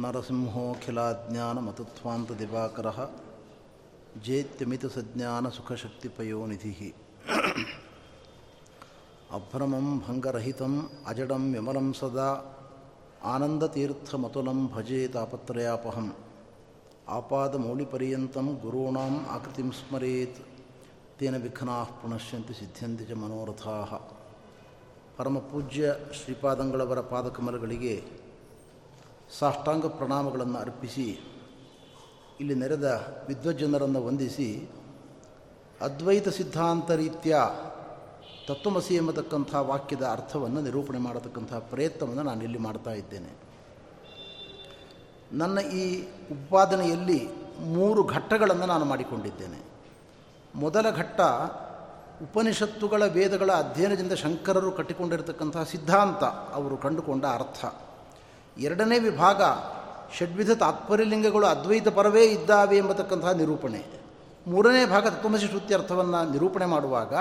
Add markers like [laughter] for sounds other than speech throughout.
ನರಸಿಂಹೋಖಿಲಾಜ್ಞಾನಮತತ್ವಾಂತ ದಿವಾಕರ ಜೇತ್ಯಮಿತ ಸಜ್ಞಾನ अजडं ಅಭ್ರಮಂ ಭಂಗರಹಿತಂ ಅಜಡಂ ವಿಮಲಂ ಸದಾ ಆನಂದತೀರ್ಥಮತುಲಂ ಭಜೆ ತಾಪತ್ರಯಾಪಹಂ. ಆಪಾದಮೌಳಿಪರ್ಯಂತಂ तेन ಆಕೃತಿಂ ಸ್ಮರೇತ್ ತೇನ ವಿಘ್ನಾ ಸಿದ್ಧ್ಯಂತಿ ಚ ಮನೋರಥಾ. ಪರಮಪೂಜ್ಯ ಶ್ರೀಪಾದಂಗಳವರ ಪಾದಕಮಲಗಳಿಗೆ ಸಾಷ್ಟಾಂಗ ಪ್ರಣಾಮಗಳನ್ನು ಅರ್ಪಿಸಿ, ಇಲ್ಲಿ ನೆರೆದ ವಿದ್ವಜ್ಜನರನ್ನು ವಂದಿಸಿ, ಅದ್ವೈತ ಸಿದ್ಧಾಂತ ರೀತಿಯ ತತ್ವಮಸಿ ಎಂಬತಕ್ಕಂಥ ವಾಕ್ಯದ ಅರ್ಥವನ್ನು ನಿರೂಪಣೆ ಮಾಡತಕ್ಕಂಥ ಪ್ರಯತ್ನವನ್ನು ನಾನು ಇಲ್ಲಿ ಮಾಡ್ತಾ ಇದ್ದೇನೆ. ನನ್ನ ಈ ಉತ್ಪಾದನೆಯಲ್ಲಿ ಮೂರು ಘಟ್ಟಗಳನ್ನು ನಾನು ಮಾಡಿಕೊಂಡಿದ್ದೇನೆ. ಮೊದಲ ಘಟ್ಟ ಉಪನಿಷತ್ತುಗಳ ವೇದಗಳ ಅಧ್ಯಯನದಿಂದ ಶಂಕರರು ಕಟ್ಟಿಕೊಂಡಿರತಕ್ಕಂಥ ಸಿದ್ಧಾಂತ ಅವರು ಕಂಡುಕೊಂಡ ಅರ್ಥ. ಎರಡನೇ ವಿಭಾಗ ಷಡ್ವಿಧ ತಾತ್ಪರ್ಯಲಿಂಗಗಳು ಅದ್ವೈತ ಪರವೇ ಇದ್ದಾವೆ ಎಂಬತಕ್ಕಂತಹ ನಿರೂಪಣೆ ಮೂರನೇ ಭಾಗ ತತ್ವಮಸಿ ಅರ್ಥವನ್ನು ನಿರೂಪಣೆ ಮಾಡುವಾಗ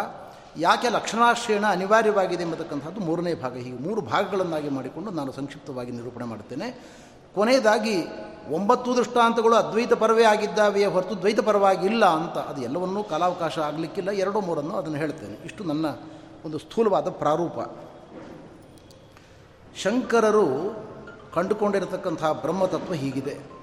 ಯಾಕೆ ಲಕ್ಷಣಾಶ್ರಯಣ ಅನಿವಾರ್ಯವಾಗಿದೆ ಎಂಬತಕ್ಕಂಥದ್ದು ಮೂರನೇ ಭಾಗ. ಹೀಗೆ ಮೂರು ಭಾಗಗಳನ್ನಾಗಿ ಮಾಡಿಕೊಂಡು ನಾನು ಸಂಕ್ಷಿಪ್ತವಾಗಿ ನಿರೂಪಣೆ ಮಾಡುತ್ತೇನೆ. ಕೊನೆಯದಾಗಿ ಒಂಬತ್ತು ದೃಷ್ಟಾಂತಗಳು ಅದ್ವೈತ ಪರವೇ ಆಗಿದ್ದಾವೆಯೇ ಹೊರತು ದ್ವೈತ ಪರವಾಗಿಲ್ಲ ಅಂತ ಅದು ಎಲ್ಲವನ್ನೂ ಕಾಲಾವಕಾಶ ಆಗಲಿಕ್ಕಿಲ್ಲ. ಎರಡು ಮೂರನ್ನು ಅದನ್ನು ಹೇಳ್ತೇನೆ. ಇಷ್ಟು ನನ್ನ ಒಂದು ಸ್ಥೂಲವಾದ ಪ್ರಾರೂಪ. ಶಂಕರರು ಕಂಡುಕೊಂಡಿರತಕ್ಕಂಥ ಬ್ರಹ್ಮತತ್ವ ಹೀಗಿದೆ.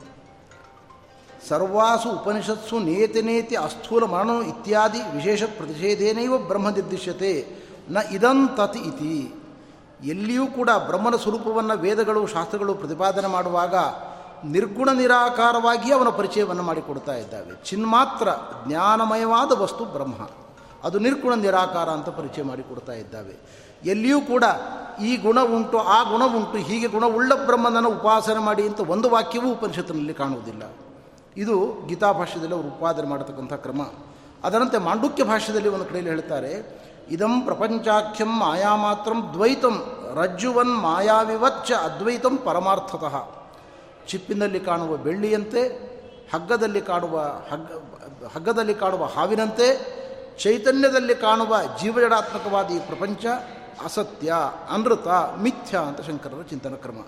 ಸರ್ವಾಸು ಉಪನಿಷತ್ಸು ನೇತಿ ನೇತಿ ಅಸ್ಥೂಲ ಮರಣ ಇತ್ಯಾದಿ ವಿಶೇಷ ಪ್ರತಿಷೇಧೇನೈವ ಬ್ರಹ್ಮ ನಿರ್ದಿಶ್ಯತೆ ನ ಇದಂತತಿ ಇತಿ. ಎಲ್ಲಿಯೂ ಕೂಡ ಬ್ರಹ್ಮನ ಸ್ವರೂಪವನ್ನು ವೇದಗಳು, ಶಾಸ್ತ್ರಗಳು ಪ್ರತಿಪಾದನೆ ಮಾಡುವಾಗ ನಿರ್ಗುಣ ನಿರಾಕಾರವಾಗಿ ಅವನ ಪರಿಚಯವನ್ನು ಮಾಡಿಕೊಡ್ತಾ ಇದ್ದಾವೆ. ಚಿನ್ಮಾತ್ರ ಜ್ಞಾನಮಯವಾದ ವಸ್ತು ಬ್ರಹ್ಮ. ಅದು ನಿರ್ಗುಣ ನಿರಾಕಾರ ಅಂತ ಪರಿಚಯ ಮಾಡಿಕೊಡ್ತಾ ಇದ್ದಾವೆ. ಎಲ್ಲಿಯೂ ಕೂಡ ಈ ಗುಣ ಉಂಟು, ಆ ಗುಣ ಉಂಟು, ಹೀಗೆ ಗುಣವುಳ್ಳ ಬ್ರಹ್ಮನನ್ನು ಉಪಾಸನೆ ಮಾಡಿ ಅಂತ ಒಂದು ವಾಕ್ಯವೂ ಉಪನಿಷತ್ತಿನಲ್ಲಿ ಕಾಣುವುದಿಲ್ಲ. ಇದು ಗೀತಾ ಭಾಷ್ಯದಲ್ಲಿ ಅವರು ಉತ್ಪಾದನೆ ಮಾಡತಕ್ಕಂಥ ಕ್ರಮ. ಅದರಂತೆ ಮಾಂಡುಕ್ಯ ಭಾಷ್ಯದಲ್ಲಿ ಒಂದು ಕಡೆಯಲ್ಲಿ ಹೇಳ್ತಾರೆ, ಇದಂ ಪ್ರಪಂಚಾಖ್ಯಂ ಮಾಯಾ ಮಾತ್ರಂ ದ್ವೈತಂ ರಜ್ಜುವನ್ ಮಾಯಾವಿವಚ್ಚ ಅದ್ವೈತಂ ಪರಮಾರ್ಥತಃ. ಚಿಪ್ಪಿನಲ್ಲಿ ಕಾಣುವ ಬೆಳ್ಳಿಯಂತೆ, ಹಗ್ಗದಲ್ಲಿ ಕಾಣುವ ಹಗ್ಗ ಹಗ್ಗದಲ್ಲಿ ಕಾಣುವ ಹಾವಿನಂತೆ, ಚೈತನ್ಯದಲ್ಲಿ ಕಾಣುವ ಜೀವಜಡಾತ್ಮಕವಾದ ಈ ಪ್ರಪಂಚ ಅಸತ್ಯ ಅನೃತ ಮಿಥ್ಯ ಅಂತ ಶಂಕರರ ಚಿಂತನ ಕ್ರಮ.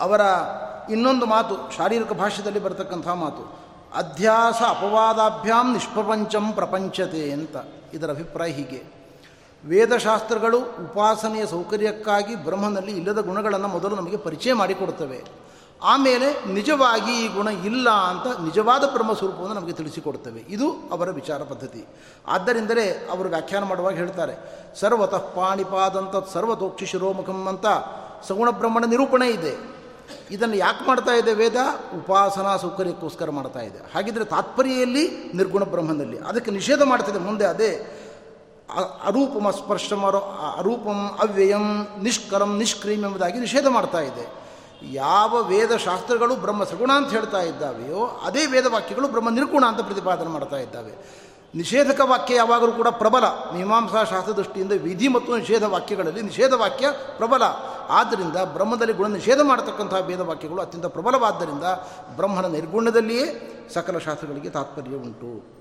ಅವರ ಇನ್ನೊಂದು ಮಾತು, ಶಾರೀರಿಕ ಭಾಷೆಯಲ್ಲಿ ಬರತಕ್ಕಂಥ ಮಾತು, ಅಧ್ಯಾಸ ಅಪವಾದಾಭ್ಯಾಂ ನಿಷ್ಪ್ರಪಂಚಂ ಪ್ರಪಂಚತೆ ಅಂತ. ಇದರ ಅಭಿಪ್ರಾಯ ಹೀಗೆ. ವೇದಶಾಸ್ತ್ರಗಳು ಉಪಾಸನೆಯ ಸೌಕರ್ಯಕ್ಕಾಗಿ ಬ್ರಹ್ಮನಲ್ಲಿ ಇಲ್ಲದ ಗುಣಗಳನ್ನು ಮೊದಲು ನಮಗೆ ಪರಿಚಯ ಮಾಡಿಕೊಡ್ತವೆ ಆಮೇಲೆ ನಿಜವಾಗಿ ಈ ಗುಣ ಇಲ್ಲ ಅಂತ ನಿಜವಾದ ಬ್ರಹ್ಮ ಸ್ವರೂಪವನ್ನು ನಮಗೆ ತಿಳಿಸಿಕೊಡ್ತವೆ ಇದು ಅವರ ವಿಚಾರ ಪದ್ಧತಿ. ಆದ್ದರಿಂದಲೇ ಅವರು ವ್ಯಾಖ್ಯಾನ ಮಾಡುವಾಗ ಹೇಳ್ತಾರೆ, ಸರ್ವತಃ ಪಾಣಿಪಾದಂಥ ಸರ್ವತೋಕ್ಷಿ ಶಿರೋಮುಖಂ ಅಂತ ಸಗುಣ ಬ್ರಹ್ಮಣ ನಿರೂಪಣೆ ಇದೆ. ಇದನ್ನು ಯಾಕೆ ಮಾಡ್ತಾ ಇದೆ ವೇದ? ಉಪಾಸನಾ ಸೌಕರ್ಯಕ್ಕೋಸ್ಕರ ಮಾಡ್ತಾ ಇದೆ. ಹಾಗಿದ್ರೆ ತಾತ್ಪರ್ಯಲ್ಲಿ ನಿರ್ಗುಣ ಬ್ರಹ್ಮನಲ್ಲಿ. ಅದಕ್ಕೆ ನಿಷೇಧ ಮಾಡ್ತಿದೆ ಮುಂದೆ ಅದೇ ಅರೂಪಮ ಸ್ಪರ್ಶಮರೋ ಅರೂಪಂ ಅವ್ಯಯಂ ನಿಷ್ಕರಂ ನಿಷ್ಕ್ರೀಮ್ ಎಂಬುದಾಗಿ ನಿಷೇಧ ಮಾಡ್ತಾ ಇದೆ. ಯಾವ ವೇದ ಶಾಸ್ತ್ರಗಳು ಬ್ರಹ್ಮ ಸಗುಣ ಅಂತ ಹೇಳ್ತಾ ಇದ್ದಾವೆಯೋ, ಅದೇ ವೇದ ವಾಕ್ಯಗಳು ಬ್ರಹ್ಮ ನಿರ್ಗುಣ ಅಂತ ಪ್ರತಿಪಾದನೆ ಮಾಡ್ತಾ ಇದ್ದಾವೆ. ನಿಷೇಧಕ ವಾಕ್ಯ ಯಾವಾಗಲೂ ಕೂಡ ಪ್ರಬಲ. ಮೀಮಾಂಸಾ ಶಾಸ್ತ್ರ ದೃಷ್ಟಿಯಿಂದ ವಿಧಿ ಮತ್ತು ನಿಷೇಧ ವಾಕ್ಯಗಳಲ್ಲಿ ನಿಷೇಧ ವಾಕ್ಯ ಪ್ರಬಲ. ಆದ್ದರಿಂದ ಬ್ರಹ್ಮದಲ್ಲಿ ಗುಣ ನಿಷೇಧ ಮಾಡತಕ್ಕಂತಹ ವೇದ ವಾಕ್ಯಗಳು ಅತ್ಯಂತ ಪ್ರಬಲವಾದ್ದರಿಂದ ಬ್ರಹ್ಮನ ನಿರ್ಗುಣದಲ್ಲಿಯೇ ಸಕಲ ಶಾಸ್ತ್ರಗಳಿಗೆ ತಾತ್ಪರ್ಯ ಉಂಟು.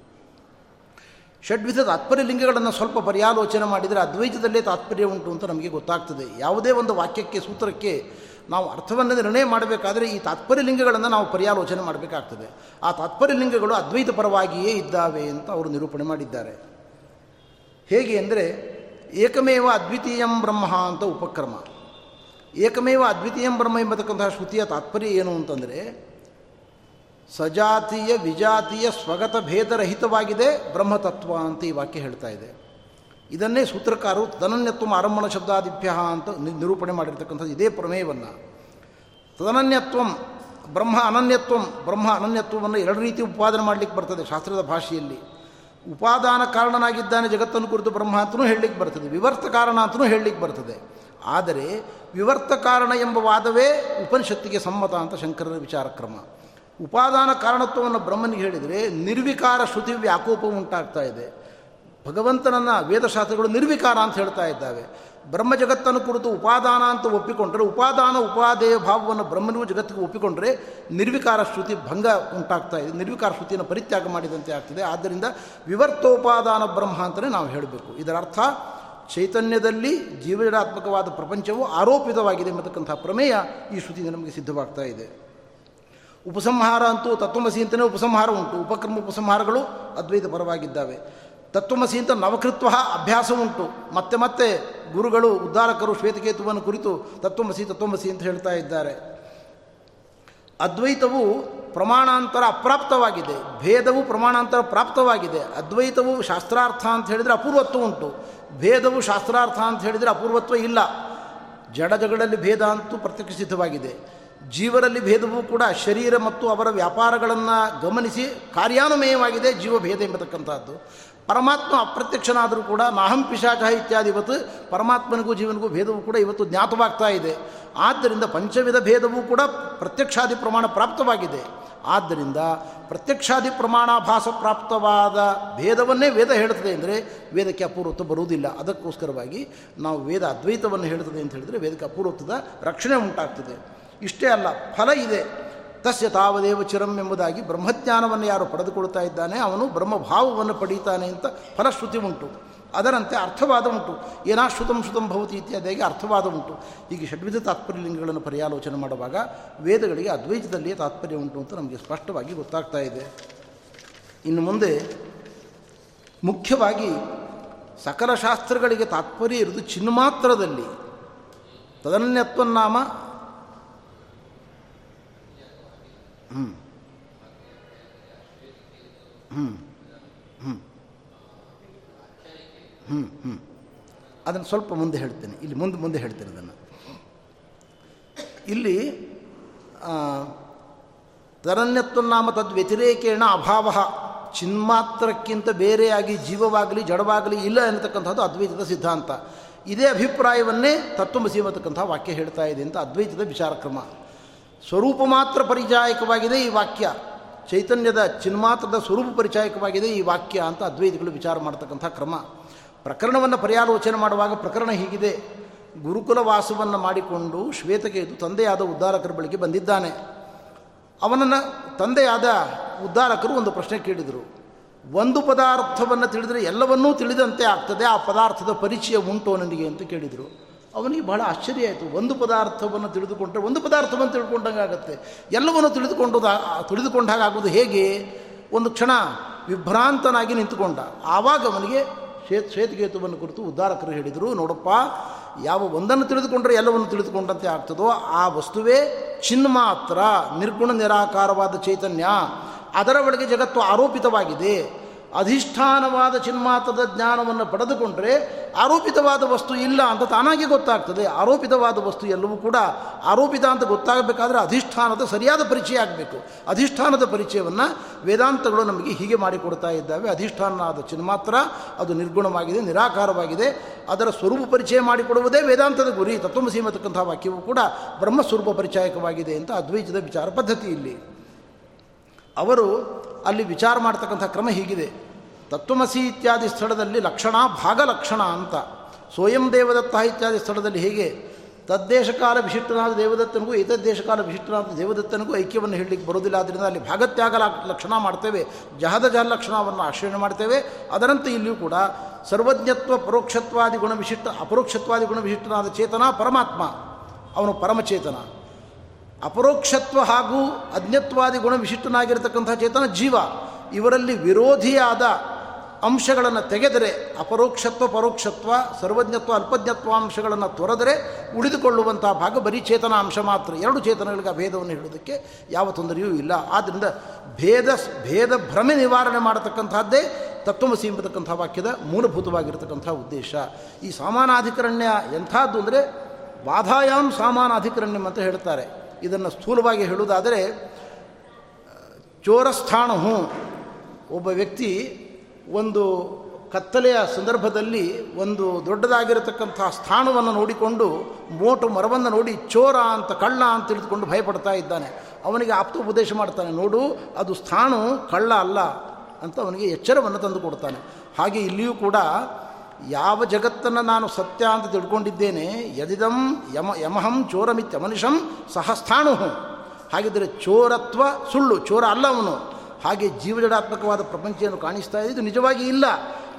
ಷಡ್ವಿಧ ತಾತ್ಪರ್ಯ ಲಿಂಗಗಳನ್ನು ಸ್ವಲ್ಪ ಪರ್ಯಾಲೋಚನೆ ಮಾಡಿದರೆ ಅದ್ವೈತದಲ್ಲೇ ತಾತ್ಪರ್ಯ ಉಂಟು ಅಂತ ನಮಗೆ ಗೊತ್ತಾಗ್ತದೆ. ಯಾವುದೇ ಒಂದು ವಾಕ್ಯಕ್ಕೆ, ಸೂತ್ರಕ್ಕೆ ನಾವು ಅರ್ಥವನ್ನು ನಿರ್ಣಯ ಮಾಡಬೇಕಾದರೆ ಈ ತಾತ್ಪರ್ಯಲಿಂಗಗಳನ್ನು ನಾವು ಪರ್ಯಾಲೋಚನೆ ಮಾಡಬೇಕಾಗ್ತದೆ. ಆ ತಾತ್ಪರ್ಯ ಲಿಂಗಗಳು ಅದ್ವೈತ ಪರವಾಗಿಯೇ ಇದ್ದಾವೆ ಅಂತ ಅವರು ನಿರೂಪಣೆ ಮಾಡಿದ್ದಾರೆ. ಹೇಗೆ ಅಂದರೆ, ಏಕಮೇವ ಅದ್ವಿತೀಯಂ ಬ್ರಹ್ಮ ಅಂತ ಉಪಕ್ರಮ. ಏಕಮೇವ ಅದ್ವಿತೀಯಂ ಬ್ರಹ್ಮ ಎಂಬತಕ್ಕಂತಹ ಶ್ರುತಿಯ ತಾತ್ಪರ್ಯ ಏನು ಅಂತಂದರೆ, ಸಜಾತೀಯ ವಿಜಾತೀಯ ಸ್ವಗತ ಭೇದರಹಿತವಾಗಿದೆ ಬ್ರಹ್ಮತತ್ವ ಅಂತ ಈ ವಾಕ್ಯ ಹೇಳ್ತಾ ಇದೆ. ಇದನ್ನೇ ಸೂತ್ರಕಾರರು ತನನ್ಯತ್ವ ಆರಂಭಣ ಶಬ್ದಾದಿಭ್ಯ ಅಂತ ನಿರೂಪಣೆ ಮಾಡಿರ್ತಕ್ಕಂಥದ್ದು ಇದೇ ಪ್ರಮೇಯವನ್ನು. ತದನನ್ಯತ್ವಂ ಬ್ರಹ್ಮ ಅನನ್ಯತ್ವಂ, ಬ್ರಹ್ಮ ಅನನ್ಯತ್ವವನ್ನು ಎರಡು ರೀತಿ ಉಪಾದನೆ ಮಾಡಲಿಕ್ಕೆ ಬರ್ತದೆ ಶಾಸ್ತ್ರದ ಭಾಷೆಯಲ್ಲಿ. ಉಪಾದಾನ ಕಾರಣನಾಗಿದ್ದಾನೆ ಜಗತ್ತನ್ನು ಕುರಿತು ಬ್ರಹ್ಮ ಅಂತಲೂ ಹೇಳಲಿಕ್ಕೆ ಬರ್ತದೆ, ವಿವರ್ತ ಕಾರಣ ಅಂತಲೂ ಹೇಳಲಿಕ್ಕೆ ಬರ್ತದೆ. ಆದರೆ ವಿವರ್ತ ಕಾರಣ ಎಂಬ ವಾದವೇ ಉಪನಿಷತ್ತಿಗೆ ಸಮ್ಮತ ಅಂತ ಶಂಕರರ ವಿಚಾರ ಕ್ರಮ ಉಪಾದಾನ ಕಾರಣತ್ವವನ್ನು ಬ್ರಹ್ಮನಿಗೆ ಹೇಳಿದರೆ ನಿರ್ವಿಕಾರ ಶ್ರುತಿ ವ್ಯಾಕೋಪ ಉಂಟಾಗ್ತಾ ಇದೆ. ಭಗವಂತನನ್ನು ವೇದಶಾಸ್ತ್ರಗಳು ನಿರ್ವಿಕಾರ ಅಂತ ಹೇಳ್ತಾ ಇದ್ದಾವೆ. ಬ್ರಹ್ಮ ಜಗತ್ತನ್ನು ಕುರಿತು ಉಪಾದಾನ ಅಂತ ಒಪ್ಪಿಕೊಂಡ್ರೆ, ಉಪಾದಾನ ಉಪಾದೇಯ ಭಾವವನ್ನು ಬ್ರಹ್ಮನಿಗೂ ಜಗತ್ತಿಗೆ ಒಪ್ಪಿಕೊಂಡ್ರೆ ನಿರ್ವಿಕಾರ ಶ್ರುತಿ ಭಂಗ ಉಂಟಾಗ್ತಾ ಇದೆ, ನಿರ್ವಿಕಾರ ಶ್ರುತಿಯನ್ನು ಪರಿತ್ಯಾಗ ಮಾಡಿದಂತೆ ಆಗ್ತಿದೆ. ಆದ್ದರಿಂದ ವಿವರ್ತೋಪಾದಾನ ಬ್ರಹ್ಮ ಅಂತಲೇ ನಾವು ಹೇಳಬೇಕು. ಇದರ ಅರ್ಥ ಚೈತನ್ಯದಲ್ಲಿ ಜೀವನಾತ್ಮಕವಾದ ಪ್ರಪಂಚವು ಆರೋಪಿತವಾಗಿದೆ ಎಂಬತಕ್ಕಂಥ ಪ್ರಮೇಯ ಈ ಶ್ರುತಿಯಿಂದ ನಮಗೆ ಸಿದ್ಧವಾಗ್ತಾ ಇದೆ. ಉಪಸಂಹಾರ ಅಂತೂ ತತ್ವಮಸಿ ಅಂತಲೇ ಉಪಸಂಹಾರ ಉಂಟು. ಉಪಕ್ರಮ ಉಪಸಂಹಾರಗಳು ಅದ್ವೈತ ಪರವಾಗಿದ್ದಾವೆ. ತತ್ವಮಸಿ ಅಂತ ನವಕೃತ್ವ ಅಭ್ಯಾಸ ಉಂಟು ಮತ್ತೆ ಮತ್ತೆ ಗುರುಗಳು ಉದ್ಧಾರಕರು ಶ್ವೇತಕೇತುವನ್ನು ಕುರಿತು ತತ್ವಮಸಿ ತತ್ವಮಸಿ ಅಂತ ಹೇಳ್ತಾ ಇದ್ದಾರೆ. ಅದ್ವೈತವು ಪ್ರಮಾಣಾಂತರ ಅಪ್ರಾಪ್ತವಾಗಿದೆ. ಭೇದವು ಪ್ರಮಾಣಾಂತರ ಪ್ರಾಪ್ತವಾಗಿದೆ. ಅದ್ವೈತವು ಶಾಸ್ತ್ರಾರ್ಥ ಅಂತ ಹೇಳಿದರೆ ಅಪೂರ್ವತ್ವ ಉಂಟು. ಭೇದವು ಶಾಸ್ತ್ರಾರ್ಥ ಅಂತ ಹೇಳಿದರೆ ಅಪೂರ್ವತ್ವ ಇಲ್ಲ. ಜಡ ಜಗಳಲ್ಲಿ ಭೇದ ಅಂತೂ ಪ್ರತ್ಯಕ್ಷ ಸಿದ್ಧವಾಗಿದೆ ಜೀವರಲ್ಲಿ ಭೇದವೂ ಕೂಡ ಶರೀರ ಮತ್ತು ಅವರ ವ್ಯಾಪಾರಗಳನ್ನು ಗಮನಿಸಿ ಕಾರ್ಯಾನುಮೇಯವಾಗಿದೆ ಜೀವಭೇದ ಎಂಬತಕ್ಕಂಥದ್ದು ಪರಮಾತ್ಮ ಅಪ್ರತ್ಯಕ್ಷನಾದರೂ ಕೂಡ ನಾಹಂ ಪಿಶಾಚ ಇತ್ಯಾದಿ ಇವತ್ತು ಪರಮಾತ್ಮನಿಗೂ ಜೀವನಿಗೂ ಭೇದವೂ ಕೂಡ ಇವತ್ತು ಜ್ಞಾತವಾಗ್ತಾ ಇದೆ. ಆದ್ದರಿಂದ ಪಂಚವಿಧ ಭೇದವೂ ಕೂಡ ಪ್ರತ್ಯಕ್ಷಾದಿ ಪ್ರಮಾಣ ಪ್ರಾಪ್ತವಾಗಿದೆ. ಆದ್ದರಿಂದ ಪ್ರತ್ಯಕ್ಷಾದಿ ಪ್ರಮಾಣಾಭಾಸ ಪ್ರಾಪ್ತವಾದ ಭೇದವನ್ನೇ ವೇದ ಹೇಳ್ತದೆ ಅಂದರೆ ವೇದಕ್ಕೆ ಅಪೂರ್ವತ್ವ ಬರುವುದಿಲ್ಲ. ಅದಕ್ಕೋಸ್ಕರವಾಗಿ ನಾವು ವೇದ ಅದ್ವೈತವನ್ನು ಹೇಳ್ತದೆ ಅಂತ ಹೇಳಿದರೆ ವೇದಕ್ಕೆ ಅಪೂರ್ವತ್ವದ ರಕ್ಷಣೆ ಉಂಟಾಗ್ತದೆ. ಇಷ್ಟೇ ಅಲ್ಲ, ಫಲ ಇದೆ. ತಸ್ಯ ತಾವದೇವ ಚಿರಂ ಎಂಬುದಾಗಿ ಬ್ರಹ್ಮಜ್ಞಾನವನ್ನು ಯಾರು ಪಡೆದುಕೊಳ್ತಾ ಇದ್ದಾನೆ, ಅವನು ಬ್ರಹ್ಮಭಾವವನ್ನು ಪಡೀತಾನೆ ಅಂತ ಫಲಶ್ರುತಿ ಉಂಟು. ಅದರಂತೆ ಅರ್ಥವಾದ ಉಂಟು. ಏನಾ ಶ್ರುತಂ ಶ್ರುತಂ ಭವತಿ ಇತ್ಯಾದಿಯಾಗಿ ಅರ್ಥವಾದ ಉಂಟು. ಈಗ ಷಡ್ವಿಧ ತಾತ್ಪರ್ಯಲಿಂಗಗಳನ್ನು ಪರ್ಯಾಲೋಚನೆ ಮಾಡುವಾಗ ವೇದಗಳಿಗೆ ಅದ್ವೈತದಲ್ಲಿಯೇ ತಾತ್ಪರ್ಯ ಉಂಟು ಅಂತ ನಮಗೆ ಸ್ಪಷ್ಟವಾಗಿ ಗೊತ್ತಾಗ್ತಾ ಇದೆ. ಇನ್ನು ಮುಂದೆ ಮುಖ್ಯವಾಗಿ ಸಕಲ ಶಾಸ್ತ್ರಗಳಿಗೆ ತಾತ್ಪರ್ಯ ಇರುವುದು ಚಿನ್ಮಾತ್ರದಲ್ಲಿ. ತದನ್ಯತ್ವನ್ನಾಮ ಹ್ಞೂ ಹ್ಞೂ ಹ್ಞೂ ಹ್ಞೂ ಹ್ಞೂ ಅದನ್ನು ಸ್ವಲ್ಪ ಮುಂದೆ ಹೇಳ್ತೇನೆ. ಇಲ್ಲಿ ಮುಂದೆ ಮುಂದೆ ಹೇಳ್ತೇನೆ ಅದನ್ನು. ಇಲ್ಲಿ ತರಣ್ಯತ್ವನಾಮ ತದ್ ವ್ಯತಿರೇಕೇಣ ಅಭಾವ. ಚಿನ್ಮಾತ್ರಕ್ಕಿಂತ ಬೇರೆಯಾಗಿ ಜೀವವಾಗಲಿ, ಜಡವಾಗಲಿ ಇಲ್ಲ ಎನ್ನತಕ್ಕಂಥದ್ದು ಅದ್ವೈತದ ಸಿದ್ಧಾಂತ. ಇದೇ ಅಭಿಪ್ರಾಯವನ್ನೇ ತತ್ವಮಸಿ ಅನ್ನತಕ್ಕಂಥ ವಾಕ್ಯ ಹೇಳ್ತಾ ಇದೆ ಅಂತ ಅದ್ವೈತದ ವಿಚಾರಕ್ರಮ. ಸ್ವರೂಪ ಮಾತ್ರ ಪರಿಚಾಯಕವಾಗಿದೆ ಈ ವಾಕ್ಯ. ಚೈತನ್ಯದ ಚಿನ್ಮಾತ್ರದ ಸ್ವರೂಪ ಪರಿಚಾಯಕವಾಗಿದೆ ಈ ವಾಕ್ಯ ಅಂತ ಅದ್ವೈತಗಳು ವಿಚಾರ ಮಾಡತಕ್ಕಂಥ ಕ್ರಮ. ಪ್ರಕರಣವನ್ನು ಪರ್ಯಾಲೋಚನೆ ಮಾಡುವಾಗ ಪ್ರಕರಣ ಹೀಗಿದೆ. ಗುರುಕುಲ ವಾಸವನ್ನು ಮಾಡಿಕೊಂಡು ಶ್ವೇತಕೇತು ತಂದೆಯಾದ ಉದ್ಧಾರಕರ ಬಳಿಗೆ ಬಂದಿದ್ದಾನೆ. ಅವನನ್ನು ತಂದೆಯಾದ ಉದ್ಧಾರಕರು ಒಂದು ಪ್ರಶ್ನೆ ಕೇಳಿದರು. ಒಂದು ಪದಾರ್ಥವನ್ನು ತಿಳಿದರೆ ಎಲ್ಲವನ್ನೂ ತಿಳಿದಂತೆ ಆಗ್ತದೆ, ಆ ಪದಾರ್ಥದ ಪರಿಚಯ ಉಂಟು ನನಗೆ ಅಂತ ಕೇಳಿದರು. ಅವನಿಗೆ ಬಹಳ ಆಶ್ಚರ್ಯ ಆಯಿತು. ಒಂದು ಪದಾರ್ಥವನ್ನು ತಿಳಿದುಕೊಂಡ್ರೆ ಒಂದು ಪದಾರ್ಥವನ್ನು ತಿಳ್ಕೊಂಡಂಗೆ ಆಗುತ್ತೆ. ಎಲ್ಲವನ್ನು ತಿಳಿದುಕೊಂಡು ತಿಳಿದುಕೊಂಡ ಹಾಗಾಗುವುದು ಹೇಗೆ? ಒಂದು ಕ್ಷಣ ವಿಭ್ರಾಂತನಾಗಿ ನಿಂತುಕೊಂಡ. ಆವಾಗ ಅವನಿಗೆ ಶ್ವೇತ್ ಶ್ವೇತಕೇತುವನ್ನು ಕುರಿತು ಉದ್ಧಾರಕರು ಹೇಳಿದರು, ನೋಡಪ್ಪ, ಯಾವ ಒಂದನ್ನು ತಿಳಿದುಕೊಂಡ್ರೆ ಎಲ್ಲವನ್ನು ತಿಳಿದುಕೊಂಡಂತೆ ಆಗ್ತದೋ, ಆ ವಸ್ತುವೇ ಚಿನ್ಮಾತ್ರ ನಿರ್ಗುಣ ನಿರಾಕಾರವಾದ ಚೈತನ್ಯ. ಅದರ ಒಳಗೆ ಜಗತ್ತು ಆರೋಪಿತವಾಗಿದೆ. ಅಧಿಷ್ಠಾನವಾದ ಚಿನ್ಮಾತ್ರದ ಜ್ಞಾನವನ್ನು ಪಡೆದುಕೊಂಡರೆ ಆರೋಪಿತವಾದ ವಸ್ತು ಇಲ್ಲ ಅಂತ ತಾನಾಗಿ ಗೊತ್ತಾಗ್ತದೆ. ಆರೋಪಿತವಾದ ವಸ್ತು ಎಲ್ಲವೂ ಕೂಡ ಆರೋಪಿತ ಅಂತ ಗೊತ್ತಾಗಬೇಕಾದ್ರೆ ಅಧಿಷ್ಠಾನದ ಸರಿಯಾದ ಪರಿಚಯ ಆಗಬೇಕು. ಅಧಿಷ್ಠಾನದ ಪರಿಚಯವನ್ನು ವೇದಾಂತಗಳು ನಮಗೆ ಹೀಗೆ ಮಾಡಿಕೊಡ್ತಾ ಇದ್ದಾವೆ. ಅಧಿಷ್ಠಾನವಾದ ಚಿನ್ಮಾತ್ರ ಅದು ನಿರ್ಗುಣವಾಗಿದೆ, ನಿರಾಕಾರವಾಗಿದೆ. ಅದರ ಸ್ವರೂಪ ಪರಿಚಯ ಮಾಡಿಕೊಡುವುದೇ ವೇದಾಂತದ ಗುರಿ. ತತ್ವಮಸಿ ಎಂಬತಕ್ಕಂಥ ವಾಕ್ಯವೂ ಕೂಡ ಬ್ರಹ್ಮಸ್ವರೂಪ ಪರಿಚಯಕವಾಗಿದೆ ಅಂತ ಅದ್ವೈತದ ವಿಚಾರ ಪದ್ಧತಿ ಇಲ್ಲಿ ಅವರು ಅಲ್ಲಿ ವಿಚಾರ ಮಾಡ್ತಕ್ಕಂಥ ಕ್ರಮ ಹೀಗಿದೆ. ತತ್ವಮಸಿ ಇತ್ಯಾದಿ ಸ್ಥಳದಲ್ಲಿ ಲಕ್ಷಣ ಭಾಗಲಕ್ಷಣ ಅಂತ. ಸ್ವಯಂ ದೇವದತ್ತ ಇತ್ಯಾದಿ ಸ್ಥಳದಲ್ಲಿ ಹೇಗೆ? ತದ್ದೇಶಕಾಲ ವಿಶಿಷ್ಟನಾದ ದೇವದತ್ತನಿಗೂ ಏತದ್ದೇಶಕಾಲ ವಿಶಿಷ್ಟನಾದ ದೇವದತ್ತನಿಗೂ ಐಕ್ಯವನ್ನು ಹೇಳಲಿಕ್ಕೆ ಬರೋದಿಲ್ಲ ಆದ್ದರಿಂದ ಅಲ್ಲಿ ಭಾಗತ್ಯಾಗ ಲಕ್ಷಣ ಮಾಡ್ತೇವೆ. ಜಹದ ಜಹ ಲಕ್ಷಣವನ್ನು ಆಶ್ರಯಣೆ ಮಾಡ್ತೇವೆ. ಅದರಂತೆ ಇಲ್ಲಿಯೂ ಕೂಡ ಸರ್ವಜ್ಞತ್ವ, ಪರೋಕ್ಷತ್ವಾದಿ ಗುಣವಿಶಿಷ್ಟ ಅಪರೋಕ್ಷತ್ವಾದಿ ಗುಣವಿಶಿಷ್ಟನಾದ ಚೇತನ ಪರಮಾತ್ಮ. ಅವನು ಪರಮಚೇತನ. ಅಪರೋಕ್ಷತ್ವ ಹಾಗೂ ಅಜ್ಞತ್ವಾದಿ ಗುಣ ವಿಶಿಷ್ಟನಾಗಿರತಕ್ಕಂಥ ಚೇತನ ಜೀವ ಇವರಲ್ಲಿ ವಿರೋಧಿಯಾದ ಅಂಶಗಳನ್ನು ತೆಗೆದರೆ ಅಪರೋಕ್ಷತ್ವ, ಪರೋಕ್ಷತ್ವ, ಸರ್ವಜ್ಞತ್ವ, ಅಲ್ಪಜ್ಞತ್ವ ಅಂಶಗಳನ್ನು ತೊರೆದರೆ ಉಳಿದುಕೊಳ್ಳುವಂಥ ಭಾಗ ಬರೀ ಚೇತನ ಅಂಶ ಮಾತ್ರ. ಎರಡು ಚೇತನಗಳಿಗೆ ಭೇದವನ್ನು ಹೇಳೋದಕ್ಕೆ ಯಾವ ತೊಂದರೆಯೂ ಇಲ್ಲ. ಆದ್ದರಿಂದ ಭೇದ ಭೇದ ಭ್ರಮೆ ನಿವಾರಣೆ ಮಾಡತಕ್ಕಂಥದ್ದೇ ತತ್ವಮಸಿ ಎಂಬತಕ್ಕಂಥ ವಾಕ್ಯದ ಮೂಲಭೂತವಾಗಿರತಕ್ಕಂಥ ಉದ್ದೇಶ. ಈ ಸಾಮಾನಾಧಿಕರಣ್ಯ ಎಂಥದ್ದು ಅಂದರೆ ಬಾಧಾಯಾಮ್ ಸಾಮಾನಾಧಿಕರಣ್ಯಂ ಅಂತ ಹೇಳ್ತಾರೆ ಇದನ್ನು ಸ್ಥೂಲವಾಗಿ ಹೇಳುವುದಾದರೆ ಚೋರಸ್ಥಾಣವು ಒಬ್ಬ ವ್ಯಕ್ತಿ ಒಂದು ಕತ್ತಲೆಯ ಸಂದರ್ಭದಲ್ಲಿ ಒಂದು ದೊಡ್ಡದಾಗಿರತಕ್ಕಂಥ ಸ್ಥಾನವನ್ನು ನೋಡಿಕೊಂಡು ಮೋಟು ಮರವನ್ನು ನೋಡಿ ಚೋರ ಅಂತ ಕಳ್ಳ ಅಂತ ತಿಳಿದುಕೊಂಡು ಭಯಪಡ್ತಾ ಇದ್ದಾನೆ. ಅವನಿಗೆ ಆಪ್ತ ಉಪದೇಶ ಮಾಡ್ತಾನೆ, ನೋಡು, ಅದು ಸ್ಥಾನು ಕಳ್ಳ ಅಲ್ಲ ಅಂತ ಅವನಿಗೆ ಎಚ್ಚರವನ್ನು ತಂದು ಕೊಡ್ತಾನೆ ಹಾಗೆ ಇಲ್ಲಿಯೂ ಕೂಡ ಯಾವ ಜಗತ್ತನ್ನು ನಾನು ಸತ್ಯ ಅಂತ ತಿಳ್ಕೊಂಡಿದ್ದೇನೆ, ಯದಿದಂ ಯಮ, ಯಮಹಂ ಚೋರಮಿತ್ಯಮನಿಷಂ ಸಹಸ್ಥಾಣು. ಹಾಗಿದ್ದರೆ ಚೋರತ್ವ ಸುಳ್ಳು, ಚೋರ ಅಲ್ಲ ಅವನು. ಹಾಗೆ ಜೀವಜಡಾತ್ಮಕವಾದ ಪ್ರಪಂಚವನ್ನು ಕಾಣಿಸ್ತಾ ಇದೆ, ಇದು ನಿಜವಾಗಿ ಇಲ್ಲ.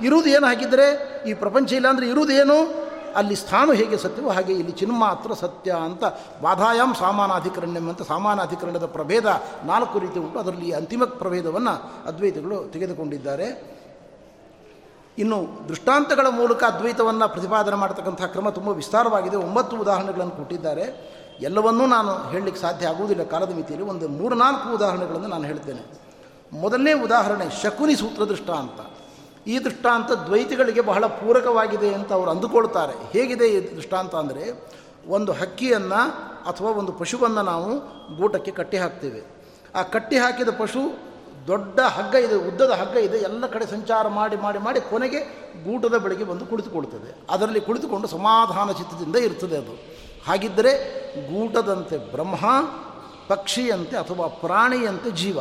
ಇರುವುದು ಏನು ಹಾಕಿದರೆ ಈ ಪ್ರಪಂಚ ಇಲ್ಲ ಅಂದರೆ ಇರುವುದೇನು ಅಲ್ಲಿ ಸ್ಥಾನ ಹೇಗೆ ಸತ್ಯವೋ ಹಾಗೆ ಇಲ್ಲಿ ಚಿನ್ಮಾತ್ರ ಸತ್ಯ ಅಂತ ಬಾಧಾಯಾಮ್ ಸಾಮಾನಾಧಿಕರಣ್ಯಂ ಅಂತ ಸಾಮಾನಾಧಿಕರಣದ ಪ್ರಭೇದ ನಾಲ್ಕು ರೀತಿ ಉಂಟು. ಅದರಲ್ಲಿ ಅಂತಿಮ ಪ್ರಭೇದವನ್ನು ಅದ್ವೈತಗಳು ತೆಗೆದುಕೊಂಡಿದ್ದಾರೆ. ಇನ್ನು ದೃಷ್ಟಾಂತಗಳ ಮೂಲಕ ಅದ್ವೈತವನ್ನು ಪ್ರತಿಪಾದನೆ ಮಾಡ್ತಕ್ಕಂಥ ಕ್ರಮ ತುಂಬ ವಿಸ್ತಾರವಾಗಿದೆ. ಒಂಬತ್ತು ಉದಾಹರಣೆಗಳನ್ನು ಕೊಟ್ಟಿದ್ದಾರೆ. ಎಲ್ಲವನ್ನೂ ನಾನು ಹೇಳಲಿಕ್ಕೆ ಸಾಧ್ಯ ಆಗುವುದಿಲ್ಲ ಕಾಲದ ಮಿತಿಯಲ್ಲಿ. ಒಂದು ಮೂರು ನಾಲ್ಕು ಉದಾಹರಣೆಗಳನ್ನು ನಾನು ಹೇಳ್ತೇನೆ. ಮೊದಲನೇ ಉದಾಹರಣೆ ಶಕುನಿ ಸೂತ್ರ ದೃಷ್ಟಾಂತ. ಈ ದೃಷ್ಟಾಂತ ದ್ವೈತಿಗಳಿಗೆ ಬಹಳ ಪೂರಕವಾಗಿದೆ ಅಂತ ಅವರು ಅಂದುಕೊಳ್ತಾರೆ. ಹೇಗಿದೆ ಈ ದೃಷ್ಟಾಂತ ಅಂದರೆ, ಒಂದು ಹಕ್ಕಿಯನ್ನು ಅಥವಾ ಒಂದು ಪಶುವನ್ನು ನಾವು ಗೂಟಕ್ಕೆ ಕಟ್ಟಿ ಹಾಕ್ತೇವೆ. ಆ ಕಟ್ಟಿ ಹಾಕಿದ ಪಶು ದೊಡ್ಡ ಹಗ್ಗ ಇದೆ, ಉದ್ದದ ಹಗ್ಗ ಇದೆ, ಎಲ್ಲ ಕಡೆ ಸಂಚಾರ ಮಾಡಿ ಮಾಡಿ ಮಾಡಿ ಕೊನೆಗೆ ಗೂಟದ ಬೆಳಗ್ಗೆ ಬಂದು ಕುಳಿತುಕೊಳ್ತದೆ. ಅದರಲ್ಲಿ ಕುಳಿತುಕೊಂಡು ಸಮಾಧಾನ ಚಿತ್ತದಿಂದ ಇರ್ತದೆ ಅದು. ಹಾಗಿದ್ದರೆ ಗೂಟದಂತೆ ಬ್ರಹ್ಮ, ಪಕ್ಷಿಯಂತೆ ಅಥವಾ ಪ್ರಾಣಿಯಂತೆ ಜೀವ.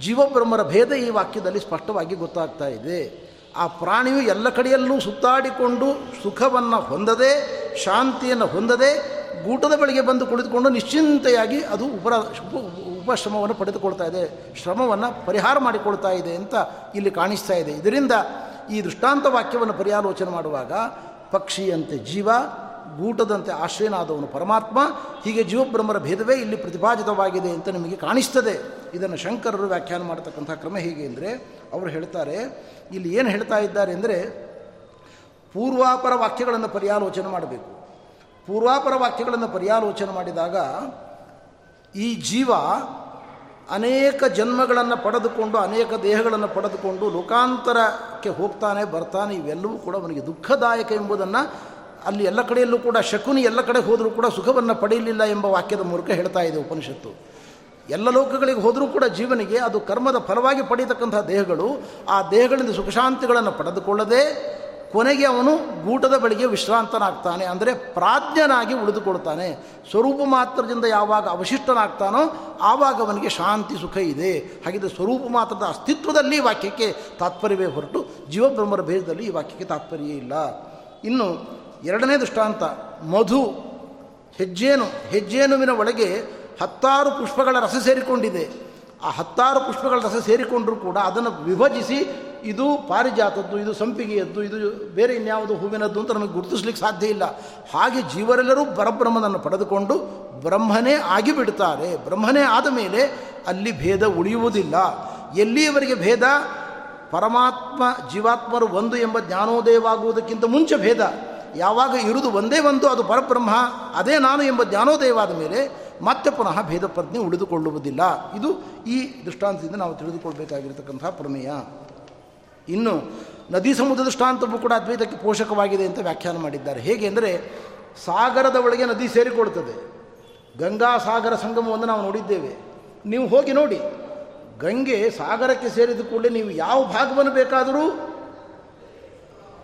ಜೀವಬ್ರಹ್ಮರ ಭೇದ ಈ ವಾಕ್ಯದಲ್ಲಿ ಸ್ಪಷ್ಟವಾಗಿ ಗೊತ್ತಾಗ್ತಾ ಇದೆ. ಆ ಪ್ರಾಣಿಯು ಎಲ್ಲ ಕಡೆಯಲ್ಲೂ ಸುತ್ತಾಡಿಕೊಂಡು ಸುಖವನ್ನು ಹೊಂದದೆ, ಶಾಂತಿಯನ್ನು ಹೊಂದದೆ, ಗೂಟದ ಬೆಳಗ್ಗೆ ಬಂದು ಕುಳಿತುಕೊಂಡು ನಿಶ್ಚಿಂತೆಯಾಗಿ ಅದು ಉಪರ ಉಪಶ್ರಮವನ್ನು ಪಡೆದುಕೊಳ್ತಾ ಇದೆ, ಶ್ರಮವನ್ನು ಪರಿಹಾರ ಮಾಡಿಕೊಳ್ತಾ ಇದೆ ಅಂತ ಇಲ್ಲಿ ಕಾಣಿಸ್ತಾ ಇದೆ. ಇದರಿಂದ ಈ ದೃಷ್ಟಾಂತ ವಾಕ್ಯವನ್ನು ಪರ್ಯಾಲೋಚನೆ ಮಾಡುವಾಗ ಪಕ್ಷಿಯಂತೆ ಜೀವ, ಗೂಟದಂತೆ ಆಶ್ರಯನಾದವನು ಪರಮಾತ್ಮ, ಹೀಗೆ ಜೀವಬ್ರಹ್ಮರ ಭೇದವೇ ಇಲ್ಲಿ ಪ್ರತಿಪಾದಿತವಾಗಿದೆ ಅಂತ ನಿಮಗೆ ಕಾಣಿಸ್ತದೆ. ಇದನ್ನು ಶಂಕರರು ವ್ಯಾಖ್ಯಾನ ಮಾಡತಕ್ಕಂಥ ಕ್ರಮ ಹೇಗೆ ಅಂದರೆ, ಅವರು ಹೇಳ್ತಾರೆ, ಇಲ್ಲಿ ಏನು ಹೇಳ್ತಾ ಇದ್ದಾರೆ ಅಂದರೆ, ಪೂರ್ವಾಪರ ವಾಕ್ಯಗಳನ್ನು ಪರ್ಯಾಲೋಚನೆ ಮಾಡಬೇಕು. ಪೂರ್ವಾಪರ ವಾಕ್ಯಗಳನ್ನು ಪರ್ಯಾಲೋಚನೆ ಮಾಡಿದಾಗ ಈ ಜೀವ ಅನೇಕ ಜನ್ಮಗಳನ್ನು ಪಡೆದುಕೊಂಡು, ಅನೇಕ ದೇಹಗಳನ್ನು ಪಡೆದುಕೊಂಡು ಲೋಕಾಂತರಕ್ಕೆ ಹೋಗ್ತಾನೆ, ಬರ್ತಾನೆ, ಇವೆಲ್ಲವೂ ಕೂಡ ಅವನಿಗೆ ದುಃಖದಾಯಕ ಎಂಬುದನ್ನು ಅಲ್ಲಿ ಎಲ್ಲ ಕಡೆಯಲ್ಲೂ ಕೂಡ ಶಕುನಿ ಎಲ್ಲ ಕಡೆ ಹೋದರೂ ಕೂಡ ಸುಖವನ್ನು ಪಡೆಯಲಿಲ್ಲ ಎಂಬ ವಾಕ್ಯದ ಮೂಲಕ ಹೇಳ್ತಾ ಇದೆ ಉಪನಿಷತ್ತು. ಎಲ್ಲ ಲೋಕಗಳಿಗೆ ಹೋದರೂ ಕೂಡ ಜೀವನಿಗೆ ಅದು ಕರ್ಮದ ಫಲವಾಗಿ ಪಡೀತಕ್ಕಂಥ ದೇಹಗಳು, ಆ ದೇಹಗಳಿಂದ ಸುಖಶಾಂತಿಗಳನ್ನು ಪಡೆದುಕೊಳ್ಳದೆ ಕೊನೆಗೆ ಅವನು ಗೂಟದ ಬಳಿಗೆ ವಿಶ್ರಾಂತನಾಗ್ತಾನೆ. ಅಂದರೆ ಪ್ರಾಜ್ಞನಾಗಿ ಉಳಿದುಕೊಳ್ತಾನೆ. ಸ್ವರೂಪ ಮಾತ್ರದಿಂದ ಯಾವಾಗ ಅವಶಿಷ್ಟನಾಗ್ತಾನೋ ಆವಾಗ ಅವನಿಗೆ ಶಾಂತಿ ಸುಖ ಇದೆ. ಹಾಗಿದ್ರೆ ಸ್ವರೂಪ ಮಾತ್ರದ ಅಸ್ತಿತ್ವದಲ್ಲಿ ವಾಕ್ಯಕ್ಕೆ ತಾತ್ಪರ್ಯವೇ ಹೊರಟು. ಜೀವಬ್ರಹ್ಮರ ಭೇದದಲ್ಲಿ ಈ ವಾಕ್ಯಕ್ಕೆ ತಾತ್ಪರ್ಯ ಇಲ್ಲ. ಇನ್ನು ಎರಡನೇ ದೃಷ್ಟಾಂತ, ಮಧು ಹೆಜ್ಜೇನು ಹೆಜ್ಜೇನುವಿನ ಒಳಗೆ ಹತ್ತಾರು ಪುಷ್ಪಗಳ ರಸ ಸೇರಿಕೊಂಡಿದೆ. ಆ ಹತ್ತಾರು ಪುಷ್ಪಗಳ ರಸ ಸೇರಿಕೊಂಡರೂ ಕೂಡ ಅದನ್ನು ವಿಭಜಿಸಿ ಇದು ಪಾರಿಜಾತದ್ದು, ಇದು ಸಂಪಿಗೆಯದ್ದು, ಇದು ಬೇರೆ ಇನ್ಯಾವುದು ಹೂವಿನದ್ದು ಅಂತ ನಮಗೆ ಗುರುತಿಸ್ಲಿಕ್ಕೆ ಸಾಧ್ಯ ಇಲ್ಲ. ಹಾಗೆ ಜೀವರೆಲ್ಲರೂ ಪರಬ್ರಹ್ಮನನ್ನು ಪಡೆದುಕೊಂಡು ಬ್ರಹ್ಮನೇ ಆಗಿಬಿಡ್ತಾರೆ. ಬ್ರಹ್ಮನೇ ಆದ ಮೇಲೆ ಅಲ್ಲಿ ಭೇದ ಉಳಿಯುವುದಿಲ್ಲ. ಎಲ್ಲಿಯವರೆಗೆ ಭೇದ? ಪರಮಾತ್ಮ, ಜೀವಾತ್ಮರು ಒಂದು ಎಂಬ ಜ್ಞಾನೋದಯವಾಗುವುದಕ್ಕಿಂತ ಮುಂಚೆ ಭೇದ. ಯಾವಾಗ ಇರುವುದು ಒಂದೇ ಒಂದು, ಅದು ಪರಬ್ರಹ್ಮ, ಅದೇ ನಾನು ಎಂಬ ಜ್ಞಾನೋದಯವಾದ ಮೇಲೆ ಮತ್ತೆ ಪುನಃ ಭೇದ ಪ್ರಜ್ಞೆ ಉಳಿದುಕೊಳ್ಳುವುದಿಲ್ಲ. ಇದು ಈ ದೃಷ್ಟಾಂತದಿಂದ ನಾವು ತಿಳಿದುಕೊಳ್ಬೇಕಾಗಿರತಕ್ಕಂಥ ಪ್ರಮೇಯ. ಇನ್ನು ನದಿ ಸಮುದ್ರದ ದೃಷ್ಟಾಂತವೂ ಕೂಡ ಅದ್ವೈತಕ್ಕೆ ಪೋಷಕವಾಗಿದೆ ಅಂತ ವ್ಯಾಖ್ಯಾನ ಮಾಡಿದ್ದಾರೆ. ಹೇಗೆ ಅಂದರೆ ಸಾಗರದ ಒಳಗೆ ನದಿ ಸೇರಿಕೊಳ್ತದೆ. ಗಂಗಾ ಸಾಗರ ಸಂಗಮವನ್ನು ನಾವು ನೋಡಿದ್ದೇವೆ. ನೀವು ಹೋಗಿ ನೋಡಿ. ಗಂಗೆ ಸಾಗರಕ್ಕೆ ಸೇರಿದ ಕೂಡಲೇ ನೀವು ಯಾವ ಭಾಗವನ್ನು ಬೇಕಾದರೂ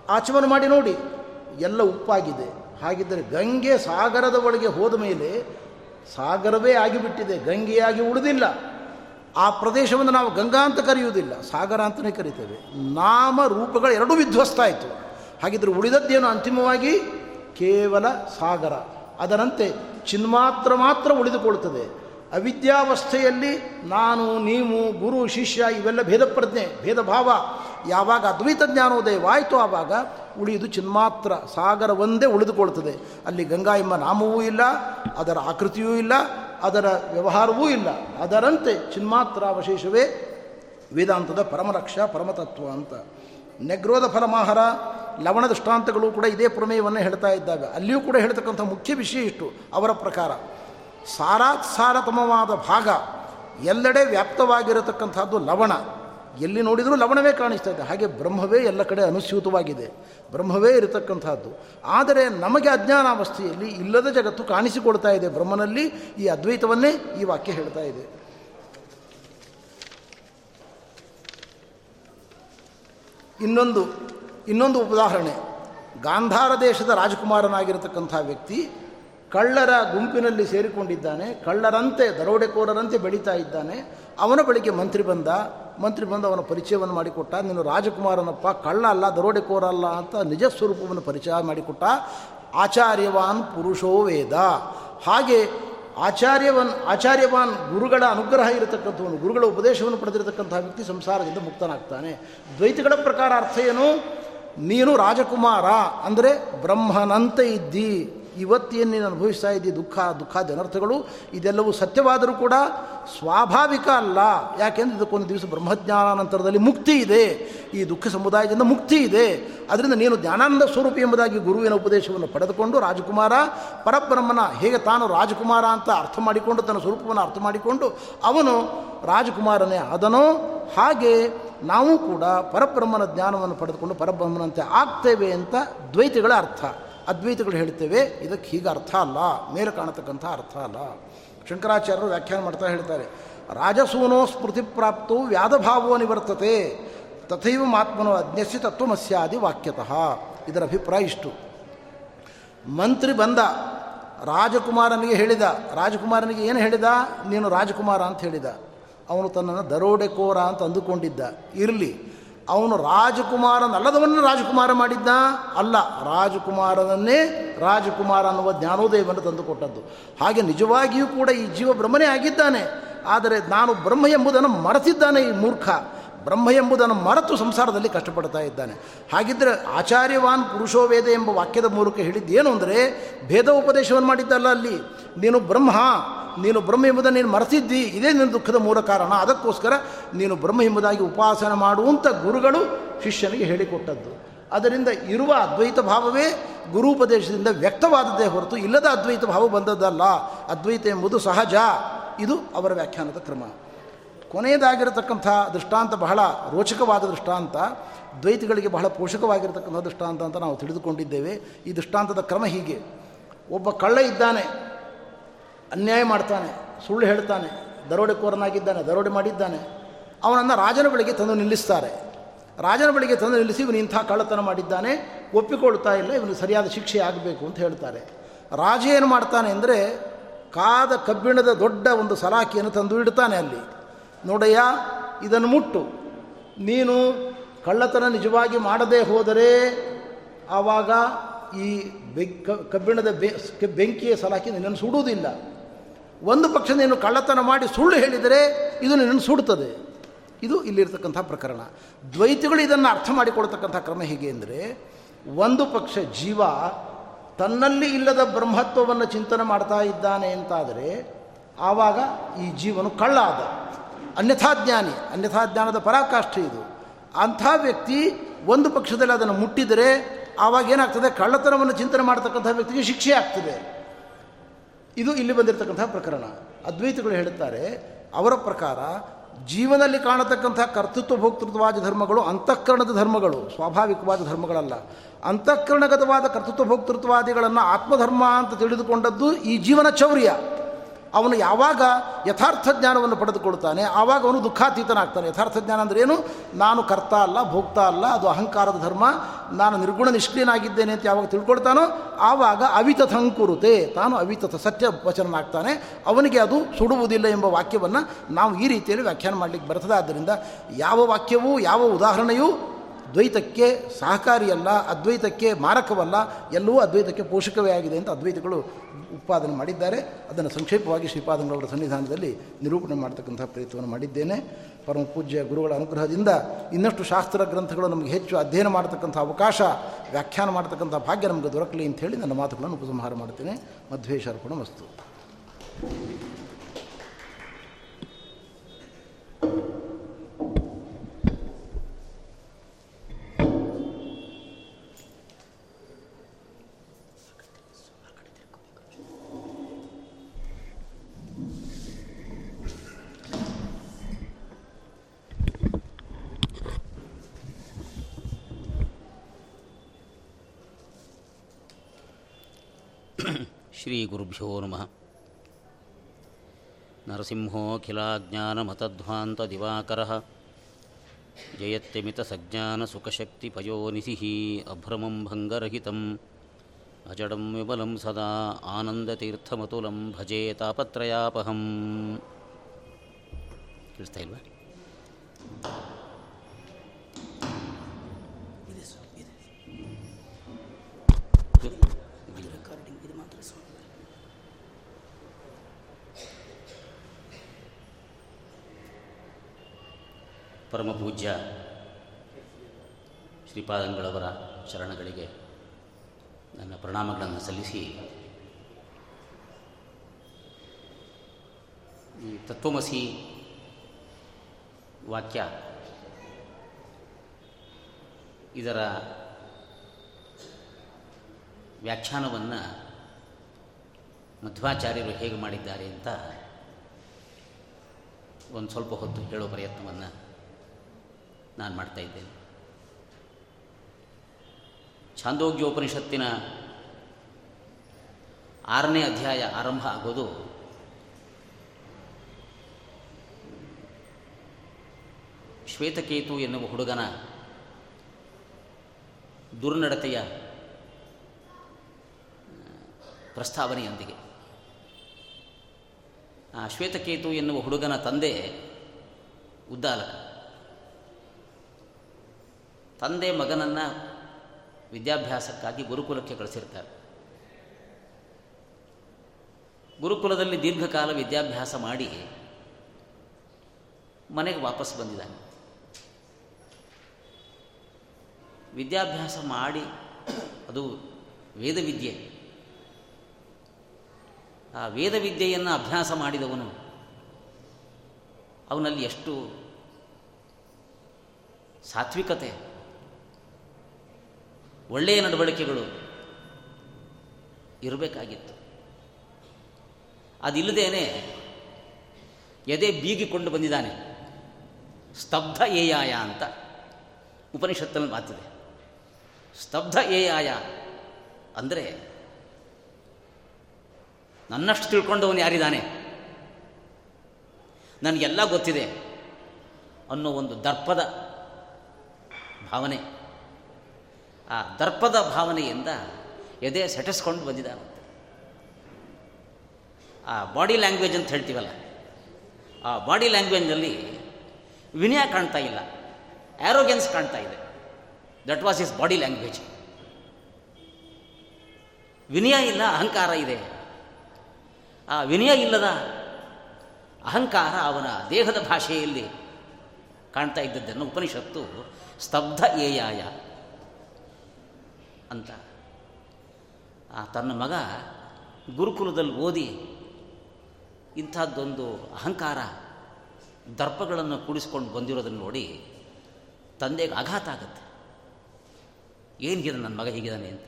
ಆಚಮನ ಮಾಡಿ ನೋಡಿ. ಎಲ್ಲ ಉಪ್ಪಾಗಿದೆ. ಹಾಗಿದ್ದರೆ ಗಂಗೆ ಸಾಗರದ ಒಳಗೆ ಹೋದ ಮೇಲೆ ಸಾಗರವೇ ಆಗಿಬಿಟ್ಟಿದೆ. ಗಂಗೆಯಾಗಿ ಉಳಿದಿಲ್ಲ. ಆ ಪ್ರದೇಶವನ್ನು ನಾವು ಗಂಗಾ ಅಂತ ಕರೆಯುವುದಿಲ್ಲ, ಸಾಗರ ಅಂತಲೇ ಕರಿತೇವೆ. ನಾಮ ರೂಪಗಳು ಎರಡೂ ವಿಧ್ವಸ್ತ ಆಯಿತು ಹಾಗಿದ್ರೆ ಉಳಿದದ್ದೇನು ಅಂತಿಮವಾಗಿ? ಕೇವಲ ಸಾಗರ. ಅದರಂತೆ ಚಿನ್ಮಾತ್ರ ಮಾತ್ರ ಉಳಿದುಕೊಳ್ಳುತ್ತದೆ. ಅವಿದ್ಯಾವಸ್ಥೆಯಲ್ಲಿ ನಾನು, ನೀವು, ಗುರು, ಶಿಷ್ಯ ಇವೆಲ್ಲ ಭೇದ ಪ್ರಜ್ಞೆ, ಭೇದ ಭಾವ. ಯಾವಾಗ ಅದ್ವೈತ ಜ್ಞಾನೋದಯವಾಯಿತು ಆವಾಗ ಉಳಿಯುವುದು ಚಿನ್ಮಾತ್ರ. ಸಾಗರ ಒಂದೇ ಉಳಿದುಕೊಳ್ತದೆ ಅಲ್ಲಿ ಗಂಗಾ ಎಂಬ ನಾಮವೂ ಇಲ್ಲ, ಅದರ ಆಕೃತಿಯೂ ಇಲ್ಲ ಅದರ ವ್ಯವಹಾರವೂ ಇಲ್ಲ. ಅದರಂತೆ ಚಿನ್ಮಾತ್ರ ಅವಶೇಷವೇ ವೇದಾಂತದ ಪರಮರಕ್ಷ, ಪರಮತತ್ವ ಅಂತ. ನೆಗ್ರೋಧ ಫಲಮಾಹಾರ ಲವಣ ದೃಷ್ಟಾಂತಗಳು ಕೂಡ ಇದೇ ಪ್ರಮೇಯವನ್ನು ಹೇಳ್ತಾ ಇದ್ದಾವೆ ಅಲ್ಲಿಯೂ ಕೂಡ ಹೇಳ್ತಕ್ಕಂಥ ಮುಖ್ಯ ವಿಷಯ ಇಷ್ಟು, ಅವರ ಪ್ರಕಾರ. ಸಾರಾತ್ ಸಾರತಮವಾದ ಭಾಗ ಎಲ್ಲೆಡೆ ವ್ಯಾಪ್ತವಾಗಿರತಕ್ಕಂಥದ್ದು ಲವಣ. ಎಲ್ಲಿ ನೋಡಿದರೂ ಲವಣವೇ ಕಾಣಿಸ್ತಾ ಇದೆ. ಹಾಗೆ ಬ್ರಹ್ಮವೇ ಎಲ್ಲ ಕಡೆ ಅನುಸ್ಯೂತವಾಗಿದೆ. ಬ್ರಹ್ಮವೇ ಇರತಕ್ಕಂಥದ್ದು ಆದರೆ ನಮಗೆ ಅಜ್ಞಾನಾವಸ್ಥೆಯಲ್ಲಿ ಇಲ್ಲದ ಜಗತ್ತು ಕಾಣಿಸಿಕೊಳ್ತಾ ಇದೆ ಬ್ರಹ್ಮನಲ್ಲಿ. ಈ ಅದ್ವೈತವನ್ನೇ ಈ ವಾಕ್ಯ ಹೇಳ್ತಾ ಇದೆ. ಇನ್ನೊಂದು ಇನ್ನೊಂದು ಉದಾಹರಣೆ. ಗಾಂಧಾರ ದೇಶದ ರಾಜಕುಮಾರನಾಗಿರತಕ್ಕಂಥ ವ್ಯಕ್ತಿ ಕಳ್ಳರ ಗುಂಪಿನಲ್ಲಿ ಸೇರಿಕೊಂಡಿದ್ದಾನೆ. ಕಳ್ಳರಂತೆ, ದರೋಡೆಕೋರರಂತೆ ಬೆಳೀತಾ ಇದ್ದಾನೆ. ಅವನ ಬಳಿಗೆ ಮಂತ್ರಿ ಬಂದ. ಮಂತ್ರಿ ಬಂದು ಅವನ ಪರಿಚಯವನ್ನು ಮಾಡಿಕೊಟ್ಟ. ನೀನು ರಾಜಕುಮಾರನಪ್ಪ, ಕಳ್ಳ ಅಲ್ಲ, ದರೋಡೆಕೋರ ಅಲ್ಲ ಅಂತ ನಿಜ ಸ್ವರೂಪವನ್ನು ಪರಿಚಯ ಮಾಡಿಕೊಟ್ಟ. ಆಚಾರ್ಯವಾನ್ ಪುರುಷೋ ವೇದ. ಹಾಗೆ ಆಚಾರ್ಯವನ್, ಆಚಾರ್ಯವಾನ್ ಗುರುಗಳ ಅನುಗ್ರಹ ಇರತಕ್ಕಂಥವನು, ಗುರುಗಳ ಉಪದೇಶವನ್ನು ಪಡೆದಿರತಕ್ಕಂಥ ವ್ಯಕ್ತಿ ಸಂಸಾರದಿಂದ ಮುಕ್ತನಾಗ್ತಾನೆ. ದ್ವೈತಗಳ ಪ್ರಕಾರ ಅರ್ಥ ಏನು? ನೀನು ರಾಜಕುಮಾರ, ಅಂದರೆ ಬ್ರಹ್ಮನಂತೆ ಇದ್ದಿ. ಇವತ್ತೇನು ನೀನು ಅನುಭವಿಸ್ತಾ ಇದ್ದೀ, ದುಃಖ ದುಃಖ ಜನಾರ್ಥಗಳು ಇದೆಲ್ಲವೂ ಸತ್ಯವಾದರೂ ಕೂಡ ಸ್ವಾಭಾವಿಕ ಅಲ್ಲ. ಯಾಕೆಂದ್ರೆ ಇದಕ್ಕೊಂದು ದಿವಸ ಬ್ರಹ್ಮಜ್ಞಾನಾನಂತರದಲ್ಲಿ ಮುಕ್ತಿ ಇದೆ. ಈ ದುಃಖ ಸಮುದಾಯದಿಂದ ಮುಕ್ತಿ ಇದೆ. ಅದರಿಂದ ನೀನು ಜ್ಞಾನಾನಂದ ಸ್ವರೂಪ ಎಂಬುದಾಗಿ ಗುರುವಿನ ಉಪದೇಶವನ್ನು ಪಡೆದುಕೊಂಡು ರಾಜಕುಮಾರ, ಪರಬ್ರಹ್ಮನ ಹೇಗೆ ತಾನು ರಾಜಕುಮಾರ ಅಂತ ಅರ್ಥ ಮಾಡಿಕೊಂಡು, ತನ್ನ ಸ್ವರೂಪವನ್ನು ಅರ್ಥ ಮಾಡಿಕೊಂಡು ಅವನು ರಾಜಕುಮಾರನೇ ಅದನೋ ಹಾಗೆ ನಾವು ಕೂಡ ಪರಬ್ರಹ್ಮನ ಜ್ಞಾನವನ್ನು ಪಡೆದುಕೊಂಡು ಪರಬ್ರಹ್ಮನಂತೆ ಆಗ್ತೇವೆ ಅಂತ ದ್ವೈತಗಳ ಅರ್ಥ. ಅದ್ವೈತಗಳು ಹೇಳ್ತೇವೆ, ಇದಕ್ಕೆ ಹೀಗೆ ಅರ್ಥ ಅಲ್ಲ, ಮೇಲೆ ಕಾಣತಕ್ಕಂಥ ಅರ್ಥ ಅಲ್ಲ. ಶಂಕರಾಚಾರ್ಯರು ವ್ಯಾಖ್ಯಾನ ಮಾಡ್ತಾ ಹೇಳ್ತಾರೆ, ರಾಜಸೂನೋ ಸ್ಮೃತಿ ಪ್ರಾಪ್ತು ವ್ಯಾಧಭಾವೋ ನಿವರ್ತತೆ, ತಥೈವ ಮಾತ್ಮನೋ ಅಜ್ಞಸಿ ತತ್ವಮಸ್ಯಾದಿ ವಾಕ್ಯತಃ. ಇದರ ಅಭಿಪ್ರಾಯ ಇಷ್ಟು. ಮಂತ್ರಿ ಬಂದ, ರಾಜಕುಮಾರನಿಗೆ ಹೇಳಿದ, ರಾಜಕುಮಾರನಿಗೆ ಏನು ಹೇಳಿದ? ನೀನು ರಾಜಕುಮಾರ ಅಂತ ಹೇಳಿದ. ಅವನು ತನ್ನನ್ನು ದರೋಡೆಕೋರ ಅಂತ ಅಂದುಕೊಂಡಿದ್ದ. ಇರಲಿ ಅವನು ರಾಜಕುಮಾರನಲ್ಲದವನ್ನು ರಾಜಕುಮಾರ ಮಾಡಿದ್ದ? ಅಲ್ಲ, ರಾಜಕುಮಾರನನ್ನೇ ರಾಜಕುಮಾರ ಅನ್ನುವ ಜ್ಞಾನೋದಯವನ್ನು ತಂದುಕೊಟ್ಟದ್ದು. ಹಾಗೆ ನಿಜವಾಗಿಯೂ ಕೂಡ ಈ ಜೀವ ಬ್ರಹ್ಮನೇ ಆಗಿದ್ದಾನೆ. ಆದರೆ ನಾನು ಬ್ರಹ್ಮ ಎಂಬುದನ್ನು ಮರೆತಿದ್ದಾನೆ ಈ ಮೂರ್ಖ. ಬ್ರಹ್ಮ ಎಂಬುದನ್ನು ಮರೆತು ಸಂಸಾರದಲ್ಲಿ ಕಷ್ಟಪಡ್ತಾ ಇದ್ದಾನೆ. ಹಾಗಿದ್ದರೆ ಆಚಾರ್ಯವಾನ್ ಪುರುಷೋ ವೇದ ಎಂಬ ವಾಕ್ಯದ ಮೂಲಕ ಹೇಳಿದ್ದೇನು ಅಂದರೆ ಭೇದ ಉಪದೇಶವನ್ನು ಮಾಡಿದ್ದಲ್ಲ ಅಲ್ಲಿ. ನೀನು ಬ್ರಹ್ಮ ನೀನು ಬ್ರಹ್ಮ ಎಂಬುದನ್ನು ನೀನು ಮರೆತಿದ್ದಿ, ಇದೇ ನಿನ್ನ ದುಃಖದ ಮೂಲ ಕಾರಣ. ಅದಕ್ಕೋಸ್ಕರ ನೀನು ಬ್ರಹ್ಮ ಎಂಬುದಾಗಿ ಉಪಾಸನೆ ಮಾಡುವಂಥ ಗುರುಗಳು ಶಿಷ್ಯನಿಗೆ ಹೇಳಿಕೊಟ್ಟದ್ದು. ಅದರಿಂದ ಇರುವ ಅದ್ವೈತ ಭಾವವೇ ಗುರುಪದೇಶದಿಂದ ವ್ಯಕ್ತವಾದದ್ದೇ ಹೊರತು ಇಲ್ಲದ ಅದ್ವೈತ ಭಾವ ಬಂದದ್ದಲ್ಲ. ಅದ್ವೈತ ಎಂಬುದು ಸಹಜ. ಇದು ಅವರ ವ್ಯಾಖ್ಯಾನದ ಕ್ರಮ. ಕೊನೆಯದಾಗಿರತಕ್ಕಂಥ ದೃಷ್ಟಾಂತ ಬಹಳ ರೋಚಕವಾದ ದೃಷ್ಟಾಂತ, ದ್ವೈತಿಗಳಿಗೆ ಬಹಳ ಪೋಷಕವಾಗಿರತಕ್ಕಂಥ ದೃಷ್ಟಾಂತ ಅಂತ ನಾವು ತಿಳಿದುಕೊಂಡಿದ್ದೇವೆ. ಈ ದೃಷ್ಟಾಂತದ ಕ್ರಮ ಹೀಗೆ. ಒಬ್ಬ ಕಳ್ಳ ಇದ್ದಾನೆ, ಅನ್ಯಾಯ ಮಾಡ್ತಾನೆ, ಸುಳ್ಳು ಹೇಳ್ತಾನೆ, ದರೋಡೆಕೋರನಾಗಿದ್ದಾನೆ, ದರೋಡೆ ಮಾಡಿದ್ದಾನೆ, ಅವನನ್ನು ರಾಜನ ಬಳಿಗೆ ತಂದು ನಿಲ್ಲಿಸ್ತಾರೆ. ರಾಜನ ಬಳಿಗೆ ತಂದು ನಿಲ್ಲಿಸಿ ಇವನು ಇಂಥ ಕಳ್ಳತನ ಮಾಡಿದ್ದಾನೆ, ಒಪ್ಪಿಕೊಳ್ತಾ ಇಲ್ಲ ಇವನು ಸರಿಯಾದ ಶಿಕ್ಷೆ ಆಗಬೇಕು ಅಂತ ಹೇಳ್ತಾರೆ. ರಾಜ ಏನು ಮಾಡ್ತಾನೆ ಅಂದರೆ, ಕಾದ ಕಬ್ಬಿಣದ ದೊಡ್ಡ ಒಂದು ಸಲಾಕಿಯನ್ನು ತಂದು ಇಡ್ತಾನೆ ಅಲ್ಲಿ. ನೋಡಯ್ಯ, ಇದನ್ನು ಮುಟ್ಟು. ನೀನು ಕಳ್ಳತನ ನಿಜವಾಗಿ ಮಾಡದೇ ಹೋದರೆ ಆವಾಗ ಈ ಕಬ್ಬಿಣದ ಬೆಂಕಿಯ ಸಲಾಕಿ ನಿನ್ನನ್ನು ಸುಡುವುದಿಲ್ಲ. ಒಂದು ಪಕ್ಷ ನೀನು ಕಳ್ಳತನ ಮಾಡಿ ಸುಳ್ಳು ಹೇಳಿದರೆ ಇದು ನಿನ್ನನ್ನು ಸುಡುತ್ತದೆ. ಇದು ಇಲ್ಲಿರ್ತಕ್ಕಂಥ ಪ್ರಕರಣ. ದ್ವೈತಗಳು ಇದನ್ನು ಅರ್ಥ ಮಾಡಿಕೊಳ್ತಕ್ಕಂಥ ಕ್ರಮ ಹೇಗೆ ಅಂದರೆ, ಒಂದು ಪಕ್ಷ ಜೀವ ತನ್ನಲ್ಲಿ ಇಲ್ಲದ ಬ್ರಹ್ಮತ್ವವನ್ನು ಚಿಂತನೆ ಮಾಡ್ತಾ ಇದ್ದಾನೆ ಅಂತಾದರೆ, ಆವಾಗ ಈ ಜೀವನು ಕಳ್ಳ ಆದ ಅನ್ಯಥಾಜ್ಞಾನಿ, ಅನ್ಯಥಾಜ್ಞಾನದ ಪರಾಕಾಷ್ಠೆ ಇದು. ಅಂಥ ವ್ಯಕ್ತಿ ಒಂದು ಪಕ್ಷದಲ್ಲಿ ಅದನ್ನು ಮುಟ್ಟಿದರೆ ಆವಾಗ ಏನಾಗ್ತದೆ? ಕಳ್ಳತನವನ್ನು ಚಿಂತನೆ ಮಾಡ್ತಕ್ಕಂಥ ವ್ಯಕ್ತಿಗೆ ಶಿಕ್ಷೆ ಆಗ್ತದೆ. ಇದು ಇಲ್ಲಿ ಬಂದಿರತಕ್ಕಂಥ ಪ್ರಕರಣ. ಅದ್ವೈತಗಳು ಹೇಳುತ್ತಾರೆ, ಅವರ ಪ್ರಕಾರ ಜೀವನದಲ್ಲಿ ಕಾಣತಕ್ಕಂಥ ಕರ್ತೃತ್ವ ಭೋಕ್ತೃತ್ವವಾದ ಧರ್ಮಗಳು ಅಂತಃಕರಣದ ಧರ್ಮಗಳು, ಸ್ವಾಭಾವಿಕವಾದ ಧರ್ಮಗಳಲ್ಲ. ಅಂತಃಕರಣಗತವಾದ ಕರ್ತೃತ್ವ ಭೋಕ್ತೃತ್ವಾದಿಗಳನ್ನು ಆತ್ಮಧರ್ಮ ಅಂತ ತಿಳಿದುಕೊಂಡದ್ದು ಈ ಜೀವನ ಚೌರ್ಯ ಅವನು ಯಾವಾಗ ಯಥಾರ್ಥ ಜ್ಞಾನವನ್ನು ಪಡೆದುಕೊಳ್ತಾನೆ ಆವಾಗ ಅವನು ದುಃಖಾತೀತನಾಗ್ತಾನೆ. ಯಥಾರ್ಥ ಜ್ಞಾನ ಅಂದರೆ ಏನು? ನಾನು ಕರ್ತ ಅಲ್ಲ, ಭೋಕ್ತ ಅಲ್ಲ, ಅದು ಅಹಂಕಾರದ ಧರ್ಮ, ನಾನು ನಿರ್ಗುಣ ನಿಷ್ಕ್ರಿಯನಾಗಿದ್ದೇನೆ ಅಂತ ಯಾವಾಗ ತಿಳ್ಕೊಳ್ತಾನೋ, ಆವಾಗ ಅವಿತಥಂಕುರುತೆ ತಾನು ಅವಿತಥ ಸತ್ಯ ವಚನನಾಗ್ತಾನೆ. ಅವನಿಗೆ ಅದು ಸುಡುವುದಿಲ್ಲ ಎಂಬ ವಾಕ್ಯವನ್ನು ನಾವು ಈ ರೀತಿಯಲ್ಲಿ ವ್ಯಾಖ್ಯಾನ ಮಾಡಲಿಕ್ಕೆ ಬರ್ತದೆ. ಆದ್ದರಿಂದ ಯಾವ ವಾಕ್ಯವೂ, ಯಾವ ಉದಾಹರಣೆಯೂ ದ್ವೈತಕ್ಕೆ ಸಹಕಾರಿಯಲ್ಲ, ಅದ್ವೈತಕ್ಕೆ ಮಾರಕವಲ್ಲ, ಎಲ್ಲವೂ ಅದ್ವೈತಕ್ಕೆ ಪೋಷಕವೇ ಆಗಿದೆ ಅಂತ ಅದ್ವೈತಗಳು ಉತ್ಪಾದನೆ ಮಾಡಿದ್ದಾರೆ. ಅದನ್ನು ಸಂಕ್ಷೇಪವಾಗಿ ಶ್ರೀಪಾದಂಗಳವರ ಸನ್ನಿಧಾನದಲ್ಲಿ ನಿರೂಪಣೆ ಮಾಡ್ತಕ್ಕಂಥ ಪ್ರಯತ್ನವನ್ನು ಮಾಡಿದ್ದೇನೆ. ಪರಮ ಪೂಜ್ಯ ಗುರುಗಳ ಅನುಗ್ರಹದಿಂದ ಇನ್ನಷ್ಟು ಶಾಸ್ತ್ರ ಗ್ರಂಥಗಳು ನಮಗೆ ಹೆಚ್ಚು ಅಧ್ಯಯನ ಮಾಡತಕ್ಕಂಥ ಅವಕಾಶ, ವ್ಯಾಖ್ಯಾನ ಮಾಡತಕ್ಕಂಥ ಭಾಗ್ಯ ನಮಗೆ ದೊರಕಲಿ ಅಂತ ಹೇಳಿ ನನ್ನ ಮಾತುಗಳನ್ನು ಉಪಸಂಹಾರ ಮಾಡ್ತೇನೆ ಮಧ್ವೇಶ್ವರ್ಪಣ ವಸ್ತು ಶ್ರೀಗುರುಭ್ಯೋ ನಮಃ ನರಸಿಂಹೋಖಿಲಾಜ್ಞಾನಮತಧ್ವಾಂತದಿವಾಕರ जयत्यमितसज्ञानसुखशक्तिपयोनिधिः अभ्रमं भङ्गरहितम् अजडं विमलं सदा आनन्दतीर्थमतुलं भजे तापत्रयापहम् ಪರಮಪೂಜ್ಯ ಶ್ರೀಪಾದಂಗಳವರ ಶರಣಗಳಿಗೆ ನನ್ನ ಪ್ರಣಾಮಗಳನ್ನು ಸಲ್ಲಿಸಿ ಈ ತತ್ವಮಸಿ ವಾಕ್ಯ ಇದರ ವ್ಯಾಖ್ಯಾನವನ್ನು ಮಧ್ವಾಚಾರ್ಯರು ಹೇಗೆ ಮಾಡಿದ್ದಾರೆ ಅಂತ ಒಂದು ಸ್ವಲ್ಪ ಹೊತ್ತು ಹೇಳೋ ಪ್ರಯತ್ನವನ್ನು ನಾನು ಮಾಡ್ತಾ ಇದ್ದೇನೆ. ಛಾಂದೋಗ್ಯೋಪನಿಷತ್ತಿನ ಆರನೇ ಅಧ್ಯಾಯ ಆರಂಭ ಆಗೋದು ಶ್ವೇತಕೇತು ಎನ್ನುವ ಹುಡುಗನ ದುರ್ನಡತೆಯ ಪ್ರಸ್ತಾವನೆಯೊಂದಿಗೆ. ಆ ಶ್ವೇತಕೇತು ಎನ್ನುವ ಹುಡುಗನ ತಂದೆ ಉದ್ದಾಲಕ. ತಂದೆ ಮಗನನ್ನು ವಿದ್ಯಾಭ್ಯಾಸಕ್ಕಾಗಿ ಗುರುಕುಲಕ್ಕೆ ಕಳಿಸಿರ್ತಾರೆ. ಗುರುಕುಲದಲ್ಲಿ ದೀರ್ಘಕಾಲ ವಿದ್ಯಾಭ್ಯಾಸ ಮಾಡಿ ಮನೆಗೆ ವಾಪಸ್ ಬಂದಿದ್ದಾನೆ. ವಿದ್ಯಾಭ್ಯಾಸ ಮಾಡಿ ಅದು ವೇದವಿದ್ಯೆ. ಆ ವೇದವಿದ್ಯೆಯನ್ನು ಅಭ್ಯಾಸ ಮಾಡಿದವನು ಅವನಲ್ಲಿ ಎಷ್ಟು ಸಾತ್ವಿಕತೆ ಒಳ್ಳೆಯ ನಡವಳಿಕೆಗಳು ಇರಬೇಕಾಗಿತ್ತು. ಅದಿಲ್ಲದೇನೆ ಎದೆ ಬೀಗಿಕೊಂಡು ಬಂದಿದ್ದಾನೆ. ಸ್ತಬ್ಧ ಏಯಾಯ ಅಂತ ಉಪನಿಷತ್ತಲ್ಲಿ ಮಾತಿದೆ. ಸ್ತಬ್ಧ ಏಯಾಯ ಅಂದರೆ ನನ್ನಷ್ಟು ತಿಳ್ಕೊಂಡವನು ಯಾರಿದ್ದಾನೆ? ನನಗೆಲ್ಲ ಗೊತ್ತಿದೆ ಅನ್ನೋ ಒಂದು ದರ್ಪದ ಭಾವನೆ. ಆ ದರ್ಪದ ಭಾವನೆಯಿಂದ ಎದೆ ಸೆಟಸ್ಕೊಂಡು ಬಂದಿದ್ದಾನಂತೆ. ಆ ಬಾಡಿ ಲ್ಯಾಂಗ್ವೇಜ್ ಅಂತ ಹೇಳ್ತೀವಲ್ಲ, ಆ ಬಾಡಿ ಲ್ಯಾಂಗ್ವೇಜ್ನಲ್ಲಿ ವಿನಯ ಕಾಣ್ತಾ ಇಲ್ಲ ಆ್ಯರೋಗೆನ್ಸ್ ಕಾಣ್ತಾ ಇದೆ. That was his body language ವಿನಯ ಇಲ್ಲ, ಅಹಂಕಾರ ಇದೆ. ಆ ವಿನಯ ಇಲ್ಲದ ಅಹಂಕಾರ ಅವನ ದೇಹದ ಭಾಷೆಯಲ್ಲಿ ಕಾಣ್ತಾ ಇದ್ದದ್ದನ್ನು ಉಪನಿಷತ್ತು ಸ್ತಬ್ಧ ಏಯಾಯ ಅಂತ. ಆ ತನ್ನ ಮಗ ಗುರುಕುಲದಲ್ಲಿ ಓದಿ ಇಂಥದ್ದೊಂದು ಅಹಂಕಾರ ದರ್ಪಗಳನ್ನು ಕೂಡಿಸ್ಕೊಂಡು ಬಂದಿರೋದನ್ನು ನೋಡಿ ತಂದೆಗೆ ಆಘಾತ ಆಗುತ್ತೆ. ಏನಿಗಿದೆ ನನ್ನ ಮಗ ಹೀಗಿದ್ದಾನೆ ಅಂತ.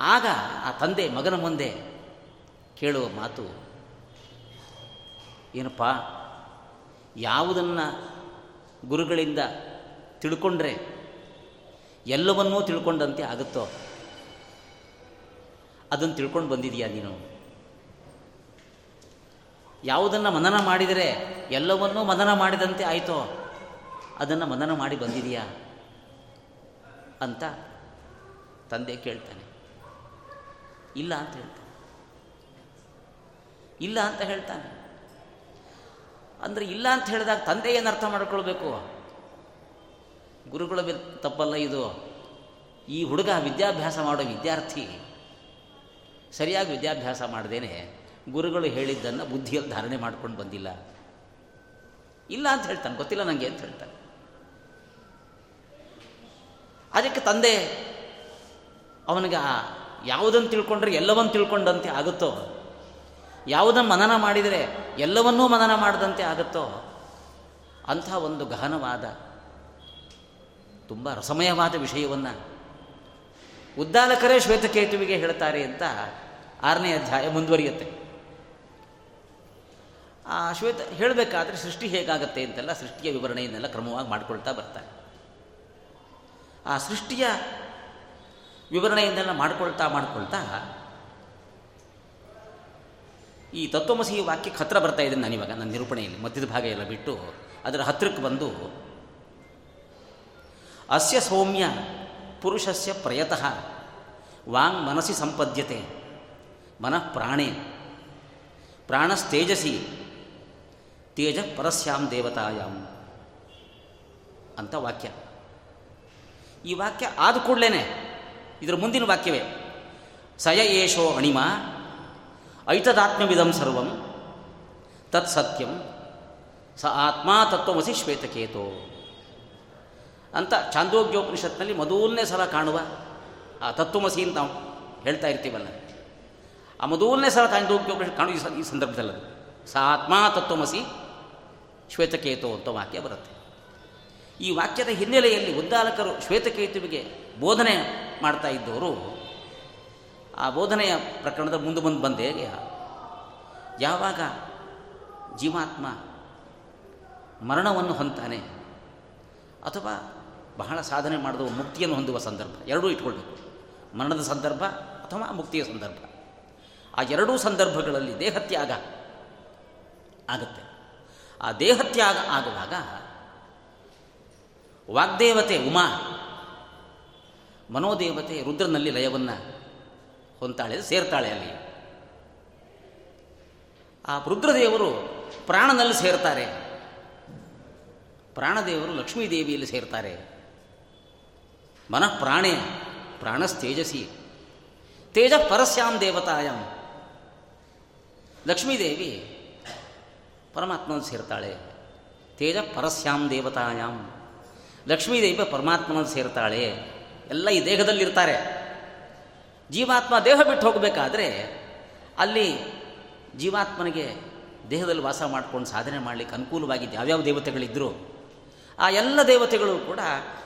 ಆಗ ಆ ತಂದೆ ಮಗನ ಮುಂದೆ ಕೇಳುವ ಮಾತು, ಏನಪ್ಪ, ಯಾವುದನ್ನು ಗುರುಗಳಿಂದ ತಿಳ್ಕೊಂಡ್ರೆ ಎಲ್ಲವನ್ನೂ ತಿಳ್ಕೊಂಡಂತೆ ಆಗುತ್ತೋ? ಅದನ್ನು ತಿಳ್ಕೊಂಡು ಬಂದಿದೆಯಾ ನೀನು? ಯಾವುದನ್ನು ಮನನ ಮಾಡಿದರೆ ಎಲ್ಲವನ್ನೂ ಮನನ ಮಾಡಿದಂತೆ ಆಯಿತೋ? ಅದನ್ನು ಮನನ ಮಾಡಿ ಬಂದಿದೆಯಾ? ಅಂತ ತಂದೆ ಕೇಳ್ತಾನೆ. ಇಲ್ಲ ಅಂತ ಹೇಳ್ತಾನೆ. ಇಲ್ಲ ಅಂತ ಹೇಳ್ತಾನೆ. ಅಂದರೆ ಇಲ್ಲ ಅಂತ ಹೇಳಿದಾಗ ತಂದೆ ಏನು ಅರ್ಥ ಮಾಡ್ಕೊಳ್ಬೇಕು? ಗುರುಗಳ ತಪ್ಪಲ್ಲ ಇದು. ಈ ಹುಡುಗ ವಿದ್ಯಾಭ್ಯಾಸ ಮಾಡೋ ವಿದ್ಯಾರ್ಥಿ, ಸರಿಯಾಗಿ ವಿದ್ಯಾಭ್ಯಾಸ ಮಾಡದೇನೆ ಗುರುಗಳು ಹೇಳಿದ್ದನ್ನು ಬುದ್ಧಿಯಲ್ಲಿ ಧಾರಣೆ ಮಾಡ್ಕೊಂಡು ಬಂದಿಲ್ಲ. ಇಲ್ಲ ಅಂತ ಹೇಳ್ತಾನೆ, ಗೊತ್ತಿಲ್ಲ ನನಗೆ ಅಂತ ಹೇಳ್ತಾನೆ. ಅದಕ್ಕೆ ತಂದೆ, ಅವನಿಗೆ ಯಾವುದನ್ನು ತಿಳ್ಕೊಂಡ್ರೆ ಎಲ್ಲವನ್ನು ತಿಳ್ಕೊಂಡಂತೆ ಆಗುತ್ತೋ? ಯಾವುದನ್ನು ಮನನ ಮಾಡಿದರೆ ಎಲ್ಲವನ್ನೂ ಮನನ ಮಾಡಿದಂತೆ ಆಗುತ್ತೋ? ಅಂಥ ಒಂದು ಗಹನವಾದ ತುಂಬ ರಸಮಯವಾದ ವಿಷಯವನ್ನು ಉದ್ದಾಲಕರೇ ಶ್ವೇತಕೇತುವಿಗೆ ಹೇಳ್ತಾರೆ ಅಂತ ಆರನೇ ಅಧ್ಯಾಯ ಮುಂದುವರಿಯುತ್ತೆ. ಆ ಶ್ವೇತ ಹೇಳಬೇಕಾದ್ರೆ ಸೃಷ್ಟಿ ಹೇಗಾಗತ್ತೆ ಅಂತೆಲ್ಲ ಸೃಷ್ಟಿಯ ವಿವರಣೆಯನ್ನೆಲ್ಲ ಕ್ರಮವಾಗಿ ಮಾಡಿಕೊಳ್ತಾ ಬರ್ತಾರೆ ಆ ಸೃಷ್ಟಿಯ ವಿವರಣೆಯನ್ನೆಲ್ಲ ಮಾಡ್ಕೊಳ್ತಾ ಮಾಡ್ಕೊಳ್ತಾ ಈ ತತ್ವಮಸಿ ವಾಕ್ಯಕ್ಕೆ ಹತ್ರ ಬರ್ತಾ ಇದ್ದೀನಿ ನಾನಿವಾಗ ನನ್ನ ನಿರೂಪಣೆಯಲ್ಲಿ ಮಧ್ಯದ ಭಾಗ ಎಲ್ಲ ಬಿಟ್ಟು ಅದರ ಹತ್ತಿರಕ್ಕೆ ಬಂದು ಅಸ್ಯ ಸೌಮ್ಯ ಪುರುಷಸ್ಯ ಪ್ರಯತಃ. ವಾಂಗ್ ಮನಸಿ ಸಂಪದ್ಯತೆ, ಮನಃ ಪ್ರಾಣೆ. ಪ್ರಾಣಸ್ತೇಜಸಿ, ತೇಜ ಪರಸ್ಯಾಂ ದೇವತಾಯಾಮ್ ಅಂತ ವಾಕ್ಯ. ಈ ವಾಕ್ಯ ಆದ ಕೂಡಲೇ ಇದರ ಮುಂದಿನ ವಾಕ್ಯವೇ. ಸಯ ಏಷೋ ಅಣಿಮ ಐತದಾತ್ಮವಿದಂ ಸರ್ವಂ ತತ್ ಸತ್ಯಂ ಸ ಆತ್ಮ ತತ್ವಮಸಿ ಶ್ವೇತಕೇತೋ. ಅಂತ ಚಾಂದೋಗ್ಯೋಪನಿಷತ್ನಲ್ಲಿ ಮೊದಲನೇ ಸಲ ಕಾಣುವ ಆ ತತ್ವಮಸಿ ಅಂತ ನಾವು ಹೇಳ್ತಾ ಇರ್ತೀವಲ್ಲ. ಆ ಮೊದಲನೇ ಸಲ ಚಾಂದೋಗ್ಯೋಪನಿಷತ್ ಕಾಣುವ ಈ ಸಂದರ್ಭದಲ್ಲಿ ಅದು. ಸ ಆತ್ಮ ತತ್ವಮಸಿ ಶ್ವೇತಕೇತು ಅಂತ ವಾಕ್ಯ ಬರುತ್ತೆ. ಈ ವಾಕ್ಯದ ಹಿನ್ನೆಲೆಯಲ್ಲಿ ಉದ್ದಾಲಕರು ಶ್ವೇತಕೇತುವಿಗೆ ಬೋಧನೆ ಮಾಡ್ತಾ ಇದ್ದವರು, ಆ ಬೋಧನೆಯ ಪ್ರಕರಣದ ಮುಂದೆ ಮುಂದೆ ಬಂದೆ ಯಾವಾಗ ಜೀವಾತ್ಮ ಮರಣವನ್ನು ಹೊಂತಾನೆ ಅಥವಾ ಬಹಳ ಸಾಧನೆ ಮಾಡಿದವು ಮುಕ್ತಿಯನ್ನು ಹೊಂದುವ ಸಂದರ್ಭ. ಎರಡೂ ಇಟ್ಕೊಳ್ಬೇಕು. ಮರಣದ ಸಂದರ್ಭ ಅಥವಾ ಮುಕ್ತಿಯ ಸಂದರ್ಭ. ಆ ಎರಡೂ ಸಂದರ್ಭಗಳಲ್ಲಿ ದೇಹತ್ಯಾಗ ಆಗುತ್ತೆ. ಆ ದೇಹತ್ಯಾಗ ಆಗುವಾಗ ವಾಗ್ದೇವತೆ ಉಮಾ, ಮನೋದೇವತೆ ರುದ್ರನಲ್ಲಿ ಲಯವನ್ನು ಹೊಂತಾಳೆ ಸೇರ್ತಾಳೆ ಅಲ್ಲಿ. ಆ ರುದ್ರದೇವರು ಪ್ರಾಣನಲ್ಲಿ ಸೇರ್ತಾರೆ. ಪ್ರಾಣದೇವರು ಲಕ್ಷ್ಮೀದೇವಿಯಲ್ಲಿ ಸೇರ್ತಾರೆ. ಮನಃ ಪ್ರಾಣೇ ಪ್ರಾಣಸ್ತೇಜಸಿ ತೇಜ ಪರಸ್ಯಾಂ ದೇವತಾಯಂ. ಲಕ್ಷ್ಮೀದೇವಿ ಪರಮಾತ್ಮನ ಸೇರ್ತಾಳೆ. ತೇಜ ಪರಸ್ಯಾಂ ದೇವತಾಯಾಮ್ ಲಕ್ಷ್ಮೀದೇವಿ ಪರಮಾತ್ಮನ ಸೇರ್ತಾಳೆ. ಎಲ್ಲ ಈ ದೇಹದಲ್ಲಿರ್ತಾರೆ. ಜೀವಾತ್ಮ ದೇಹ ಬಿಟ್ಟು ಹೋಗಬೇಕಾದ್ರೆ ಅಲ್ಲಿ ಜೀವಾತ್ಮನಿಗೆ ದೇಹದಲ್ಲಿ ವಾಸ ಮಾಡ್ಕೊಂಡು ಸಾಧನೆ ಮಾಡಲಿಕ್ಕೆ ಅನುಕೂಲವಾಗಿದ್ದು ಯಾವ್ಯಾವ ದೇವತೆಗಳಿದ್ದರು ಆ ಎಲ್ಲ ದೇವತೆಗಳು ಕೂಡ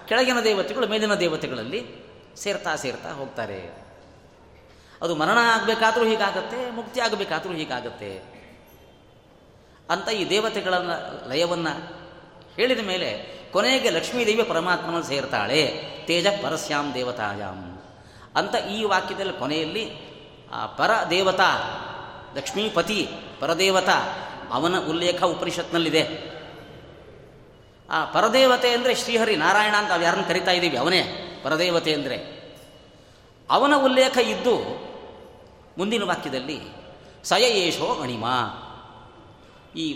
ಕೆಳಗಿನ ದೇವತೆಗಳು ಮೇಲಿನ ದೇವತೆಗಳಲ್ಲಿ ಸೇರ್ತಾ ಸೇರ್ತಾ ಹೋಗ್ತಾರೆ. ಅದು ಮರಣ ಆಗಬೇಕಾದ್ರೂ ಹೀಗಾಗತ್ತೆ, ಮುಕ್ತಿ ಆಗಬೇಕಾದ್ರೂ ಹೀಗಾಗತ್ತೆ. ಅಂತ ಈ ದೇವತೆಗಳ ಲಯವನ್ನು ಹೇಳಿದ ಮೇಲೆ ಕೊನೆಗೆ ಲಕ್ಷ್ಮೀದೇವಿ ಪರಮಾತ್ಮನ ಸೇರ್ತಾಳೆ. ತೇಜ ಪರಸ್ಯಾಂ ದೇವತಾಯಾಮ್ ಅಂತ ಈ ವಾಕ್ಯದಲ್ಲಿ ಕೊನೆಯಲ್ಲಿ ಆ ಪರ ದೇವತಾ ಲಕ್ಷ್ಮೀಪತಿ, ಪರದೇವತಾ, ಅವನ ಉಲ್ಲೇಖ ಉಪನಿಷತ್ನಲ್ಲಿದೆ. ಆ ಪರದೇವತೆ ಅಂದರೆ ಶ್ರೀಹರಿ ನಾರಾಯಣ ಅಂತ ನಾವು ಯಾರನ್ನು ಕರಿತಾ ಇದ್ದೀವಿ? ಅವನೇ. ಪರದೇವತೆ ಅಂದರೆ ಅವನ ಉಲ್ಲೇಖ ಇದ್ದು ಮುಂದಿನ ವಾಕ್ಯದಲ್ಲಿ ಸಯ ಏಷೋ ಅಣಿಮ ಈ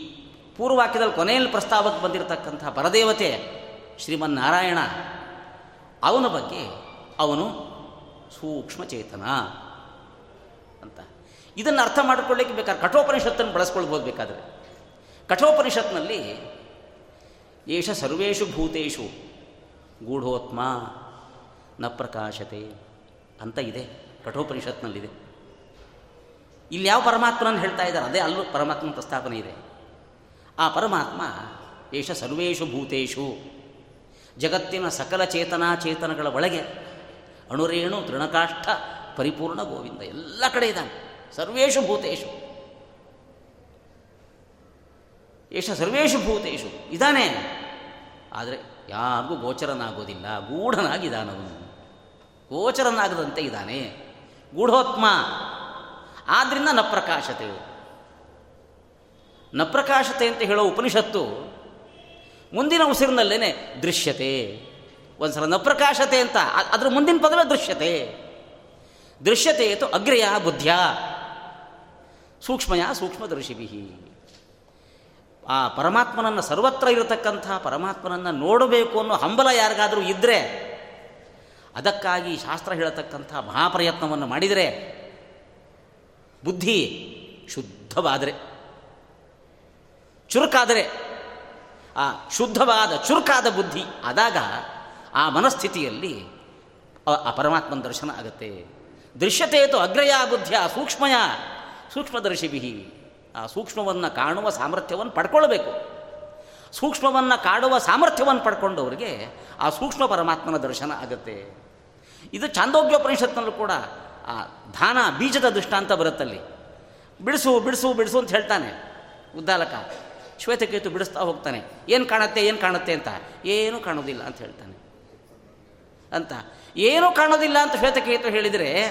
ಪೂರ್ವವಾಕ್ಯದಲ್ಲಿ ಕೊನೆಯಲ್ಲಿ ಪ್ರಸ್ತಾವಕ್ಕೆ ಬಂದಿರತಕ್ಕಂಥ ಪರದೇವತೆ ಶ್ರೀಮನ್ನಾರಾಯಣ, ಅವನ ಬಗ್ಗೆ ಅವನು ಸೂಕ್ಷ್ಮ ಚೇತನ ಅಂತ. ಇದನ್ನು ಅರ್ಥ ಮಾಡಿಕೊಳ್ಳಿಕ್ಕೆ ಬೇಕಾದ್ರೆ ಕಠೋಪನಿಷತ್ತನ್ನು ಬಳಸ್ಕೊಳ್ಬೋದು ಬೇಕಾದರೆ. ಕಠೋಪನಿಷತ್ನಲ್ಲಿ ಏಷ ಸರ್ವೇಷು ಭೂತೇಷು. ಗೂಢೋತ್ಮ ನ ಪ್ರಕಾಶತೆ ಅಂತ ಇದೆ, ಕಠೋಪನಿಷತ್ನಲ್ಲಿದೆ. ಇಲ್ಲಿ ಯಾವ ಪರಮಾತ್ಮನನ್ನು ಹೇಳ್ತಾ ಇದ್ದಾರೆ? ಅದೇ ಅಲ್ಲೂ ಪರಮಾತ್ಮನ ಪ್ರಸ್ತಾಪನೆ ಇದೆ. ಆ ಪರಮಾತ್ಮ ಏಷ ಸರ್ವೇಷು ಭೂತೇಷು. ಜಗತ್ತಿನ ಸಕಲ ಚೇತನಾ ಚೇತನಗಳ ಒಳಗೆ ಅಣುರೇಣು, ತೃಣಕಾಷ್ಠ, ಪರಿಪೂರ್ಣ ಗೋವಿಂದ ಎಲ್ಲ ಕಡೆ ಇದ್ದಾನೆ. ಸರ್ವೇಷು ಭೂತೇಶು ಏಷ ಸರ್ವೇಷು ಭೂತೇಶು ಇದ್ದಾನೆ ಆದರೆ ಯಾರಿಗೂ ಗೋಚರನಾಗೋದಿಲ್ಲ. ಗೂಢನಾಗಿದ್ದಾನವನು ಗೋಚರನಾಗದಂತೆ ಇದ್ದಾನೆ. ಗೂಢೋತ್ಮ. ಆದ್ದರಿಂದ ನ ಪ್ರಕಾಶತೆ ನ ಪ್ರಕಾಶತೆ ಅಂತ ಹೇಳೋ ಉಪನಿಷತ್ತು ಮುಂದಿನ ಉಸಿರಿನಲ್ಲೇನೆ ದೃಶ್ಯತೆ. ಒಂದ್ಸಲ ನ ಪ್ರಕಾಶತೆ ಅಂತ, ಅದರ ಮುಂದಿನ ಪದವೇ ದೃಶ್ಯತೆ. ದೃಶ್ಯತೆ ತು ಅಗ್ರಯ ಬುದ್ಧ್ಯ. ಸೂಕ್ಷ್ಮಯ ಸೂಕ್ಷ್ಮದರ್ಶಿಭಿ. ಆ ಪರಮಾತ್ಮನನ್ನು ಸರ್ವತ್ರ ಇರತಕ್ಕಂಥ ಪರಮಾತ್ಮನನ್ನು ನೋಡಬೇಕು ಅನ್ನೋ ಹಂಬಲ ಯಾರಿಗಾದರೂ ಇದ್ದರೆ ಅದಕ್ಕಾಗಿ ಶಾಸ್ತ್ರ ಹೇಳತಕ್ಕಂಥ ಮಹಾಪ್ರಯತ್ನವನ್ನು ಮಾಡಿದರೆ ಬುದ್ಧಿ ಶುದ್ಧವಾದರೆ. ಚುರುಕಾದರೆ. ಆ ಶುದ್ಧವಾದ, ಚುರುಕಾದ ಬುದ್ಧಿ ಆದಾಗ ಆ ಮನಸ್ಥಿತಿಯಲ್ಲಿ ಆ- ಪರಮಾತ್ಮನ ದರ್ಶನ ಆಗುತ್ತೆ. ದೃಶ್ಯತೆಯತು ಅಗ್ರಯ ಬುದ್ಧಿಯ ಸೂಕ್ಷ್ಮಯ ಸೂಕ್ಷ್ಮದರ್ಶಿಭಿ. ಆ ಸೂಕ್ಷ್ಮವನ್ನು ಕಾಣುವ ಸಾಮರ್ಥ್ಯವನ್ನು ಪಡ್ಕೊಳ್ಬೇಕು. ಸೂಕ್ಷ್ಮವನ್ನು ಕಾಡುವ ಸಾಮರ್ಥ್ಯವನ್ನು ಪಡ್ಕೊಂಡವರಿಗೆ ಆ ಸೂಕ್ಷ್ಮ ಪರಮಾತ್ಮನ ದರ್ಶನ ಆಗುತ್ತೆ. ಇದು ಚಾಂದೋಗ್ಯೋಪನಿಷತ್ನಲ್ಲೂ ಕೂಡ ಆ ಧಾನ ಬೀಜದ ದೃಷ್ಟಾಂತ ಬರುತ್ತಲ್ಲಿ. ಬಿಡಿಸು ಬಿಡಿಸು ಬಿಡಿಸು ಅಂತ ಹೇಳ್ತಾನೆ ಉದ್ದಾಲಕ. ಶ್ವೇತಕೇತು ಬಿಡಿಸ್ತಾ ಹೋಗ್ತಾನೆ. ಏನು ಕಾಣುತ್ತೆ ಏನು ಕಾಣುತ್ತೆ ಅಂತ? ಏನೂ ಕಾಣೋದಿಲ್ಲ ಅಂತ ಹೇಳ್ತಾನೆ. ಅಂತ? ಏನೂ ಕಾಣೋದಿಲ್ಲ ಅಂತ ಶ್ವೇತಕೇತು ಹೇಳಿದರೆ,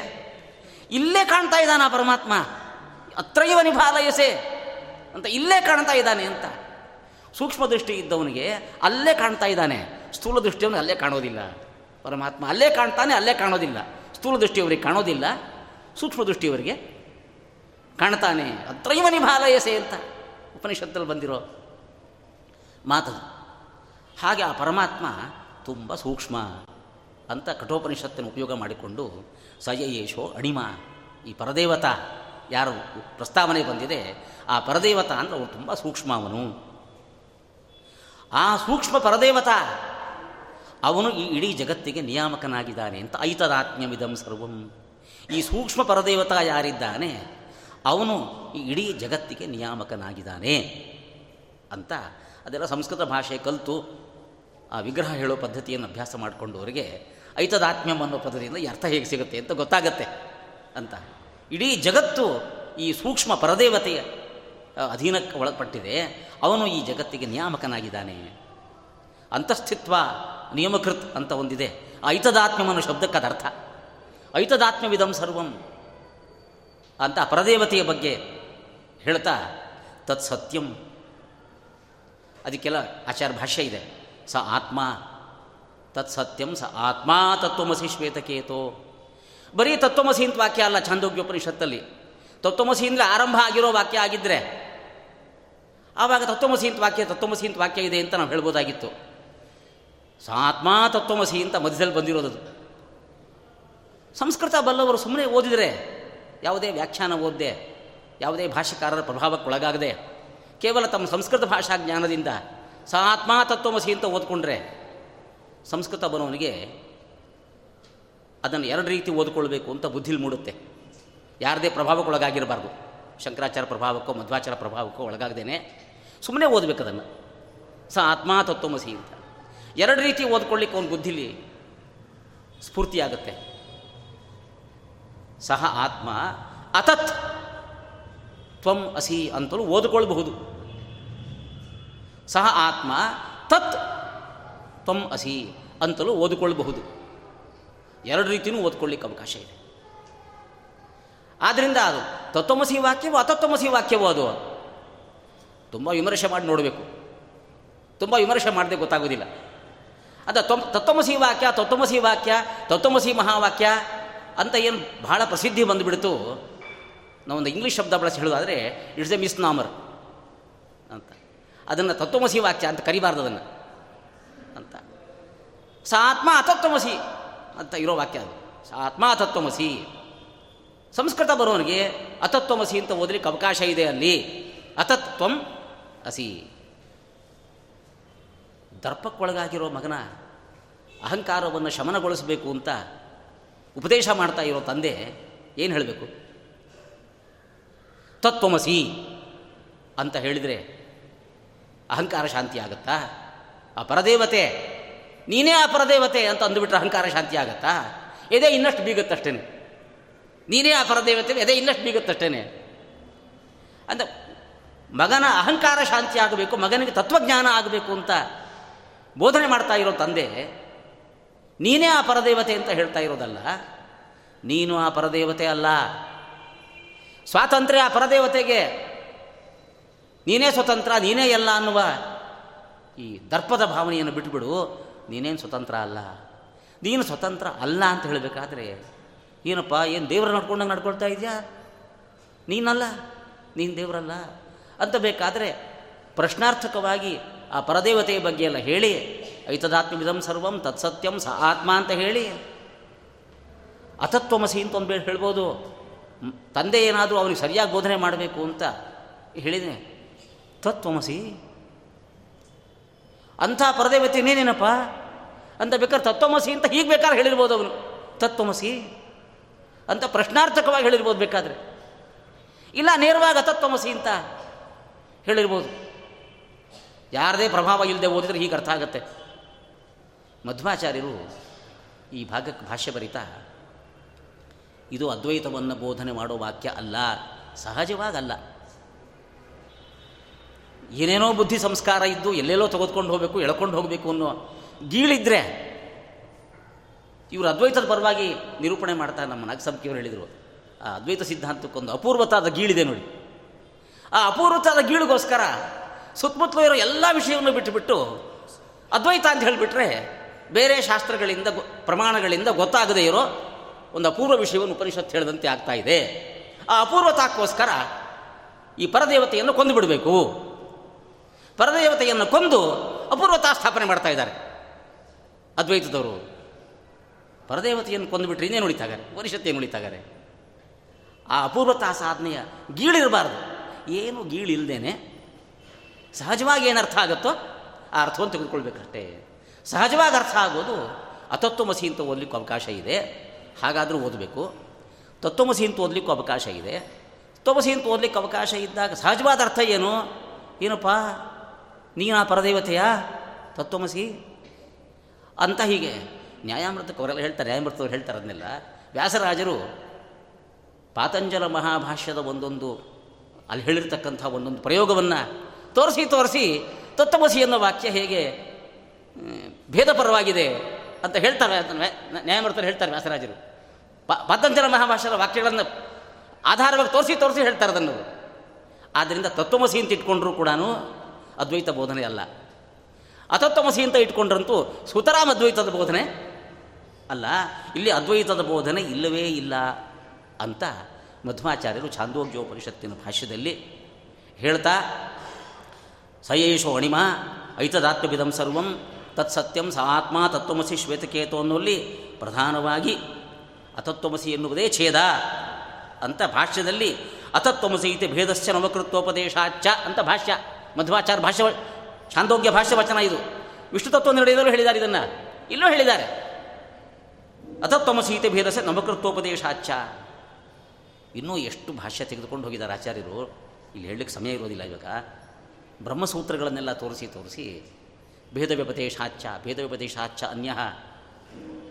ಇಲ್ಲೇ ಕಾಣ್ತಾ ಇದ್ದಾನ ಪರಮಾತ್ಮ. ಅತ್ರೈವ ನಿಭಾಲಯಸೆ ಅಂತ ಇಲ್ಲೇ ಕಾಣ್ತಾ ಇದ್ದಾನೆ ಅಂತ. ಸೂಕ್ಷ್ಮ ದೃಷ್ಟಿ ಇದ್ದವನಿಗೆ ಅಲ್ಲೇ ಕಾಣ್ತಾ ಇದ್ದಾನೆ. ಸ್ಥೂಲ ದೃಷ್ಟಿಯವನು ಅಲ್ಲೇ ಕಾಣೋದಿಲ್ಲ. ಪರಮಾತ್ಮ ಅಲ್ಲೇ ಕಾಣ್ತಾನೆ, ಅಲ್ಲೇ ಕಾಣೋದಿಲ್ಲ. ಸ್ಥೂಲ ದೃಷ್ಟಿಯವರಿಗೆ ಕಾಣೋದಿಲ್ಲ. ಸೂಕ್ಷ್ಮ ದೃಷ್ಟಿಯವರಿಗೆ ಕಾಣ್ತಾನೆ. ಅತ್ರೈವ ನಿಭಾಲಯಸೆ ಅಂತ ಉಪನಿಷತ್ತಲ್ಲಿ ಬಂದಿರೋ ಮಾತದು ಹಾಗೆ ಆ ಪರಮಾತ್ಮ ತುಂಬ ಸೂಕ್ಷ್ಮ ಅಂತ ಕಠೋಪನಿಷತ್ತನ್ನು ಉಪಯೋಗ ಮಾಡಿಕೊಂಡು ಸಜಯೇಶೋ ಅಣಿಮ ಈ ಪರದೇವತಾ ಯಾರು ಪ್ರಸ್ತಾವನೆ ಬಂದಿದೆ, ಆ ಪರದೇವತಾ ಅಂದರೆ ಅವನು ತುಂಬ ಸೂಕ್ಷ್ಮ ಅವನು. ಆ ಸೂಕ್ಷ್ಮ ಪರದೇವತಾ, ಅವನು ಈ ಇಡೀ ಜಗತ್ತಿಗೆ ನಿಯಾಮಕನಾಗಿದ್ದಾನೆ ಅಂತ ಐತದಾತ್ಮ್ಯವಿದಂ ಸರ್ವಂ. ಈ ಸೂಕ್ಷ್ಮ ಪರದೇವತಾ ಯಾರಿದ್ದಾನೆ, ಅವನು ಈ ಇಡೀ ಜಗತ್ತಿಗೆ ನಿಯಾಮಕನಾಗಿದ್ದಾನೆ ಅಂತ ಅದೆಲ್ಲ ಸಂಸ್ಕೃತ ಭಾಷೆ ಕಲಿತು ಆ ವಿಗ್ರಹ ಹೇಳೋ ಪದ್ಧತಿಯನ್ನು ಅಭ್ಯಾಸ ಮಾಡಿಕೊಂಡವರಿಗೆ ಐತದಾತ್ಮ್ಯಂ ಅನ್ನೋ ಈ ಅರ್ಥ ಹೇಗೆ ಸಿಗುತ್ತೆ ಅಂತ ಗೊತ್ತಾಗತ್ತೆ ಅಂತ. ಇಡೀ ಜಗತ್ತು ಈ ಸೂಕ್ಷ್ಮ ಪರದೇವತೆಯ ಅಧೀನಕ್ಕೆ ಒಳಪಟ್ಟಿದೆ. ಅವನು ಈ ಜಗತ್ತಿಗೆ ನಿಯಾಮಕನಾಗಿದ್ದಾನೆ. ಅಂತಸ್ಥಿತ್ವ ನಿಯಮಕೃತ್ ಅಂತ ಒಂದಿದೆ. ಐತದಾತ್ಮ್ಯವನ್ನು ಶಬ್ದಕ್ಕೆ ಅದರ್ಥ ಐತದಾತ್ಮ್ಯವಿದಂ ಸರ್ವಂ ಅಂತ ಪರದೇವತೆಯ ಬಗ್ಗೆ ಹೇಳ್ತಾ, ತತ್ ಸತ್ಯಂ. ಅದಕ್ಕೆಲ್ಲ ಆಚಾರ ಭಾಷ್ಯ ಇದೆ. ಸ ಆತ್ಮ, ತತ್ ಸತ್ಯಂ ಸ ಆತ್ಮ ತತ್ವಮಸಿ ಶ್ವೇತಕೇತೋ. ಬರೀ ತತ್ವಮಸಿ ಅಂತ ವಾಕ್ಯ ಅಲ್ಲ ಛಾಂದೋಗ್ಯೋಪನಿಷತ್ತಲ್ಲಿ. ತತ್ವಮಸಿ ಅಂದರೆ ಆರಂಭ ಆಗಿರೋ ವಾಕ್ಯ ಆಗಿದ್ದರೆ ಆವಾಗ ತತ್ವಮಸಿ ಅಂತ ವಾಕ್ಯ ತತ್ವಮಸಿ ಅಂತ ವಾಕ್ಯ ಇದೆ ಅಂತ ನಾವು ಹೇಳ್ಬೋದಾಗಿತ್ತು. ಸ ಆತ್ಮ ತತ್ವಮಸಿ ಅಂತ ಮಧ್ಯದಲ್ಲಿ ಬಂದಿರೋದು ಸಂಸ್ಕೃತ ಬಲ್ಲವರು ಸುಮ್ಮನೆ ಓದಿದರೆ, ಯಾವುದೇ ವ್ಯಾಖ್ಯಾನ ಓದದೆ, ಯಾವುದೇ ಭಾಷೆಕಾರರ ಪ್ರಭಾವಕ್ಕೊಳಗಾಗದೆ, ಕೇವಲ ತಮ್ಮ ಸಂಸ್ಕೃತ ಭಾಷಾ ಜ್ಞಾನದಿಂದ ಸ ಆತ್ಮ ತತ್ವಮಸಿ ಅಂತ ಓದ್ಕೊಂಡ್ರೆ, ಸಂಸ್ಕೃತ ಬರೋನಿಗೆ ಅದನ್ನು ಎರಡು ರೀತಿ ಓದ್ಕೊಳ್ಬೇಕು ಅಂತ ಬುದ್ಧಿಲಿ ಮೂಡುತ್ತೆ. ಯಾರದೇ ಪ್ರಭಾವಕ್ಕೊಳಗಾಗಿರಬಾರ್ದು. ಶಂಕರಾಚಾರ ಪ್ರಭಾವಕ್ಕೋ ಮಧ್ವಾಚಾರ ಪ್ರಭಾವಕ್ಕೋ ಒಳಗಾಗದೇನೆ ಸುಮ್ಮನೆ ಓದಬೇಕು ಅದನ್ನು. ಸ ಆತ್ಮ ತತ್ವಮಸಿ ಅಂತ. ಎರಡು ರೀತಿ ಓದ್ಕೊಳ್ಳಿಕ್ಕೆ ಅವನ ಬುದ್ಧಿಲಿ ಸ್ಫೂರ್ತಿಯಾಗುತ್ತೆ. ಸಹ ಆತ್ಮ ಅತತ್ ತ್ವಂ ಅಸಿ ಅಂತಲೂ ಓದ್ಕೊಳ್ಬಹುದು. ಸಹ ಆತ್ಮ ತತ್ ತ್ವಂ ಅಸಿ ಅಂತಲೂ ಓದಿಕೊಳ್ಳಬಹುದು ಎರಡು ರೀತಿಯೂ ಓದ್ಕೊಳ್ಳಿಕ್ಕೆ ಅವಕಾಶ ಇದೆ. ಆದ್ದರಿಂದ ಅದು ತತ್ವಮಸಿ ವಾಕ್ಯವೋ ಅತತ್ವಮಸಿ ವಾಕ್ಯವೋ ಅದು? ತುಂಬ ವಿಮರ್ಶೆ ಮಾಡಿ ನೋಡಬೇಕು. ತುಂಬ ವಿಮರ್ಶೆ ಮಾಡದೆ ಗೊತ್ತಾಗೋದಿಲ್ಲ. ಅದ ತ್ವ, ತತ್ವಮಸಿ ವಾಕ್ಯ ತತ್ವಮಸಿ ವಾಕ್ಯ, ತತ್ವಮಸಿ ಮಹಾವಾಕ್ಯ ಅಂತ ಏನು ಬಹಳ ಪ್ರಸಿದ್ಧಿ ಬಂದುಬಿಡ್ತು. ನಾವೊಂದು ಇಂಗ್ಲೀಷ್ ಶಬ್ದ ಬಳಸಿ ಹೇಳೋದಾದರೆ ಇಟ್ಸ್ ಎ ಮಿಸ್ ನಾಮರ್ ಅಂತ. ಅದನ್ನು ತತ್ವಮಸಿ ವಾಕ್ಯ ಅಂತ ಕರಿಬಾರ್ದು ಅದನ್ನು ಅಂತ. ಸ, ಆತ್ಮ ಅತತ್ವಮಸಿ. ಅಂತ ಇರೋ ವಾಕ್ಯ ಅದು. ಆತ್ಮ ಅತತ್ವಮಸಿ ಸಂಸ್ಕೃತ ಬರೋನಿಗೆ ಅತತ್ವಮಸಿ ಅಂತ ಓದಲಿಕ್ಕೆ ಅವಕಾಶ ಇದೆ ಅಲ್ಲಿ. ಅತತ್ವಂ ಅಸಿ. ದರ್ಪಕ್ಕೊಳಗಾಗಿರೋ ಮಗನ ಅಹಂಕಾರವನ್ನು ಶಮನಗೊಳಿಸಬೇಕು ಅಂತ ಉಪದೇಶ ಮಾಡ್ತಾ ಇರೋ ತಂದೆ ಏನು ಹೇಳಬೇಕು? ತತ್ವಮಸಿ ಅಂತ ಹೇಳಿದರೆ ಅಹಂಕಾರ ಶಾಂತಿ ಆಗುತ್ತಾ? ಆ ಪರದೇವತೆ ನೀನೇ ಆ ಪರದೇವತೆ ಅಂತ ಅಂದುಬಿಟ್ರೆ ಅಹಂಕಾರ ಶಾಂತಿ ಆಗುತ್ತಾ? ಎದೆ ಇನ್ನಷ್ಟು ಬೀಗುತ್ತಷ್ಟೇ ನೀನೇ ಆ ಪರದೇವತೆ, ಎದೆ ಇನ್ನಷ್ಟು ಬೀಗುತ್ತಷ್ಟೇನೆ. ಅಂತ ಮಗನ ಅಹಂಕಾರ ಶಾಂತಿ ಆಗಬೇಕು, ಮಗನಿಗೆ ತತ್ವಜ್ಞಾನ ಆಗಬೇಕು ಅಂತ ಬೋಧನೆ ಮಾಡ್ತಾ ಇರೋ ತಂದೆ, ನೀನೇ ಆ ಪರದೇವತೆ ಅಂತ ಹೇಳ್ತಾ ಇರೋದಲ್ಲ, ನೀನು ಆ ಪರದೇವತೆ ಅಲ್ಲ. ಸ್ವಾತಂತ್ರ್ಯ ಆ ಪರದೇವತೆಗೆ, ನೀನೇ ಸ್ವತಂತ್ರ, ನೀನೇ ಎಲ್ಲ ಅನ್ನುವ ಈ ದರ್ಪದ ಭಾವನೆಯನ್ನು ಬಿಟ್ಟುಬಿಡು ನೀನೇನು ಸ್ವತಂತ್ರ ಅಲ್ಲ. ನೀನು ಸ್ವತಂತ್ರ ಅಲ್ಲ ಅಂತ ಹೇಳಬೇಕಾದ್ರೆ, ಏನಪ್ಪ, ಏನು ದೇವರ ನಡ್ಕೊಂಡಂಗೆ ನಡ್ಕೊಳ್ತಾ ಇದೆಯಾ? ನೀನಲ್ಲ, ನೀನು ದೇವರಲ್ಲ. ಅಂತ ಬೇಕಾದರೆ ಪ್ರಶ್ನಾರ್ಥಕವಾಗಿ ಆ ಪರದೇವತೆಯ ಬಗ್ಗೆ ಎಲ್ಲ ಹೇಳಿ ಐತದಾತ್ಮವಿಧಂ ಸರ್ವಂ ತತ್ಸತ್ಯಂ ಸ ಆತ್ಮ ಅಂತ ಹೇಳಿ. ಅತತ್ವಮಸಿ ಅಂತ ಒಂದು ಬೇಡ ಹೇಳ್ಬೋದು. ತಂದೆ ಏನಾದರೂ ಅವನಿಗೆ ಸರಿಯಾಗಿ ಬೋಧನೆ ಮಾಡಬೇಕು ಅಂತ ಹೇಳಿದೆ ತತ್ವಮಸಿ ಅಂಥ ಪರದೇವತೆ ಇನ್ನೇನೇನಪ್ಪ ಅಂತ ಬೇಕಾದ್ರೆ ತತ್ವಮಸಿ ಅಂತ ಹೀಗೆ ಬೇಕಾದ್ರೆ ಹೇಳಿರ್ಬೋದು ಅವನು. ತತ್ವಮಸಿ? ಅಂತ ಪ್ರಶ್ನಾರ್ಥಕವಾಗಿ ಹೇಳಿರ್ಬೋದು ಬೇಕಾದರೆ. ಇಲ್ಲ, ನೇರವಾಗಿ ಅತತ್ವಮಸಿ ಅಂತ ಹೇಳಿರ್ಬೋದು. ಯಾರದೇ ಪ್ರಭಾವ ಇಲ್ಲದೆ ಓದಿದ್ರೆ ಹೀಗೆ ಅರ್ಥ ಆಗುತ್ತೆ. ಮಧ್ವಾಚಾರ್ಯರು ಈ ಭಾಗಕ್ಕೆ ಭಾಷ್ಯ ಬರಿತಾ, ಇದು ಅದ್ವೈತವನ್ನು ಬೋಧನೆ ಮಾಡೋ ವಾಕ್ಯ ಅಲ್ಲ, ಸಹಜವಾಗಲ್ಲ. ಏನೇನೋ ಬುದ್ಧಿ ಸಂಸ್ಕಾರ ಇದ್ದು ಎಲ್ಲೆಲ್ಲೋ ತೆಗೆದುಕೊಂಡು ಹೋಗಬೇಕು, ಎಳ್ಕೊಂಡು ಹೋಗಬೇಕು ಅನ್ನೋ ಗೀಳಿದ್ರೆ ಇವರು ಅದ್ವೈತದ ಪರವಾಗಿ ನಿರೂಪಣೆ ಮಾಡ್ತಾರೆ ನಮ್ಮ ನಾಗಸಂಖ್ಯವರು ಹೇಳಿದರು. ಆ ಅದ್ವೈತ ಸಿದ್ಧಾಂತಕ್ಕೊಂದು ಅಪೂರ್ವತಾದ ಗೀಳಿದೆ ನೋಡಿ. ಆ ಅಪೂರ್ವತಾದ ಗೀಳಿಗೋಸ್ಕರ ಸುತ್ತಮುತ್ತಲೂ ಇರೋ ಎಲ್ಲ ವಿಷಯವನ್ನು ಬಿಟ್ಟುಬಿಟ್ಟು ಅದ್ವೈತ ಅಂತ ಹೇಳಿಬಿಟ್ರೆ ಬೇರೆ ಶಾಸ್ತ್ರಗಳಿಂದ ಪ್ರಮಾಣಗಳಿಂದ ಗೊತ್ತಾಗದೇ ಇರೋ ಒಂದು ಅಪೂರ್ವ ವಿಷಯವನ್ನು ಉಪನಿಷತ್ತು ಹೇಳಿದಂತೆ ಆಗ್ತಾ ಇದೆ. ಆ ಅಪೂರ್ವತಾಕ್ಕೋಸ್ಕರ ಈ ಪರದೇವತೆಯನ್ನು ಕೊಂದು ಬಿಡಬೇಕು. ಪರದೇವತೆಯನ್ನು ಕೊಂದು ಅಪೂರ್ವತಾ ಸ್ಥಾಪನೆ ಮಾಡ್ತಾ ಇದ್ದಾರೆ. ಅದ್ವೈತದವರು. ಪರದೇವತೆಯನ್ನು ಕೊಂದುಬಿಟ್ರೆ ಇನ್ನೇನು ಉಳಿತಾಗಾರೆ ಪರಿಷತ್ತೇನು ಉಳಿತಾಗಾರೆ ಆ ಅಪೂರ್ವತಾ ಸಾಧನೆಯ ಗೀಳಿರಬಾರ್ದು ಏನು ಗೀಳಿಲ್ದೇನೆ ಸಹಜವಾಗಿ ಏನು ಅರ್ಥ ಆಗುತ್ತೋ ಆ ಅರ್ಥವನ್ನು ತೆಗೆದುಕೊಳ್ಬೇಕಷ್ಟೇ. ಸಹಜವಾಗಿ ಅರ್ಥ ಆಗೋದು ಅತತ್ವಮಸಿ ಅಂತ ಓದಲಿಕ್ಕೂ ಅವಕಾಶ ಇದೆ. ಹಾಗಾದರೂ ಓದಬೇಕು. ತತ್ವಮಸಿ ಅಂತ ಓದಲಿಕ್ಕೂ ಅವಕಾಶ ಇದೆ. ತತ್ವಮಸಿ ಅಂತ ಓದಲಿಕ್ಕೆ ಅವಕಾಶ ಇದ್ದಾಗ ಸಹಜವಾದ ಅರ್ಥ ಏನು? ಏನಪ್ಪ? ನೀನಾ ಪರದೇವತೆಯಾ? ತತ್ವಮಸಿ. ಅಂತ ಹೀಗೆ ನ್ಯಾಯಾಮೃತಕ್ಕೆ ಅವರೆಲ್ಲ ಹೇಳ್ತಾರೆ ನ್ಯಾಯಮೃತವ್ರು ಹೇಳ್ತಾರೆ ಅದನ್ನೆಲ್ಲ. ವ್ಯಾಸರಾಜರು ಪಾತಂಜಲ ಮಹಾಭಾಷ್ಯದ ಒಂದೊಂದು, ಅಲ್ಲಿ ಹೇಳಿರ್ತಕ್ಕಂಥ ಒಂದೊಂದು ಪ್ರಯೋಗವನ್ನು ತೋರಿಸಿ ತೋರಿಸಿ ತತ್ವಮಸಿ ಅನ್ನೋ ವಾಕ್ಯ ಹೇಗೆ ಭೇದಪರವಾಗಿದೆ ಅಂತ ಹೇಳ್ತಾರೆ ನ್ಯಾಯಮೂರ್ತರು ಹೇಳ್ತಾರೆ ವ್ಯಾಸರಾಜರು. ಪಾತಂಜಲ ಮಹಾಭಾಷ್ಯದ ವಾಕ್ಯಗಳನ್ನು ಆಧಾರವಾಗಿ ತೋರಿಸಿ ತೋರಿಸಿ ಹೇಳ್ತಾರೆ ಅದನ್ನು. ಆದ್ದರಿಂದ ತತ್ವಮಸಿ ಅಂತ ಇಟ್ಕೊಂಡ್ರೂ ಕೂಡ ಅದ್ವೈತ ಬೋಧನೆ ಅಲ್ಲ. ಅತತ್ವಮಸಿ ಅಂತ ಇಟ್ಕೊಂಡ್ರಂತೂ ಸುತರಾಮ್ ಅದ್ವೈತದ ಬೋಧನೆ ಅಲ್ಲ. ಇಲ್ಲಿ ಅದ್ವೈತದ ಬೋಧನೆ ಇಲ್ಲವೇ ಇಲ್ಲ ಅಂತ ಮಧ್ವಾಚಾರ್ಯರು ಛಾಂದೋಗ್ಯೋಪನಿಷತ್ತಿನ ಭಾಷ್ಯದಲ್ಲಿ ಹೇಳ್ತಾ, ಸಯೇಶೋ ಅಣಿಮ ಐತದಾತ್ಮವಿಧಂ ಸರ್ವಂ ತತ್ಸತ್ಯಂ ಸ ಆತ್ಮ ತತ್ವಮಸಿ ಶ್ವೇತಕೇತು ಅನ್ನೋಲ್ಲಿ ಪ್ರಧಾನವಾಗಿ ಅತತ್ವಮಸಿ ಎನ್ನುವುದೇ ಛೇದ ಅಂತ ಭಾಷ್ಯದಲ್ಲಿ ಅತತ್ವಮಸಿ ಇತಿ ಭೇದಶ್ಚ ನವಕೃತ್ವೋಪದೇಶಾಚ ಅಂತ ಭಾಷ್ಯ. ಮಧ್ವಾಚಾರ್ಯ ಭಾಷ್ಯ ಛಾಂದೋಗ್ಯ ಭಾಷ್ಯ ವಚನ ಇದು. ವಿಷ್ಣು ತತ್ವ ನಿರ್ಣಯದಲ್ಲೂ ಹೇಳಿದ್ದಾರೆ ಇದನ್ನು. ಇಲ್ಲೂ ಹೇಳಿದ್ದಾರೆ. ಅತತ್ವಮಸಿ ಸೀತೆ ಭೇದಸ್ಯ ನವಕೃತ್ವೋಪದೇಶಾಚ ಇನ್ನೂ ಎಷ್ಟು ಭಾಷ್ಯ ತೆಗೆದುಕೊಂಡು ಹೋಗಿದ್ದಾರೆ ಆಚಾರ್ಯರು? ಇಲ್ಲಿ ಹೇಳಲಿಕ್ಕೆ ಸಮಯ ಇರೋದಿಲ್ಲ ಇವಾಗ. ಬ್ರಹ್ಮಸೂತ್ರಗಳನ್ನೆಲ್ಲ ತೋರಿಸಿ ತೋರಿಸಿ. ಭೇದ ವ್ಯಪದೇಶಾಚ್ಚ ಭೇದ ವ್ಯಪದೇಶಾಚ್ಚ ಅನ್ಯ.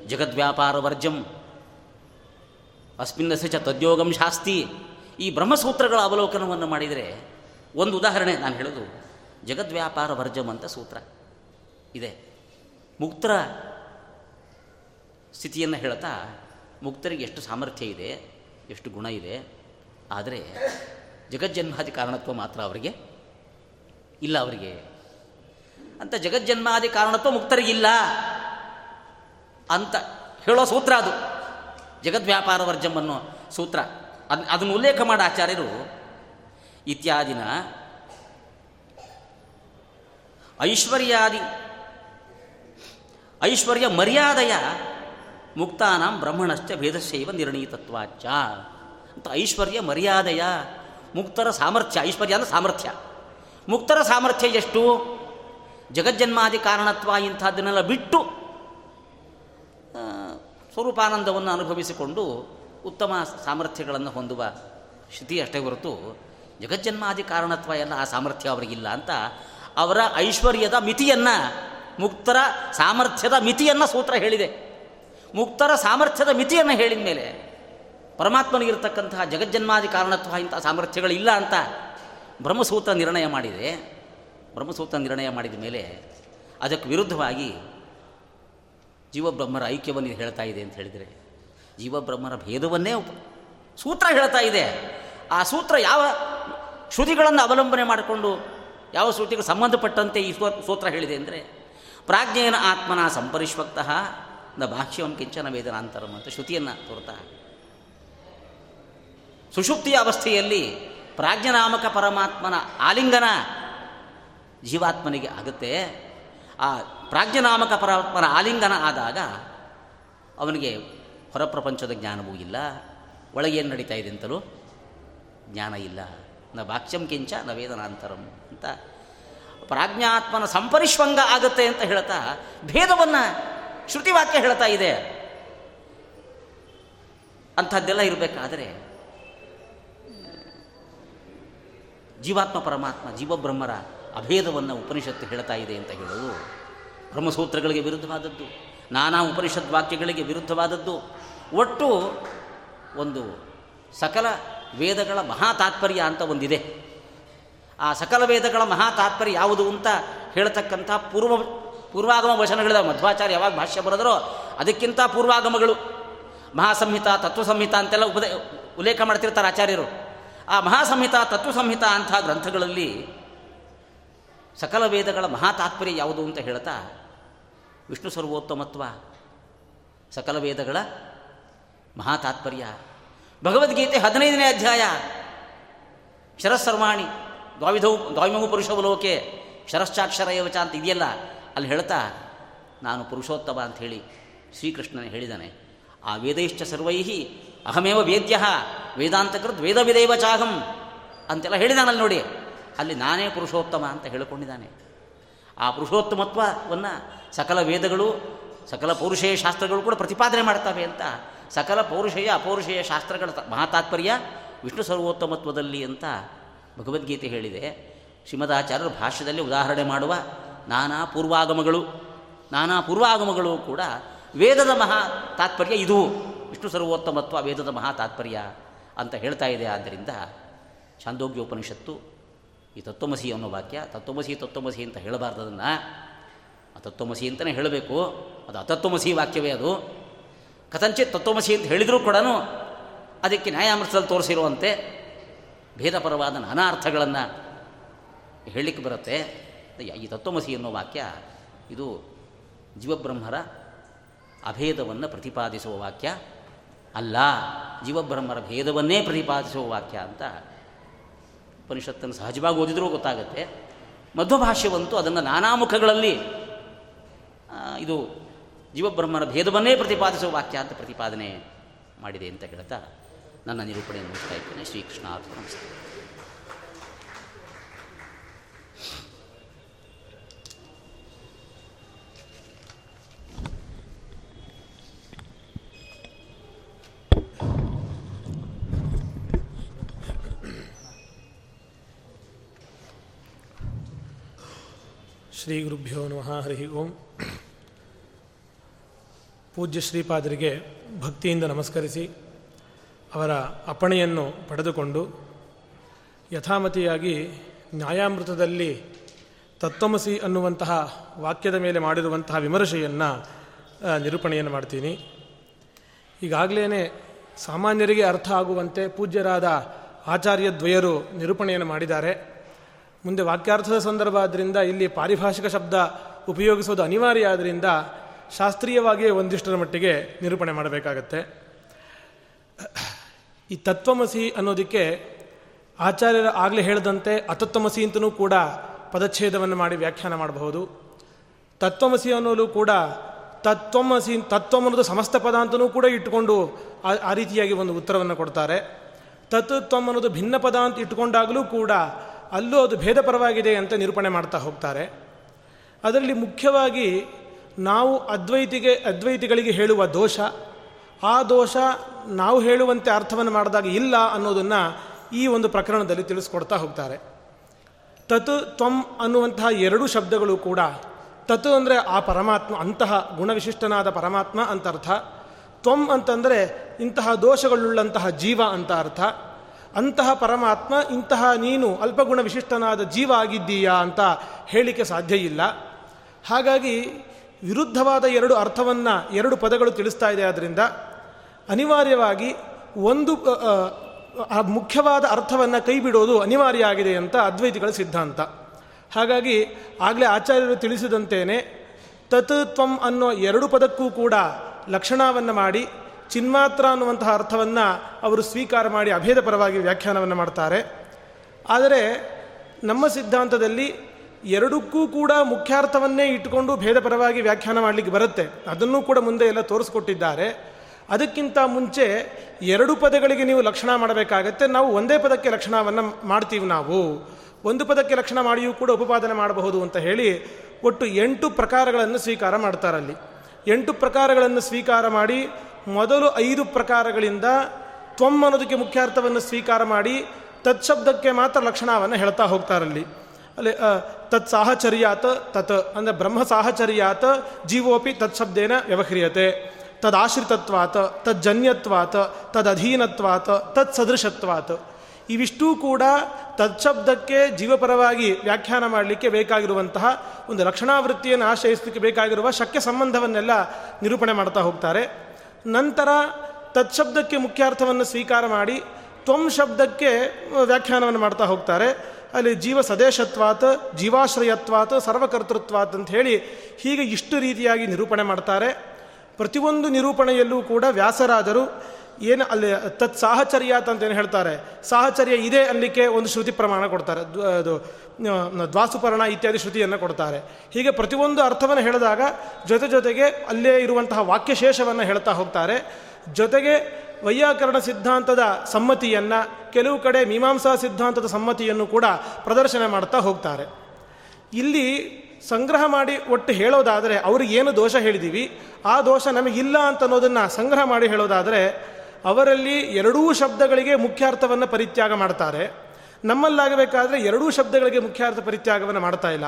ಜಗದ್ವ್ಯಾಪಾರ ವರ್ಜಂ ಅಸ್ಮಿನ್ನಸ ಚ ತದ್ಯೋಗಂ ಶಾಸ್ತಿ. ಈ ಬ್ರಹ್ಮಸೂತ್ರಗಳ ಅವಲೋಕನವನ್ನು ಮಾಡಿದರೆ ಒಂದು ಉದಾಹರಣೆ ನಾನು ಹೇಳೋದು. ಜಗದ್ವ್ಯಾಪಾರ ವರ್ಜಮ್ ಅಂತ ಸೂತ್ರ. ಇದೆ. ಮುಕ್ತರ ಸ್ಥಿತಿಯನ್ನು ಹೇಳ್ತಾ ಮುಕ್ತರಿಗೆ ಎಷ್ಟು ಸಾಮರ್ಥ್ಯ ಇದೆ, ಎಷ್ಟು ಗುಣ ಇದೆ, ಆದರೆ ಜಗಜ್ಜನ್ಮಾದಿ ಕಾರಣತ್ವ ಮಾತ್ರ ಅವರಿಗೆ ಇಲ್ಲ ಅವರಿಗೆ. ಅಂತ ಜಗಜ್ಜನ್ಮಾದಿ ಕಾರಣತ್ವ ಮುಕ್ತರಿಗಿಲ್ಲ ಅಂತ ಹೇಳೋ ಸೂತ್ರ ಅದು. ಜಗದ್ವ್ಯಾಪಾರ ವರ್ಜಮ್ ಅನ್ನೋ ಸೂತ್ರ. ಅದ್ ಅದನ್ನು ಉಲ್ಲೇಖ ಮಾಡ ಆಚಾರ್ಯರು ಇತ್ಯಾದಿನ ಐಶ್ವರ್ಯಾದಿ ಐಶ್ವರ್ಯ ಮರ್ಯಾದೆಯ ಮುಕ್ತಾನಾಂ ಬ್ರಹ್ಮಣಶ್ಚ ಭೇದಶೈವ ನಿರ್ಣೀತತ್ವಾಚ ಅಂತ ಐಶ್ವರ್ಯ ಮರ್ಯಾದೆಯ ಮುಕ್ತರ ಸಾಮರ್ಥ್ಯ, ಐಶ್ವರ್ಯ ಅಂದರೆ ಸಾಮರ್ಥ್ಯ. ಮುಕ್ತರ ಸಾಮರ್ಥ್ಯ ಎಷ್ಟು? ಜಗಜ್ಜನ್ಮಾದಿ ಕಾರಣತ್ವ ಇಂಥದ್ದನ್ನೆಲ್ಲ ಬಿಟ್ಟು ಸ್ವರೂಪಾನಂದವನ್ನು ಅನುಭವಿಸಿಕೊಂಡು ಉತ್ತಮ ಸಾಮರ್ಥ್ಯಗಳನ್ನು ಹೊಂದುವ ಸ್ಥಿತಿ ಅಷ್ಟೇ ಹೊರತು ಜಗಜ್ಜನ್ಮಾದಿ ಕಾರಣತ್ವ ಎಲ್ಲ ಆ ಸಾಮರ್ಥ್ಯ ಅವರಿಗಿಲ್ಲ ಅಂತ ಅವರ ಐಶ್ವರ್ಯದ ಮಿತಿಯನ್ನು, ಮುಕ್ತರ ಸಾಮರ್ಥ್ಯದ ಮಿತಿಯನ್ನು ಸೂತ್ರ ಹೇಳಿದೆ. ಮುಕ್ತರ ಸಾಮರ್ಥ್ಯದ ಮಿತಿಯನ್ನು ಹೇಳಿದ ಮೇಲೆ ಪರಮಾತ್ಮನಿಗಿರ್ತಕ್ಕಂತಹ ಜಗಜ್ಜನ್ಮಾದಿ ಕಾರಣತ್ವ ಇಂಥ ಸಾಮರ್ಥ್ಯಗಳಿಲ್ಲ ಅಂತ ಬ್ರಹ್ಮಸೂತ್ರ ನಿರ್ಣಯ ಮಾಡಿದೆ. ಬ್ರಹ್ಮಸೂತ್ರ ನಿರ್ಣಯ ಮಾಡಿದ ಮೇಲೆ ಅದಕ್ಕೆ ವಿರುದ್ಧವಾಗಿ ಜೀವಬ್ರಹ್ಮರ ಐಕ್ಯವನ್ನು ಹೇಳ್ತಾ ಇದೆ ಅಂತ ಹೇಳಿದರೆ, ಜೀವಬ್ರಹ್ಮರ ಭೇದವನ್ನೇ ಸೂತ್ರ ಹೇಳ್ತಾ ಇದೆ. ಆ ಸೂತ್ರ ಯಾವ ಶ್ರುತಿಗಳನ್ನು ಅವಲಂಬನೆ ಮಾಡಿಕೊಂಡು ಯಾವ ಶ್ರುತಿಗೆ ಸಂಬಂಧಪಟ್ಟಂತೆ ಈ ಸೂತ್ರ ಹೇಳಿದೆ ಅಂದರೆ, ಪ್ರಾಜ್ಞೇನ ಆತ್ಮನ ಸಂಪರಿಶ್ವಕ್ತಃ, ನ ಬಾಹ್ಯಂ ಕಿಂಚನ ವೇದನಾಂತರಂ ಅಂತ ಶ್ರುತಿಯನ್ನು ತೋರ್ತಾ ಸುಷುಪ್ತಿಯ ಅವಸ್ಥೆಯಲ್ಲಿ ಪ್ರಾಜ್ಞನಾಮಕ ಪರಮಾತ್ಮನ ಆಲಿಂಗನ ಜೀವಾತ್ಮನಿಗೆ ಆಗುತ್ತೆ. ಆ ಪ್ರಾಜ್ಞನಾಮಕ ಪರಮಾತ್ಮನ ಆಲಿಂಗನ ಆದಾಗ ಅವನಿಗೆ ಹೊರಪ್ರಪಂಚದ ಜ್ಞಾನವೂ ಇಲ್ಲ ಒಳಗೆ ಏನು ನಡೀತಾ ಇದೆ ಅಂತಲೂ ಜ್ಞಾನ ಇಲ್ಲ. ನ ಭಾಕ್ಷ್ಯಂ ಕಿಂಚ ನ ವೇದನಾಂತರಂ ಅಂತ. ಪ್ರಾಜ್ಞಾತ್ಮನ ಸಂಪರಿಷ್ವಂಗ ಆಗುತ್ತೆ ಅಂತ ಹೇಳ್ತಾ ಭೇದವನ್ನು ಶ್ರುತಿವಾಕ್ಯ ಹೇಳ್ತಾ ಇದೆ. ಅಂಥದ್ದೆಲ್ಲ ಇರಬೇಕಾದ್ರೆ, ಜೀವಾತ್ಮ ಪರಮಾತ್ಮ, ಜೀವಬ್ರಹ್ಮರ ಅಭೇದವನ್ನು ಉಪನಿಷತ್ತು ಹೇಳ್ತಾ ಇದೆ ಅಂತ ಹೇಳೋದು ಬ್ರಹ್ಮಸೂತ್ರಗಳಿಗೆ ವಿರುದ್ಧವಾದದ್ದು, ನಾನಾ ಉಪನಿಷತ್ ವಾಕ್ಯಗಳಿಗೆ ವಿರುದ್ಧವಾದದ್ದು. ಒಟ್ಟು ಒಂದು ಸಕಲ ವೇದಗಳ ಮಹಾ ತಾತ್ಪರ್ಯ ಅಂತ ಒಂದಿದೆ. ಆ ಸಕಲ ವೇದಗಳ ಮಹಾ ತಾತ್ಪರ್ಯ ಯಾವುದು ಅಂತ ಹೇಳ್ತಕ್ಕಂಥ ಪೂರ್ವ, ಪೂರ್ವಾಗಮ ವಚನಗಳಿದ ಮಧ್ವಾಚಾರ್ಯ ಯಾವಾಗ ಭಾಷ್ಯ ಬರೆದರೋ ಅದಕ್ಕಿಂತ ಪೂರ್ವಾಗಮಗಳು. ಮಹಾಸಂಹಿತ, ತತ್ವಸಂಹಿತ ಅಂತೆಲ್ಲ ಉಪದೇ, ಉಲ್ಲೇಖ ಮಾಡ್ತಿರ್ತಾರೆ ಆಚಾರ್ಯರು. ಆ ಮಹಾಸಂಹಿತ, ತತ್ವಸಂಹಿತ ಅಂಥ ಗ್ರಂಥಗಳಲ್ಲಿ ಸಕಲ ವೇದಗಳ ಮಹಾ ತಾತ್ಪರ್ಯ ಯಾವುದು ಅಂತ ಹೇಳ್ತಾ, ವಿಷ್ಣು ಸರ್ವೋತ್ತಮತ್ವ, ಸಕಲ ವೇದಗಳ ಮಹಾ ತಾತ್ಪರ್ಯ ಭಗವದ್ಗೀತೆ ಹದಿನೈದನೇ ಅಧ್ಯಾಯ. ಶರಸ್ಸರ್ವಾಣಿ ದ್ವಾವಿಧವು ದ್ವಾವಿಮು ಪುರುಷವಲೋಕೆ ಶರಶ್ಚಾಕ್ಷರ ಯೋಚ ಅಂತ ಇದೆಯಲ್ಲ, ಅಲ್ಲಿ ಹೇಳ್ತಾ, ನಾನು ಪುರುಷೋತ್ತಮ ಅಂತ ಹೇಳಿ ಶ್ರೀಕೃಷ್ಣನೇ ಹೇಳಿದಾನೆ. ಆ ವೇದೈಶ್ಚ ಸರ್ವೈ ಅಹಮೇವ ವೇದ್ಯ, ವೇದಾಂತಕೃತ್ ವೇದ ಚಾಹಂ ಅಂತೆಲ್ಲ ಹೇಳಿದಾನಲ್ಲಿ ನೋಡಿ. ಅಲ್ಲಿ ನಾನೇ ಪುರುಷೋತ್ತಮ ಅಂತ ಹೇಳಿಕೊಂಡಿದ್ದಾನೆ. ಆ ಪುರುಷೋತ್ತಮತ್ವವನ್ನು ಸಕಲ ವೇದಗಳು, ಸಕಲ ಪೌರುಷೇಯ ಶಾಸ್ತ್ರಗಳು ಕೂಡ ಪ್ರತಿಪಾದನೆ ಮಾಡ್ತವೆ ಅಂತ ಸಕಲ ಪೌರುಷೇಯ ಅಪೌರುಷೇಯ ಶಾಸ್ತ್ರಗಳ ಮಹಾತಾತ್ಪರ್ಯ ವಿಷ್ಣು ಸರ್ವೋತ್ತಮತ್ವದಲ್ಲಿ ಅಂತ ಭಗವದ್ಗೀತೆ ಹೇಳಿದೆ. ಶ್ರೀಮದಾಚಾರ್ಯರು ಭಾಷ್ಯದಲ್ಲಿ ಉದಾಹರಣೆ ಮಾಡುವ ನಾನಾ ಪೂರ್ವಾಗಮಗಳು ನಾನಾ ಪೂರ್ವಾಗಮಗಳು ಕೂಡ ವೇದದ ಮಹಾ ತಾತ್ಪರ್ಯ ಇದು. ವಿಷ್ಣು ಸರ್ವೋತ್ತಮತ್ವ ವೇದದ ಮಹಾ ತಾತ್ಪರ್ಯ ಅಂತ ಹೇಳ್ತಾ ಇದೆ. ಆದ್ದರಿಂದ ಛಾಂದೋಗ್ಯೋಪನಿಷತ್ತು ಈ ತತ್ವಮಸಿ ಅನ್ನೋ ವಾಕ್ಯ, ತತ್ವಮಸಿ ತತ್ವಮಸಿ ಅಂತ ಹೇಳಬಾರ್ದು ಅದನ್ನು. ತತ್ವಮಸಿ ಅಂತಲೇ ಹೇಳಬೇಕು. ಅದು ಅತತ್ವಮಸಿ ವಾಕ್ಯವೇ ಅದು. ಕಥಂಚಿತ್ ತತ್ವಮಸಿ ಅಂತ ಹೇಳಿದರೂ ಕೂಡ ಅದಕ್ಕೆ ನ್ಯಾಯಾಮೃತದಲ್ಲಿ ತೋರಿಸಿರುವಂತೆ ಭೇದಪರವಾದ ನಾನಾ ಅರ್ಥಗಳನ್ನು ಹೇಳಲಿಕ್ಕೆ ಬರುತ್ತೆ. ಈ ತತ್ವಮಸಿ ಅನ್ನೋ ವಾಕ್ಯ ಇದು ಜೀವಬ್ರಹ್ಮರ ಅಭೇದವನ್ನು ಪ್ರತಿಪಾದಿಸುವ ವಾಕ್ಯ ಅಲ್ಲ. ಜೀವಬ್ರಹ್ಮರ ಭೇದವನ್ನೇ ಪ್ರತಿಪಾದಿಸುವ ವಾಕ್ಯ ಅಂತ ಉಪನಿಷತ್ತನ್ನು ಸಹಜವಾಗಿ ಓದಿದರೂ ಗೊತ್ತಾಗುತ್ತೆ. ಮಧ್ವಭಾಷ್ಯವಂತೂ ಅದನ್ನು ನಾನಾ ಮುಖಗಳಲ್ಲಿ ಇದು ಜೀವಬ್ರಹ್ಮನ ಭೇದವನ್ನೇ ಪ್ರತಿಪಾದಿಸುವ ವಾಕ್ಯ ಅಂತ ಪ್ರತಿಪಾದನೆ ಮಾಡಿದೆ ಅಂತ ಹೇಳ್ತಾ ನನ್ನ ನಿರೂಪಣೆಯನ್ನು ಮುಗಿಸ್ತಾ ಇದ್ದೇನೆ. ಶ್ರೀಕೃಷ್ಣ ನಮಸ್ತೆ ಶ್ರೀ ಗುರುಭ್ಯೋ ನಮಃ. ಹರಿ ಓಂ. ಪೂಜ್ಯ ಶ್ರೀಪಾದರಿಗೆ ಭಕ್ತಿಯಿಂದ ನಮಸ್ಕರಿಸಿ ಅವರ ಅಪ್ಪಣೆಯನ್ನು ಪಡೆದುಕೊಂಡು ಯಥಾಮತಿಯಾಗಿ ನ್ಯಾಯಾಮೃತದಲ್ಲಿ ತತ್ವಮಸಿ ಅನ್ನುವಂತಹ ವಾಕ್ಯದ ಮೇಲೆ ಮಾಡಿರುವಂತಹ ವಿಮರ್ಶೆಯನ್ನು ನಿರೂಪಣೆಯನ್ನು ಮಾಡ್ತೀನಿ. ಈಗಾಗಲೇ ಸಾಮಾನ್ಯರಿಗೆ ಅರ್ಥ ಆಗುವಂತೆ ಪೂಜ್ಯರಾದ ಆಚಾರ್ಯ ದ್ವಯರು ನಿರೂಪಣೆಯನ್ನು ಮಾಡಿದ್ದಾರೆ. ಮುಂದೆ ವಾಕ್ಯಾರ್ಥದ ಸಂದರ್ಭ ಆದ್ದರಿಂದ ಇಲ್ಲಿ ಪಾರಿಭಾಷಿಕ ಶಬ್ದ ಉಪಯೋಗಿಸೋದು ಅನಿವಾರ್ಯ ಆದ್ದರಿಂದ ಶಾಸ್ತ್ರೀಯವಾಗಿಯೇ ಒಂದಿಷ್ಟರ ಮಟ್ಟಿಗೆ ನಿರೂಪಣೆ ಮಾಡಬೇಕಾಗತ್ತೆ. ಈ ತತ್ವಮಸಿ ಅನ್ನೋದಕ್ಕೆ ಆಚಾರ್ಯರ ಆಗಲೇ ಹೇಳಿದಂತೆ ಅತತ್ವಮಸಿ ಅಂತಲೂ ಕೂಡ ಪದಚ್ಛೇದವನ್ನು ಮಾಡಿ ವ್ಯಾಖ್ಯಾನ ಮಾಡಬಹುದು. ತತ್ವಮಸಿ ಅನ್ನೋದು ಕೂಡ ತತ್ವಮಸಿ, ತತ್ವಂ ಅನ್ನೋದು ಸಮಸ್ತ ಪದ ಅಂತಲೂ ಕೂಡ ಇಟ್ಟುಕೊಂಡು ಆ ರೀತಿಯಾಗಿ ಒಂದು ಉತ್ತರವನ್ನು ಕೊಡ್ತಾರೆ. ತತ್ವತ್ವಮ್ ಅನ್ನೋದು ಭಿನ್ನ ಪದ ಅಂತ ಇಟ್ಟುಕೊಂಡಾಗಲೂ ಕೂಡ ಅಲ್ಲೂ ಅದು ಭೇದ ಪರವಾಗಿದೆ ಅಂತ ನಿರೂಪಣೆ ಮಾಡ್ತಾ ಹೋಗ್ತಾರೆ. ಅದರಲ್ಲಿ ಮುಖ್ಯವಾಗಿ ನಾವು ಅದ್ವೈತಿಗೆ, ಅದ್ವೈತಿಗಳಿಗೆ ಹೇಳುವ ದೋಷ, ಆ ದೋಷ ನಾವು ಹೇಳುವಂತೆ ಅರ್ಥವನ್ನು ಮಾಡಿದಾಗ ಇಲ್ಲ ಅನ್ನೋದನ್ನು ಈ ಒಂದು ಪ್ರಕರಣದಲ್ಲಿ ತಿಳಿಸ್ಕೊಡ್ತಾ ಹೋಗ್ತಾರೆ. ತತ್ ತ್ವಂ ಅನ್ನುವಂತಹ ಎರಡು ಶಬ್ದಗಳು ಕೂಡ ತತ್ ಅಂದರೆ ಆ ಪರಮಾತ್ಮ, ಅಂತಹ ಗುಣವಿಶಿಷ್ಟನಾದ ಪರಮಾತ್ಮ ಅಂತ ಅರ್ಥ. ತ್ವಂ ಅಂತಂದರೆ ಇಂತಹ ದೋಷಗಳುಳ್ಳಂತಹ ಜೀವ ಅಂತ ಅರ್ಥ. ಅಂತಹ ಪರಮಾತ್ಮ, ಇಂತಹ ನೀನು ಅಲ್ಪಗುಣ ವಿಶಿಷ್ಟನಾದ ಜೀವ ಆಗಿದ್ದೀಯಾ ಅಂತ ಹೇಳಿಕೆ ಸಾಧ್ಯ ಇಲ್ಲ. ಹಾಗಾಗಿ ವಿರುದ್ಧವಾದ ಎರಡು ಅರ್ಥವನ್ನು ಎರಡು ಪದಗಳು ತಿಳಿಸ್ತಾ ಇದೆ ಆದ್ದರಿಂದ ಅನಿವಾರ್ಯವಾಗಿ ಒಂದು ಮುಖ್ಯವಾದ ಅರ್ಥವನ್ನು ಕೈ ಬಿಡೋದು ಅನಿವಾರ್ಯ ಆಗಿದೆ ಅಂತ ಅದ್ವೈತಿಗಳ ಸಿದ್ಧಾಂತ. ಹಾಗಾಗಿ ಆಗಲೇ ಆಚಾರ್ಯರು ತಿಳಿಸಿದಂತೇನೆ, ತತ್ ತ್ವಂ ಅನ್ನೋ ಎರಡು ಪದಕ್ಕೂ ಕೂಡ ಲಕ್ಷಣವನ್ನು ಮಾಡಿ, ಚಿನ್ಮಾತ್ರ ಅನ್ನುವಂತಹ ಅರ್ಥವನ್ನು ಅವರು ಸ್ವೀಕಾರ ಮಾಡಿ ಅಭೇದ ಪರವಾಗಿ ವ್ಯಾಖ್ಯಾನವನ್ನು ಮಾಡ್ತಾರೆ. ಆದರೆ ನಮ್ಮ ಸಿದ್ಧಾಂತದಲ್ಲಿ ಎರಡಕ್ಕೂ ಕೂಡ ಮುಖ್ಯಾರ್ಥವನ್ನೇ ಇಟ್ಟುಕೊಂಡು ಭೇದ ಪರವಾಗಿ ವ್ಯಾಖ್ಯಾನ ಮಾಡಲಿಕ್ಕೆ ಬರುತ್ತೆ. ಅದನ್ನೂ ಕೂಡ ಮುಂದೆ ಎಲ್ಲ ತೋರಿಸ್ಕೊಟ್ಟಿದ್ದಾರೆ. ಅದಕ್ಕಿಂತ ಮುಂಚೆ ಎರಡು ಪದಗಳಿಗೆ ನೀವು ಲಕ್ಷಣ ಮಾಡಬೇಕಾಗತ್ತೆ. ನಾವು ಒಂದೇ ಪದಕ್ಕೆ ಲಕ್ಷಣವನ್ನು ಮಾಡ್ತೀವಿ ನಾವು. ಒಂದು ಪದಕ್ಕೆ ಲಕ್ಷಣ ಮಾಡಿಯೂ ಕೂಡ ಉಪಪಾದನೆ ಮಾಡಬಹುದು ಅಂತ ಹೇಳಿ ಒಟ್ಟು ಎಂಟು ಪ್ರಕಾರಗಳನ್ನು ಸ್ವೀಕಾರ ಮಾಡ್ತಾರಲ್ಲಿ ಎಂಟು ಪ್ರಕಾರಗಳನ್ನು ಸ್ವೀಕಾರ ಮಾಡಿ ಮೊದಲು ಐದು ಪ್ರಕಾರಗಳಿಂದ ತ್ವಮ್ ಅನ್ನೋದಕ್ಕೆ ಮುಖ್ಯಾರ್ಥವನ್ನು ಸ್ವೀಕಾರ ಮಾಡಿ ತತ್ಶಬ್ದಕ್ಕೆ ಮಾತ್ರ ಲಕ್ಷಣವನ್ನು ಹೇಳ್ತಾ ಹೋಗ್ತಾರಲ್ಲಿ ಅಲ್ಲಿ ತತ್ ಸಾಹಚರ್ಯಾತ್, ತತ್, ಅಂದರೆ ಬ್ರಹ್ಮ ಸಾಹಚರ್ಯಾತ್, ಜೀವೋಪಿ ತತ್ಶಬ್ದೇನ ವ್ಯವಹ್ರಿಯತೆ. ತದಾಶ್ರಿತತ್ವಾತ್ ತಜ್ಜನ್ಯತ್ವಾತ್ ತದಧೀನತ್ವಾತ್ ತತ್ ಸದೃಶತ್ವಾತ್. ಇವಿಷ್ಟೂ ಕೂಡ ತತ್ಶಬ್ದಕ್ಕೆ ಜೀವಪರವಾಗಿ ವ್ಯಾಖ್ಯಾನ ಮಾಡಲಿಕ್ಕೆ ಬೇಕಾಗಿರುವಂತಹ ಒಂದು ರಕ್ಷಣಾವೃತ್ತಿಯನ್ನು ಆಶ್ರಯಿಸಲಿಕ್ಕೆ ಬೇಕಾಗಿರುವ ಶಕ್ಯ ಸಂಬಂಧವನ್ನೆಲ್ಲ ನಿರೂಪಣೆ ಮಾಡ್ತಾ ಹೋಗ್ತಾರೆ. ನಂತರ ತತ್ಶಬ್ದಕ್ಕೆ ಮುಖ್ಯಾರ್ಥವನ್ನು ಸ್ವೀಕಾರ ಮಾಡಿ ತ್ವಂ ಶಬ್ದಕ್ಕೆ ವ್ಯಾಖ್ಯಾನವನ್ನು ಮಾಡ್ತಾ ಹೋಗ್ತಾರೆ. ಅಲ್ಲಿ ಜೀವ ಸದೇಶತ್ವಾತ, ಜೀವಾಶ್ರಯತ್ವಾತ, ಸರ್ವಕರ್ತೃತ್ವಾತ್ ಅಂತ ಹೇಳಿ ಹೀಗೆ ಇಷ್ಟು ರೀತಿಯಾಗಿ ನಿರೂಪಣೆ ಮಾಡ್ತಾರೆ. ಪ್ರತಿಯೊಂದು ನಿರೂಪಣೆಯಲ್ಲೂ ಕೂಡ ವ್ಯಾಸರಾಜರು ಏನು ಅಲ್ಲಿ ತತ್ ಅಂತ ಏನು ಹೇಳ್ತಾರೆ? ಸಾಹಚರ್ಯ ಇದೆ ಅಲ್ಲಿಕ್ಕೆ ಒಂದು ಶ್ರುತಿ ಪ್ರಮಾಣ ಕೊಡ್ತಾರೆ. ಅದು ದ್ವಾಸುಪರ್ಣ ಇತ್ಯಾದಿ ಶ್ರುತಿಯನ್ನು ಕೊಡ್ತಾರೆ. ಹೀಗೆ ಪ್ರತಿಯೊಂದು ಅರ್ಥವನ್ನು ಹೇಳಿದಾಗ ಜೊತೆ ಜೊತೆಗೆ ಅಲ್ಲೇ ಇರುವಂತಹ ವಾಕ್ಯಶೇಷವನ್ನು ಹೇಳ್ತಾ ಹೋಗ್ತಾರೆ. ಜೊತೆಗೆ ವೈಯಾಕರಣ ಸಿದ್ಧಾಂತದ ಸಮ್ಮತಿಯನ್ನು ಕೆಲವು ಕಡೆ ಮೀಮಾಂಸಾ ಸಿದ್ಧಾಂತದ ಸಮ್ಮತಿಯನ್ನು ಕೂಡ ಪ್ರದರ್ಶನ ಮಾಡ್ತಾ ಹೋಗ್ತಾರೆ. ಇಲ್ಲಿ ಸಂಗ್ರಹ ಮಾಡಿ ಒಟ್ಟು ಹೇಳೋದಾದರೆ ಅವ್ರಿಗೆ ಏನು ದೋಷ ಹೇಳಿದ್ದೀವಿ ಆ ದೋಷ ನಮಗಿಲ್ಲ ಅಂತ ಅನ್ನೋದನ್ನು ಸಂಗ್ರಹ ಮಾಡಿ ಹೇಳೋದಾದರೆ ಅವರಲ್ಲಿ ಎರಡೂ ಶಬ್ದಗಳಿಗೆ ಮುಖ್ಯಾರ್ಥವನ್ನು ಪರಿತ್ಯಾಗ ಮಾಡ್ತಾರೆ. ನಮ್ಮಲ್ಲಾಗಬೇಕಾದ್ರೆ ಎರಡೂ ಶಬ್ದಗಳಿಗೆ ಮುಖ್ಯಾರ್ಥ ಪರಿತ್ಯಾಗವನ್ನು ಮಾಡ್ತಾ ಇಲ್ಲ.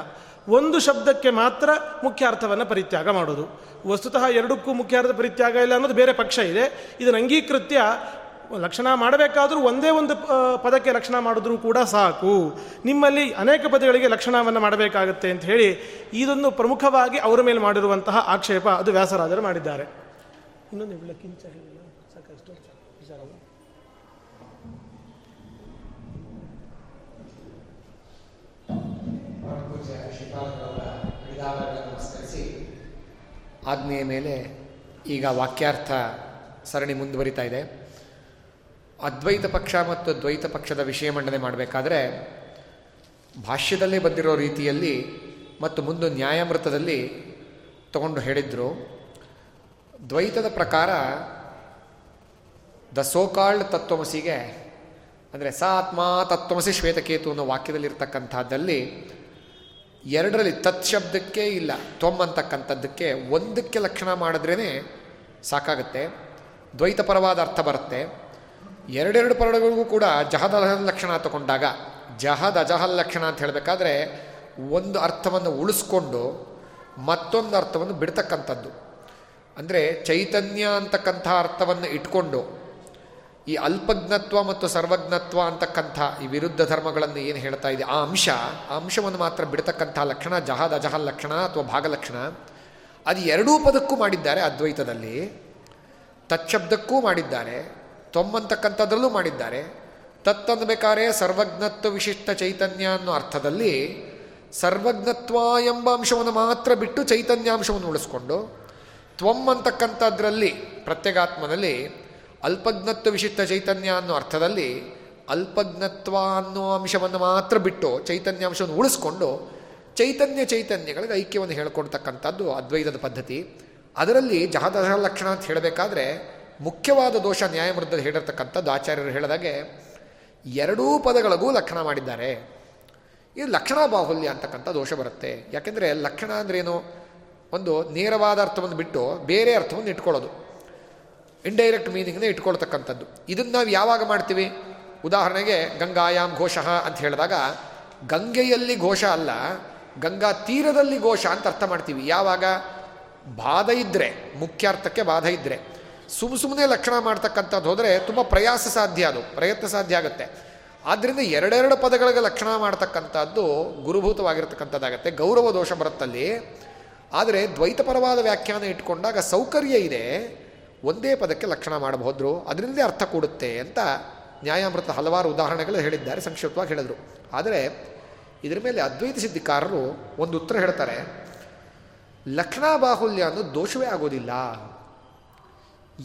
ಒಂದು ಶಬ್ದಕ್ಕೆ ಮಾತ್ರ ಮುಖ್ಯಾರ್ಥವನ್ನು ಪರಿತ್ಯಾಗ ಮಾಡೋದು. ವಸ್ತುತಃ ಎರಡಕ್ಕೂ ಮುಖ್ಯಾರ್ಥ ಪರಿತ್ಯಾಗ ಇಲ್ಲ ಅನ್ನೋದು ಬೇರೆ ಪಕ್ಷ ಇದೆ. ಇದನ್ನು ಅಂಗೀಕೃತ್ಯ ಲಕ್ಷಣ ಮಾಡಬೇಕಾದರೂ ಒಂದೇ ಒಂದು ಪದಕ್ಕೆ ಲಕ್ಷಣ ಮಾಡಿದ್ರೂ ಕೂಡ ಸಾಕು. ನಿಮ್ಮಲ್ಲಿ ಅನೇಕ ಪದಗಳಿಗೆ ಲಕ್ಷಣವನ್ನು ಮಾಡಬೇಕಾಗುತ್ತೆ ಅಂತ ಹೇಳಿ ಇದನ್ನು ಪ್ರಮುಖವಾಗಿ ಅವರ ಮೇಲೆ ಮಾಡಿರುವಂತಹ ಆಕ್ಷೇಪ ಅದು ವ್ಯಾಸರಾಜರು ಮಾಡಿದ್ದಾರೆ. ಇನ್ನೊಂದು ನಮಸ್ಕರಿಸಿ. ಆಜ್ಞೆಯ ಮೇಲೆ ಈಗ ವಾಕ್ಯಾರ್ಥ ಸರಣಿ ಮುಂದುವರಿತಾ ಇದೆ. ಅದ್ವೈತ ಪಕ್ಷ ಮತ್ತು ದ್ವೈತ ಪಕ್ಷದ ವಿಷಯ ಮಂಡನೆ ಮಾಡಬೇಕಾದ್ರೆ ಭಾಷ್ಯದಲ್ಲೇ ಬಂದಿರೋ ರೀತಿಯಲ್ಲಿ ಮತ್ತು ಮುಂದೆ ನ್ಯಾಯಾಮೃತದಲ್ಲಿ ತಗೊಂಡು ಹೇಳಿದ್ರು. ದ್ವೈತದ ಪ್ರಕಾರ ದ ಸೋಕಾಲ್ಡ್ ತತ್ವಮಸಿಗೆ, ಅಂದರೆ ಸ ಆತ್ಮ ತತ್ವಮಸಿ ಶ್ವೇತಕೇತು ಅನ್ನೋ ವಾಕ್ಯದಲ್ಲಿರ್ತಕ್ಕಂಥದ್ದಲ್ಲಿ ಎರಡರಲ್ಲಿ ತತ್ ಶಬ್ದಕ್ಕೆ ಇಲ್ಲ ತೊಂಬಂತಕ್ಕಂಥದ್ದಕ್ಕೆ ಒಂದಕ್ಕೆ ಲಕ್ಷಣ ಮಾಡಿದ್ರೇ ಸಾಕಾಗುತ್ತೆ. ದ್ವೈತಪರವಾದ ಅರ್ಥ ಬರುತ್ತೆ. ಎರಡೆರಡು ಪರಗಳಿಗೂ ಕೂಡ ಜಹದ ಲಕ್ಷಣ ತಗೊಂಡಾಗ ಜಹದ ಅಜಹಲ್ ಲಕ್ಷಣ ಅಂತ ಹೇಳಬೇಕಾದ್ರೆ ಒಂದು ಅರ್ಥವನ್ನು ಉಳಿಸ್ಕೊಂಡು ಮತ್ತೊಂದು ಅರ್ಥವನ್ನು ಬಿಡ್ತಕ್ಕಂಥದ್ದು. ಅಂದರೆ ಚೈತನ್ಯ ಅಂತಕ್ಕಂಥ ಅರ್ಥವನ್ನು ಇಟ್ಕೊಂಡು ಈ ಅಲ್ಪಜ್ಞತ್ವ ಮತ್ತು ಸರ್ವಜ್ಞತ್ವ ಅಂತಕ್ಕಂಥ ಈ ವಿರುದ್ಧ ಧರ್ಮಗಳನ್ನು ಏನು ಹೇಳ್ತಾ ಇದೆ? ಆ ಅಂಶ, ಆ ಅಂಶವನ್ನು ಮಾತ್ರ ಬಿಡತಕ್ಕಂಥ ಲಕ್ಷಣ, ಜಹದ್, ಅಜಹಲ್ ಲಕ್ಷಣ ಅಥವಾ ಭಾಗಲಕ್ಷಣ ಅದು ಎರಡೂ ಪದಕ್ಕೂ ಮಾಡಿದ್ದಾರೆ ಅದ್ವೈತದಲ್ಲಿ. ತತ್ಶಬ್ದಕ್ಕೂ ಮಾಡಿದ್ದಾರೆ ತೊಂಬಂತಕ್ಕಂಥದ್ರಲ್ಲೂ ಮಾಡಿದ್ದಾರೆ. ತತ್ತನ್ಬೇಕಾದ್ರೆ ಸರ್ವಜ್ಞತ್ವ ವಿಶಿಷ್ಟ ಚೈತನ್ಯ ಅನ್ನೋ ಅರ್ಥದಲ್ಲಿ ಸರ್ವಜ್ಞತ್ವ ಎಂಬ ಅಂಶವನ್ನು ಮಾತ್ರ ಬಿಟ್ಟು ಚೈತನ್ಯಾಂಶವನ್ನು ಉಳಿಸ್ಕೊಂಡು ತ್ವಮ್ ಅಂತಕ್ಕಂಥದ್ರಲ್ಲಿ, ಪ್ರತ್ಯೇಗಾತ್ಮನಲ್ಲಿ ಅಲ್ಪಜ್ಞತ್ವ ವಿಶಿಷ್ಟ ಚೈತನ್ಯ ಅನ್ನೋ ಅರ್ಥದಲ್ಲಿ ಅಲ್ಪಜ್ಞತ್ವ ಅನ್ನೋ ಅಂಶವನ್ನು ಮಾತ್ರ ಬಿಟ್ಟು ಚೈತನ್ಯಾಂಶವನ್ನು ಉಳಿಸ್ಕೊಂಡು ಚೈತನ್ಯ ಚೈತನ್ಯಗಳಿಗೆ ಐಕ್ಯವನ್ನು ಹೇಳ್ಕೊಡ್ತಕ್ಕಂಥದ್ದು ಅದ್ವೈತದ ಪದ್ಧತಿ. ಅದರಲ್ಲಿ ಜಹದ ಲಕ್ಷಣ ಅಂತ ಹೇಳಬೇಕಾದ್ರೆ ಮುಖ್ಯವಾದ ದೋಷ ನ್ಯಾಯಮೃದ್ಧದಲ್ಲಿ ಹೇಳಿರ್ತಕ್ಕಂಥದ್ದು ಆಚಾರ್ಯರು ಹೇಳಿದಾಗೆ ಎರಡೂ ಪದಗಳಿಗೂ ಲಕ್ಷಣ ಮಾಡಿದ್ದಾರೆ. ಇದು ಲಕ್ಷಣ ಬಾಹುಲ್ಯ ಅಂತಕ್ಕಂಥ ದೋಷ ಬರುತ್ತೆ. ಯಾಕೆಂದರೆ ಲಕ್ಷಣ ಅಂದ್ರೇನು ಒಂದು ನೇರವಾದ ಅರ್ಥವನ್ನು ಬಿಟ್ಟು ಬೇರೆ ಅರ್ಥವನ್ನು ಇಟ್ಕೊಳ್ಳೋದು. ಇಂಡೈರೆಕ್ಟ್ ಮೀನಿಂಗ್ನ ಇಟ್ಕೊಳ್ತಕ್ಕಂಥದ್ದು. ಇದನ್ನು ನಾವು ಯಾವಾಗ ಮಾಡ್ತೀವಿ? ಉದಾಹರಣೆಗೆ ಗಂಗಾಯಾಮ್ ಘೋಷಃ ಅಂತ ಹೇಳಿದಾಗ, ಗಂಗೆಯಲ್ಲಿ ಘೋಷ ಅಲ್ಲ, ಗಂಗಾ ತೀರದಲ್ಲಿ ಘೋಷ ಅಂತ ಅರ್ಥ ಮಾಡ್ತೀವಿ. ಯಾವಾಗ? ಬಾಧ ಇದ್ದರೆ ಮುಖ್ಯಾರ್ಥಕ್ಕೆ ಬಾಧ ಇದ್ದರೆ ಸುಮ್ಮ ಸುಮ್ಮನೆ ಲಕ್ಷಣ ಮಾಡ್ತಕ್ಕಂಥದ್ದು ಹೋದರೆ ತುಂಬ ಪ್ರಯಾಸ ಸಾಧ್ಯ ಅದು, ಪ್ರಯತ್ನ ಸಾಧ್ಯ ಆಗುತ್ತೆ. ಆದ್ದರಿಂದ ಎರಡೆರಡು ಪದಗಳಿಗೆ ಲಕ್ಷಣ ಮಾಡ್ತಕ್ಕಂಥದ್ದು ಗುರುಭೂತವಾಗಿರ್ತಕ್ಕಂಥದ್ದಾಗತ್ತೆ, ಗೌರವ ದೋಷ ಬರುತ್ತಲ್ಲಿ. ಆದರೆ ದ್ವೈತಪರವಾದ ವ್ಯಾಖ್ಯಾನ ಇಟ್ಕೊಂಡಾಗ ಸೌಕರ್ಯ ಇದೆ. ಒಂದೇ ಪದಕ್ಕೆ ಲಕ್ಷಣ ಮಾಡಬಹುದು ಅದರಿಂದಲೇ ಅರ್ಥ ಕೊಡುತ್ತೆ ಅಂತ ನ್ಯಾಯಾಮೃತ ಹಲವಾರು ಉದಾಹರಣೆಗಳು ಹೇಳಿದ್ದಾರೆ, ಸಂಕ್ಷಿಪ್ತವಾಗಿ ಹೇಳಿದರು. ಆದರೆ ಇದರ ಮೇಲೆ ಅದ್ವೈತ ಸಿದ್ಧಿಕಾರರು ಒಂದು ಉತ್ತರ ಹೇಳ್ತಾರೆ ಲಕ್ಷಣಾ ಬಾಹುಲ್ಯ ಅನ್ನೋದು ದೋಷವೇ ಆಗೋದಿಲ್ಲ.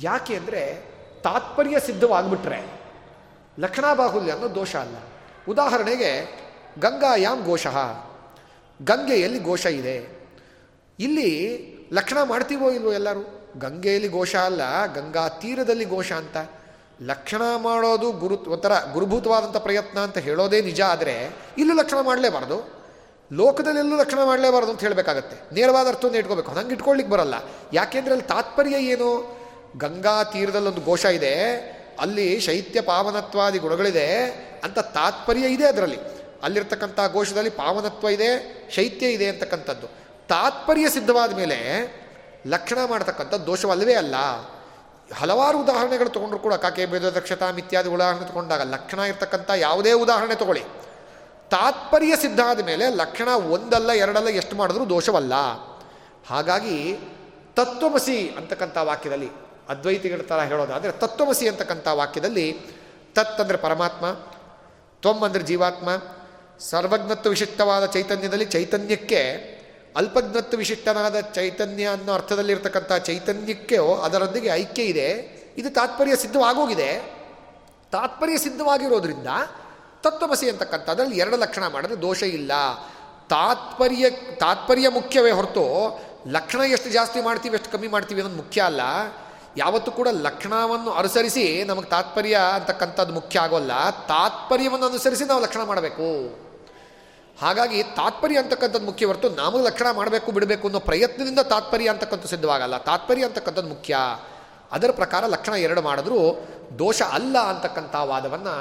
ಯಾಕೆ ಅಂದರೆ ತಾತ್ಪರ್ಯ ಸಿದ್ಧವಾಗ್ಬಿಟ್ರೆ ಲಕ್ಷಣಾ ಬಾಹುಲ್ಯ ಅನ್ನೋ ದೋಷ ಅಲ್ಲ. ಉದಾಹರಣೆಗೆ ಗಂಗಾಯಾಮ್ ಘೋಷಃ, ಗಂಗೆಯಲ್ಲಿ ಘೋಷ ಇದೆ. ಇಲ್ಲಿ ಲಕ್ಷಣ ಮಾಡ್ತೀವೋ ಇಲ್ವೋ ಎಲ್ಲರೂ? ಗಂಗೆಯಲ್ಲಿ ಘೋಷ ಅಲ್ಲ, ಗಂಗಾ ತೀರದಲ್ಲಿ ಘೋಷ ಅಂತ. ಲಕ್ಷಣ ಮಾಡೋದು ಗುರು, ಒಂಥರ ಗುರುಭೂತವಾದಂಥ ಪ್ರಯತ್ನ ಅಂತ ಹೇಳೋದೇ ನಿಜ ಆದರೆ ಇಲ್ಲೂ ಲಕ್ಷಣ ಮಾಡಲೇಬಾರ್ದು. ಲೋಕದಲ್ಲೆಲ್ಲೂ ಲಕ್ಷಣ ಮಾಡಲೇಬಾರ್ದು ಅಂತ ಹೇಳಬೇಕಾಗತ್ತೆ. ನೇರವಾದ ಅರ್ಥವನ್ನು ಇಟ್ಕೋಬೇಕು. ಹಂಗೆ ಇಟ್ಕೊಳ್ಳಿಕ್ಕೆ ಬರಲ್ಲ. ಯಾಕೆಂದ್ರೆ ಅಲ್ಲಿ ತಾತ್ಪರ್ಯ ಏನು? ಗಂಗಾ ತೀರದಲ್ಲಿ ಒಂದು ಘೋಷ ಇದೆ, ಅಲ್ಲಿ ಶೈತ್ಯ ಪಾವನತ್ವಾದಿ ಗುಣಗಳಿದೆ ಅಂತ ತಾತ್ಪರ್ಯ ಇದೆ ಅದರಲ್ಲಿ. ಅಲ್ಲಿರ್ತಕ್ಕಂಥ ಘೋಷದಲ್ಲಿ ಪಾವನತ್ವ ಇದೆ, ಶೈತ್ಯ ಇದೆ ಅಂತಕ್ಕಂಥದ್ದು. ತಾತ್ಪರ್ಯ ಸಿದ್ಧವಾದ ಮೇಲೆ ಲಕ್ಷಣ ಮಾಡ್ತಕ್ಕಂಥ ದೋಷವಲ್ಲವೇ ಅಲ್ಲ. ಹಲವಾರು ಉದಾಹರಣೆಗಳು ತೊಗೊಂಡ್ರು ಕೂಡ ಕಾಕೆ ಬೇದ ದಕ್ಷತಾ ಇತ್ಯಾದಿ ಉದಾಹರಣೆ ತಗೊಂಡಾಗ ಲಕ್ಷಣ ಇರ್ತಕ್ಕಂಥ ಯಾವುದೇ ಉದಾಹರಣೆ ತಗೊಳ್ಳಿ. ತಾತ್ಪರ್ಯ ಸಿದ್ಧ ಆದ ಮೇಲೆ ಲಕ್ಷಣ ಒಂದಲ್ಲ, ಎರಡಲ್ಲ ಎಷ್ಟು ಮಾಡಿದ್ರೂ ದೋಷವಲ್ಲ. ಹಾಗಾಗಿ ತತ್ವಮಸಿ ಅಂತಕ್ಕಂಥ ವಾಕ್ಯದಲ್ಲಿ, ಅದ್ವೈತಿಗಳ ಥರ ಹೇಳೋದಾದರೆ ತತ್ವಮಸಿ ಅಂತಕ್ಕಂಥ ವಾಕ್ಯದಲ್ಲಿ ತತ್ ಅಂದರೆ ಪರಮಾತ್ಮ ತ್ವಮ್ ಅಂದರೆ ಜೀವಾತ್ಮ, ಸರ್ವಜ್ಞತ್ವ ವಿಶಿಷ್ಟವಾದ ಚೈತನ್ಯದಲ್ಲಿ ಚೈತನ್ಯಕ್ಕೆ ಅಲ್ಪಜ್ಞತ್ವ ವಿಶಿಷ್ಟನಾದ ಚೈತನ್ಯ ಅನ್ನೋ ಅರ್ಥದಲ್ಲಿರ್ತಕ್ಕಂಥ ಚೈತನ್ಯಕ್ಕೆ ಅದರೊಂದಿಗೆ ಐಕ್ಯ ಇದೆ. ಇದು ತಾತ್ಪರ್ಯ ಸಿದ್ಧವಾಗೋಗಿದೆ. ತಾತ್ಪರ್ಯ ಸಿದ್ಧವಾಗಿರೋದ್ರಿಂದ ತತ್ವಮಸಿ ಅಂತಕ್ಕಂಥದ್ರಲ್ಲಿ ಎರಡು ಲಕ್ಷಣ ಮಾಡಿದ್ರೆ ದೋಷ ಇಲ್ಲ. ತಾತ್ಪರ್ಯ ತಾತ್ಪರ್ಯ ಮುಖ್ಯವೇ ಹೊರತು ಲಕ್ಷಣ ಎಷ್ಟು ಜಾಸ್ತಿ ಮಾಡ್ತೀವಿ ಎಷ್ಟು ಕಮ್ಮಿ ಮಾಡ್ತೀವಿ ಅನ್ನೋದು ಮುಖ್ಯ ಅಲ್ಲ. ಯಾವತ್ತೂ ಕೂಡ ಲಕ್ಷಣವನ್ನು ಅನುಸರಿಸಿ ನಮಗೆ ತಾತ್ಪರ್ಯ ಅಂತಕ್ಕಂಥದ್ದು ಮುಖ್ಯ ಆಗೋಲ್ಲ. ತಾತ್ಪರ್ಯವನ್ನು ಅನುಸರಿಸಿ ನಾವು ಲಕ್ಷಣ ಮಾಡಬೇಕು. ಹಾಗಾಗಿ ತಾತ್ಪರ್ಯ ಅಂತಕ್ಕಂಥದ್ದು ಮುಖ್ಯ ಹೊರತು ನಾಮ ಲಕ್ಷಣ ಮಾಡಬೇಕು, ಬಿಡಬೇಕು ಅನ್ನೋ ಪ್ರಯತ್ನದಿಂದ ತಾತ್ಪರ್ಯ ಅಂತಕ್ಕಂಥ ಸಿದ್ಧವಾಗಲ್ಲ. ತಾತ್ಪರ್ಯ ಅಂತಕ್ಕಂಥದ್ದು ಮುಖ್ಯ. ಅದರ ಪ್ರಕಾರ ಲಕ್ಷಣ ಎರಡು ಮಾಡಿದ್ರೂ ದೋಷ ಅಲ್ಲ ಅಂತಕ್ಕಂಥ ವಾದವನ್ನು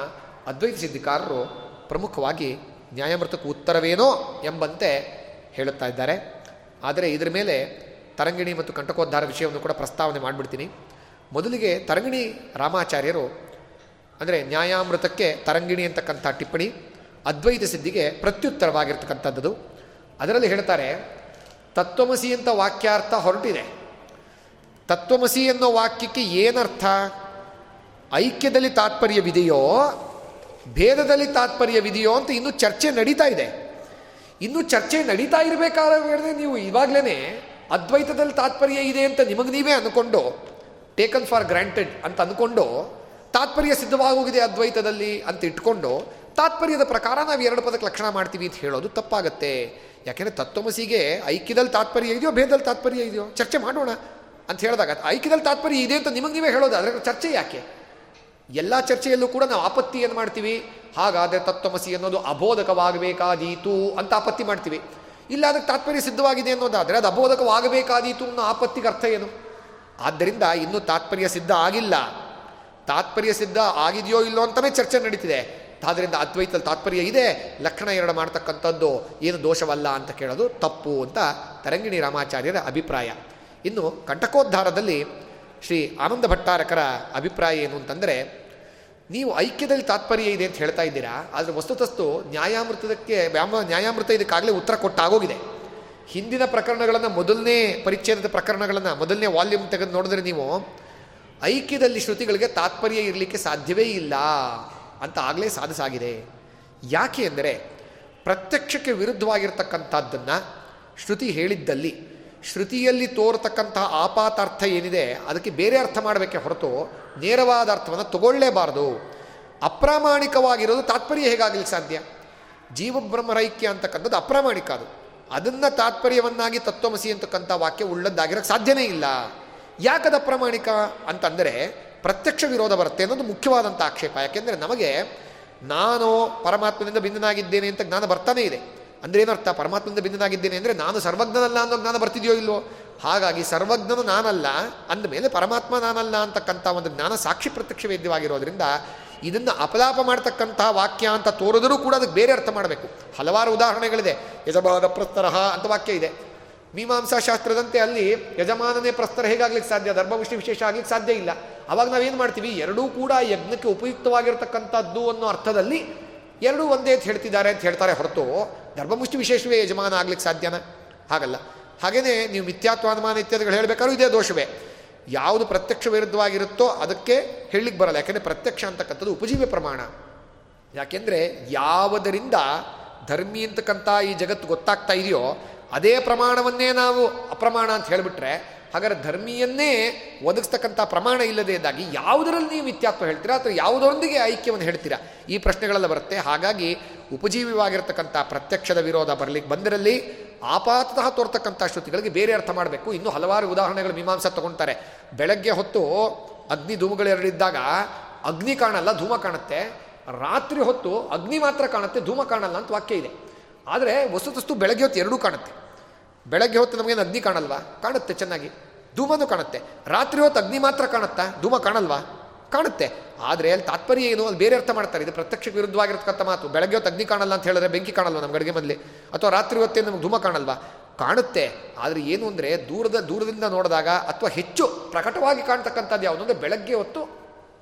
ಅದ್ವೈತ ಸಿದ್ಧಿಕಾರರು ಪ್ರಮುಖವಾಗಿ ನ್ಯಾಯಮೃತಕ್ಕೆ ಉತ್ತರವೇನೋ ಎಂಬಂತೆ ಹೇಳುತ್ತಾ ಇದ್ದಾರೆ. ಆದರೆ ಇದರ ಮೇಲೆ ತರಂಗಿಣಿ ಮತ್ತು ಕಂಟಕೋದ್ಧಾರ ವಿಷಯವನ್ನು ಕೂಡ ಪ್ರಸ್ತಾವನೆ ಮಾಡಿಬಿಡ್ತೀನಿ. ಮೊದಲಿಗೆ ತರಂಗಿಣಿ ರಾಮಾಚಾರ್ಯರು, ಅಂದರೆ ನ್ಯಾಯಾಮೃತಕ್ಕೆ ತರಂಗಿಣಿ ಅಂತಕ್ಕಂಥ ಟಿಪ್ಪಣಿ ಅದ್ವೈತ ಸಿದ್ಧಿಗೆ ಪ್ರತ್ಯುತ್ತರವಾಗಿರ್ತಕ್ಕಂಥದ್ದು. ಅದರಲ್ಲಿ ಹೇಳ್ತಾರೆ, ತತ್ವಮಸಿ ಅಂತ ವಾಕ್ಯಾರ್ಥ ಹೊರಟಿದೆ. ತತ್ವಮಸಿ ಅನ್ನೋ ವಾಕ್ಯಕ್ಕೆ ಏನರ್ಥ? ಐಕ್ಯದಲ್ಲಿ ತಾತ್ಪರ್ಯವಿದೆಯೋ, ಭೇದದಲ್ಲಿ ತಾತ್ಪರ್ಯವಿದೆಯೋ ಅಂತ ಇನ್ನೂ ಚರ್ಚೆ ನಡೀತಾ ಇದೆ. ಇನ್ನೂ ಚರ್ಚೆ ನಡೀತಾ ಇರಬೇಕಾದ್ರೆ ನೀವು ಇವಾಗಲೇ ಅದ್ವೈತದಲ್ಲಿ ತಾತ್ಪರ್ಯ ಇದೆ ಅಂತ ನಿಮಗೆ ನೀವೇ ಅಂದ್ಕೊಂಡು ಟೇಕನ್ ಫಾರ್ ಗ್ರಾಂಟೆಡ್ ಅಂತ ಅಂದ್ಕೊಂಡು ತಾತ್ಪರ್ಯ ಸಿದ್ಧವಾಗೋಗಿದೆ ಅದ್ವೈತದಲ್ಲಿ ಅಂತ ಇಟ್ಕೊಂಡು ತಾತ್ಪರ್ಯದ ಪ್ರಕಾರ ನಾವು ಎರಡು ಪದಕ್ಕೆ ಲಕ್ಷಣ ಮಾಡ್ತೀವಿ ಅಂತ ಹೇಳೋದು ತಪ್ಪಾಗತ್ತೆ. ಯಾಕೆಂದರೆ ತತ್ವಮಸಿಗೆ ಐಕ್ಯದಲ್ಲಿ ತಾತ್ಪರ್ಯ ಇದೆಯೋ ಭೇದದಲ್ಲಿ ತಾತ್ಪರ್ಯ ಇದೆಯೋ ಚರ್ಚೆ ಮಾಡೋಣ ಅಂತ ಹೇಳಿದಾಗ ಐಕ್ಯದಲ್ಲಿ ತಾತ್ಪರ್ಯ ಇದೆ ಅಂತ ನಿಮಗೆ ನೀವೇ ಹೇಳೋದು ಅದರ ಚರ್ಚೆ ಯಾಕೆ? ಎಲ್ಲ ಚರ್ಚೆಯಲ್ಲೂ ಕೂಡ ನಾವು ಆಪತ್ತಿ ಏನು ಮಾಡ್ತೀವಿ. ಹಾಗಾದರೆ ತತ್ವಮಸಿ ಅನ್ನೋದು ಅಬೋಧಕವಾಗಬೇಕಾದೀತು ಅಂತ ಆಪತ್ತಿ ಮಾಡ್ತೀವಿ. ಇಲ್ಲ ಅದಕ್ಕೆ ತಾತ್ಪರ್ಯ ಸಿದ್ಧವಾಗಿದೆ ಅನ್ನೋದಾದರೆ ಅದು ಅಬೋಧಕವಾಗಬೇಕಾದೀತು ಅನ್ನೋ ಆಪತ್ತಿಗೆ ಅರ್ಥ ಏನು? ಆದ್ದರಿಂದ ಇನ್ನೂ ತಾತ್ಪರ್ಯ ಸಿದ್ಧ ಆಗಿಲ್ಲ. ತಾತ್ಪರ್ಯ ಸಿದ್ಧ ಆಗಿದೆಯೋ ಇಲ್ಲೋ ಅಂತಲೇ ಚರ್ಚೆ ನಡೀತಿದೆ. ಆದ್ದರಿಂದ ಅದ್ವೈತದಲ್ಲಿ ತಾತ್ಪರ್ಯ ಇದೆ, ಲಕ್ಷಣ ಎರಡು ಮಾಡ್ತಕ್ಕಂಥದ್ದು ಏನು ದೋಷವಲ್ಲ ಅಂತ ಕೇಳೋದು ತಪ್ಪು ಅಂತ ತರಂಗಿಣಿ ರಾಮಾಚಾರ್ಯರ ಅಭಿಪ್ರಾಯ. ಇನ್ನು ಕಂಟಕೋದ್ಧಾರದಲ್ಲಿ ಶ್ರೀ ಆನಂದ ಭಟ್ಟಾರಕರ ಅಭಿಪ್ರಾಯ ಏನು ಅಂತಂದರೆ, ನೀವು ಐಕ್ಯದಲ್ಲಿ ತಾತ್ಪರ್ಯ ಇದೆ ಅಂತ ಹೇಳ್ತಾ ಇದ್ದೀರಾ, ಆದರೆ ವಸ್ತುತಸ್ತು ನ್ಯಾಯಾಮೃತದಕ್ಕೆ ವ್ಯಾಮ ನ್ಯಾಯಾಮೃತ ಇದಕ್ಕಾಗಲೇ ಉತ್ತರ ಕೊಟ್ಟಾಗೋಗಿದೆ. ಹಿಂದಿನ ಪ್ರಕರಣಗಳನ್ನು ಮೊದಲನೇ ಪರಿಚ್ಛೇದದ ಪ್ರಕರಣಗಳನ್ನು ಮೊದಲನೇ ವಾಲ್ಯೂಮ್ ತೆಗೆದು ನೋಡಿದ್ರೆ ನೀವು ಐಕ್ಯದಲ್ಲಿ ಶ್ರುತಿಗಳಿಗೆ ತಾತ್ಪರ್ಯ ಇರಲಿಕ್ಕೆ ಸಾಧ್ಯವೇ ಇಲ್ಲ. ಅಂತ ಆಗಲೇ ಸಾಧಿಸಾಗಿದೆ. ಯಾಕೆ ಅಂದರೆ ಪ್ರತ್ಯಕ್ಷಕ್ಕೆ ವಿರುದ್ಧವಾಗಿರ್ತಕ್ಕಂಥದ್ದನ್ನು ಶ್ರುತಿ ಹೇಳಿದ್ದಲ್ಲಿ, ಶ್ರುತಿಯಲ್ಲಿ ತೋರತಕ್ಕಂತಹ ಆಪಾತಾರ್ಥ ಏನಿದೆ ಅದಕ್ಕೆ ಬೇರೆ ಅರ್ಥ ಮಾಡಬೇಕೆ ಹೊರತು ನೇರವಾದ ಅರ್ಥವನ್ನು ತಗೊಳ್ಳೇಬಾರದು. ಅಪ್ರಾಮಾಣಿಕವಾಗಿರೋದು ತಾತ್ಪರ್ಯ ಹೇಗಾಗಲಿ ಸಾಧ್ಯ? ಜೀವಬ್ರಹ್ಮರೈಕ್ಯ ಅಂತಕ್ಕಂಥದ್ದು ಅಪ್ರಾಮಾಣಿಕ ಅದು. ಅದನ್ನು ತಾತ್ಪರ್ಯವನ್ನಾಗಿ ತತ್ವಮಸಿ ಅಂತಕ್ಕಂಥ ವಾಕ್ಯ ಉಳ್ಳದ್ದಾಗಿರೋಕ್ಕೆ ಸಾಧ್ಯನೇ ಇಲ್ಲ. ಯಾಕದ ಅಪ್ರಾಮಾಣಿಕ ಅಂತಂದರೆ ಪ್ರತ್ಯಕ್ಷ ವಿರೋಧ ಬರುತ್ತೆ ಅನ್ನೋದು ಮುಖ್ಯವಾದಂಥ ಆಕ್ಷೇಪ. ಯಾಕೆಂದರೆ ನಮಗೆ ನಾನು ಪರಮಾತ್ಮನಿಂದ ಭಿನ್ನನಾಗಿದ್ದೇನೆ ಅಂತ ಜ್ಞಾನ ಬರ್ತಾನೇ ಇದೆ. ಅಂದರೆ ಏನರ್ಥ? ಪರಮಾತ್ಮನಿಂದ ಭಿನ್ನನಾಗಿದ್ದೇನೆ ಅಂದರೆ ನಾನು ಸರ್ವಜ್ಞನಲ್ಲ ಅನ್ನೋ ಜ್ಞಾನ ಬರ್ತಿದೆಯೋ ಇಲ್ಲೋ ಹಾಗಾಗಿ ಸರ್ವಜ್ಞನು ನಾನಲ್ಲ, ಅಂದಮೇಲೆ ಪರಮಾತ್ಮ ನಾನಲ್ಲ ಅಂತಕ್ಕಂಥ ಒಂದು ಜ್ಞಾನ ಸಾಕ್ಷಿ ಪ್ರತ್ಯಕ್ಷ ವೇದ್ಯವಾಗಿರೋದ್ರಿಂದ ಇದನ್ನು ಅಪಲಾಪ ಮಾಡ್ತಕ್ಕಂತಹ ವಾಕ್ಯ ಅಂತ ತೋರಿದರೂ ಕೂಡ ಅದಕ್ಕೆ ಬೇರೆ ಅರ್ಥ ಮಾಡಬೇಕು. ಹಲವಾರು ಉದಾಹರಣೆಗಳಿದೆ. ಯಜಮಾನ ಪ್ರಸ್ತರಹ ಅಂತ ವಾಕ್ಯ ಇದೆ. ಮೀಮಾಂಸಾ ಶಾಸ್ತ್ರದಂತೆ ಅಲ್ಲಿ ಯಜಮಾನನೇ ಪ್ರಸ್ತರ ಹೇಗಾಗ್ಲಿಕ್ಕೆ ಸಾಧ್ಯ? ಧರ್ಮವಿಷ್ಣು ವಿಶೇಷ ಆಗ್ಲಿಕ್ಕೆ ಸಾಧ್ಯ ಇಲ್ಲ. ಅವಾಗ ನಾವೇನು ಮಾಡ್ತೀವಿ? ಎರಡೂ ಕೂಡ ಯಜ್ಞಕ್ಕೆ ಉಪಯುಕ್ತವಾಗಿರ್ತಕ್ಕಂಥದ್ದು ಅನ್ನೋ ಅರ್ಥದಲ್ಲಿ ಎರಡೂ ಒಂದೇ ಅಂತ ಹೇಳ್ತಿದ್ದಾರೆ ಅಂತ ಹೇಳ್ತಾರೆ ಹೊರತು ಧರ್ಮಮುಷ್ಟಿ ವಿಶೇಷವೇ ಯಜಮಾನ ಆಗ್ಲಿಕ್ಕೆ ಸಾಧ್ಯನಾ? ಹಾಗಲ್ಲ. ಹಾಗೆಯೇ ನೀವು ಮಿಥ್ಯಾತ್ವಾನುಮಾನ ಇತ್ಯಾದಿಗಳು ಹೇಳಬೇಕಾದ್ರೂ ಇದೇ ದೋಷವೇ. ಯಾವುದು ಪ್ರತ್ಯಕ್ಷ ವಿರುದ್ಧವಾಗಿರುತ್ತೋ ಅದಕ್ಕೆ ಹೇಳಲಿಕ್ಕೆ ಬರಲ್ಲ. ಯಾಕೆಂದರೆ ಪ್ರತ್ಯಕ್ಷ ಅಂತಕ್ಕಂಥದ್ದು ಉಪಜೀವ್ಯ ಪ್ರಮಾಣ. ಯಾಕೆಂದರೆ ಯಾವುದರಿಂದ ಧರ್ಮಿ ಅಂತಕ್ಕಂಥ ಈ ಜಗತ್ತು ಗೊತ್ತಾಗ್ತಾ ಇದೆಯೋ ಅದೇ ಪ್ರಮಾಣವನ್ನೇ ನಾವು ಅಪ್ರಮಾಣ ಅಂತ ಹೇಳಿಬಿಟ್ರೆ, ಹಾಗಾದ್ರೆ ಧರ್ಮಿಯನ್ನೇ ಒದಗಿಸ್ತಕ್ಕಂಥ ಪ್ರಮಾಣ ಇಲ್ಲದೇ ಇದ್ದಾಗಿ ಯಾವುದರಲ್ಲಿ ನೀವು ಮಿಥ್ಯಾತ್ವ ಹೇಳ್ತೀರಾ ಅಥವಾ ಯಾವುದರೊಂದಿಗೆ ಐಕ್ಯವನ್ನು ಹೇಳ್ತೀರಾ? ಈ ಪ್ರಶ್ನೆಗಳೆಲ್ಲ ಬರುತ್ತೆ. ಹಾಗಾಗಿ ಉಪಜೀವಿವಾಗಿರ್ತಕ್ಕಂಥ ಪ್ರತ್ಯಕ್ಷದ ವಿರೋಧ ಬರಲಿಕ್ಕೆ ಬಂದಿರಲಿ ಆಪಾತತಃ ತೋರ್ತಕ್ಕಂಥ ಶ್ರುತಿಗಳಿಗೆ ಬೇರೆ ಅರ್ಥ ಮಾಡಬೇಕು. ಇನ್ನೂ ಹಲವಾರು ಉದಾಹರಣೆಗಳು ಮೀಮಾಂಸ ತಗೊಳ್ತಾರೆ ಬೆಳಗ್ಗೆ ಹೊತ್ತು ಅಗ್ನಿ ಧೂಮಗಳೆರಡಿದ್ದಾಗ ಅಗ್ನಿ ಕಾಣಲ್ಲ, ಧೂಮ ಕಾಣುತ್ತೆ. ರಾತ್ರಿ ಹೊತ್ತು ಅಗ್ನಿ ಮಾತ್ರ ಕಾಣುತ್ತೆ, ಧೂಮ ಕಾಣಲ್ಲ ಅಂತ ವಾಕ್ಯ ಇದೆ. ಆದರೆ ವಸ್ತುತಸ್ತು ಬೆಳಗ್ಗೆ ಹೊತ್ತು ಎರಡೂ ಕಾಣುತ್ತೆ. ಬೆಳಗ್ಗೆ ಹೊತ್ತು ನಮಗೇನು ಅಗ್ನಿ ಕಾಣಲ್ವಾ? ಕಾಣುತ್ತೆ, ಚೆನ್ನಾಗಿ. ಧೂಮನೂ ಕಾಣುತ್ತೆ. ರಾತ್ರಿ ಹೊತ್ತು ಅಗ್ನಿ ಮಾತ್ರ ಕಾಣುತ್ತಾ? ಧೂಮ ಕಾಣಲ್ವಾ? ಕಾಣುತ್ತೆ. ಆದರೆ ಅಲ್ಲಿ ತಾತ್ಪರ್ಯ ಏನು? ಅಲ್ಲಿ ಬೇರೆ ಅರ್ಥ ಮಾಡ್ತಾರೆ. ಇದು ಪ್ರತ್ಯಕ್ಷಕ್ಕೆ ವಿರುದ್ಧವಾಗಿರ್ತಕ್ಕಂಥ ಮಾತು. ಬೆಳಗ್ಗೆ ಹೊತ್ತು ಅಗ್ನಿ ಕಾಣಲ್ಲ ಅಂತ ಹೇಳಿದ್ರೆ ಬೆಂಕಿ ಕಾಣಲ್ವ ನಮ್ಮ ಅಡುಗೆ ಮನೇಲಿ ಅಥವಾ ರಾತ್ರಿ ಹೊತ್ತೇ ನಮ್ಗೆ ಧೂಮ ಕಾಣಲ್ವಾ? ಕಾಣುತ್ತೆ. ಆದರೆ ಏನು ಅಂದರೆ ದೂರದ, ದೂರದಿಂದ ನೋಡಿದಾಗ ಅಥವಾ ಹೆಚ್ಚು ಪ್ರಕಟವಾಗಿ ಕಾಣ್ತಕ್ಕಂಥದ್ದು ಯಾವುದು ಅಂದರೆ ಬೆಳಗ್ಗೆ ಹೊತ್ತು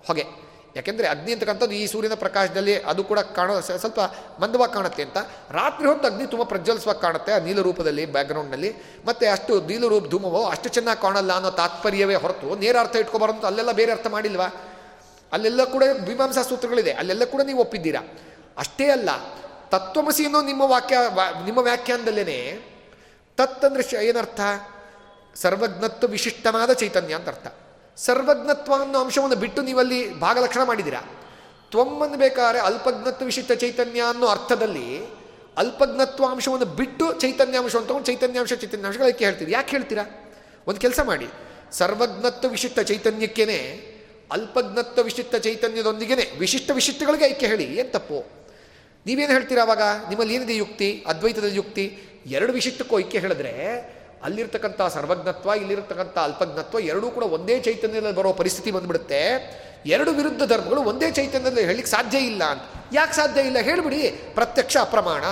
ಹೊಗೆ. ಯಾಕೆಂದರೆ ಅಗ್ನಿ ಅಂತಕ್ಕಂಥದ್ದು ಈ ಸೂರ್ಯನ ಪ್ರಕಾಶದಲ್ಲಿ ಅದು ಕೂಡ ಕಾಣೋ ಸ್ವಲ್ಪ ಮಂದವಾಗಿ ಕಾಣುತ್ತೆ ಅಂತ. ರಾತ್ರಿ ಹೊತ್ತು ಅಗ್ನಿ ತುಂಬ ಪ್ರಜ್ವಲಿಸುವಾಗ ಕಾಣುತ್ತೆ, ಆ ನೀಲ ರೂಪದಲ್ಲಿ ಬ್ಯಾಕ್ಗ್ರೌಂಡ್ನಲ್ಲಿ ಮತ್ತು ಅಷ್ಟು ನೀಲ ರೂಪ ಧೂಮವೋ, ಅಷ್ಟು ಚೆನ್ನಾಗಿ ಕಾಣಲ್ಲ ಅನ್ನೋ ತಾತ್ಪರ್ಯವೇ ಹೊರತು ನೇರ ಅರ್ಥ ಇಟ್ಕೊಬಾರಂತ ಅಲ್ಲೆಲ್ಲ ಬೇರೆ ಅರ್ಥ ಮಾಡಿಲ್ವಾ? ಅಲ್ಲೆಲ್ಲ ಕೂಡ ಮೀಮಾಂಸಾ ಸೂತ್ರಗಳಿದೆ, ಅಲ್ಲೆಲ್ಲ ಕೂಡ ನೀವು ಒಪ್ಪಿದ್ದೀರಾ? ಅಷ್ಟೇ ಅಲ್ಲ, ತತ್ವಮಸಿ ಅನ್ನೋ ನಿಮ್ಮ ವಾಕ್ಯ ನಿಮ್ಮ ವ್ಯಾಖ್ಯಾನದಲ್ಲೇ ತತ್ ಅಂದರೆ ಏನರ್ಥ? ಸರ್ವಜ್ಞತ್ವ ವಿಶಿಷ್ಟವಾದ ಚೈತನ್ಯ ಅಂತ ಅರ್ಥ. ಸರ್ವಜ್ಞತ್ವ ಅನ್ನೋ ಅಂಶವನ್ನು ಬಿಟ್ಟು ನೀವಲ್ಲಿ ಭಾಗಲಕ್ಷಣ ಮಾಡಿದ್ದೀರಾ? ತ್ವಮ್ಮನ್ನು ಬೇಕಾದ್ರೆ ಅಲ್ಪಜ್ಞತ್ವ ವಿಶಿಷ್ಟ ಚೈತನ್ಯ ಅನ್ನೋ ಅರ್ಥದಲ್ಲಿ ಅಲ್ಪಜ್ಞತ್ವ ಅಂಶವನ್ನು ಬಿಟ್ಟು ಚೈತನ್ಯಾಂಶ ಅಂತ ಚೈತನ್ಯಾಂಶ ಚೈತನ್ಯಾಂಶಗಳು ಅದಕ್ಕೆ ಹೇಳ್ತೀವಿ ಯಾಕೆ ಹೇಳ್ತೀರಾ? ಒಂದು ಕೆಲಸ ಮಾಡಿ. ಸರ್ವಜ್ಞತ್ವ ವಿಶಿಷ್ಟ ಚೈತನ್ಯಕ್ಕೇನೆ, ಅಲ್ಪಜ್ಞತ್ವ ವಿಶಿಷ್ಟ ಚೈತನ್ಯದೊಂದಿಗೆ ವಿಶಿಷ್ಟ ವಿಶಿಷ್ಟಗಳಿಗೆ ಐಕ್ಯ ಹೇಳಿ. ಏನು ತಪ್ಪು? ನೀವೇನು ಹೇಳ್ತೀರಾ ಅವಾಗ? ನಿಮ್ಮಲ್ಲಿ ಏನಿದೆ ಯುಕ್ತಿ? ಅದ್ವೈತದ ಯುಕ್ತಿ? ಎರಡು ವಿಶಿಷ್ಟಕ್ಕೂ ಐಕ್ಯ ಹೇಳಿದ್ರೆ ಅಲ್ಲಿರ್ತಕ್ಕಂಥ ಸರ್ವಜ್ಞತ್ವ, ಇಲ್ಲಿರ್ತಕ್ಕಂಥ ಅಲ್ಪಜ್ಞತ್ವ ಎರಡೂ ಕೂಡ ಒಂದೇ ಚೈತನ್ಯದಲ್ಲಿ ಬರೋ ಪರಿಸ್ಥಿತಿ ಬಂದ್ಬಿಡುತ್ತೆ. ಎರಡು ವಿರುದ್ಧ ಧರ್ಮಗಳು ಒಂದೇ ಚೈತನ್ಯದಲ್ಲಿ ಹೇಳಲಿಕ್ಕೆ ಸಾಧ್ಯ ಇಲ್ಲ ಅಂತ. ಯಾಕೆ ಸಾಧ್ಯ ಇಲ್ಲ? ಹೇಳಿಬಿಡಿ. ಪ್ರತ್ಯಕ್ಷ ಅಪ್ರಮಾಣ.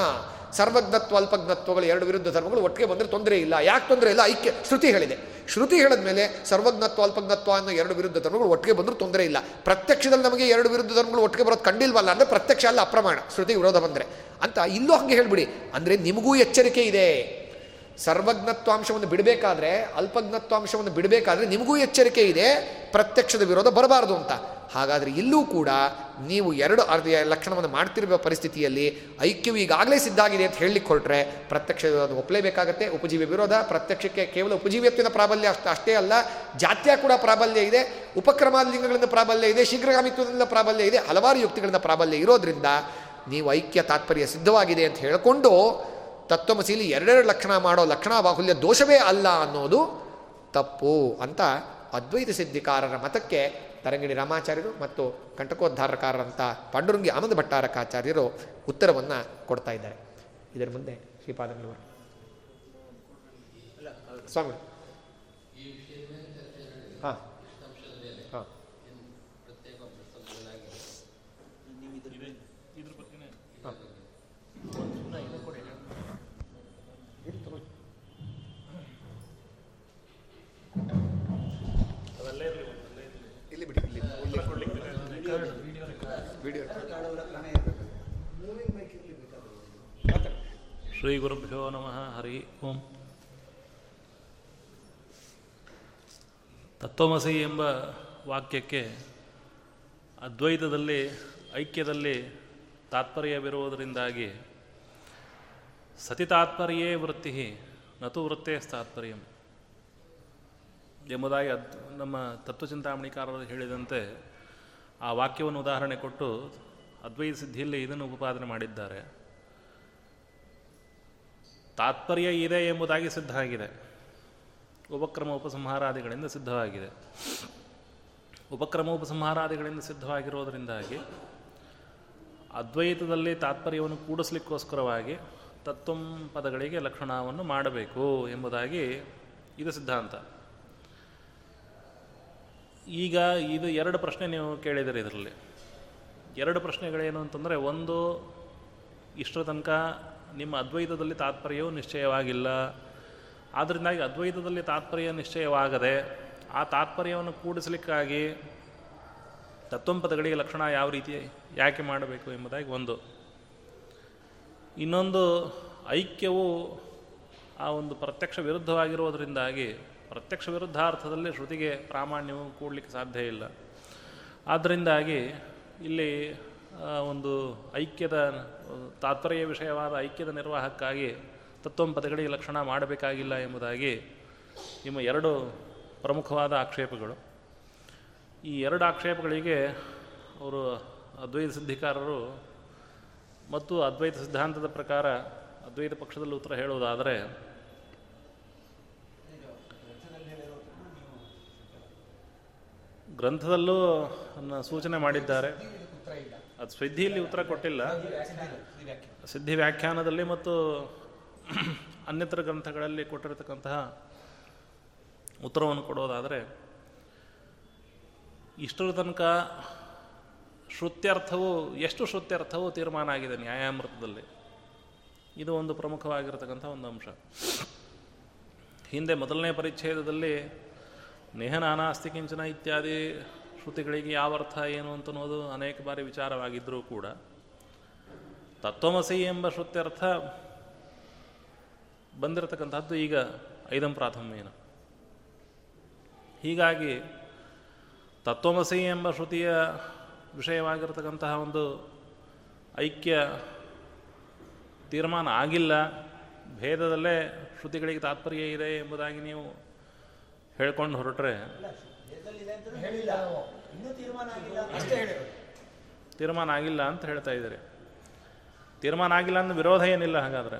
ಸರ್ವಜ್ಞತ್ವ, ಅಲ್ಪಜ್ಞತ್ವಗಳು ಎರಡು ವಿರುದ್ಧ ಧರ್ಮಗಳು ಒಟ್ಟಿಗೆ ಬಂದರೆ ತೊಂದರೆ ಇಲ್ಲ. ಯಾಕೆ ತೊಂದರೆ ಇಲ್ಲ? ಐಕ್ಯ, ಶ್ರುತಿ ಹೇಳಿದೆ. ಶ್ರುತಿ ಹೇಳಿದ ಮೇಲೆ ಸರ್ವಜ್ಞತ್ವ, ಅಲ್ಪಜ್ಞತ್ವ ಅನ್ನೋ ಎರಡು ವಿರುದ್ಧ ಧರ್ಮಗಳು ಒಟ್ಟಿಗೆ ಬಂದರೂ ತೊಂದರೆ ಇಲ್ಲ. ಪ್ರತ್ಯಕ್ಷದಲ್ಲಿ ನಮಗೆ ಎರಡು ವಿರುದ್ಧ ಧರ್ಮಗಳು ಒಟ್ಟಿಗೆ ಬರೋದು ಕಂಡಿಲ್ವಲ್ಲ ಅಂದರೆ ಪ್ರತ್ಯಕ್ಷ ಅಲ್ಲ ಅಪ್ರಮಾಣ. ಶ್ರುತಿ ವಿರೋಧ ಬಂದರೆ. ಅಂತ ಇಲ್ಲೂ ಹಾಗೆ ಹೇಳಿಬಿಡಿ. ಅಂದರೆ ನಿಮಗೂ ಎಚ್ಚರಿಕೆ ಇದೆ. ಸರ್ವಜ್ಞತ್ವಾಂಶವನ್ನು ಬಿಡಬೇಕಾದ್ರೆ, ಅಲ್ಪಜ್ಞತ್ವಾಂಶವನ್ನು ಬಿಡಬೇಕಾದ್ರೆ ನಿಮಗೂ ಎಚ್ಚರಿಕೆ ಇದೆ, ಪ್ರತ್ಯಕ್ಷದ ವಿರೋಧ ಬರಬಾರದು ಅಂತ. ಹಾಗಾದರೆ ಇಲ್ಲೂ ಕೂಡ ನೀವು ಎರಡು ಅರ್ಧ ಲಕ್ಷಣವನ್ನು ಮಾಡ್ತಿರುವ ಪರಿಸ್ಥಿತಿಯಲ್ಲಿ ಐಕ್ಯವು ಈಗಾಗಲೇ ಸಿದ್ಧಾಗಿದೆ ಅಂತ ಹೇಳಲಿಕ್ಕೆ ಹೊರಟ್ರೆ ಪ್ರತ್ಯಕ್ಷ ವಿರೋಧ ಒಪ್ಪಲೇಬೇಕಾಗತ್ತೆ, ಉಪಜೀವಿ ವಿರೋಧ, ಪ್ರತ್ಯಕ್ಷಕ್ಕೆ ಕೇವಲ ಉಪಜೀವಿಯತ್ವದ ಪ್ರಾಬಲ್ಯ ಅಷ್ಟು, ಅಷ್ಟೇ ಅಲ್ಲ, ಜಾತ್ಯ ಕೂಡ ಪ್ರಾಬಲ್ಯ ಇದೆ, ಉಪಕ್ರಮಾಲಿಂಗಗಳಿಂದ ಪ್ರಾಬಲ್ಯ ಇದೆ, ಶೀಘ್ರಗಾಮಿತ್ವದಿಂದ ಪ್ರಾಬಲ್ಯ ಇದೆ, ಹಲವಾರು ಯುಕ್ತಿಗಳಿಂದ ಪ್ರಾಬಲ್ಯ ಇರೋದ್ರಿಂದ ನೀವು ಐಕ್ಯ ತಾತ್ಪರ್ಯ ಸಿದ್ಧವಾಗಿದೆ ಅಂತ ಹೇಳಿಕೊಂಡು ತತ್ವಮಸೀಲಿ ಎರಡೆರಡು ಲಕ್ಷಣ ಮಾಡೋ ಲಕ್ಷಣ ಬಾಹುಲ್ಯ ದೋಷವೇ ಅಲ್ಲ ಅನ್ನೋದು ತಪ್ಪು ಅಂತ ಅದ್ವೈತ ಸಿದ್ಧಿಕಾರರ ಮತಕ್ಕೆ ತರಂಗಿಣಿ ರಾಮಾಚಾರ್ಯರು ಮತ್ತು ಕಂಟಕೋದ್ಧಾರಕಾರರಂಥ ಪಾಂಡುರಂಗಿ ಆನಂದ ಭಟ್ಟಾರಕಾಚಾರ್ಯರು ಉತ್ತರವನ್ನು ಕೊಡ್ತಾ ಇದ್ದಾರೆ. ಇದರ ಮುಂದೆ ಶ್ರೀಪಾದಂಗಳವರು ಸ್ವಾಮಿ. ಹಾಂ. ಹಾಂ. ಶ್ರೀ ಗುರುಭ್ಯೋ ನಮಃ ಹರಿ ಓಂ ತತ್ವಮಸಿ ಎಂಬ ವಾಕ್ಯಕ್ಕೆ ಅದ್ವೈತದಲ್ಲಿ, ಐಕ್ಯದಲ್ಲಿ ತಾತ್ಪರ್ಯವಿರುವುದರಿಂದಾಗಿ ಸತಿ ತಾತ್ಪರ್ಯೇ ವೃತ್ತಿ ನತು ವೃತ್ತೇ ತಾತ್ಪರ್ಯಂ ಎಂಬುದಾಗಿ ಅದ್ ನಮ್ಮ ತತ್ವಚಿಂತಾಮಣಿಕಾರರು ಹೇಳಿದಂತೆ ಆ ವಾಕ್ಯವನ್ನು ಉದಾಹರಣೆ ಕೊಟ್ಟು ಅದ್ವೈತ ಸಿದ್ಧಿಯಲ್ಲಿ ಇದನ್ನು ಉಪಪಾದನೆ ಮಾಡಿದ್ದಾರೆ. ತಾತ್ಪರ್ಯ ಇದೆ ಎಂಬುದಾಗಿ ಸಿದ್ಧ ಆಗಿದೆ ಉಪಕ್ರಮ ಉಪಸಂಹಾರಾದಿಗಳಿಂದ ಸಿದ್ಧವಾಗಿದೆ. ಉಪಕ್ರಮ ಉಪಸಂಹಾರಾದಿಗಳಿಂದ ಸಿದ್ಧವಾಗಿರೋದರಿಂದಾಗಿ ಅದ್ವೈತದಲ್ಲಿ ತಾತ್ಪರ್ಯವನ್ನು ಕೂಡಿಸ್ಲಿಕ್ಕೋಸ್ಕರವಾಗಿ ತತ್ವಂ ಪದಗಳಿಗೆ ಲಕ್ಷಣವನ್ನು ಮಾಡಬೇಕು ಎಂಬುದಾಗಿ ಇದು ಸಿದ್ಧಾಂತ. ಈಗ ಇದು ಎರಡು ಪ್ರಶ್ನೆ ನೀವು ಕೇಳಿದಿರಿ ಇದರಲ್ಲಿ. ಎರಡು ಪ್ರಶ್ನೆಗಳೇನು ಅಂತಂದರೆ ಒಂದು ಇಷ್ಟರ ತನಕ ನಿಮ್ಮ ಅದ್ವೈತದಲ್ಲಿ ತಾತ್ಪರ್ಯವೂ ನಿಶ್ಚಯವಾಗಿಲ್ಲ. ಆದ್ದರಿಂದಾಗಿ ಅದ್ವೈತದಲ್ಲಿ ತಾತ್ಪರ್ಯ ನಿಶ್ಚಯವಾಗದೆ ಆ ತಾತ್ಪರ್ಯವನ್ನು ಕೂಡಿಸಲಿಕ್ಕಾಗಿ ತತ್ವಂಪದಗಳಿಗೆ ಲಕ್ಷಣ ಯಾವ ರೀತಿ ಯಾಕೆ ಮಾಡಬೇಕು ಎಂಬುದಾಗಿ ಒಂದು. ಇನ್ನೊಂದು, ಐಕ್ಯವು ಆ ಒಂದು ಪ್ರತ್ಯಕ್ಷ ವಿರುದ್ಧವಾಗಿರುವುದರಿಂದಾಗಿ ಪ್ರತ್ಯಕ್ಷ ವಿರುದ್ಧಾರ್ಥದಲ್ಲಿ ಶ್ರುತಿಗೆ ಪ್ರಾಮಾಣ್ಯವು ಕೂಡಲಿಕ್ಕೆ ಸಾಧ್ಯ ಇಲ್ಲ. ಆದ್ದರಿಂದಾಗಿ ಇಲ್ಲಿ ಒಂದು ಐಕ್ಯದ ತಾತ್ಪರ್ಯ ವಿಷಯವಾದ ಐಕ್ಯದ ನಿರ್ವಾಹಕ್ಕಾಗಿ ತತ್ವಂಪದಗಳಿಗೆ ಲಕ್ಷಣ ಮಾಡಬೇಕಾಗಿಲ್ಲ ಎಂಬುದಾಗಿ ನಿಮ್ಮ ಎರಡು ಪ್ರಮುಖವಾದ ಆಕ್ಷೇಪಗಳು. ಈ ಎರಡು ಆಕ್ಷೇಪಗಳಿಗೆ ಅವರು ಅದ್ವೈತ ಸಿದ್ಧಿಕಾರರು ಮತ್ತು ಅದ್ವೈತ ಸಿದ್ಧಾಂತದ ಪ್ರಕಾರ ಅದ್ವೈತ ಪಕ್ಷದಲ್ಲಿ ಉತ್ತರ ಹೇಳುವುದಾದರೆ, ಗ್ರಂಥದಲ್ಲೂ ಸೂಚನೆ ಮಾಡಿದ್ದಾರೆ. ಅದು ಸಿದ್ಧಿಯಲ್ಲಿ ಉತ್ತರ ಕೊಟ್ಟಿಲ್ಲ. ಸಿದ್ಧಿ ವ್ಯಾಖ್ಯಾನದಲ್ಲಿ ಮತ್ತು ಅನ್ಯತ್ರ ಗ್ರಂಥಗಳಲ್ಲಿ ಕೊಟ್ಟಿರತಕ್ಕಂತಹ ಉತ್ತರವನ್ನು ಕೊಡೋದಾದರೆ, ಇಷ್ಟರ ತನಕ ಶ್ರುತ್ಯರ್ಥವು, ಎಷ್ಟು ಶ್ರುತ್ಯರ್ಥವು ತೀರ್ಮಾನ ಆಗಿದೆ ನ್ಯಾಯಾಮೃತದಲ್ಲಿ. ಇದು ಒಂದು ಪ್ರಮುಖವಾಗಿರತಕ್ಕಂಥ ಒಂದು ಅಂಶ. ಹಿಂದೆ ಮೊದಲನೇ ಪರಿಚ್ಛೇದದಲ್ಲಿ ನೇಹನಾನಾಸ್ತಿ ಕಿಂಚನ ಇತ್ಯಾದಿ ಶ್ರುತಿಗಳಿಗೆ ಯಾವ ಅರ್ಥ ಏನು ಅಂತ ಅನ್ನೋದು ಅನೇಕ ಬಾರಿ ವಿಚಾರವಾಗಿದ್ದರೂ ಕೂಡ, ತತ್ವಮಸಿ ಎಂಬ ಶ್ರುತ್ಯರ್ಥ ಬಂದಿರತಕ್ಕಂಥದ್ದು ಈಗ ಐದಂ ಪ್ರಾಥಮ್ಯನ. ಹೀಗಾಗಿ ತತ್ವಮಸಿ ಎಂಬ ಶ್ರುತಿಯ ವಿಷಯವಾಗಿರತಕ್ಕಂತಹ ಒಂದು ಐಕ್ಯ ತೀರ್ಮಾನ ಆಗಿಲ್ಲ, ಭೇದದಲ್ಲೇ ಶ್ರುತಿಗಳಿಗೆ ತಾತ್ಪರ್ಯ ಇದೆ ಎಂಬುದಾಗಿ ನೀವು ಹೇಳ್ಕೊಂಡು ಹೊರಟ್ರೆ ತೀರ್ಮಾನ ಆಗಿಲ್ಲ ಅಂತ ಹೇಳ್ತಾ ಇದ್ದೀರಿ. ತೀರ್ಮಾನ ಆಗಿಲ್ಲ ಅಂದ್ರೆ ವಿರೋಧ ಏನಿಲ್ಲ ಹಾಗಾದ್ರೆ?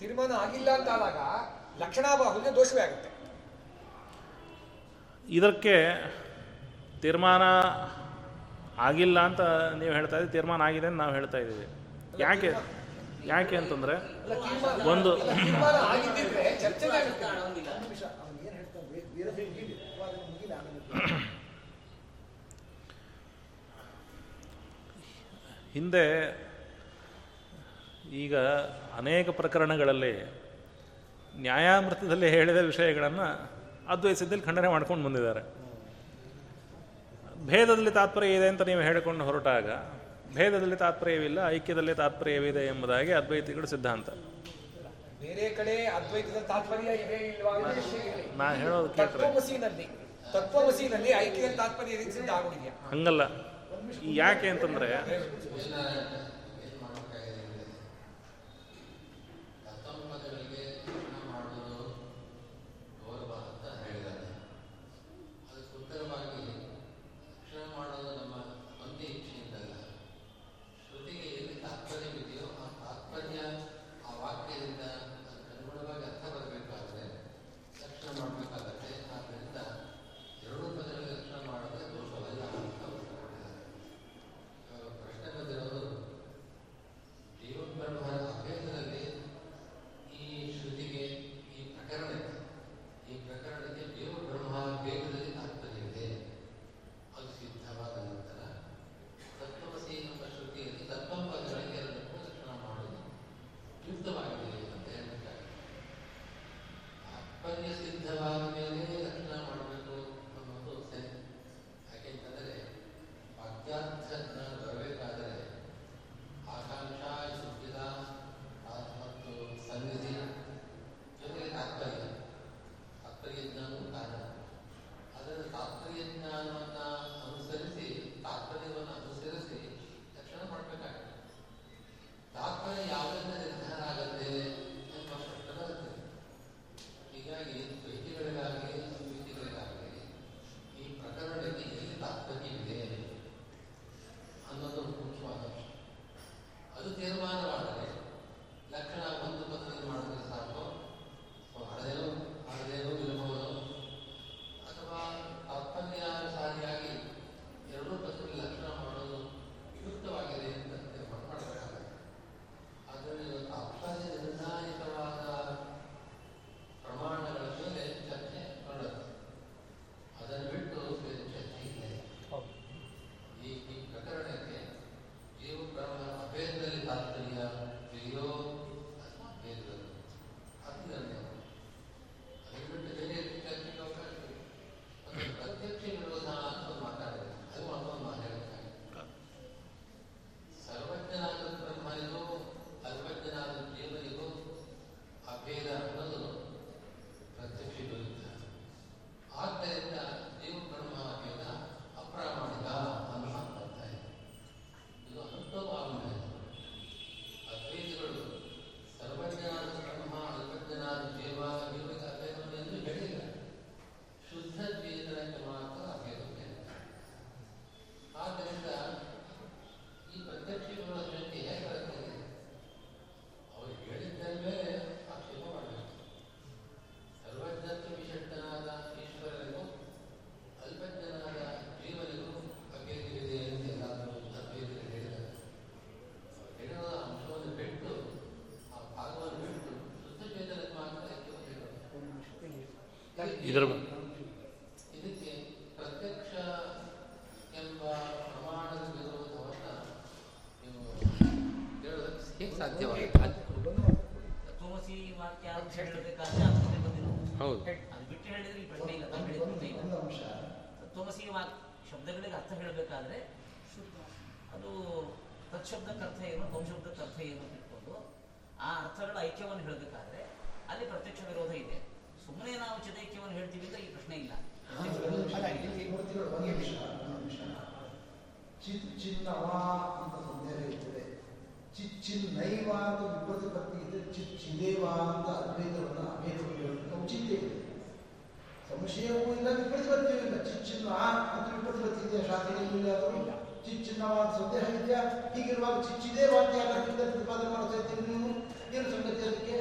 ತೀರ್ಮಾನ ಆಗಿಲ್ಲ ಅಂತ ಆದಾಗ ಲಕ್ಷಣಾಭಾವದಿಂದ ದೋಷವೇ ಆಗುತ್ತೆ. ಇದಕ್ಕೆ ತೀರ್ಮಾನ ಆಗಿಲ್ಲ ಅಂತ ನೀವು ಹೇಳ್ತಾ ಇದ್ದೀವಿ ತೀರ್ಮಾನ ಆಗಿದೆ ಅಂತ ನಾವು ಹೇಳ್ತಾ ಇದ್ದೀವಿ. ಯಾಕೆ? ಯಾಕೆ ಅಂತಂದರೆ ಒಂದು ತೀರ್ಮಾನ ಆಗಿದ್ದಿದ್ರೆ ಚರ್ಚೆಗೆ ಆಗುತ್ತೆ. [clears throat] ಹಿಂದೆ ಈಗ ಅನೇಕ ಪ್ರಕರಣಗಳಲ್ಲಿ ನ್ಯಾಯಾಮೃತದಲ್ಲಿ ಹೇಳಿದ ವಿಷಯಗಳನ್ನು ಅದ್ವೈಸಿದ್ದಲ್ಲಿ ಖಂಡನೆ ಮಾಡ್ಕೊಂಡು ಬಂದಿದ್ದಾರೆ. ಭೇದದಲ್ಲಿ ತಾತ್ಪರ್ಯ ಇದೆ ಅಂತ ನೀವು ಹೇಳಿಕೊಂಡು ಹೊರಟಾಗ ಭೇದದಲ್ಲಿ ತಾತ್ಪರ್ಯವಿಲ್ಲ ಐಕ್ಯದಲ್ಲಿ ತಾತ್ಪರ್ಯವಿದೆ ಎಂಬುದಾಗಿ ಅದ್ವೈತಿಗಳ ಸಿದ್ಧಾಂತ. ಬೇರೆ ಕಡೆ ಅದ್ವೈತದ ತಾತ್ಪರ್ಯ ಇದೆ ಇಲ್ವಾ ಅನ್ನೋ ಇದೆ. ನಾ ಹೇಳೋದು ಕೇಳ್ತಾರೆ ತತ್ವಮಸಿನಲ್ಲಿ ಐಕ್ಯ ತಾತ್ಪರ್ಯ ಸಿದ್ಧ ಆಗೋದಿದೆಯಾ ಹಂಗಲ್ಲ ಯಾಕೆ ಅಂತಂದ್ರೆ ಇದರ ಹೇಗೆ ಸಾಧ್ಯವಾಗುತ್ತೆ ಅದು- ತತ್ವಮಸಿ ವಾಕ್ಯ ಅಂತ ಹೇಳಬೇಕಾದ್ರೆ ಅರ್ಥನೇ ಬಂದಿರೋದು ಹೌದು ಅದು ಬಿಟ್ಟು ಹೇಳಿದ್ರೆ ಈ ಪ್ರಶ್ನೆ ಇಲ್ಲ ತಾವು ಹೇಳಿದ ಪ್ರಶ್ನೆ ಇಲ್ಲ ತತ್ವಮಸಿ ವಾಕ್ ಶಬ್ದಗಳಿಗೆ ಅರ್ಥ ಹೇಳಬೇಕಾದ್ರೆ ಅದು ತತ್ಶಬ್ದಕ್ಕೆ ಅರ್ಥ ಏನು ತ್ವಂಶಬ್ದಕ್ಕೆ ಅರ್ಥ ಏನು ಅಂತ ಇಟ್ಕೊಂಡು ಆ ಅರ್ಥಗಳ ಐಕ್ಯವನ್ನು ಹೇಳಬೇಕಾದ್ರೆ ಅಲ್ಲಿ ಪ್ರತ್ಯಕ್ಷ ವಿರೋಧ ಇದೆ ಸುಮ್ಮನೆ ನಾವು ಚಿದೈಕ್ಯವನ್ನು ಹೇಳ್ತೀವಿ ಅಂತ ಈ ಪ್ರಶ್ನೆ ಇಲ್ಲ ಪ್ರತ್ಯಕ್ಷ ವಿರೋಧ ಅಲ್ಲ ವಿಷಯ ಇದೆ. ಇಲ್ಲಿ ನೋಡ್ತಿರೋ ಒಂದು ನಿಮಿಷ ಒಂದು ನಿಮಿಷ ಚಿತ್ ಚಿನ್ನವ ಅಂತ ಸಂದೇಹ ಇರ್ತದೆ ಚಿಚ್ಚಿನ್ನೈವ ಅಂತ ವಿಪ್ರತಿಪತ್ತಿ ಇದೆ ಚಿಚ್ಚಿದೇವ ಅಂತ ಅದ್ವೈತವನ್ನು ಅಭೇದವನ್ನು ಹೇಳೋದಕ್ಕೆ ಔಚಿತ್ಯ ಇದೆ ಸಂಶಯವೂ ಇಲ್ಲ ವಿಪ್ರತಿಪತ್ತಿಯೂ ಇಲ್ಲ ಚಿಚ್ಚಿನ್ನ ಅಂತ ವಿಪ್ರತಿಪತ್ತಿ ಇದೆಯಾ ಶಾಸ್ತ್ರದಲ್ಲಿ ಯಾವುದು ಚಿಚ್ಚಿನ್ನವಾದ ಸಂದೇಹ ಇದೆಯಾ ಹೀಗಿರುವಾಗ ಚಿಚ್ಚಿದೇವ ಅಂತ ಯಾಕೆ ಪ್ರತಿಪಾದನೆ ಮಾಡ್ತಾ ಇದ್ದೀರಿ ನೀವು ಏನು ಸಂಗತಿ ಅದಕ್ಕೆ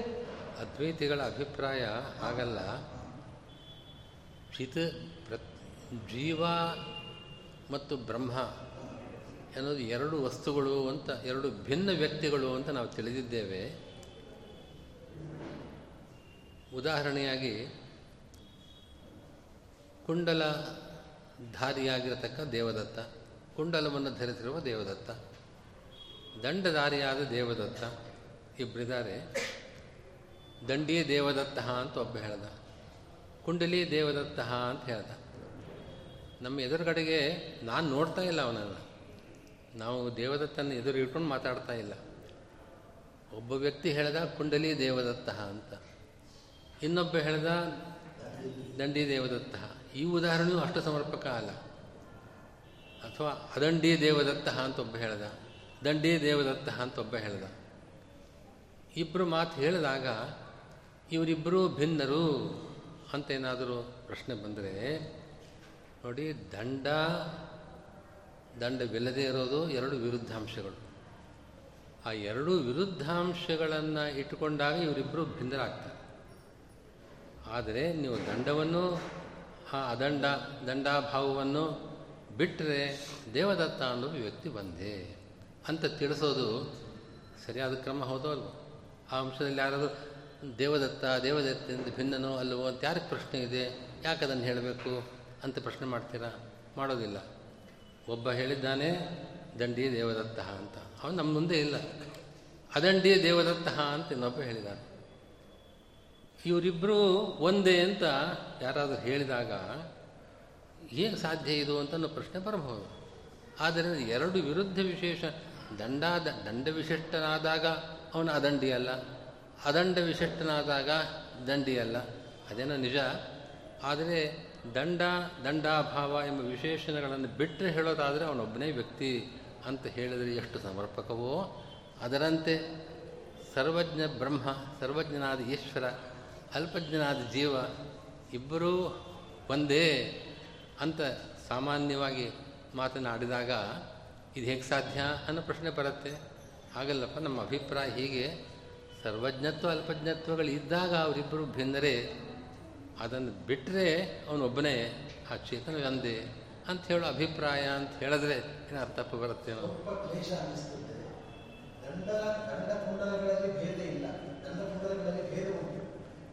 ಅದ್ವೈತಿಗಳ ಅಭಿಪ್ರಾಯ ಹಾಗಲ್ಲ. ಚಿತ್ ಪ್ರ, ಜೀವ ಮತ್ತು ಬ್ರಹ್ಮ ಅನ್ನೋದು ಎರಡು ವಸ್ತುಗಳು ಅಂತ, ಎರಡು ಭಿನ್ನ ವ್ಯಕ್ತಿಗಳು ಅಂತ ನಾವು ತಿಳಿದಿದ್ದೇವೆ. ಉದಾಹರಣೆಯಾಗಿ ಕುಂಡಲ ಧಾರಿಯಾಗಿರತಕ್ಕ ದೇವದತ್ತ, ಕುಂಡಲವನ್ನು ಧರಿಸಿರುವ ದೇವದತ್ತ, ದಂಡಧಾರಿಯಾದ ದೇವದತ್ತ ಇಬ್ಬರಿದ್ದಾರೆ ದಂಡಿಯೇ ದೇವದತ್ತ ಅಂತ ಒಬ್ಬ ಹೇಳ್ದ. ಕುಂಡಲಿ ದೇವದತ್ತ ಅಂತ ಹೇಳ್ದ. ನಮ್ಮ ಎದುರುಗಡೆಗೆ ನಾನು ನೋಡ್ತಾ ಇಲ್ಲ ಅವನನ್ನು. ನಾವು ದೇವದತ್ತನ ಎದುರು ಇಟ್ಕೊಂಡು ಮಾತಾಡ್ತಾ ಇಲ್ಲ. ಒಬ್ಬ ವ್ಯಕ್ತಿ ಹೇಳ್ದ ಕುಂಡಲಿ ದೇವದತ್ತ ಅಂತ. ಇನ್ನೊಬ್ಬ ಹೇಳ್ದ ದಂಡಿ ದೇವದತ್ತ. ಈ ಉದಾಹರಣೆಯೂ ಅಷ್ಟು ಸಮರ್ಪಕ ಅಲ್ಲ. ಅಥವಾ ಅದಂಡಿ ದೇವದತ್ತ ಅಂತ ಒಬ್ಬ ಹೇಳ್ದ. ದಂಡಿ ದೇವದತ್ತ ಅಂತ ಒಬ್ಬ ಹೇಳ್ದ. ಇಬ್ಬರು ಮಾತು ಹೇಳಿದಾಗ ಇವರಿಬ್ಬರೂ ಭಿನ್ನರು ಅಂತ ಏನಾದರೂ ಪ್ರಶ್ನೆ ಬಂದರೆ, ನೋಡಿ, ದಂಡ, ದಂಡವಿಲ್ಲದೆ ಇರೋದು ಎರಡು ವಿರುದ್ಧಾಂಶಗಳು. ಆ ಎರಡು ವಿರುದ್ಧಾಂಶಗಳನ್ನು ಇಟ್ಟುಕೊಂಡಾಗ ಇವರಿಬ್ಬರು ಭಿನ್ನರಾಗ್ತಾರೆ. ಆದರೆ ನೀವು ದಂಡವನ್ನು, ಆ ಅದಂಡ, ದಂಡಾಭಾವವನ್ನು ಬಿಟ್ಟರೆ ದೇವದತ್ತ ಅನ್ನೋ ವ್ಯಕ್ತಿ ಬಂದೆ ಅಂತ ತಿಳಿಸೋದು ಸರಿಯಾದ ಕ್ರಮ ಹೌದೋ ಅಲ್ವ? ಆ ಅಂಶದಲ್ಲಿ ಯಾರಾದರೂ ದೇವದತ್ತ ದೇವದತ್ತಿಂದ ಭಿನ್ನನೋ ಅಲ್ಲವೋ ಅಂತ ಯಾರಿಗೆ ಪ್ರಶ್ನೆ ಇದೆ? ಯಾಕೆ ಅದನ್ನು ಹೇಳಬೇಕು ಅಂತ ಪ್ರಶ್ನೆ ಮಾಡ್ತೀರಾ? ಮಾಡೋದಿಲ್ಲ. ಒಬ್ಬ ಹೇಳಿದ್ದಾನೆ, ದಂಡಿ ದೇವದತ್ತ ಅಂತ. ಅವನು ನಮ್ಮ ಮುಂದೆ ಇಲ್ಲ. ಅದಂಡಿ ದೇವದತ್ತ ಅಂತ ಇನ್ನೊಬ್ಬ ಹೇಳಿದ್ದಾನೆ ಇವರಿಬ್ಬರು ಒಂದೇ ಅಂತ ಯಾರಾದರೂ ಹೇಳಿದಾಗ ಹೇಗೆ ಸಾಧ್ಯ ಇದು ಅಂತ ಪ್ರಶ್ನೆ ಬರಬಹುದು. ಆದರೆ ಎರಡು ವಿರುದ್ಧ ವಿಶೇಷ ದಂಡಾದ ದಂಡ ವಿಶಿಷ್ಟನಾದಾಗ ಅವನು ಅದಂಡಿ ಅಲ್ಲ. ಅದಂಡ ವಿಶಿಷ್ಟನಾದಾಗ ದಂಡಿಯಲ್ಲ ಅದೇನೋ ನಿಜ. ಆದರೆ ದಂಡ, ದಂಡಾಭಾವ ಎಂಬ ವಿಶೇಷಣಗಳನ್ನು ಬಿಟ್ಟರೆ ಹೇಳೋದಾದರೆ ಅವನೊಬ್ಬನೇ ವ್ಯಕ್ತಿ ಅಂತ ಹೇಳಿದರೆ ಎಷ್ಟು ಸಮರ್ಪಕವೋ. ಅದರಂತೆ ಸರ್ವಜ್ಞ ಬ್ರಹ್ಮ, ಸರ್ವಜ್ಞನಾದ ಈಶ್ವರ, ಅಲ್ಪಜ್ಞನಾದ ಜೀವ ಇಬ್ಬರೂ ಒಂದೇ ಅಂತ ಸಾಮಾನ್ಯವಾಗಿ ಮಾತನಾಡಿದಾಗ ಇದು ಹೇಗೆ ಸಾಧ್ಯ ಅನ್ನೋ ಪ್ರಶ್ನೆ ಬರುತ್ತೆ. ಹಾಗಲ್ಲಪ್ಪ, ನಮ್ಮ ಅಭಿಪ್ರಾಯ ಹೀಗೆ. ಸರ್ವಜ್ಞತ್ವ, ಅಲ್ಪಜ್ಞತ್ವಗಳು ಇದ್ದಾಗ ಅವರಿಬ್ಬರು ಭಿನ್ನರೇ. ಅದನ್ನು ಬಿಟ್ಟರೆ ಅವನೊಬ್ಬನೇ ಆ ಚೇತನ ಒಂದೇ ಅಂತ ಹೇಳೋ ಅಭಿಪ್ರಾಯ ಅಂತ ಹೇಳಿದ್ರೆ ಏನು ಅರ್ಥಪ್ಪ ಬರುತ್ತೆ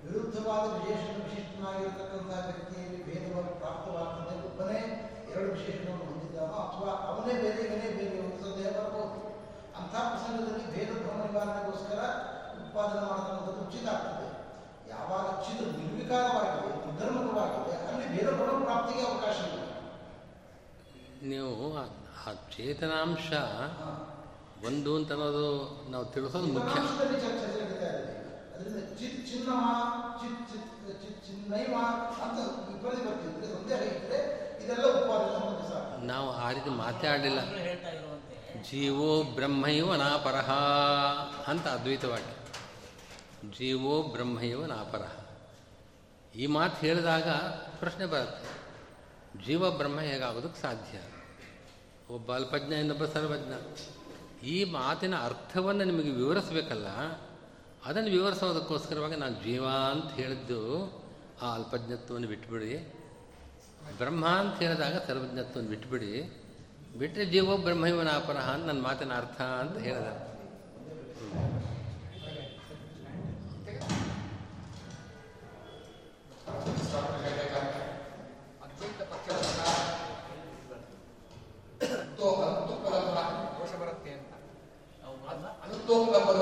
ವಿರುದ್ಧವಾದ ಅಥವಾ ಅವನೇ ಬೇರೆ ಬೇರೆ ಒಂದು ಪ್ರಸಂಗದಲ್ಲಿ ಭೇದ ನಿವಾರಣೆಗೋಸ್ಕರ ಉತ್ಪಾದನೆ ಮಾಡತಕ್ಕಂಥದ್ದು ಉಚಿತ ಆಗ್ತದೆ. ಯಾವಾಗ ಚಿದ ನಿರ್ವಿಕಾರವಾಗಿದೆ ನಿರ್ಧರ್ಮಕವಾಗಿದೆ ಅಲ್ಲಿ ಬೇರೆ ಭ್ರಮ ಪ್ರಾಪ್ತಿಗೆ ಅವಕಾಶ ಇಲ್ಲ. ನೀವು ಆ- ಆ ಚೇತನಾಂಶ ಒಂದು ಅಂತ ಅನ್ನೋದು ನಾವು ತಿಳಿಸೋದು ಮುಖ್ಯ. ನಾವು ಆ ರೀತಿ ಮಾತಾಡಲಿಲ್ಲ. ಹೇಳ್ತಾ ಇರುವಂತೆ. ಜೀವೋ ಬ್ರಹ್ಮೈವ ನಾಪರಹ ಅಂತ ಅದ್ವೈತವಾಕ್ಯ ಜೀವೋ ಬ್ರಹ್ಮೈವ ನಾಪರ ಈ ಮಾತು ಹೇಳಿದಾಗ ಪ್ರಶ್ನೆ ಬರುತ್ತೆ. ಜೀವ ಬ್ರಹ್ಮ ಹೇಗಾಗೋದಕ್ಕೆ ಸಾಧ್ಯ? ಒಬ್ಬ ಅಲ್ಪಜ್ಞ, ಇನ್ನೊಬ್ಬ ಸರ್ವಜ್ಞ. ಈ ಮಾತಿನ ಅರ್ಥವನ್ನು ನಿಮಗೆ ವಿವರಿಸಬೇಕಲ್ಲ, ಅದನ್ನು ವಿವರಿಸೋದಕ್ಕೋಸ್ಕರವಾಗಿ ನಾನು ಜೀವ ಅಂತ ಹೇಳಿದ್ದು ಆ ಅಲ್ಪಜ್ಞತ್ವವನ್ನು ಬಿಟ್ಟುಬಿಡಿ ಬ್ರಹ್ಮ ಅಂತ ಹೇಳಿದಾಗ ಸರ್ವಜ್ಞತ್ವವನ್ನು ಬಿಟ್ಟುಬಿಡಿ ಬಿಟ್ಟರೆ ಜೀವೋ ಬ್ರಹ್ಮೈವನ ಅಪರಹ ಅಂತ ನನ್ನ ಮಾತಿನ ಅರ್ಥ ಅಂತ ಹೇಳಿದ. ಅತ್ಯಂತ ಪಕ್ಷಪಾತ ಅನುತೂಕದ ಬರುತ್ತೆ ಅಂತ ಅನುತೋಪದ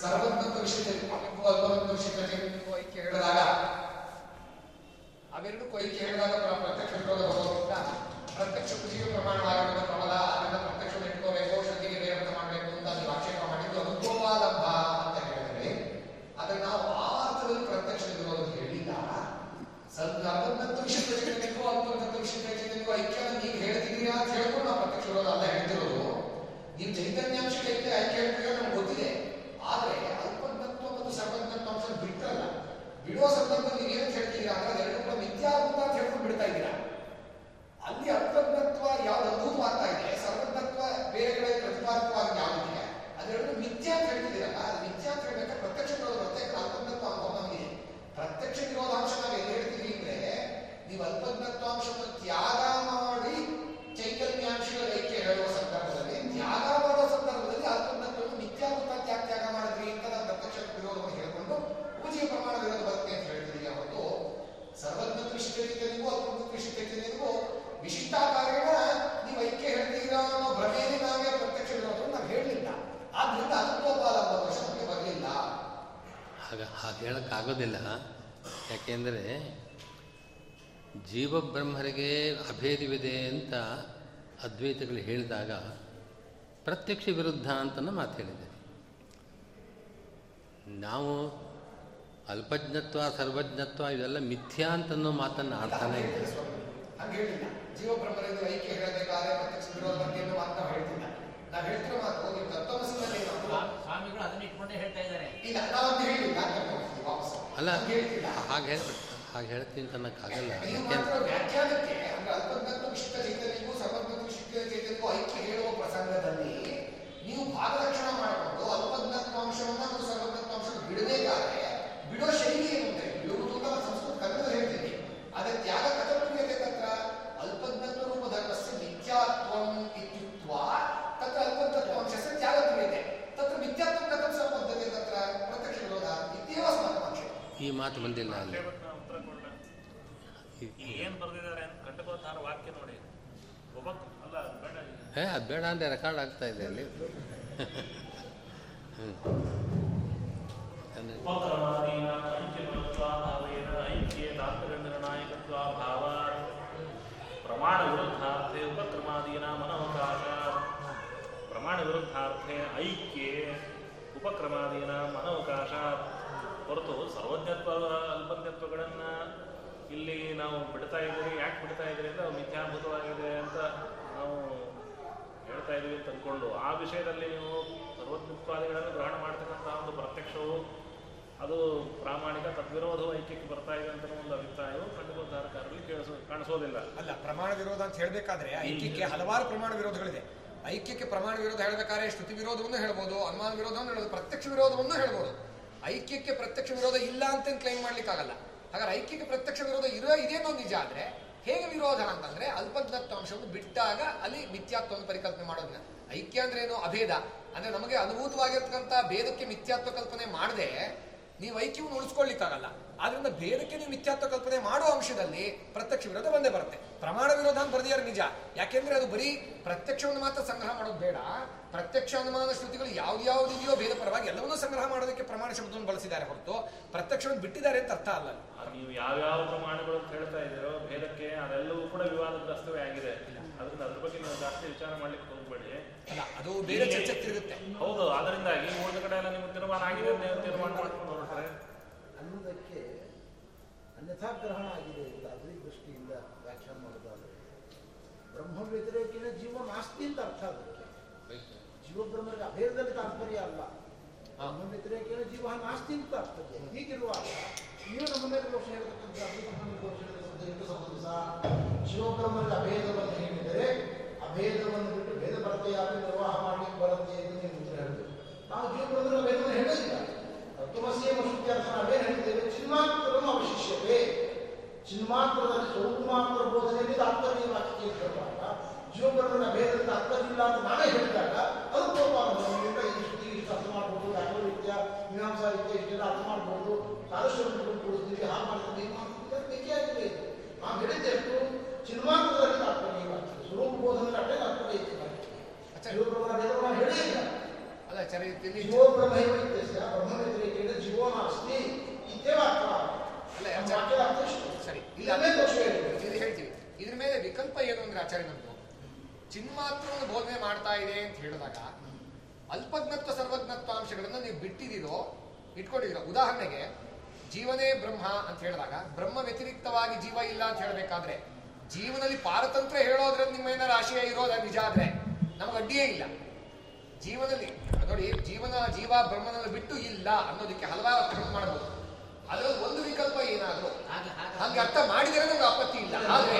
ಸರ್ವಂತ ಹೇಳಿದಾಗ ಪ್ರತ್ಯಕ್ಷ ವಿರೋಧ ಪ್ರತ್ಯಕ್ಷ ಪ್ರಮಾಣ ಅದರಿಂದ ಇಟ್ಕೋಬೇಕು ಶ್ರದ್ಧೆಗೆ ಬೇರೆ ಮಾಡಬೇಕು ಅಂತ ಆಕ್ಷೇಪ ಮಾಡಿದ್ದು ಅನುಕೋಪಾದ ಹನ್ನೊಂದು ವಿಷಯಗಳು ಹೇಳಬೇಕು ಅಥವಾ ಹನ್ನೊಂದು ವಿಷಯಗಳು ಐಕ್ಯ ನೀವು ಹೇಳ್ತಿದ್ದೀರಾ ಅಂತ ಹೇಳ್ಕೊಂಡು ನಾವು ಪಟ್ಟಕ್ಕೆ ಇರೋದು ಅಲ್ಲ ಹೇಳ್ತಿರೋದು. ನೀವು ಚೈತನ್ಯಾಂಶ ಐಕ್ಯ ಐಕ್ಯ ಹೇಳ್ತೀರಾ ನಮ್ಗೆ ಗೊತ್ತಿದೆ. ಆದರೆ ತತ್ವ ಮತ್ತು ಸರ್ವಜ್ಞತ್ವ ಅಂಶ ಬಿಟ್ಟಲ್ಲ ಬಿಡುವ ಸಂದರ್ಭದಲ್ಲಿ ನೀವು ಏನು ಹೇಳ್ತೀರಾ ಅಂದ್ರೆ ಅದೆರಡು ಕೂಡ ಮಿಥ್ಯಾಭೂತ ಅಂತ ಹೇಳ್ಕೊಂಡು ಬಿಡ್ತಾ ಇದ್ದೀರಾ? ಅಲ್ಲಿ ಅಲ್ಪಜ್ಞತ್ವ ಯಾವ್ದು ಅದ್ಭುತ ಇದೆ. ಸರ್ವಜ್ಞತ್ವ ಬೇರೆ ಕಡೆ ಪ್ರತಿಪಾದಕವಾಗಿ ಯಾವುದಿದೆ ಅದೆರಡು ಮಿಥ್ಯಾ ಅಂತ ಹೇಳ್ತಿದ್ದೀರಲ್ಲ, ಅದು ಮಿಥ್ಯಾ ಅಂತ ಹೇಳ್ಬೇಕಾದ್ರೆ ಪ್ರತ್ಯಕ್ಷ ವಿರೋಧ ಪ್ರತ್ಯೇಕ ಅಲ್ಪಜ್ಞತ್ವ ಅನುಭವ ನಮಗೆ ಪ್ರತ್ಯಕ್ಷ ವಿರೋಧ ನಾವು ಎಲ್ಲಿ ಹೇಳ್ತೀವಿ? ನೀವು ತ್ಯಾಗ ಮಾಡಿ ಚೈತನ್ಯಾಂಶಗಳ ಐಕ್ಯ ಹೇಳುವ ಸಂದರ್ಭದಲ್ಲಿ, ತ್ಯಾಗ ಮಾಡುವ ಸಂದರ್ಭದಲ್ಲಿ ಅಲ್ಪಜ್ಞತ್ವವನ್ನು ಮಿಥ್ಯಾಭೂತ ತ್ಯಾಗ ತ್ಯಾಗ ಮಾಡಿದ್ರಿ ಅಂತ ನಾವು ಪ್ರತ್ಯಕ್ಷ ವಿರೋಧವನ್ನು ಹೇಳಿಕೊಂಡು ಉಪಜೀವ ಪ್ರಮಾಣ ವಿರೋಧ ಬರುತ್ತೆ ಅಂತ ಹೇಳ್ತೀವಿ ಅವತ್ತು ಸರ್ವಜ್ಞ ದೃಷ್ಟಿಗೂ ಅಲ್ಪಜ್ಞ ದೃಷ್ಟಿಗೂ ವಿಶಿಷ್ಟ ಕಾರ್ಯಗಳ ನೀವು ಐಕ್ಯ ಹೇಳ್ತೀರಾ ಅನ್ನೋ ಭ್ರಮೆಯಲ್ಲಿ ನಾವೇ ಪ್ರತ್ಯಕ್ಷ ವಿರೋಧವನ್ನು ನಾವು ಹೇಳಲಿಲ್ಲ. ಆದ್ರಿಂದ ಅನುಕೋಪಾಲ ಅನ್ನೋ ಪ್ರಶ್ನೆ ಬರಲಿಲ್ಲ. ಹಾಗೆ ಹಾಗೆ ಹೇಳಕ್ಕಾಗೋದಿಲ್ಲ. ಯಾಕೆಂದರೆ ಹೇಳ್ತಿಲ್ಲ ಪ್ರತ್ಯಕ್ಷ ವಿರುದ್ಧ ಹಾಗೆ ಮಾತು ಅಂತ ನಾವು ಅಲ್ಪಜ್ಞತ್ವ ಸರ್ವಜ್ಞತ್ವ ಇದೆಲ್ಲ ಮಿಥ್ಯಾ ಅಂತ ಅಲ್ಪಜ್ಞತ್ವ ಆಡ್ತಾನೆ ಇದೆ ಅಲ್ಲ ಹಾಗೆ ಚೈತನ್ಯಕ್ಕೂ ಐಕ್ಯ ಹೇಳ್ತೀನಿ ತನ್ನಕ್ಕಾಗಲ್ಲ ನೀವು ಭಾಗಲಕ್ಷಣ ಮಾಡಿಕೊಂಡು ಅಲ್ಪಜ್ಞತ್ವಾಂಶವನ್ನ ಮತ್ತು ಸರ್ವಜ್ಞತ್ವಾಂಶವನ್ನು ಬಿಡಬೇಕಾದ್ರೆ ಬಿಡೋ ಶೈಲಿ ಏನು ಹೇಳಿ. ಬಿಡುವುದು ಅಂತ ನಾವು ಸಂಸ್ಕೃತ ಕನ್ನಡ ಹೇಳ್ತೀವಿ ಅದೇ ತ್ಯಾಗ ಕಥಮೀಯತೆ ತತ್ರ. ಅಲ್ಪಜ್ಞತ್ವ ರೂಪ ಧರ್ಮಸ್ಯ ಮಿಥ್ಯಾತ್ವಂ ಇತ್ಯುಕ್ತ್ವ. ತತ್ರ ಅಲ್ಪಜ್ಞತ್ವಾಂಶಸ್ಯ ತ್ಯಾಗಕ್ರಿಯತೆ ತತ್ರ ಮಿಥ್ಯಾತ್ವಂ ಕಥಂ ಸಂಬದ್ಧತೆ ತತ್ರ ಪ್ರತ್ಯಕ್ಷ ವಿರೋಧ ಇತ್ಯೇವ. ಈ ಮಾತು ಬಂದಿಲ್ಲ ಅಲ್ಲಿ ಇವತ್ತು ನಾನು ಉತ್ತರ ಕೊಡಲ ಏನು ಬರೆದಿದ್ದಾರೆ ಅಂತ ಖಂಡಕೋದ್ಧಾರ ವಾಕ್ಯ ನೋಡಿ ಒಬ್ಬ ಅಲ್ಲ ಬೇಡ ಏ, ಅದು ಬೇಡ ಅಂದರೆ ರೆಕಾರ್ಡ್ ಆಗ್ತಾ ಇದೆ ಅಲ್ಲಿ. ಪ್ರಮಾಣ ವಿರುದ್ಧಾರ್ಥೆ ಉಪಕ್ರಮಾದೀನ ಮನೋವಕಾಶ ಪ್ರಮಾಣ ವಿರುದ್ಧಾರ್ಥೆ ಐಕ್ಯೆ ಉಪಕ್ರಮಾದೀನ ಮನವಕಾಶ ಹೊರತು ಸರ್ವಜ್ಞತ್ವ, ಅಲ್ಪಜ್ಞತ್ವಗಳನ್ನು ಇಲ್ಲಿ ನಾವು ಬಿಡ್ತಾ ಇದ್ದೀರಿ, ಯಾಕೆ ಬಿಡ್ತಾ ಇದ್ದೀರಿ ಅಂದರೆ ಮಿಥ್ಯಾಭೂತವಾಗಿದೆ ಅಂತ ನಾವು ಹೇಳ್ತಾ ಇದೀವಿ ಅಂತ ಅಂದ್ಕೊಂಡು ಆ ವಿಷಯದಲ್ಲಿ ನೀವು ಸರ್ವಜ್ಞತ್ವಾದಿಗಳನ್ನು ಗ್ರಹಣ ಮಾಡ್ತಕ್ಕಂಥ ಒಂದು ಪ್ರತ್ಯಕ್ಷವು ಅದು ಪ್ರಾಮಾಣಿಕ ತದ್ವಿರೋಧ ಐಕ್ಯಕ್ಕೆ ಬರ್ತಾ ಇದೆ ಅಂತ ಒಂದು ಅಭಿಪ್ರಾಯವು ಖಂಡಿತೋದ್ಧಾರಕಾರರಲ್ಲಿ ಕೇಳಿಸೋ ಕಾಣಿಸೋದಿಲ್ಲ. ಅಲ್ಲ ಪ್ರಮಾಣ ವಿರೋಧ ಅಂತ ಹೇಳಬೇಕಾದ್ರೆ ಐಕ್ಯಕ್ಕೆ ಹಲವಾರು ಪ್ರಮಾಣ ವಿರೋಧಗಳಿದೆ. ಐಕ್ಯಕ್ಕೆ ಪ್ರಮಾಣ ವಿರೋಧ ಹೇಳಬೇಕಾದ್ರೆ ಶ್ರುತಿ ವಿರೋಧವನ್ನು ಹೇಳ್ಬೋದು ಅನುಮಾನ ವಿರೋಧವನ್ನು ಹೇಳ್ಬೋದು ಪ್ರತ್ಯಕ್ಷ ವಿರೋಧವನ್ನು ಹೇಳ್ಬೋದು. ಐಕ್ಯಕ್ಕೆ ಪ್ರತ್ಯಕ್ಷ ವಿರೋಧ ಇಲ್ಲ ಅಂತ ಕ್ಲೈಮ್ ಮಾಡ್ಲಿಕ್ಕಾಗಲ್ಲ. ಹಾಗಾದ್ರೆ ಐಕ್ಯಕ್ಕೆ ಪ್ರತ್ಯಕ್ಷ ವಿರೋಧ ಇರೋ ಇದೇನೋ ನಿಜ ಆದ್ರೆ ಹೇಗೆ ವಿರೋಧ ಅಂತಂದ್ರೆ ಅಲ್ಪಜ್ಞತ್ವಾಂಶವನ್ನು ಬಿಟ್ಟಾಗ ಅಲ್ಲಿ ಮಿಥ್ಯಾತ್ವವನ್ನು ಪರಿಕಲ್ಪನೆ ಮಾಡೋದಿಲ್ಲ. ಐಕ್ಯ ಅಂದ್ರೆ ಏನು ಅಭೇದ? ಅಂದ್ರೆ ನಮಗೆ ಅನುಭೂತವಾಗಿರ್ತಕ್ಕಂಥ ಭೇದಕ್ಕೆ ಮಿಥ್ಯಾತ್ವ ಕಲ್ಪನೆ ಮಾಡದೆ ನೀವು ಐಕ್ಯವನ್ನು ಉಳಿಸ್ಕೊಳ್ಳಿಕ್ಕಾಗಲ್ಲ. ಆದ್ರಿಂದ ಭೇದಕ್ಕೆ ನೀವು ಮಿಥ್ಯಾತ್ವ ಕಲ್ಪನೆ ಮಾಡೋ ಅಂಶದಲ್ಲಿ ಪ್ರತ್ಯಕ್ಷ ವಿರೋಧ ಬಂದೇ ಬರುತ್ತೆ. ಪ್ರಮಾಣ ವಿರೋಧ ಅಂತ ಬರೆದಿಯಾರು ನಿಜ. ಯಾಕೆಂದ್ರೆ ಅದು ಬರೀ ಪ್ರತ್ಯಕ್ಷವನ್ನು ಮಾತ್ರ ಸಂಗ್ರಹ ಮಾಡೋದು ಬೇಡ. ಪ್ರತ್ಯಕ್ಷ ಅನುಮಾನ ಶ್ರುತಿಗಳು ಯಾವ್ದಾವುದಿದೆಯೋ ಭೇದ ಪರವಾಗಿ ಎಲ್ಲವನ್ನೂ ಸಂಗ್ರಹ ಮಾಡೋದಕ್ಕೆ ಪ್ರಮಾಣ ಶಬ್ದವನ್ನು ಬಳಸಿದ್ದಾರೆ ಹೊರತು ಪ್ರತ್ಯಕ್ಷವನ್ನು ಬಿಟ್ಟಿದ್ದಾರೆ ಅಂತ ಅರ್ಥ ಅಲ್ಲ ನೀವು ಯಾವ್ಯಾವ ಪ್ರಮಾಣಗಳು ಹೇಳ್ತಾ ಇದ್ದೀರೋ ಭೇದಕ್ಕೆ ಅದೆಲ್ಲವೂ ಕೂಡ ವಿವಾದ ಆಗಿದೆ. ಅದರಿಂದ ಅದ್ರ ಬಗ್ಗೆ ನಾವು ಜಾಸ್ತಿ ವಿಚಾರ ಮಾಡ್ಲಿಕ್ಕೆ ಅಲ್ಲ ಅದು ಬೇರೆ ಚರ್ಚೆ ತಿರುಗುತ್ತೆ ಹೌದು ಅದರಿಂದಾಗಿ ಉಳಿದ ಕಡೆ ಎಲ್ಲ ನಿಮ್ಗೆ ತೀರ್ಮಾನ ಆಗಿದೆ ಅಂತ ನೀವು ತೀರ್ಮಾನ ಮಾಡ್ಕೊಂಡು ಹೊರಟ್ರೆ ಅನ್ನೋದಕ್ಕೆ ಅನ್ಯಥಾ ಗ್ರಹಣ ಆಗಿದೆ ಅಂತ ಅದ್ರ ದೃಷ್ಟಿಯಿಂದ ವ್ಯಾಖ್ಯಾನ ಮಾಡೋದಾದ್ರೆ ಬ್ರಹ್ಮ ವ್ಯತಿರೇಕಿನ ಜೀವ ನಾಸ್ತಿ ಅಂತ ಅರ್ಥ ಅದಕ್ಕೆ ಜೀವ ಬ್ರಹ್ಮರಿಗೆ ಅಭೇದದಲ್ಲಿ ತಾತ್ಪರ್ಯ ಅಲ್ಲ. ಬ್ರಹ್ಮ ವ್ಯತಿರೇಕಿನ ಜೀವ ನಾಸ್ತಿ ಅಂತ ಅರ್ಥ ಹೀಗಿರುವಾಗ ನೀವು ನಮ್ಮ ಮೇಲೆ ದೋಷ ಹೇಳ್ತಕ್ಕಂಥ ಅಭಿಪ್ರಾಯ ದೋಷ ಹೇಳ್ತಕ್ಕಂಥ ಎರಡು ಸಂಬಂಧ ಶಿವಬ್ರಹ್ಮರಿಗೆ ಅಭೇದವನ್ನು ಹೇಳಿದರೆ ಅಭೇದವನ್ನು ಬಿಟ್ಟು ಭೇದ ಭರ್ತೆಯಾಗಿ ನಿರ್ವಾಹ ಮಾಡಲಿಕ್ಕೆ ಬರುತ್ತೆ ಎಂದು ನೀವು ಉತ್ತರ ಹೇಳಿದ್ರು ನಾವು ಜೀವಬ್ರಹ್ಮರ ಭೇದವನ್ನು ಹೇಳೋದಿಲ್ಲ ತತ್ವಮಸ್ಯೇ ಶುದ್ಧಾರ್ಥನ ಅವೇನು ಹೇಳಿದ್ದೇವೆ. ಚಿನ್ಮಾತ್ರವನ್ನು ಅವಶಿಷ್ಯತೆ. ಚಿನ್ಮಾತ್ರದಲ್ಲಿ ಸ್ವರೂಪ ಮಾತ್ರ ಬೋಧನೆಯಲ್ಲಿ ತಾತ್ಪರ್ಯ ವಾಕ್ಯ ಭೇದದ ತಾತ್ಪರ್ಯ ಇಲ್ಲ ಅಂತ ನಾವೇ ಹೇಳಿದಾಗ ಅದು ಕೋಪಾನುಭವದಿಂದ ಈ ಶ್ರುತಿ ಇಷ್ಟು ಅರ್ಥ ಮಾಡ್ಬೋದು ಯಾವ ರೀತಿಯ ಮೀಮಾಂಸಾ ರೀತಿಯ ಇಷ್ಟೆಲ್ಲ ಅರ್ಥ ಮಾಡ್ಬೋದು. ಸಾರಸ್ವರೂಪಗಳು ಕೊಡ್ತೀವಿ ಹಾಗೆ ಮಾಡ್ತೀವಿ ಮೀಮಾಂಸ ಮಾಡ್ತೀವಿ ಅದು ಬೇಕೇ ಆಗಿದೆ ಇದು ನಾವು ಹೇಳಿದ್ದೆಷ್ಟು ಚಿನ್ಮಾತ್ರದಲ್ಲಿ ತಾತ್ಪರ್ಯ ಅಲ್ಲ ಚರಿತ್ರೆಯಲ್ಲಿ ವಾಕ್ಯ ಸರಿ. ಹೇಳ್ತೀವಿ. ಇದ್ರ ಮೇಲೆ ವಿಕಲ್ಪ ಏನು ಅಂದ್ರೆ ಆಚಾರ್ಯ ನಮ್ದು? ಚಿನ್ಮಾತ್ರವನ್ನು ಬೋಧನೆ ಮಾಡ್ತಾ ಇದೆ ಅಂತ ಹೇಳಿದಾಗ ಅಲ್ಪಜ್ಞತ್ವ ಸರ್ವಜ್ಞತ್ವ ಅಂಶಗಳನ್ನು ನೀವು ಬಿಟ್ಟಿದ್ದೀರೋ ಇಟ್ಕೊಂಡಿದ್ದೀರೋ ಉದಾಹರಣೆಗೆ ಜೀವನೇ ಬ್ರಹ್ಮ ಅಂತ ಹೇಳಿದಾಗ ಬ್ರಹ್ಮ ವ್ಯತಿರಿಕ್ತವಾಗಿ ಜೀವ ಇಲ್ಲ ಅಂತ ಹೇಳಬೇಕಾದ್ರೆ ಜೀವನಲ್ಲಿ ಪಾರತಂತ್ರ ಹೇಳೋದ್ರೆ ನಿಮ್ಮ ಏನಾರು ಆಶಯ ಇರೋದ ನಿಜ ಆದ್ರೆ ನಮ್ಗೆ ಅಡ್ಡಿಯೇ ಇಲ್ಲ. ಜೀವನದಲ್ಲಿ ನೋಡಿ ಜೀವನ ಜೀವ ಬ್ರಹ್ಮನನ್ನು ಬಿಟ್ಟು ಇಲ್ಲ ಅನ್ನೋದಕ್ಕೆ ಹಲವಾರು ಅರ್ಥ ಮಾಡಬಹುದು. ಅದರಲ್ಲಿ ಒಂದು ವಿಕಲ್ಪ ಏನಾದ್ರು ಹಂಗೆ ಅರ್ಥ ಮಾಡಿದರೆ ನಮ್ಗೆ ಆಪತ್ತಿ ಇಲ್ಲ. ಆದ್ರೆ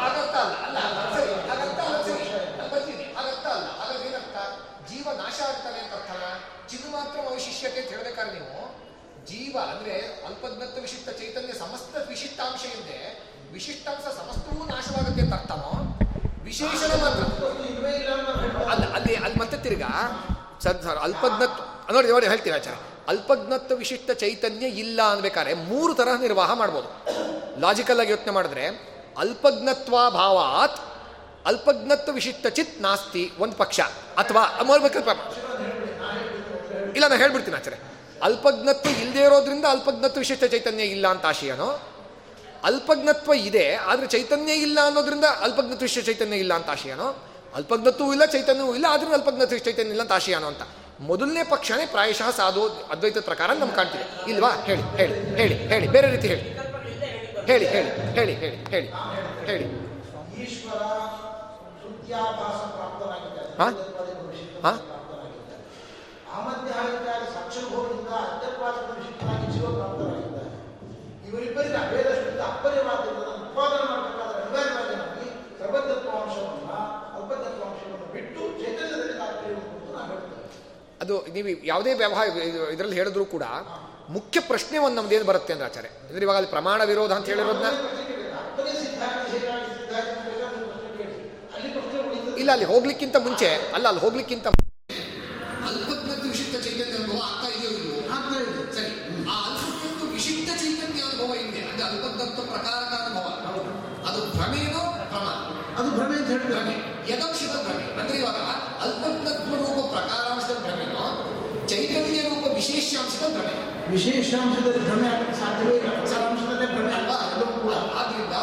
ಹಾಗರ್ಥ ಅಲ್ಲ. ಅಲ್ಲ ಅಲ್ಲ, ಸರಿ ಹಾಗರ್ಥ ಅಲ್ಲ ಸರಿ ನಾನು ಬರ್ತೀನಿ ಹಾಗರ್ಥ ಅಲ್ಲ. ಹಾಗಾದ್ರೆ ಏನರ್ಥ? ಜೀವ ನಾಶ ಆಗ್ತಾನೆ ಅಂತ ಅರ್ಥ ಚಿನ್ನು ಮಾತ್ರ ಅವಶಿಷ್ಯತೆ ಅಂತ ಹೇಳ್ಬೇಕಾದ್ರೆ ನೀವು ಜೀವ ಅಂದ್ರೆ ಅಲ್ಪಜ್ಞತ್ವ ವಿಶಿಷ್ಟ ಚೈತನ್ಯ ಸಮಸ್ತ ವಿಶಿಷ್ಟಾಂಶ ಇದೆ ವಿಶಿಷ್ಟಾಂಶ ಸಮಸ್ತವೂ ನಾಶವಾಗುತ್ತೆ ಅಂತ ಅರ್ಥನೋ? ವಿಶೇಷಣ ಮಾತ್ರ. ಅಲ್ಲ, ಅಲ್ಲಿ ಅಲ್ಲಿ ಮತ್ತೆ ತಿರ್ಗಾ ಸದ್ ಅಲ್ಪಜ್ಞತ್ವ ನೋಡಿ ನೋಡಿ, ಹೇಳ್ತೀನಿ ಆಚಾರ. ಅಲ್ಪಜ್ಞತ್ವ ವಿಶಿಷ್ಟ ಚೈತನ್ಯ ಇಲ್ಲ ಅನ್ಬೇಕಾದ್ರೆ ಮೂರು ತರಹ ನಿರ್ವಾಹ ಮಾಡ್ಬೋದು. ಲಾಜಿಕಲ್ ಆಗಿ ಯೋಚನೆ ಮಾಡಿದ್ರೆ, ಅಲ್ಪಜ್ಞತ್ವಾಭಾವಾತ್ ಅಲ್ಪಜ್ಞತ್ವ ವಿಶಿಷ್ಟ ಚಿತ್ ನಾಸ್ತಿ, ಒಂದು ಪಕ್ಷ, ಅಥವಾ ಮಾಡ್ಬೇಕಲ್ಪ ಇಲ್ಲ ನಾನು ಹೇಳ್ಬಿಡ್ತೀನಿ ಆಚಾರೆ. ಅಲ್ಪಜ್ಞತ್ವ ಇಲ್ಲದೆ ಇರೋದ್ರಿಂದ ಅಲ್ಪಜ್ಞತ್ವ ವಿಶಿಷ್ಟ ಚೈತನ್ಯ ಇಲ್ಲ ಅಂತ ಆಶಯನೋ ಅಲ್ಪಜ್ಞತ್ವ ಇದೆ, ಆದರೆ ಚೈತನ್ಯ ಇಲ್ಲ ಅನ್ನೋದ್ರಿಂದ ಅಲ್ಪಜ್ಞತ್ವ ವಿಷಯ ಚೈತನ್ಯ ಇಲ್ಲ ಅಂತ ಆಶಯನೋ ಅಲ್ಪಜ್ಞತ್ವೂ ಇಲ್ಲ, ಚೈತನ್ಯವೂ ಇಲ್ಲ ಆದ್ರಿಂದ ಅಲ್ಪಜ್ಞತ್ವ ಚೈತನ್ಯ ಇಲ್ಲ ಅಂತ ಆಶಯನೋ ಅಂತ. ಮೊದಲನೇ ಪಕ್ಷನೇ ಪ್ರಾಯಶಃ ಸಾಧು ಅದ್ವೈತ ಪ್ರಕಾರ ನಮ್ಗೆ ಕಾಣ್ತಿದೆ. ಇಲ್ವಾ? ಹೇಳಿ ಹೇಳಿ ಹೇಳಿ ಹೇಳಿ, ಬೇರೆ ರೀತಿ ಹೇಳಿ. ಹೇಳಿ ಹೇಳಿ ಹೇಳಿ ಹೇಳಿ ಹೇಳಿ ಹೇಳಿ. ಹಾಂ? ಹಾಂ? ಅಭೇದ ಶುದ್ಧ ಅಪ್ಪರ್ಯವಾದ್ದರಿಂದ ಉತ್ಪಾದನೆ ಮಾಡಬೇಕಾದ್ರೆ ಅನಿವಾರ್ಯವಾಗಿ ನಮಗೆ ಸರ್ವಜ್ಞತ್ವಾಂಶವನ್ನ ಬಿಟ್ಟು ಚೈತನ್ಯದಲ್ಲಿ ತಾತ್ಪರ್ಯ ಅಂತ ನಾವು ಹೇಳ್ತೇವೆ. ಅದು ನೀವು ಯಾವುದೇ ವ್ಯವಹಾರ ಇದರಲ್ಲಿ ಹೇಳಿದ್ರು ಕೂಡ ಮುಖ್ಯ ಪ್ರಶ್ನೆ ಒಂದು ನಮ್ದೇನು ಬರುತ್ತೆ ಅಂದ್ರೆ ಆಚಾರ್ಯ? ಅಂದ್ರೆ ಇವಾಗ ಅಲ್ಲಿ ಪ್ರಮಾಣ ವಿರೋಧ ಅಂತ ಹೇಳಿರೋದನ್ನ ಇಲ್ಲ ಅಲ್ಲಿ ಹೋಗ್ಲಿಕ್ಕಿಂತ ಮುಂಚೆ ಅಲ್ಲ ಅಲ್ಲಿ ಹೋಗ್ಲಿಕ್ಕಿಂತ ಅಲ್ಪಜ್ಞತ್ವ ವಿಶಿಷ್ಟ ಚೈತನ್ಯ ಅನುಭವ ಆಗ್ತಾ ಇದೆಯೋ ಇಲ್ವೋ ಆಗ್ತಾ ಇದೆ ಸರಿ ಆ ಅಲ್ಪಜ್ಞತ್ವ ವಿಶಿಷ್ಟ ಚೈತನ್ಯ ಅನುಭವ ಇದೆ ಅಂದ್ರೆ ಅಲ್ಪಜ್ಞತ್ವ ಪ್ರಕಾರಕ ಅನುಭವ ಅದು ಭ್ರಮೆನೋ ಭ್ರಮ ಅದು ಭ್ರಮೆ ಅಂತ ಹೇಳಿದ್ರೆ ಭ್ರಮೆ ಯದಂಶದ ಭ್ರಮೆ ಅಂದ್ರೆ ಇವಾಗ ಅಲ್ಪಜ್ಞತ್ವ ರೂಪ ಪ್ರಕಾರಾಂಶದ ಭ್ರಮೆನೋ ಚೈತನ್ಯ ರೂಪ ವಿಶೇಷಾಂಶದ ಭ್ರಮೆ. ವಿಶೇಷಾಂಶದಲ್ಲಿ ಭ್ರಮೆ ಆಗಕ್ಕೆ ಸಾಧ್ಯವೇ ಇಲ್ಲ. ಪ್ರಕಾರಾಂಶದಲ್ಲೇ ಭ್ರಮೆ ಅಲ್ವಾ ಅದು ಕೂಡ. ಆದ್ರಿಂದ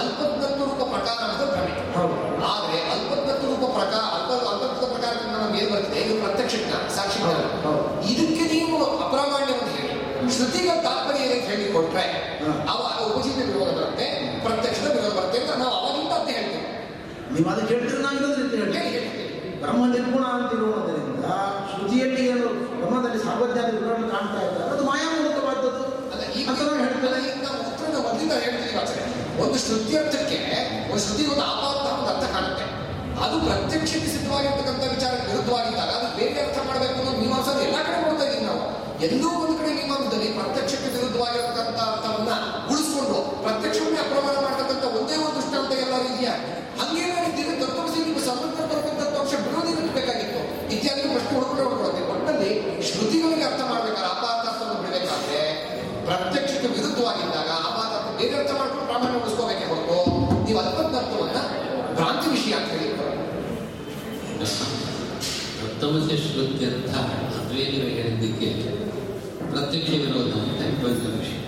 ಅಲ್ಪಜ್ಞತ್ವ ರೂಪ ಪ್ರಕಾರಾಂಶದ ಭ್ರಮೆ. ಹೌದು. ಆದ್ರೆ ಅಲ್ಪಜ್ಞತ್ವ ರೂಪ ಪ್ರಕಾರ ಅಲ್ಪ ಅಲ್ಪಜ್ಞ ಪ್ರಕಾರದಿಂದ ನಮ್ಗೆ ಏನ್ ಬರ್ತದೆ? ಇದು ಪ್ರತ್ಯಕ್ಷ ಜ್ಞಾನ ಸಾಕ್ಷಿ ಜ್ಞಾನ. ಇದಕ್ಕೆ ನೀವು ಅಪ್ರಾಮಾಣ್ಯವನ್ನು ಹೇಳಿ. ಶ್ರುತಿಗಳ ತಾತ್ಪರ್ಯ ಏನಂತ ಹೇಳಿ ಕೊಟ್ರೆ ಅವ ಅವಾಗ ಉಪಚಿತ ವಿರೋಧ ಬರುತ್ತೆ ಪ್ರತ್ಯಕ್ಷದ ವಿರೋಧ ಬರುತ್ತೆ ಅಂತ ನಾವು ಅವಾಗಿಂದ ಅಂತ ಹೇಳ್ತೀವಿ. ನೀವು ಅದಕ್ಕೆ ಹೇಳ್ತೀರಿ ನಾವು ಇನ್ನೊಂದು ರೀತಿ ಹೇಳಿ ಹೇಳಿ. ಬ್ರಹ್ಮ ನಿರ್ಗುಣ ಅಂತಿರುವುದರಿಂದ ಶ್ರುತಿಯಲ್ಲಿ ಏನು ಬ್ರಹ್ಮದಲ್ಲಿ ಸಾರ್ವಜ್ಞಾನ ವಿವರಣೆ ಕಾಣ್ತಾ ಇದ್ದಾರೆ. ಅದು ಮಾಯಾಮೂಲಕವಾದದ್ದು. ಅಂತ ನಾವು ಈಗ ಮೊದಲಿಂದ ಹೇಳ್ತೀವಿ ಆಚರಣೆ ಒಂದು ಒಂದು ಶ್ರುತಿ ಒಂದು ಆಪಾತ ಒಂದು ಅರ್ಥ ಕಾಣುತ್ತೆ. ಅದು ಪ್ರತ್ಯಕ್ಷಕ್ಕೆ ಸಿದ್ಧವಾಗಿರ್ತಕ್ಕಂಥ ವಿಚಾರ ವಿರುದ್ಧವಾಗಿದ್ದಾಗ ಅದು ಬೇರೆ ಅರ್ಥ ಮಾಡಬೇಕು ಅನ್ನೋ ಮೀಮಾಂಸದ ಎಲ್ಲ ಕಡೆ ನೋಡ್ತಾ ಇದ್ದೀವಿ ನಾವು. ಎಲ್ಲೋ ಒಂದು ಕಡೆ ಮೀಮಾಂಸದಲ್ಲಿ ಪ್ರತ್ಯಕ್ಷಕ್ಕೆ ವಿರುದ್ಧವಾಗಿರ್ತಕ್ಕಂಥ ಅರ್ಥವನ್ನ ಉಳಿಸ್ಕೊಂಡು ಪ್ರತ್ಯಕ್ಷವನ್ನೇ ಅಪ್ರಮಾಣ ಮಾಡ್ತಕ್ಕಂಥ ಒಂದೇ ಒಂದು ದೃಷ್ಟಾಂತ ಎಲ್ಲ ಇದೆಯಾ? ಹಂಗೇನಾದ್ರೆ ತತ್ವಸಿ ನೀವು ಸಂಬಂಧ ಬರ್ತಕ್ಕಂಥ ಅಂಶ ಬಿಡೋದೇ ಬೇಕಾಗಿತ್ತು. ಇತ್ಯಾದಿ ಪ್ರಶ್ನೆ ಹುಡುಕೊಂಡು ಒಟ್ಟಲ್ಲಿ ಶ್ರುತಿಗಳಿಗೆ ಅರ್ಥ ಮಾಡ್ಬೇಕಾದ್ರೆ ಅಪಾತ ಅರ್ಥವನ್ನು ಬಿಡಬೇಕಾದ್ರೆ ಪ್ರತ್ಯಕ್ಷಕ್ಕೆ ವಿರುದ್ಧವಾಗಿದ್ದಾಗ ಅಪಾತ ಅರ್ಥ ಬೇರೆ ಅರ್ಥ ಮಾಡ್ಕೊಂಡು ಪ್ರಾಮಾಣ್ಯ ಉಳಿಸ್ಕೋಬೇಕೆ ಹೊರತು ನೀವು ಭ್ರಾಂತಿ ವಿಷಯ ಅಂತ ಹೇಳಿ ಪ್ರಥಮತೆ ಶ್ರುತಿ ಅಂತ ಹೇಳಿದ್ದಕ್ಕೆ ಪ್ರತ್ಯಕ್ಷ ವಿರೋಧ ಅಂತ ವಿಷಯ.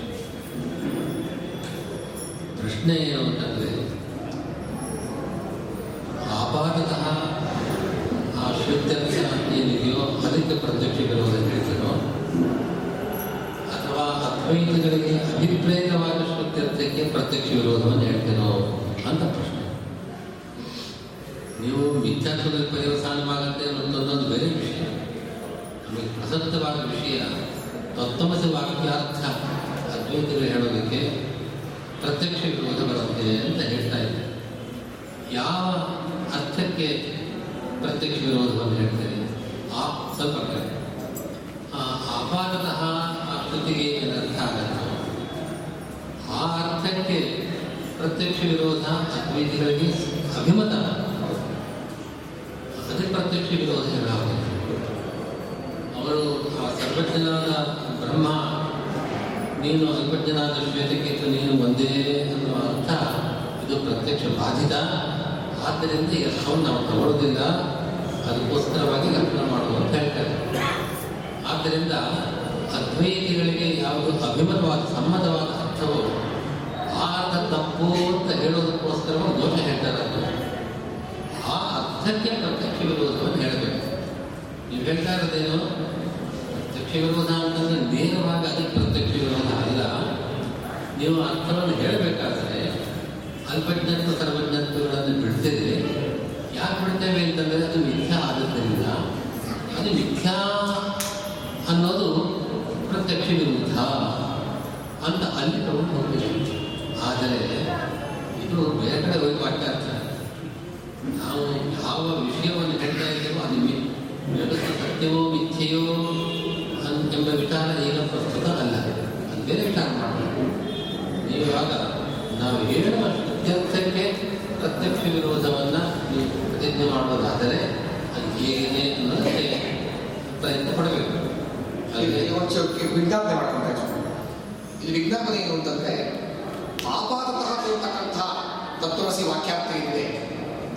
ಪ್ರಶ್ನೆ ಏನು ಅಂತಂದ್ರೆ ಆಪಾದತಃ ಆ ಶ್ರುತ್ಯರ್ಥ ಏನಿದೆಯೋ ಅದಕ್ಕೆ ಪ್ರತ್ಯಕ್ಷ ವಿರೋಧ ಹೇಳ್ತೀರೋ ಅಥವಾ ಅದ್ವೈತಗಳಿಗೆ ಅಭಿಪ್ರೇತವಾದ ಶ್ರುತ್ಯರ್ಥಕ್ಕೆ ಪ್ರತ್ಯಕ್ಷ ವಿರೋಧವನ್ನು ಹೇಳ್ತೀರೋ ಅಂತ ಪ್ರಶ್ನೆ. ನೀವು ಮಿಥ್ಯಾತ್ವದಲ್ಲಿ ಪರ್ಯವಸಾನವಾಗುತ್ತೆ ಅನ್ನೋದೊಂದೊಂದು ಬೇರೆ ವಿಷಯ. ನಮಗೆ ಪ್ರಸಕ್ತವಾದ ವಿಷಯ ತತ್ವಮಸಿ ವಾಕ್ಯಾರ್ಥ ಅದ್ವೈತಗಳು ಹೇಳೋದಕ್ಕೆ ಪ್ರತ್ಯಕ್ಷ ವಿರೋಧ ಬರುತ್ತೆ ಅಂತ ಹೇಳ್ತಾ ಇದ್ದಾರೆ ಯಾವ ಅರ್ಥಕ್ಕೆ ಪ್ರತ್ಯಕ್ಷ ವಿರೋಧವನ್ನು ಹೇಳ್ತಾರೆ ಆ, ಸ್ವಲ್ಪ ಕಡೆ. ಏನು ಅರ್ಥ ಆಗತ್ತೋ ಆ ಅರ್ಥಕ್ಕೆ ಪ್ರತ್ಯಕ್ಷ ವಿರೋಧ ಅದ್ವೈತಿಗಳಿಗೆ ಅಭಿಮತ ಅದಕ್ಕೆ ಪ್ರತ್ಯಕ್ಷ ವಿರೋಧ ಅವರು ಆ ಸರ್ವಜ್ಞನಾದ ಬ್ರಹ್ಮ, ನೀನು ಅಲ್ಪಜ್ಞನಾದ ಶ್ವೇತಕ್ಕಿಂತ ನೀನು ಒಂದೇ ಅನ್ನುವ ಅರ್ಥ. ಇದು ಪ್ರತ್ಯಕ್ಷ ಬಾಧಿತ. ಆದ್ದರಿಂದ ಈ ಅರ್ಥವನ್ನು ನಾವು ತಗೊಳ್ಳೋದಿಲ್ಲ. ಅದಕ್ಕೋಸ್ಕರವಾಗಿ ಅರ್ಥ ಮಾಡುವ ಅಂತ ಹೇಳ್ತಾರೆ. ಆದ್ದರಿಂದ ಅದ್ವೈತಿಗಳಿಗೆ ಯಾವುದು ಅಭಿಮತವಾದ, ಸಮ್ಮತವಾದ ಅರ್ಥವೋ ಅರ್ಥ ತಪ್ಪು ಅಂತ ಹೇಳೋದಕ್ಕೋಸ್ಕರವಾಗಿ ದೋಷ ಹೇಳ್ತಾರೆ ಆ ಅರ್ಥಕ್ಕೆ ಪ್ರತ್ಯಕ್ಷ ವಿರೋಧವನ್ನು ಹೇಳಬೇಕು. ನೀವು ಹೇಳ್ತಾ ಇರೋದೇನು? ಪ್ರತ್ಯಕ್ಷ ವಿರೋಧ ಅಂತಂದ್ರೆ ನೇರವಾಗಿ ಅದಕ್ಕೆ ಪ್ರತ್ಯಕ್ಷ ವಿರೋಧ ಅಲ್ಲ. ನೀವು ಅರ್ಥವನ್ನು ಹೇಳಬೇಕಾದ್ರೆ ಅಲ್ಪಜ್ಞತ್ವ ಸರ್ವಜ್ಞತ್ವಗಳನ್ನು ಬಿಡ್ತೇವೆ ಯಾಕೆ ಬಿಡ್ತೇವೆ ಅಂತಂದರೆ ಅದು ಮಿಥ್ಯಾ ಆದದ್ದರಿಂದ, ಅದು ಮಿಥ್ಯಾ ಅನ್ನೋದು ಪ್ರತ್ಯಕ್ಷ ವಿರುದ್ಧ ಅಂತ ಅಲ್ಲಿ ತಗೊಂಡು ಹೋಗ್ತೀವಿ ಆದರೆ ಇದು ಬೇರೆ ಕಡೆ ಹೋಗಿ ವಾಕ್ಯಾರ್ಥ ನಾವು ಯಾವ ವಿಷಯವನ್ನು ಹೇಳ್ತಾ ಇದ್ದೇವೋ ಅದು ಜಗತ್ತು ಸತ್ಯವೋ ಮಿಥ್ಯೆಯೋ ಎಂಬ ವಿಚಾರ ಈಗ ಪ್ರಸ್ತುತ ಅಲ್ಲ. ಅದು ವಿಚಾರ ಮಾಡಬೇಕು. ಇವಾಗ ನಾವು ಹೇಳುವ ಸತ್ಯರ್ಥಕ್ಕೆ ಪ್ರತ್ಯಕ್ಷ ವಿರೋಧವನ್ನು ನೀವು ಪ್ರತಿಜ್ಞೆ ಮಾಡೋದಾದರೆ ಅದು ಹೇಗಿದೆ ಅನ್ನೋದಕ್ಕೆ ಪ್ರಯತ್ನ ಪಡಬೇಕು. ವಿಜ್ಞಾಪನೆ ಮಾಡ್ಕೊಂಡ್ರೆ ಇಲ್ಲಿ ವಿಜ್ಞಾಪನೆ ಏನು ಅಂತಂದ್ರೆ ಆಪಾದತಃ ಇರತಕ್ಕಂಥ ತತ್ವಸಿ ವಾಕ್ಯಾರ್ಥ ಇದೆ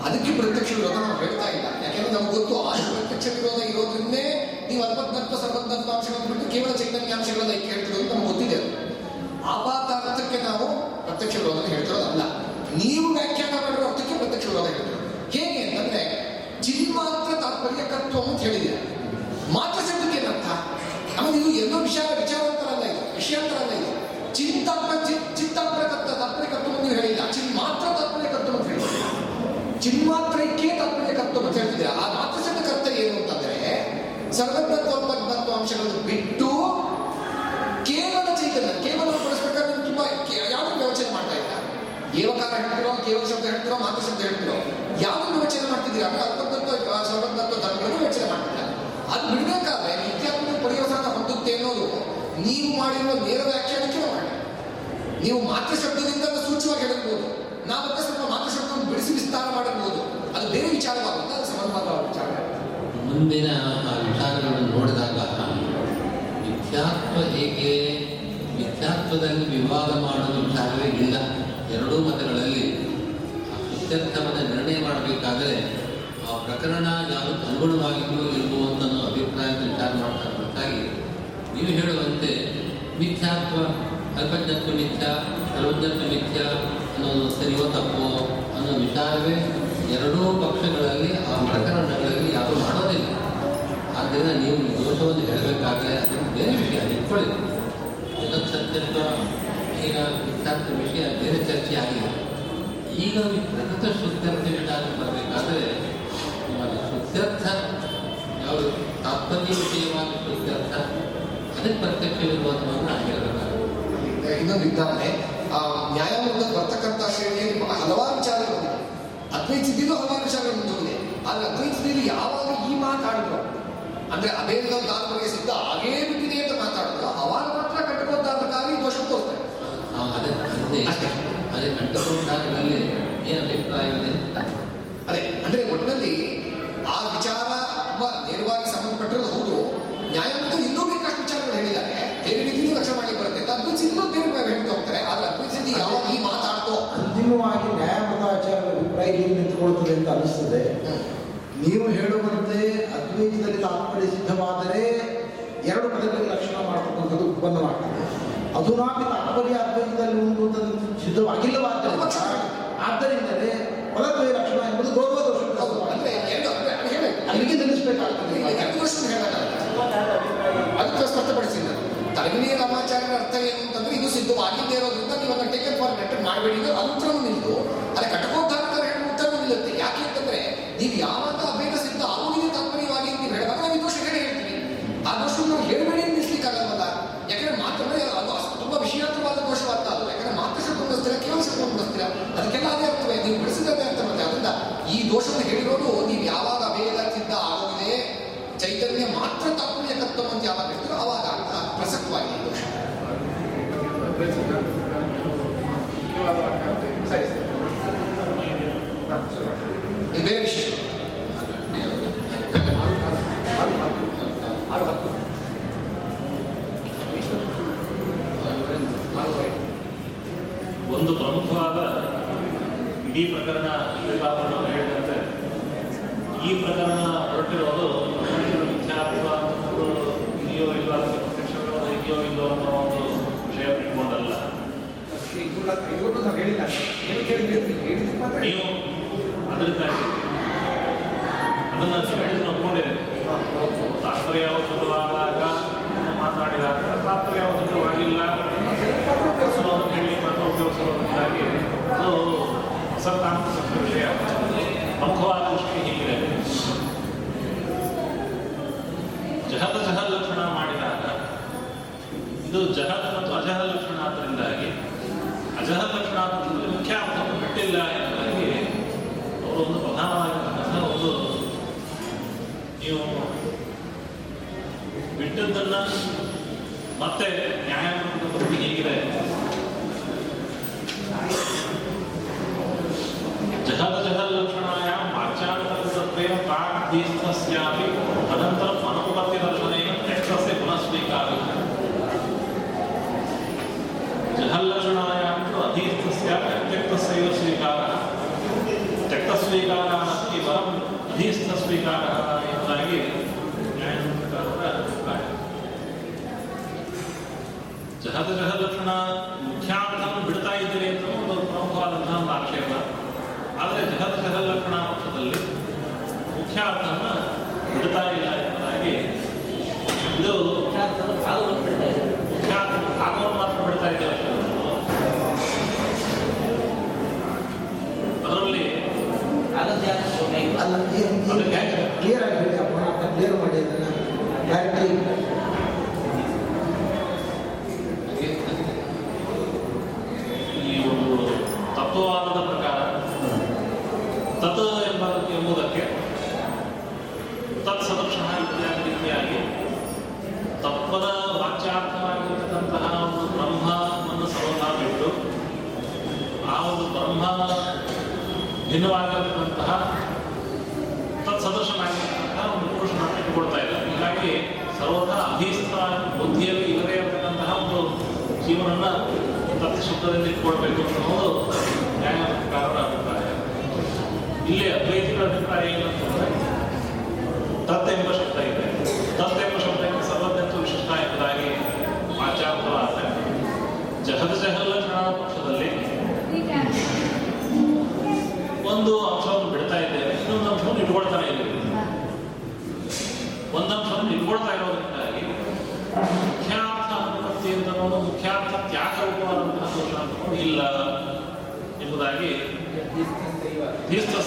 ಅದಕ್ಕೆ ಪ್ರತ್ಯಕ್ಷ ವಿರೋಧ ನಾವು ಹೇಳ್ತಾ ಇಲ್ಲ. ಯಾಕೆಂದ್ರೆ ನಮ್ಗೆ ಗೊತ್ತು ಆ ಪ್ರತ್ಯಕ್ಷ ವಿರೋಧ ಇರೋದ್ರಿಂದೇ ನೀವು ಅಲ್ಪಜ್ಞತ್ವ ಸರ್ವಜ್ಞತ್ವ ಅಂಶಗಳನ್ನು ಬಿಟ್ಟು ಕೇವಲ ಚೈತನ್ಯಾಂಶಗಳನ್ನು ಹೇಳ್ತಿರೋದು ನಮ್ಗೆ ಗೊತ್ತಿದೆ ಅದು. ಆಪಾತಾರ್ಥಕ್ಕೆ ನಾವು ಪ್ರತ್ಯಕ್ಷ ವಿರೋಧ ಹೇಳ್ತಿರೋದಲ್ಲ. ನೀವು ವ್ಯಾಖ್ಯಾನ ಮಾಡಿರೋ ಅರ್ಥಕ್ಕೆ ಪ್ರತ್ಯಕ್ಷ ವಿರೋಧ ಹೇಳ್ತಿರೋದು. ಹೇಗೆ ಅಂತಂದ್ರೆ ಜಿನ್ ಮಾತ್ರ ತಾತ್ಪರ್ಯಕತ್ವ ಅಂತ ಹೇಳಿದೆ. ಮಾತ್ರ ಶಬ್ದಕ್ಕೆ ಆಮೇಲೆ ಇದು ಎಲ್ಲೋ ವಿಚಾರ ವಿಚಾರಾಂತರಲ್ಲ ಇದು ವಿಷಯಾಂತರ ಇದು ಚಿಂತಾತ್ಮ ತಪ್ಪನೆ ಕತ್ತು ನೀವು ಹೇಳಿಲ್ಲ. ಚಿನ್ ಮಾತ್ರ ತಾತ್ಪರ್ಯಕತ್ವ ಅಂತ ಹೇಳಿಲ್ಲ ಚಿನ್ ಮಾತ್ರಕ್ಕೆ ತಪ್ಪನೆ ಕತ್ತು ಅಂತ ಹೇಳ್ತಿದ್ದೀರಾ. ಆ ಮಾತ್ರ ಕರ್ತವ್ಯ ಏನು ಅಂತಂದ್ರೆ ಸರ್ವಜ್ಞತ್ವೋಪಜ್ಞತ್ವ ಅಂಶಗಳನ್ನು ಬಿಟ್ಟು ಕೇವಲ ಚೈತನ್ಯ, ಕೇವಲ ಬಳಸ್ಬೇಕಾದ್ರೆ ತುಂಬಾ ಯಾವ್ದು ಯೋಚನೆ ಮಾಡ್ತಾ ಇಲ್ಲ. ಏವಕಾರ ಹೇಳ್ತಿರೋ, ಕೇವಲ ಶಬ್ದ ಹೇಳ್ತಿರೋ, ಮಾತೃ ಶಬ್ದ ಹೇಳ್ತಿರೋ, ಯಾವ್ದನ್ನು ಯೋಚನೆ ಮಾಡ್ತಿದ್ದೀರಾ? ಅಂದ್ರೆ ಅಲ್ಪಜ್ಞತ್ವ ಸರ್ವಜ್ಞತ್ವ ಧರ್ಮಗಳನ್ನು ಯೋಚನೆ ಮಾಡ್ತಿಲ್ಲ ಅದು ಬಿಡಬೇಕಾದ್ರೆ ನಿತ್ಯಾತ್ಮಕ ಪರಿವರ್ತನ ಹೊಂದುತ್ತೆ ಅನ್ನೋದು. ನೀವು ಮಾಡಿರುವ ನೇರ ವ್ಯಾಖ್ಯಾನಕ್ಕೆ ಮಾಡಿ ನೀವು ಮಾತೃ ಶಬ್ದದಿಂದ ಸೂಚ್ಯವಾಗಿ ಹೇಳಿರ್ಬೋದು ನಾವು ಸ್ವಲ್ಪ ಮಾತೃ ಶಬ್ದವನ್ನು ಬಿಡಿಸಿ ವಿಸ್ತಾರ ಮಾಡಬಹುದು. ಅದು ಬೇರೆ ವಿಚಾರವಾಗುತ್ತೆ, ಅದು ಸಂಬಂಧವಾದ ವಿಚಾರ. ಮುಂದಿನ ಆ ವಿಚಾರಗಳನ್ನು ನೋಡಿದಾಗ ಮಿಥ್ಯಾತ್ವ ಹೇಗೆ, ಮಿಥ್ಯಾತ್ವದಲ್ಲಿ ವಿವಾದ ಮಾಡುವ ವಿಚಾರವೇ ಇಲ್ಲ. ಎರಡೂ ಮತಗಳಲ್ಲಿ ನಿರ್ಣಯ ಮಾಡಬೇಕಾದರೆ ಆ ಪ್ರಕರಣ ಯಾರು ಅನುಗುಣವಾಗಿದೆಯೋ ಇರಬಹುದು ಅಂತ ಅನ್ನೋ ವಿಚಾರ ವಿಚಾರ ಹೊರತಾಗಿ ನೀವು ಹೇಳುವಂತೆ ಮಿಥ್ಯಾತ್ವ ಅಲ್ಪಜ್ಞತ್ವ ಮಿಥ್ಯ ಸರ್ವಜ್ಞತ್ವ ಮಿಥ್ಯ ಅನ್ನೋದು ಸರಿಯೋ ತಪ್ಪೋ ಅನ್ನೋ ವಿಚಾರವೇ ಎರಡೂ ಪಕ್ಷಗಳಲ್ಲಿ ಆ ಪ್ರಕರಣಗಳಲ್ಲಿ ಯಾರು ಮಾಡೋದಿಲ್ಲ. ಆದ್ದರಿಂದ ನೀವು ದೋಷವನ್ನು ಹೇಳಬೇಕಾದ್ರೆ ಅದನ್ನು ಬೇರೆ ವಿಷಯ. ಇಟ್ಕೊಳ್ಳಿ ಜಗತ್ ಸತ್ಯತ್ವ ಈಗ ಮಿಥ್ಯಾತ್ವ ವಿಷಯ ಬೇರೆ ಚರ್ಚೆ ಆಗಿದೆ. ಈಗ ಪ್ರಕೃತ ಶುದ್ಧರ್ಥ ವಿಚಾರ ಬರಬೇಕಾದ್ರೆ ನಿಮ್ಮಲ್ಲಿ ಶುದ್ಧರ್ಥ ಯಾವುದು ತಾತ್ಪರ್ಯ ವಿಷಯವಾದ ಅರ್ಥ ಅದಕ್ಕೆ ಪ್ರತ್ಯಕ್ಷ ವಿರೋಧವನ್ನು ಹೇಳಬೇಕಾಗುತ್ತೆ ಇನ್ನೊಂದು ವಿಧಾನೆ ಆ ನ್ಯಾಯಮೂಲದಲ್ಲಿ ಬರ್ತಕ್ಕಂಥ ಶ್ರೇಣಿಯಲ್ಲಿ ಹಲವಾರು ವಿಚಾರಗಳು ಬಂದಿದೆ ಅದ್ವೈತ ಸಿದ್ಧಿಲೂ ಹಲವಾರು ವಿಚಾರಗಳು ಮುಂದೋಗಿದೆ ಆದ್ರೆ ಅದ್ವೈತದಲ್ಲಿ ಯಾವಾಗ ಈ ಮಾತಾಡಿದ್ರು ಅಂದ್ರೆ ಅಭೇದದಲ್ಲಿ ತಾತ್ಪರ್ಯ ಸಿದ್ಧ ಹಾಗೇ ಬಿಟ್ಟಿದೆ ಅಂತ ಮಾತಾಡಿದ್ರು ಅವಾಗ ಮಾತ್ರ ಕಟ್ಟುಕೊದ್ದಾಗಿ ದೋಷ ತೋರ್ತಾರೆ ಅದೇ ಅದೇ. ಅದೇ ಕಂಠಪ್ರಧಾನಗಳಲ್ಲಿ ಏನು ಅಭಿಪ್ರಾಯವಿದೆ ಇದೆ ಅದೇ ಅಂದ್ರೆ ಒಟ್ಟಿನಲ್ಲಿ ಆ ವಿಚಾರ ತುಂಬಾ ನೇರವಾಗಿ ಸಂಬಂಧಪಟ್ಟಿರೋದು ಹೌದು. ನ್ಯಾಯಮೂರ್ತಿ ಇನ್ನೂ ಬೇಕಷ್ಟು ವಿಚಾರಗಳು ಹೇಳಿದ್ದಾರೆ. ಬೇರೆ ರೀತಿಯಲ್ಲಿ ರಕ್ಷಣೆ ಮಾಡಿ ಬರುತ್ತೆ. ಅದ್ಭುತ ಇನ್ನೊಂದು ಬೇರೆ ಬೇರೆ ಹೇಳ್ತಾ ಹೋಗ್ತಾರೆ. ಆದ್ರೆ ಅದ್ಭುತ ಯಾವಾಗ ಈ ಮಾತಾಡ್ತೋ? ಅಂತಿಮವಾಗಿ ನ್ಯಾಯಮತಾಚಾರ್ಯರ ಅಭಿಪ್ರಾಯ ಹೇಗೆ ನಿಂತ್ಕೊಳ್ತದೆ ಅಂತ ಅನಿಸ್ತದೆ ನೀವು ಹೇಳುವಂತೆ ಅದ್ವೈತದಲ್ಲಿ ತಾತ್ಪರ್ಯ ಸಿದ್ಧವಾದರೆ ಎರಡು ಪದಗಳಿಗೆ ರಕ್ಷಣೆ ಮಾಡತಕ್ಕಂಥದ್ದು ಉತ್ಪನ್ನವಾಗ್ತದೆ. ಅಧುನಾಪಿ ತಾತ್ಪರ್ಯ ಅದ್ವೈತದಲ್ಲಿ ಉಂಟು ಅಂತ ಸಿದ್ಧವಾಗಿಲ್ಲವಾದ್ದರಿಂದ ಆದ್ದರಿಂದಲೇ ಪದದ್ವಯ ಲಕ್ಷಣ ಎಂಬುದು ಗೌರವ ಹೌದು ಅಂದ್ರೆ ದೋಷ ಎರಡು ಅಂದ್ರೆ ಅದು ಹೇಳಿ ಅಲ್ಲಿಗೆ ನಿಲ್ಲಿಸಬೇಕಾಗ್ತದೆ ಎರಡು ವರ್ಷ ಹೇಳಕ್ಕಾಗಲ್ಲ ಅದಕ್ಕೆ ಸ್ಪಷ್ಟಪಡಿಸಿ ತಲಗಿನಿ ರಾಮಾಚಾರ್ಯರ ಅರ್ಥ ಏನು ಅಂತಂದ್ರೆ ಇದು ಸಿದ್ಧವಾಗಿದ್ದೇ ಇರೋದ್ರಿಂದ ನೀವು ಅದನ್ನ ಟೇಕನ್ ಫಾರ್ ಗ್ರಾಂಟೆಡ್ ಮಾಡಬೇಡಿ ಇದು ಅದು ಉತ್ತರವೂ ನಿಲ್ದು ಅದೇ ಕಟಕೋದ್ಧಾರಕರು ಉತ್ತರವೂ ನಿಲ್ಲುತ್ತೆ. ಯಾಕೆ ಅಂತಂದ್ರೆ ನೀವು ಯಾವಾಗ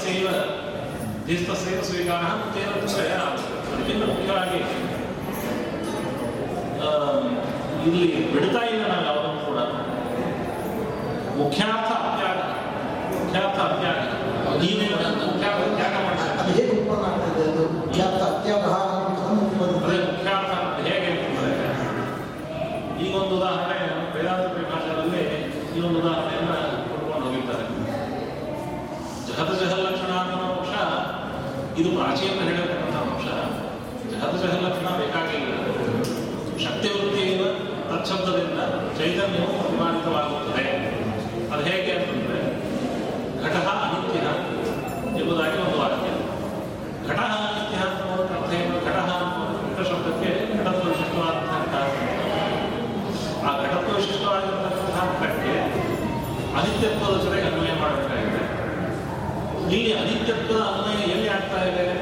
ಧೀಸ್ತಸೈವ ಧೀಸ್ತಸೈವ ಸ್ವೀಕಾರ ತೇನ ವಿಷಯ ಅದಕ್ಕಿಂತ ಮುಖ್ಯವಾಗಿ ಆ, ಇಲ್ಲಿ ಬಿಡ್ತಾ ಇಲ್ಲ ನಾವು ಯಾವುದನ್ನು ಕೂಡ ಮುಖ್ಯಾರ್ಥ ಅತ್ಯಾಗ ಮುಖ್ಯಾರ್ಥ ಅತ್ಯಾಗ ನೀವೇನು ಮುಖ್ಯಾರ್ಥ ತ್ಯಾಗ ಮಾಡ್ತಾರೆ ಅದು ಹೇಗೆ ಉತ್ಪನ್ನ ಆಗ್ತದೆ ಅದು ಖ್ಯಾತ ಅತ್ಯಾಗ ಅದೇ ಮುಖ್ಯಾರ್ಥ ಹೇಗೆ ಅಂತಂದ್ರೆ ಈಗ ಒಂದು ಉದಾಹರಣೆ ವೇದಾಂತ ಪರಿಭಾಷೆಯಲ್ಲಿ ಈ ಒಂದು ಉದಾಹರಣೆಯನ್ನ ಕೊಡ್ಕೊಂಡು ಹೋಗಿದ್ದಾರೆ ಜಹದ ಜಹಲ್ ಲಕ್ಷಣ ಅನ್ನೋ ಅಂಶ ಇದು ಪ್ರಾಚೀನ ಹೇಳತಕ್ಕಂಥ ಅಂಶ. ಜಹದ ಜಹಲ್ ಲಕ್ಷಣ ಬೇಕಾಗಿಲ್ಲ. ಶಕ್ತಿವೃತ್ತಿಯಿಂದ ವೃತ್ತಿಯ ತತ್ಶಬ್ದದಿಂದ ಚೈತನ್ಯವು ಪ್ರತಿಪಾದಿತವಾಗುತ್ತದೆ. ಅದು ಹೇಗೆ ಅಂತಂದ್ರೆ, ಘಟ ಅನಿತ್ಯ ಎಂಬುದಾಗಿ ಒಂದು ವಾಕ್ಯ. ಘಟ ಅನಿತ್ಯ ಒಂದು ಅರ್ಥ ಏನು? ಘಟ ಅನ್ನೋದು ಘಟ ಶಬ್ದಕ್ಕೆ ಘಟತ್ವ ವಿಶಿಷ್ಟವಾದಂತಹ ಕಾರಣ ಆ ಘಟತ್ವ ವಿಶಿಷ್ಟವಾಗಿರ್ತಕ್ಕಂತಹ ಘಟಕ್ಕೆ ಅನಿತ್ಯತ್ವದ ಜೊತೆಗೆ ಅನ್ವಯ ಮಾಡಬೇಕಾಗಿದೆ. ಇಲ್ಲಿ ಅನಿತ್ಯತ್ವದ ಅನ್ವಯ ಆಗ್ತಾ ಇದೆ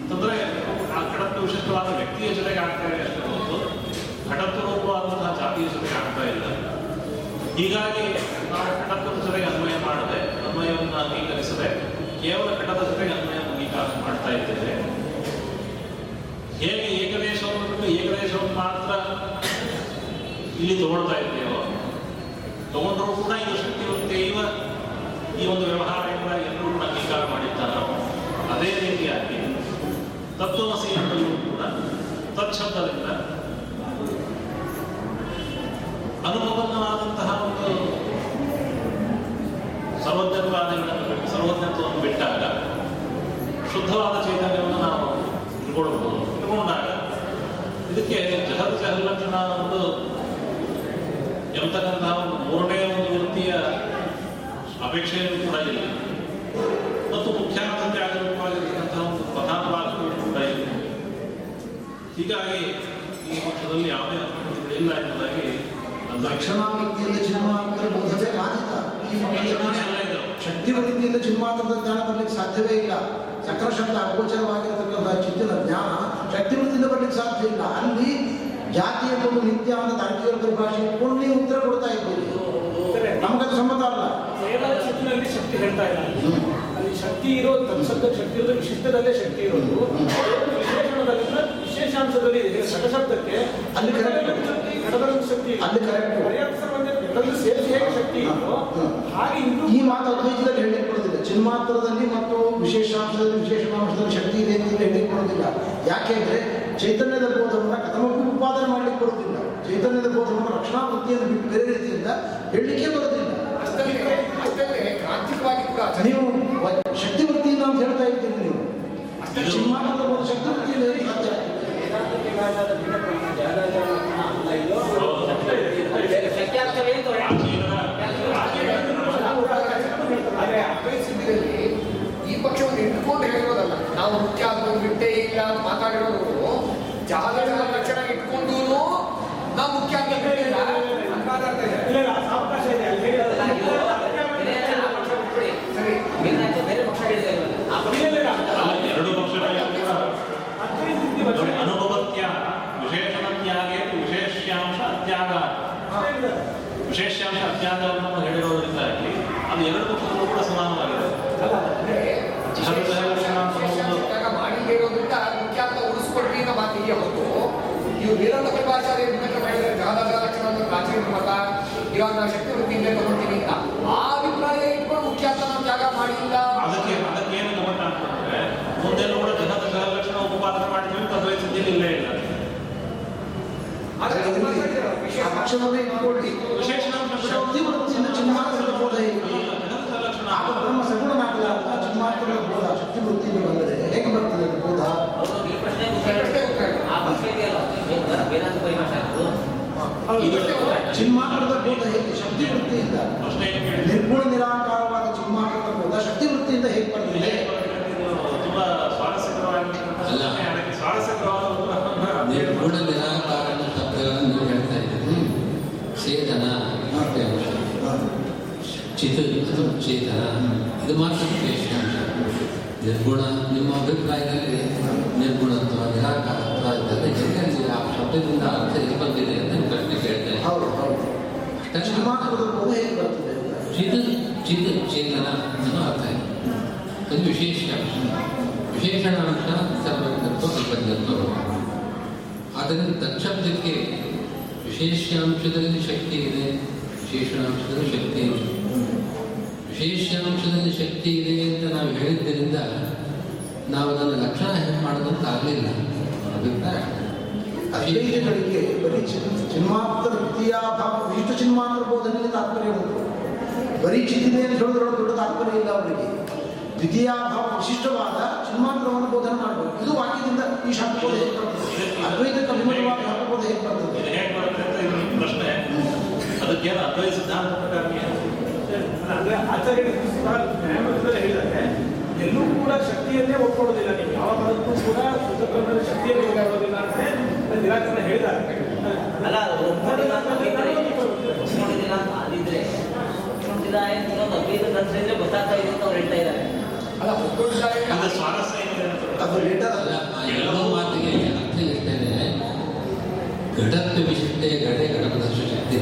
ಅಂತಂದ್ರೆ ಆ ಘಟತ್ವ ವಿಶಿಷ್ಟವಾದ ವ್ಯಕ್ತಿಯ ಜೊತೆಗೆ ಆಗ್ತಾ ಇದೆ ಅಷ್ಟೇ ಹೊರತು. ಘಟತ್ವ ರೂಪವಾದಂತಹ ಜಾತಿಯ ಜೊತೆಗೆ ಆಗ್ತಾ ಇಲ್ಲ. ಹೀಗಾಗಿ ನಾವು ಘಟತ್ವದ ಜೊತೆಗೆ ಅನ್ವಯ ಮಾಡದೆ ಅನ್ವಯವನ್ನು ಅಂಗೀಕರಿಸದೆ ಕೇವಲ ಘಟದ ಜೊತೆಗೆ ಅನ್ವಯ ಅಂಗೀಕಾರ ಮಾಡ್ತಾ ಇದ್ದೇವೆ. ಹೇಗೆ ಏಕದೇಶವನ್ನು ಬಿಟ್ಟು ಏಕದೇಶವನ್ನು ಮಾತ್ರ ಇಲ್ಲಿ ತಗೊಳ್ತಾ ಇದ್ದೇವೋ, ತಗೊಂಡ್ರೂ ಕೂಡ ಇದು ಶಕ್ತಿ ಇವ ಈ ಒಂದು ವ್ಯವಹಾರ ಎಲ್ಲರೂ ಕೂಡ ಅಂಗೀಕಾರ ಮಾಡಿದ್ದಾರೋ? ಅದೇ ರೀತಿಯಾಗಿ ತತ್ವಮಸಿ ಎಂಬಲ್ಲೂ ಕೂಡ ತತ್ಶಬ್ದದಿಂದ ಅನುಭವವಾದಂತಹ ಒಂದು ಸರ್ವಜ್ಞತ್ವಾದಿಗಳನ್ನು, ಸರ್ವಜ್ಞತ್ವವನ್ನು ಬಿಟ್ಟಾಗ ಶುದ್ಧವಾದ ಚೈತನ್ಯವನ್ನು ನಾವು ತಿಳ್ಕೊಳ್ಬಹುದು ತಿಳ್ಕೊಂಡಾಗ ಇದಕ್ಕೆ ಜಹದ ಜಹಲ್ಲಕ್ಷಣ ಒಂದು ಎಂಬತಕ್ಕಂತಹ ಒಂದು ಮೂರನೇ ಒಂದು ವೃತ್ತಿಯ ಅಪೇಕ್ಷೆಯನ್ನು ಕೂಡ ಇಲ್ಲ ಮತ್ತು ಮುಖ್ಯಾರ್ಥತೆ ಆಗಿರಬೇಕಾಗಿರ್ತಕ್ಕಂತಹ ಒಂದು ಪ್ರಧಾನವಾದವೂ ಕೂಡ ಇಲ್ಲ ಹೀಗಾಗಿ ಈ ಪಕ್ಷದಲ್ಲಿ ಯಾವುದೇ ಇಲ್ಲ ಎಂಬುದಾಗಿ ಲಕ್ಷಣಾವೃತ್ತಿಯಿಂದ ಚಿನ್ಮಾತ್ರ ಬೋಧನೆ ಬಾಧಿತ ಈ ಲಕ್ಷಣನೇ ಮಕ್ಕಳಿಗೆ ಅಲ್ಲ ಶಕ್ತಿ ವೃತ್ತಿಯಿಂದ ಚಿನ್ಮಾತ್ರದ ಜ್ಞಾನ ಬರಲಿಕ್ಕೆ ಸಾಧ್ಯವೇ ಇಲ್ಲ. ಚಕ್ರ ಶಬ್ದ ಅಗೋಚರವಾಗಿರತಕ್ಕಂತಹ ಚಿತ್ತಿನ ಜ್ಞಾನ ಶಕ್ತಿ ಬರಲಿಕ್ಕೆ ಬರ್ಲಿಕ್ಕೆ ಸಾಧ್ಯ ಇಲ್ಲ. ಅಲ್ಲಿ ಜಾತಿ ಎಂಬುದು ನಿತ್ಯ ಅಂತ ತಾಂತ್ರಿಕ ಪರಿಭಾಷೆ ಇಟ್ಕೊಂಡು ನೀವು ಉತ್ತರ ಕೊಡ್ತಾ ಇದ್ದೀರಿ. ನಮಗದು ಸಮ್ಮತ ಅಲ್ಲ. ಕೇವಲ ಚಿತ್ತಿನಲ್ಲಿ ಶಕ್ತಿ ಹೇಳ್ತಾ ಇಲ್ಲ ಅಲ್ಲಿ ಶಕ್ತಿ ಇರೋದು ತನ್ನ ಶಕ್ತಿ ಇರೋದು ವಿಶಿಷ್ಟದಲ್ಲೇ ಶಕ್ತಿ ಇರೋದು. ವಿಶೇಷಣದಲ್ಲಿ ವಿಶೇಷಾಂಶದಲ್ಲಿ ಶಬ್ದಕ್ಕೆ ಅಲ್ಲಿ ಕರೆಕ್ಟ್ ಶಕ್ತಿ. ಅಲ್ಲಿ ಸಂಬಂಧ ಎರಡಲ್ಲೂ ಸೇರಿಸಿ ಹೇಗೆ ಶಕ್ತಿ ಇದೆಯೋ ಹಾಗೆ ಇಂದು ಈ ಮಾತು ಅದ್ವೈತದಲ್ಲಿ ಹೇಳಿಕ್ ಕೊಡೋದಿಲ್ಲ. ಚಿನ್ಮಾತ್ರದಲ್ಲಿ ಮತ್ತು ವಿಶೇಷಾಂಶದಲ್ಲಿ ವಿಶೇಷಾಂಶದಲ್ಲಿ ಶಕ್ತಿ ಇದೆ ಅಂತ ಹೇಳಿಕ್ ಕೊಡೋದಿಲ್ಲ. ಯಾಕೆಂದ್ರೆ ಚೈತನ್ಯದ ಬೋಧವನ್ನು ಕಥಮಕ್ಕೂ ಉತ್ಪಾದನೆ ಮಾಡಲಿಕ್ಕೆ ಕೊಡೋದಿಲ್ಲ ಚೈತನ್ಯದ ಬೋಧವನ್ನು ರಕ್ಷಣಾ ವೃತ್ತಿಯನ್ನು ಬಿಟ್ಟು ಬೇರೆ ರೀತಿಯಿಂದ ಹೇಳಲಿಕ್ಕೆ ಬರೋದಿಲ್ಲ ನೀವು ಶಕ್ತಿ ವೃತ್ತಿಯಿಂದ ಅಂತ ಹೇಳ್ತಾ ಇದ್ದೀರಿ ನೀವು. ಚಿನ್ಮಾತ್ರದ ಬೋಧ ಶಕ್ತಿ ವೃತ್ತಿಯಿಂದ ಆದರೆ ಸಿದ್ಧಿಯಲ್ಲಿ ಈ ಪಕ್ಷವನ್ನು ಇಟ್ಕೊಂಡು ಹೇಳಿರೋದಲ್ಲ ನಾವು ಮುಖ್ಯ ಅದನ್ನು ಬಿಟ್ಟೇ ಇಲ್ಲ ಮಾತಾಡಿರೋದು. ಜಾಗದ ಲಕ್ಷಣ ಇಟ್ಕೊಂಡು ನಾವು ಮುಖ್ಯ ಅಂತ ಹೇಳಿಲ್ಲ. ಅವಕಾಶ ಇದೆ. ಇಲ್ಲ, ಇಲ್ಲ, ಅವಕಾಶ ಇದೆ ಅಲ್ಲಿ ಹೇಳಿ. ಸರಿ ಬೇರೆ ಪಕ್ಷ ಹೇಳಿದೆ ಇಲ್ಲ, ಇಲ್ಲ, ಇಲ್ಲ. ಅಲ್ಲ, ಎರಡು ಪಕ್ಷಗಳಲ್ಲಿ ಕೂಡ ಅದ್ವೈತ ಸ್ಥಿತಿ ಬಗ್ಗೆ ನೋಡಿ, ಅನುಭವತ್ಯ ವಿಶೇಷಣ ತ್ಯಾಗೇ ವಿಶೇಷ್ಯಾಂಶ ಅತ್ಯಾಗ ವಿಶೇಷ್ಯಾಂಶ ಅಜ್ಞಾತವನ್ನು ಹೇಳಿರೋದ್ರಿಂದಾಗಿ ಅದು ಎರಡು ಪುಸ್ತಕಗಳು ಕೂಡ ಸಮಾನವಾಗಿದೆ ಇವು ವೇದಾಂತ ಕೃಪಾಚಾರ್ಯ ವಿಮರ್ಶೆ ಮಾಡಿದರೆ ಜಗದಾಚಾರ ಲಕ್ಷಣ ಪ್ರಾಚೀನ ಮತ ಇವಾಗ ನಾವು ಶಕ್ತಿ ವೃತ್ತಿಯಿಂದ ತಗೊಳ್ತೀವಿ ಅಂತ ಆ ಅಭಿಪ್ರಾಯ ಇಟ್ಕೊಂಡು ಮುಖ್ಯ ಅಂತ ನಾವು ಜಾಗ ಮಾಡಿಲ್ಲ ಅದಕ್ಕೆ ಅದಕ್ಕೆ ಏನು ಗಮನ ಅಂತಂದ್ರೆ ಮುಂದೆಲ್ಲ ಕೂಡ ಉಪಪಾದನೆ ಮಾಡಿದ್ವಿ ಇಲ್ಲೇ. ವಿಶೇಷ ಪಕ್ಷವನ್ನೇ ಇಟ್ಕೊಳ್ಳಿ ವಿಶೇಷಣಾಂಶ ಶಕ್ತಿ ವೃತ್ತಿಯಿಂದ ಚಿನ್ಮಾತ್ರದ ಬೋಧ ಹೇಗೆ ಜಗತ್ತ ಲಕ್ಷಣ ಆಗ ಬ್ರಹ್ಮ ಸಗುಣನಾಗಲಾರದ ಚಿನ್ಮಾತ್ರದ ಬೋಧ ಶಕ್ತಿ ವೃತ್ತಿಯಿಂದ ಬಂದರೆ ಹೇಗೆ ಬರ್ತದೆ ಅದು ಬೋಧ ಅವರು ಈ ಪ್ರಶ್ನೆ ಉತ್ತರ ಆ ಪ್ರಶ್ನೆ ಇದೆಯಲ್ಲ ವೇದ- ವೇದಾಂತ ಪರಿಭಾಷೆ ಅದು ಚಿನ್ಮಾತ್ರದ ಬೋಧ ಹೇಗೆ? ಶಕ್ತಿ ವೃತ್ತಿಯಿಂದ ಪ್ರಶ್ನೆ ಏನು ಕೇಳಿದ್ರೆ? ನಿರ್ಗುಣ ನಿರಾಕಾರವಾದ ಚಿನ್ಮಾಕೃತ ಬೋಧ ಶಕ್ತಿ ವೃತ್ತಿಯಿಂದ ಹೇಗೆ ಬರ್ತದೆ ತುಂಬಾ ಸ್ವಾರಸ್ಯಕರವಾದ ನಿರ್ಗುಣ ನಿರಾಕಾರ ಶಬ್ದಗಳನ್ನು ನೀವು ಹೇಳ್ತಾ ಇದ್ದೀರಿ. ಚೇತನ ಚಿತ್ ಅದು ಚೇತನ ಇದು ಮಾತ್ರ ನಿರ್ಗುಣ ನಿಮ್ಮ ಅಭಿಪ್ರಾಯದಲ್ಲಿ ಎಲ್ಲೆಲ್ಲಿ ಆ ಶಬ್ದದಿಂದ ಅರ್ಥ ಎಲ್ಲಿ ಬಂದಿದೆ ಅಂತ ನೀವು ಪ್ರಶ್ನೆ ಕೇಳ್ತೇನೆ ಹೌದು ಹೌದು. ಹೇಗೆ ಬರ್ತದೆ ಚೇತನ ಅನ್ನೋ ಅರ್ಥ ಇದೆ ಅದು ವಿಶೇಷಾಂಶ ಅಂತ ಸರ್ವಜ್ಞತ್ವ ಅಲ್ಪಜ್ಞತ್ವ ಆದ್ದರಿಂದ ತಕ್ಷಬ್ದಕ್ಕೆ ವಿಶೇಷಾಂಶದಲ್ಲಿ ಶಕ್ತಿ ಇದೆ ವಿಶೇಷಣಾಂಶದಲ್ಲಿ ಶಕ್ತಿ ಇದೆ. ವಿಶೇಷಾಂಶದಲ್ಲಿ ಶಕ್ತಿ ಇದೆ ಅಂತ ನಾವು ಹೇಳಿದ್ದರಿಂದ ನಾವು ಅದನ್ನು ಲಕ್ಷಣ ಹೆಂಗೆ ಮಾಡೋದಂತ ಆಗಲಿಲ್ಲ ಅಭಿಪ್ರಾಯ ಅದ್ವೈತಗಳಿಗೆ ಬರೀ ಚಿನ್- ಚಿನ್ಮಾತ್ರ ವೃತ್ತಿಯಾಭಾವ ವಿಶಿಷ್ಟ ಚಿನ್ಮಾತ್ರ ಬೋಧನೆಯಲ್ಲಿ ತಾತ್ಪರ್ಯ ಉಂಟು. ಬರೀ ಚಿತ್ತಿದೆ ಅಂತ ಹೇಳೋದ್ರೊಳಗೆ ದೊಡ್ಡ ತಾತ್ಪರ್ಯ ಇಲ್ಲ ಅವರಿಗೆ. ದ್ವಿತೀಯ ಭಾವ ವಿಶಿಷ್ಟವಾದ ಚಿನ್ಮಾತ್ರವನ್ನು ಬೋಧನೆ ಮಾಡಬೇಕು. ಇದು ವಾಕ್ಯದಿಂದ ಈ ಶಾಸ್ತ್ರಬೋಧ ಹೇಗೆ ಬರ್ತದೆ? ಅದ್ವೈತಕ್ಕೆ ಅಭಿಮತವಾದ ಶಾಸ್ತ್ರಬೋಧ ಹೇಗೆ ಬರ್ತದೆ? ಪ್ರಶ್ನೆ. ಅದಕ್ಕೆ ಅದ್ವೈತ ಸಿದ್ಧಾಂತ ಪ್ರಕಾರ ಏನು? ಅಂದ್ರೆ ಆಚಾರ್ಯ ಹೇಳಿದ್ದಾರೆ. ಎಲ್ಲೂ ಕೂಡ ಶಕ್ತಿಯನ್ನೇ ಒಪ್ಕೊಳ್ಳೋದಿಲ್ಲ ನೀವು. ಯಾವ ಪದಕ್ಕೂ ಕೂಡ ಶುದ್ಧಕರ್ಮದ ಶಕ್ತಿಯನ್ನು ಒಪ್ಕೊಳ್ಳೋದಿಲ್ಲ ಅಂತ ನಿರಾಕರಣ ಹೇಳಿದ್ದಾರೆ. ಅಲ್ಲ ಅದು ಒಪ್ಕೊಂಡಿಲ್ಲ ಅಂತ ಆಗಿದ್ರೆ ಒಪ್ಕೊಂಡಿಲ್ಲ ಅಂತ ಆಗಿದ್ರೆ ಒಪ್ಕೊಂಡಿಲ್ಲ ಅಂತ ಇನ್ನೊಂದು ಅದ್ವೈತ ಗ್ರಂಥ ಇದ್ರೆ ಗೊತ್ತಾಗ್ತಾ ಇದೆ ಅಂತ ಅವ್ರು ಹೇಳ್ತಾ ಇದ್ದಾರೆ. ಅಲ್ಲ ಒಪ್ಕೊಂಡಿದ್ದಾರೆ ಇದು ಸ್ವಾರಸ್ಯ ಏನಿದೆ ಅಂತ ಅದು ಲೇಟರ್ ಅಲ್ಲ ಆ ಎರಡೂ ಮಾತಿಗೆ ಅರ್ಥ ಇರ್ತೇನೆ ಘಟತ್ವ ವಿಶಿಷ್ಟೆ ಘಟೆ ಘಟಪದರ್ಶ ಶಕ್ತಿ.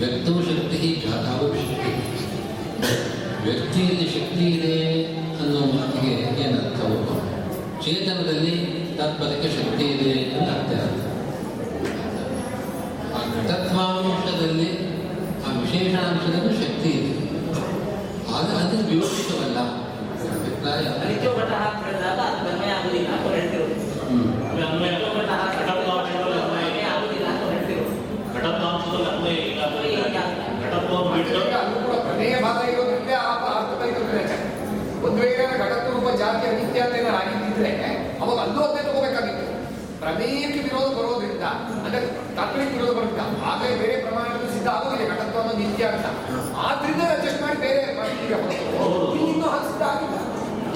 ವ್ಯಕ್ತೋ ಶಕ್ತಿ ಜಾತಾವು ಶಕ್ತಿ ವ್ಯಕ್ತಿಯಲ್ಲಿ ಶಕ್ತಿ ಇದೆ ಅನ್ನೋ ಮಾತಿಗೆ ಏನರ್ಥವು ಚೇತನದಲ್ಲಿ ತತ್ಪದಕ್ಕೆ ಶಕ್ತಿ ಇದೆ ಅಂತ ಅರ್ಥ ಆ ಘಟತ್ವಾಂಶದಲ್ಲಿ ಆ ವಿಶೇಷಾಂಶದಲ್ಲೂ ಶಕ್ತಿ ಇದೆ. ಆಗ ಅದು ವಿವಕ್ಷಿತವಲ್ಲ ಅಭಿಪ್ರಾಯ ಅನಿತ್ಯ ಘಟ ಹಾಕಿ ಹೇಳಿದಾಗ ಅದು ಕನ್ಮೆ ಆಗುದಿಲ್ಲ ಅಂತ ಅವ್ರು ಹೇಳ್ತಿರೋದು ಹ್ಮ್ ಅನ್ವಯ ಅನಿತ್ಯ ಘಟ ಹಾಕಿ ಘಟತ್ವಾಂಶದಲ್ಲಿ ಅನ್ವಯ ಕನ್ಮೆ ಆಗುದಿಲ್ಲ ಅಂತ ಅವ್ರು ಹೇಳ್ತಿರೋದು ಘಟತ್ವಾಂಶದಲ್ಲಿ ಅನ್ವಯ ಇಲ್ಲ ಘಟತ್ವವನ್ನು ಬಿಟ್ಟು ಈಗ ಅಲ್ಲೂ ಕೂಡ ಪ್ರಮೇಯ ಭಾಗ ಇರೋದ್ರಿಂದ ಆ ಅರ್ಥದಲ್ಲಿ ತೊಂದರೆ ಒಂದು ವೇಳೆ ಘಟತ್ವ ರೂಪ ಜಾತಿ ಅನಿತ್ಯ ಅಂತ ಏನಾರು ಆಗಿದ್ದಿದ್ರೆ ಅವಾಗ ಅಲ್ಲೂ ಅದನ್ನೇ ತಗೋಬೇಕಾಗಿತ್ತು ಪ್ರಮೇಯಕ್ಕೆ ವಿರೋಧ ಬರೋದ್ರಿಂದ ಅಂದ್ರೆ ತಾತ್ವಿಕ ವಿರೋಧ ಬರೋದ್ರಿಂದ ಬೇರೆ ಪ್ರಮಾಣದಲ್ಲಿ ಸಿದ್ಧ ಆಗೋದಿಲ್ಲ ಘಟತ್ವ ಅನ್ನೋ ನಿತ್ಯ ಅಂತ. ಆದ್ರಿಂದ ಅಡ್ಜಸ್ಟ್ ಮಾಡಿ ಬೇರೆ ಮಾಡ್ತೀವಿ ಹೊರತು ಇಲ್ಲಿ ಇನ್ನೂ ಹಾಗೆ ಸಿದ್ಧ ಆಗಿಲ್ಲ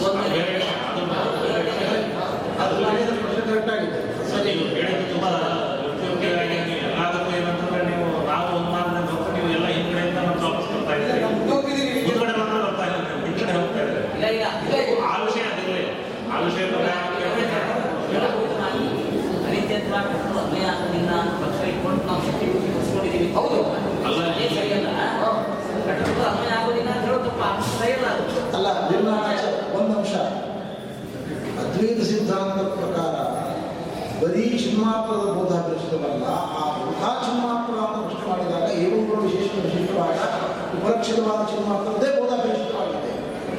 ಒಂದು ಬೇರೆ ವಿಷಯ ಅದು ಬೇರೆ ವಿಷಯ. ಅದು ಮಾಡಿದ ಪ್ರಶ್ನೆ ಕರೆಕ್ಟ್ ಆಗಿದೆ ಸರಿ ನೀವು ಹೇಳಿದ್ದು ತುಂಬಾ ಯುಕ್ತಿಯುಕ್ತವಾಗಿ ನೀವು ಎಲ್ಲದಕ್ಕೂ ಏನಂತಂದ್ರೆ ನೀವು ನಾವು ಒಂದು ಮಾರ್ಗದಿಂದ ಹೋಗ್ತಾ ನೀವು ಎಲ್ಲ ಹಿಂದ್ಗಡೆಯಿಂದ ಮತ್ತೆ ವಾಪಸ್ ಬರ್ತಾ ಇದ್ದೀರಿ ಮುಂದೋಗ್ತಿದ್ದೀವಿ ಮುಂದ್ಗಡೆ ಮಾತ್ರ ಬರ್ತಾ ಇಲ್ಲ ನೀವು ಹಿಂದ್ಗಡೆ ಹೋಗ್ತಾ ಇದ್ದೀರಿ ಇಲ್ಲ ಇಲ್ಲ ಇಲ್ಲ ಆ ವಿಷಯ ಅದಿರಲಿ ಆ ವಿಷಯ ಅನಿತ್ಯತ್ವ ಕೊಟ್ಟು ಅನ್ವಯ ಆಗೋದಿಲ್ಲ ಅಂತ ಪಕ್ಷ ಇಟ್ಕೊಂಡು ನಾವು ಶಕ್ತಿ ಮುಗಿಸ್ಕೊಂಡಿದ್ದೀವಿ ಹೌದು. ಅಲ್ಲ. ಅದೇ ಸರಿಯಲ್ಲ ಘಟಕಗಳು ಅನ್ವಯ ಆಗೋದಿಲ್ಲ ಅಂತ ಹೇಳೋದು ತಪ್ಪ ಸರಿಯಲ್ಲ ಅದು ಅಲ್ಲ ನಿರ್ಣಾಯ ಒಂದು ಅಂಶ ಅದ್ವೈತ ಸಿದ್ಧಾಂತದ ಪ್ರಕಾರ ಬರೀ ಚಿನ್ಮಾತ್ರದ ಬೋಧ ಪ್ರಶ್ನವಲ್ಲ ಆ ವೃಥಾ ಚಿನ್ಮಾತ್ರ ಅಂತ ಪ್ರಶ್ನೆ ಮಾಡಿದಾಗ ಏವಂಗಳು ವಿಶೇಷ ವಿಶಿಷ್ಟವಾದ ಉಪರಕ್ಷಿತವಾದ ಚಿನ್ಮಾತ್ರದೇ ಬೋಧ ಪ್ರಶ್ನವಾಗಿದೆ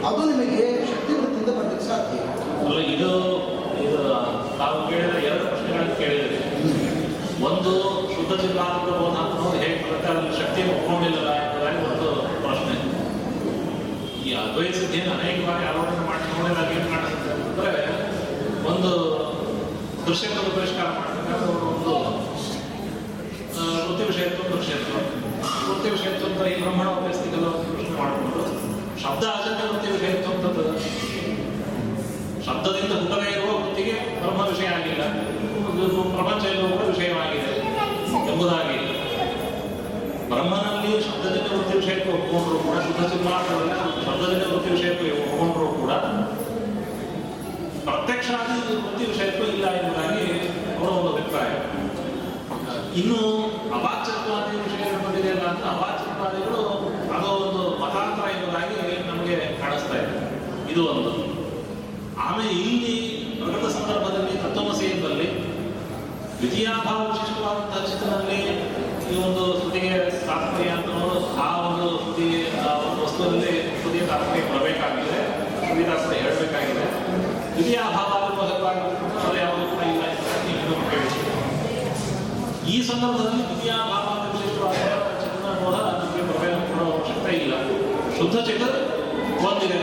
ಅದು ನಿಮಗೆ ಶಕ್ತಿ ವೃತ್ತಿಯಿಂದ ಬರಲಿಕ್ಕೆ ಸಾಧ್ಯ ಅಲ್ಲ ಇದು ಇದು ತಾವು ಕೇಳಿದ ಎರಡು ಪ್ರಶ್ನೆಗಳನ್ನು ಕೇಳಿದ್ರಿ ಒಂದು ಶುದ್ಧ ಸಿದ್ಧಾಂತದ ಬೋಧ ಅಂತ ನೋಡಿ ಹೇಗೆ ಶಕ್ತಿಯನ್ನು ಒಪ್ಕೊಂಡಿಲ್ಲ ಎಂಬುದಾಗಿ ಒಂದು ಪ್ರಶ್ನೆ. ಈ ಅದ್ವೈತ ಸಿದ್ಧಿಯನ್ನು ಅನೇಕ ಬಾರಿ ಆಲೋಚನೆ ಮಾಡಿ ನೋಡಿದಾಗ ಏನು ಕಾಣಿಸುತ್ತೆ ಅಂತಂದ್ರೆ ಒಂದು ದೃಶ್ಯತ್ವದ ಪರಿಷ್ಕಾರ ಮಾಡಬೇಕಾದ್ರೆ ಒಂದು ವೃತ್ತಿ ವಿಷಯ ಕ್ಷೇತ್ರ ವೃತ್ತಿ ವಿಷಯ ಅಂತ ಈ ಬ್ರಹ್ಮಣ ಉಪಯೋಗಿಸ್ತಿಗೆಲ್ಲ ಒಂದು ಪ್ರಶ್ನೆ ಮಾಡಿಕೊಂಡು ಶಬ್ದ ಆಚರಣೆ ವೃತ್ತಿ ವಿಷಯ ಅಂತದ್ದು. ಶಬ್ದದಿಂದ ಹುಟ್ಟದೇ ಇರುವ ವೃತ್ತಿಗೆ ಬ್ರಹ್ಮ ವಿಷಯ ಆಗಿಲ್ಲ. ಪ್ರಪಂಚ ಇರುವ ವಿಷಯವಾಗಿದೆ ಎಂಬುದಾಗಿ. ಬ್ರಹ್ಮನಲ್ಲಿ ಶಬ್ದಜನ್ಯ ವೃತ್ತಿ ವಿಷಯಕ್ಕೆ ಒಪ್ಪಿಕೊಂಡ್ರು ಕೂಡ, ಶುದ್ಧ ಚಿನ್ಮಾತ್ರದಲ್ಲಿ ಶಬ್ದಜನ್ಯ ವೃತ್ತಿ ವಿಷಯಕ್ಕೆ ಒಪ್ಪಿಕೊಂಡ್ರು ಕೂಡ ಪ್ರತ್ಯಕ್ಷಾದಿ ವೃತ್ತಿ ವಿಷಯಕ್ಕೂ ಇಲ್ಲ ಎಂಬುದಾಗಿ ಅವರ ಒಂದು ಅಭಿಪ್ರಾಯ. ಇನ್ನು ಅವಾಚ್ಯತ್ವಾದಿ ವಿಷಯ ಬಂದಿದೆ ಅಲ್ಲ ಅಂತ ಅವಾಚ್ಯತ್ವಾದಿಗಳು ಅದೋ ಒಂದು ಮತಾಂತರ ಎಂಬುದಾಗಿ ನಮಗೆ ಕಾಣಿಸ್ತಾ ಇದೆ. ಇದು ಒಂದು. ಆಮೇಲೆ ಇಲ್ಲಿ ಪ್ರಕೃತ ಸಂದರ್ಭದಲ್ಲಿ, ತತ್ವಮಸಿ ಎಂಬಲ್ಲಿ ದ್ವಿತೀಯಾಭಾವ ವಿಶಿಷ್ಟವಾದಂತಹ ಚಿತ್ರದಲ್ಲಿ ಈ ಒಂದು ಶ್ರುತಿಗೆ ತಾತ್ಪರ್ಯ ಅಂತ ಆ ಒಂದು ಸುದ್ದಿ ವಸ್ತುವಿನಲ್ಲಿ ಶ್ರುತಿಯ ತಾತ್ಪರ್ಯ ಬರಬೇಕಾಗಿದೆ ಶ್ರುತಿ ತಾತ್ಪರ್ಯ ಹೇಳಬೇಕಾಗಿದೆ. ದ್ವಿತೀಯಾಭಾವ ಅದು ಯಾವುದು? ಕೂಡ ಇಲ್ಲ ಈ ಸಂದರ್ಭದಲ್ಲಿ ದ್ವಿತೀಯ ವಿಶಿಷ್ಟವಾದ ಚಿತ್ರ ಕೂಡ ನಮಗೆ ಬರಬೇಕು ಕೊಡೋ ಅವಶ್ಯಕತೆ ಇಲ್ಲ. ಶುದ್ಧ ಚಿತ್ರ ಒಂದಿದೆ.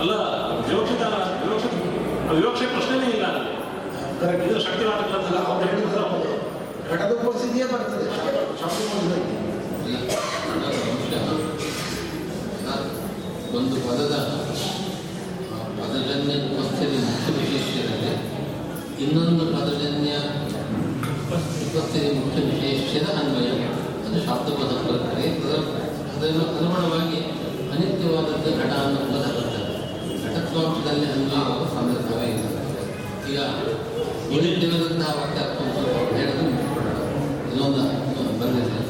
ಅಲ್ಲ ಅಲ್ಲ ವಿವಕ್ಷಿತ ವಿವಕ್ಷಿತ ವಿವಕ್ಷೆ ಪ್ರಶ್ನೆನೇ ಇಲ್ಲ. ಇದು ಶಕ್ತಿ ನಾಟಕಗಳಂತಲ್ಲ ಅವ್ರು ಹೇಳಿದ್ರು ಹೌದು. ಘಟದ ಪರಿಸ್ಥಿತಿಯೇ ಬರ್ತದೆ ಅಂಶ. ಒಂದು ಪದದ ಪದಜನ್ಯ ಉಪಸ್ಥಿತಿ ಮುಖ್ಯ ವಿಶೇಷದಲ್ಲಿ ಇನ್ನೊಂದು ಪದಜನ್ಯ ಉಪಸ್ಥಿತಿ ಮುಖ್ಯ ವಿಶೇಷ್ಯದ ಅನ್ವಯ ಅದು ಶಾಬ್ದಪದ ಪದ ಅದರ- ಅದನ್ನು ಅನುಗುಣವಾಗಿ ಅನಿತ್ಯವಾದದ್ದು ಘಟ ಅನ್ನೋ ಪದ ಬರ್ತದೆ ಘಟತ್ವಾಂಶದಲ್ಲಿ ಅನ್ವಯ ಸಂದರ್ಭವೇ ಇಲ್ಲ ಈಗ ಉಳಿದಿರುವಂತಹ ವಾಕ್ಯ ಹೇಳಲು ಇನ್ನೊಂದು ಬಂದಿದೆ.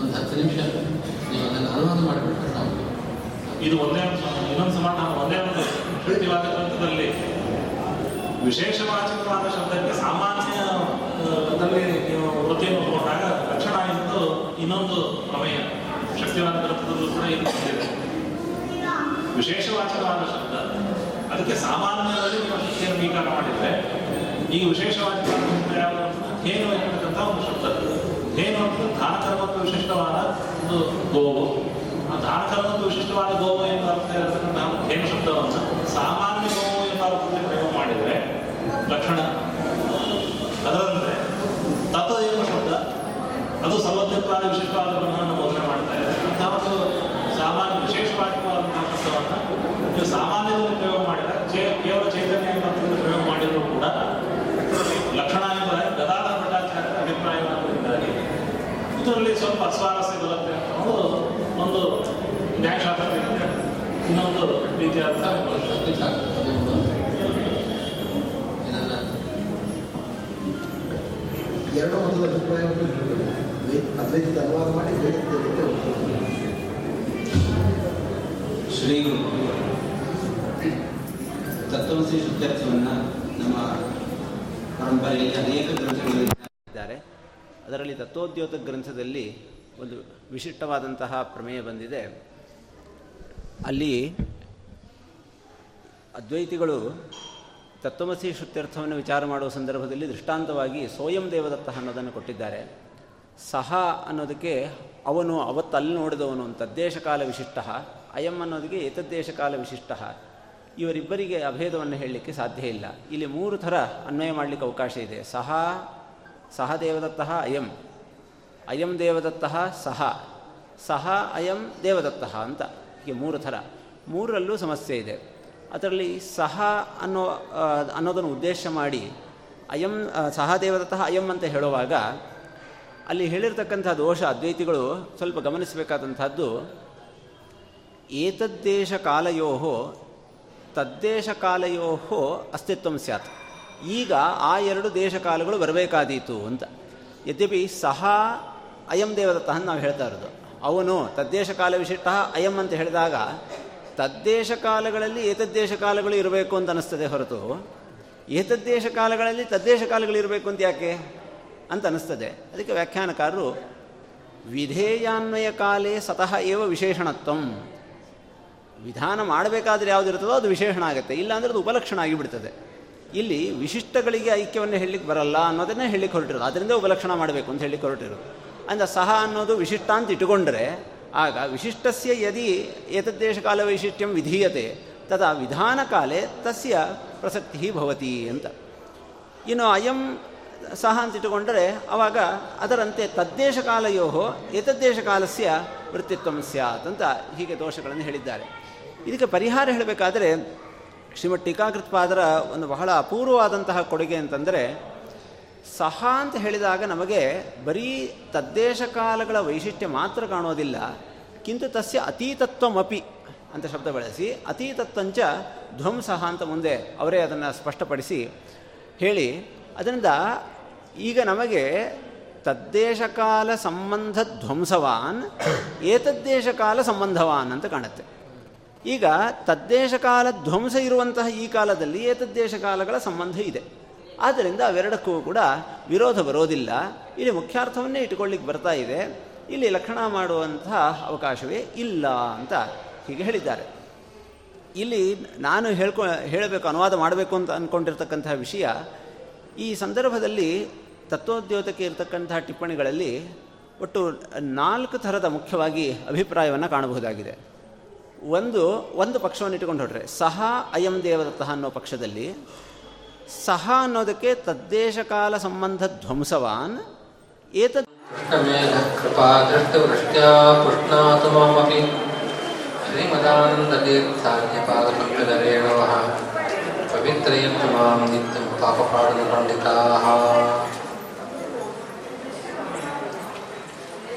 ಒಂದು ಹತ್ತು ನಿಮಿಷ ನೀವು ಅದನ್ನು ಅನುವಾದ ಮಾಡಿಬಿಟ್ರೆ ಸಾಕು. ಇದು ಒಂದೇ ಇನ್ನೊಂದು ಸಮಾಧಾನ ಒಂದೇ ಒಂದು ಶಕ್ತಿವಾದ ಗ್ರಂಥದಲ್ಲಿ ವಿಶೇಷವಾಚಕವಾದ ಶಬ್ದಕ್ಕೆ ಸಾಮಾನ್ಯ ಆ, ದಲ್ಲಿ ನೀವು ವೃತ್ತಿಯನ್ನು ತಗೊಂಡಾಗ ಲಕ್ಷಣ ಎಂದು ಇನ್ನೊಂದು ಪ್ರಮೇಯ ಶಕ್ತಿವಾದ ಗ್ರಂಥದಲ್ಲೂ ಕೂಡ ಇದು ವಿಶೇಷವಾಚಕವಾದ ಶಬ್ದ. ಅದಕ್ಕೆ ಸಾಮಾನ್ಯದಲ್ಲಿ ನೀವು ಶಕ್ತಿಯನ್ನು ಸ್ವೀಕಾರ ಮಾಡಿದರೆ ಈಗ ವಿಶೇಷವಾಚಕವಾದ ಶಬ್ದ ಯಾವುದು ಧೇನು ಒಂದು ಶಬ್ದ. ಧೇನು ಅಂತ ದಾನಕರ್ಮಕ್ಕೆ ವಿಶಿಷ್ಟವಾದ ಒಂದು ಗೋವು. ಆ ದಾನಕರ್ಮಕ್ಕೆ ವಿಶಿಷ್ಟವಾದ ಗೋವು ಎಂಬ ಅರ್ಥ ಇರತಕ್ಕಂತಹ ಒಂದು ಧೇನು ಶಬ್ದವನ್ನು ಸಾಮಾನ್ಯ ಗೋವು ಎಂಬ ಅರ್ಥದಲ್ಲಿ ಪ್ರಯೋಗ ಮಾಡಿದರೆ ಲಕ್ಷಣ. ಅದರಂತೆ ಅದು ಸರ್ವಜ್ಞತ್ವಾದ ವಿಶಿಷ್ಟವಾದ ಬ್ರಹ್ಮವನ್ನು ಬೋಧನೆ ಮಾಡ್ತಾ ಅಂತ ಒಂದು ಸಾಮಾನ್ಯ ವಿಶೇಷವಾದಂತಹ ಪುಸ್ತಕವನ್ನು ನೀವು ಸಾಮಾನ್ಯದಲ್ಲಿ ಪ್ರಯೋಗ ಮಾಡಿದ ಚೇ, ಕೇವಲ ಚೈತನ್ಯ ಎಂಬಂಥದ್ದು ಪ್ರಯೋಗ ಮಾಡಿದರೂ ಕೂಡ ಲಕ್ಷಣ ಎಂಬ ಗದಾದ ಅಭಿಪ್ರಾಯವನ್ನು ಹೊಂದಿದ್ದಾರೆ ಇದರಲ್ಲಿ ಸ್ವಲ್ಪ ಅಸ್ವಾರಸ್ಯ ಬರುತ್ತೆ ಅನ್ನೋದು ಒಂದು ನ್ಯಾಯಶಾಸ್ತ್ರ ಇನ್ನೊಂದು ರೀತಿಯಾದ ಎರಡು ಮತದ ಅಭಿಪ್ರಾಯವನ್ನು ಅದ್ವೈತದ ಅನುವಾದ ಮಾಡಿ ವೇದಕ್ಕೆ ಶ್ರೀ ತತ್ವಮಸಿ ಶುದ್ಧಾರ್ಥವನ್ನು ನಮ್ಮ ಪರಂಪರೆಯಲ್ಲಿ ಅನೇಕ ಗ್ರಂಥಗಳಲ್ಲಿ ಅದರಲ್ಲಿ ತತ್ವೋದ್ಯೋತ ಗ್ರಂಥದಲ್ಲಿ ಒಂದು ವಿಶಿಷ್ಟವಾದಂತಹ ಪ್ರಮೇಯ ಬಂದಿದೆ. ಅಲ್ಲಿ ಅದ್ವೈತಿಗಳು ತತ್ವಮಸಿ ಶುತ್ಯರ್ಥವನ್ನು ವಿಚಾರ ಮಾಡುವ ಸಂದರ್ಭದಲ್ಲಿ ದೃಷ್ಟಾಂತವಾಗಿ ಸ್ವಯಂ ದೇವದತ್ತ ಅನ್ನೋದನ್ನು ಕೊಟ್ಟಿದ್ದಾರೆ. ಸಹ ಅನ್ನೋದಕ್ಕೆ ಅವನು ಅವತ್ತು ಅಲ್ಲಿ ನೋಡಿದವನು ಅಂತ ದೇಶಕಾಲ ವಿಶಿಷ್ಟ, ಅಯಂ ಅನ್ನೋದಕ್ಕೆ ಏತದ್ದೇಶಕಾಲ ವಿಶಿಷ್ಟ. ಇವರಿಬ್ಬರಿಗೆ ಅಭೇದವನ್ನು ಹೇಳಲಿಕ್ಕೆ ಸಾಧ್ಯ ಇಲ್ಲ. ಇಲ್ಲಿ ಮೂರು ಥರ ಅನ್ವಯ ಮಾಡಲಿಕ್ಕೆ ಅವಕಾಶ ಇದೆ. ಸಹ ಸಹ ದೇವದತ್ತ, ಅಯಂ. ಅಯಂ ದೇವದತ್ತ, ಸಹ. ಸಹ, ಅಯಂ ದೇವದತ್ತ ಅಂತ ಹೀಗೆ ಮೂರು ಥರ. ಮೂರರಲ್ಲೂ ಸಮಸ್ಯೆ ಇದೆ. ಅದರಲ್ಲಿ ಸಹ ಅನ್ನೋ ಅನ್ನೋದನ್ನು ಉದ್ದೇಶ ಮಾಡಿ ಅಯಂ ಸಹ ದೇವದತ್ತ, ಅಯಂ ಅಂತ ಹೇಳುವಾಗ ಅಲ್ಲಿ ಹೇಳಿರ್ತಕ್ಕಂಥ ದೋಷ, ಅದ್ವೈತಿಗಳು ಸ್ವಲ್ಪ ಗಮನಿಸಬೇಕಾದಂಥದ್ದು, ಏತದ್ದೇಶ ಕಾಲಯೋ ತದ್ದೇಶ ಕಾಲಯೋ ಅಸ್ತಿತ್ವ ಸ್ಯಾತ್. ಈಗ ಆ ಎರಡು ದೇಶ ಕಾಲಗಳು ಬರಬೇಕಾದೀತು ಅಂತ. ಯದ್ಯಪಿ ಸಹ ಅಯಂ ದೇವದತ್ತ ನಾವು ಹೇಳ್ತಾ ಇರೋದು. ಅವನು ತದ್ದೇಶ ಕಾಲ ವಿಶಿಷ್ಟ ಅಯಂ ಅಂತ ಹೇಳಿದಾಗ ತದ್ದೇಶ ಕಾಲಗಳಲ್ಲಿ ಏತದ್ದೇಶ ಕಾಲಗಳು ಇರಬೇಕು ಅಂತ ಅನಿಸ್ತದೆ ಹೊರತು. ಏತದ್ದೇಶ ಕಾಲಗಳಲ್ಲಿ ತದ್ದೇಶ ಕಾಲಗಳು ಇರಬೇಕು ಅಂತ ಯಾಕೆ? ಅಂತ ಅನ್ನಿಸ್ತದೆ. ಅದಕ್ಕೆ ವ್ಯಾಖ್ಯಾನಕಾರರು ವಿಧೇಯಾನ್ವಯ ಕಾಲೇ ಸತಃ ಏವ ವಿಶೇಷಣತ್ವಂ. ವಿಧಾನ ಮಾಡಬೇಕಾದ್ರೆ ಯಾವುದಿರ್ತದೋ ಅದು ವಿಶೇಷಣ ಆಗುತ್ತೆ. ಇಲ್ಲಾಂದರೆ ಅದು ಉಪಲಕ್ಷಣ ಆಗಿಬಿಡ್ತದೆ. ಇಲ್ಲಿ ವಿಶಿಷ್ಟಗಳಿಗೆ ಐಕ್ಯವನ್ನು ಹೇಳಲಿಕ್ಕೆ ಬರಲ್ಲ ಅನ್ನೋದನ್ನೇ ಹೇಳಲಿಕ್ಕೆ ಹೊರಟಿರೋದು. ಅದರಿಂದ ಉಪಲಕ್ಷಣ ಮಾಡಬೇಕು ಅಂತ ಹೇಳಲಿಕ್ಕೆ ಹೊರಟಿರೋದು. ಅಂದರೆ ಸಹ ಅನ್ನೋದು ವಿಶಿಷ್ಟ ಅಂತ ಇಟ್ಟುಕೊಂಡ್ರೆ, ಆಗ ವಿಶಿಷ್ಟಸ್ಯ ಯದಿ ಏತದ್ದೇಶ ಕಾಲ ವೈಶಿಷ್ಟ್ಯಂ ವಿಧೀಯತೆ, ತದಾ ವಿಧಾನಕಾಲೇ ತಸ್ಯ ಪ್ರಸಕ್ತಿ ಭವತಿ ಅಂತ. ಇನ್ನು ಅಯಂ ಸಹ ಅಂತ ಇಟ್ಟುಕೊಂಡರೆ ಅವಾಗ ಅದರಂತೆ ತದ್ದೇಶ ಕಾಲಯೋಹೋ ಏತದ್ದೇಶ ಕಾಲಸ್ಯ ವೃತ್ತಿತ್ವ ಸ್ಯಾತ್ ಅಂತ ಹೀಗೆ ದೋಷಗಳನ್ನು ಹೇಳಿದ್ದಾರೆ. ಇದಕ್ಕೆ ಪರಿಹಾರ ಹೇಳಬೇಕಾದರೆ ಶ್ರೀಮಠ್ ಟೀಕಾಕೃತ್ಪಾದರ ಒಂದು ಬಹಳ ಅಪೂರ್ವವಾದಂತಹ ಕೊಡುಗೆ ಅಂತಂದರೆ ಸಹ ಅಂತ ಹೇಳಿದಾಗ ನಮಗೆ ಬರೀ ತದ್ದೇಶ ಕಾಲಗಳ ವೈಶಿಷ್ಟ್ಯ ಮಾತ್ರ ಕಾಣೋದಿಲ್ಲ. ಕಿಂತು ತಸ್ಯ ಅತೀತತ್ವಮಪಿ ಅಂತ ಶಬ್ದ ಬಳಸಿ ಅತೀತತ್ವಂಚ ಧ್ವಂಸಃ ಅಂತ ಮುಂದೆ ಅವರೇ ಅದನ್ನು ಸ್ಪಷ್ಟಪಡಿಸಿ ಹೇಳಿ ಅದರಿಂದ ಈಗ ನಮಗೆ ತದ್ದೇಶಕಾಲ ಸಂಬಂಧ ಧ್ವಂಸವಾನ್, ಏತದ್ದೇಶಕಾಲ ಸಂಬಂಧವಾನ್ ಅಂತ ಕಾಣುತ್ತೆ. ಈಗ ತದ್ದೇಶಕಾಲ ಧ್ವಂಸ ಇರುವಂತಹ ಈ ಕಾಲದಲ್ಲಿ ಏತದ್ದೇಶ ಕಾಲಗಳ ಸಂಬಂಧ ಇದೆ. ಆದ್ದರಿಂದ ಅವೆರಡಕ್ಕೂ ಕೂಡ ವಿರೋಧ ಬರೋದಿಲ್ಲ. ಇಲ್ಲಿ ಮುಖ್ಯಾರ್ಥವನ್ನೇ ಇಟ್ಟುಕೊಳ್ಳಿಕ್ಕೆ ಬರ್ತಾ ಇದೆ. ಇಲ್ಲಿ ಲಕ್ಷಣ ಮಾಡುವಂತಹ ಅವಕಾಶವೇ ಇಲ್ಲ ಅಂತ ಹೀಗೆ ಹೇಳಿದ್ದಾರೆ. ಇಲ್ಲಿ ನಾನು ಹೇಳ್ಕೊ, ಹೇಳಬೇಕು, ಅನುವಾದ ಮಾಡಬೇಕು ಅಂತ ಅಂದ್ಕೊಂಡಿರ್ತಕ್ಕಂತಹ ವಿಷಯ ಈ ಸಂದರ್ಭದಲ್ಲಿ ತತ್ವೋದ್ಯೋತಕ್ಕೆ ಇರತಕ್ಕಂತಹ ಟಿಪ್ಪಣಿಗಳಲ್ಲಿ ಒಟ್ಟು ನಾಲ್ಕು ಥರದ ಮುಖ್ಯವಾಗಿ ಅಭಿಪ್ರಾಯವನ್ನು ಕಾಣಬಹುದಾಗಿದೆ. ಒಂದು ಒಂದು ಪಕ್ಷವನ್ನು ಇಟ್ಟುಕೊಂಡು ಹೊರಟ್ರೆ ಸಹ ಅಯಂ ದೇವದತ್ತಃ ಅನ್ನೋ ಪಕ್ಷದಲ್ಲಿ ಸಹ ಅನ್ನೋದಕ್ಕೆ ತದ್ದೇಶಕಾಲ ಸಂಬಂಧ ಧ್ವಂಸವಾನ್, ಏತದ್ ಕೃಪಾ පවිත්‍රයන්තු මාම නිත්‍යං පාපපාඩන පණ්ඩිතාහ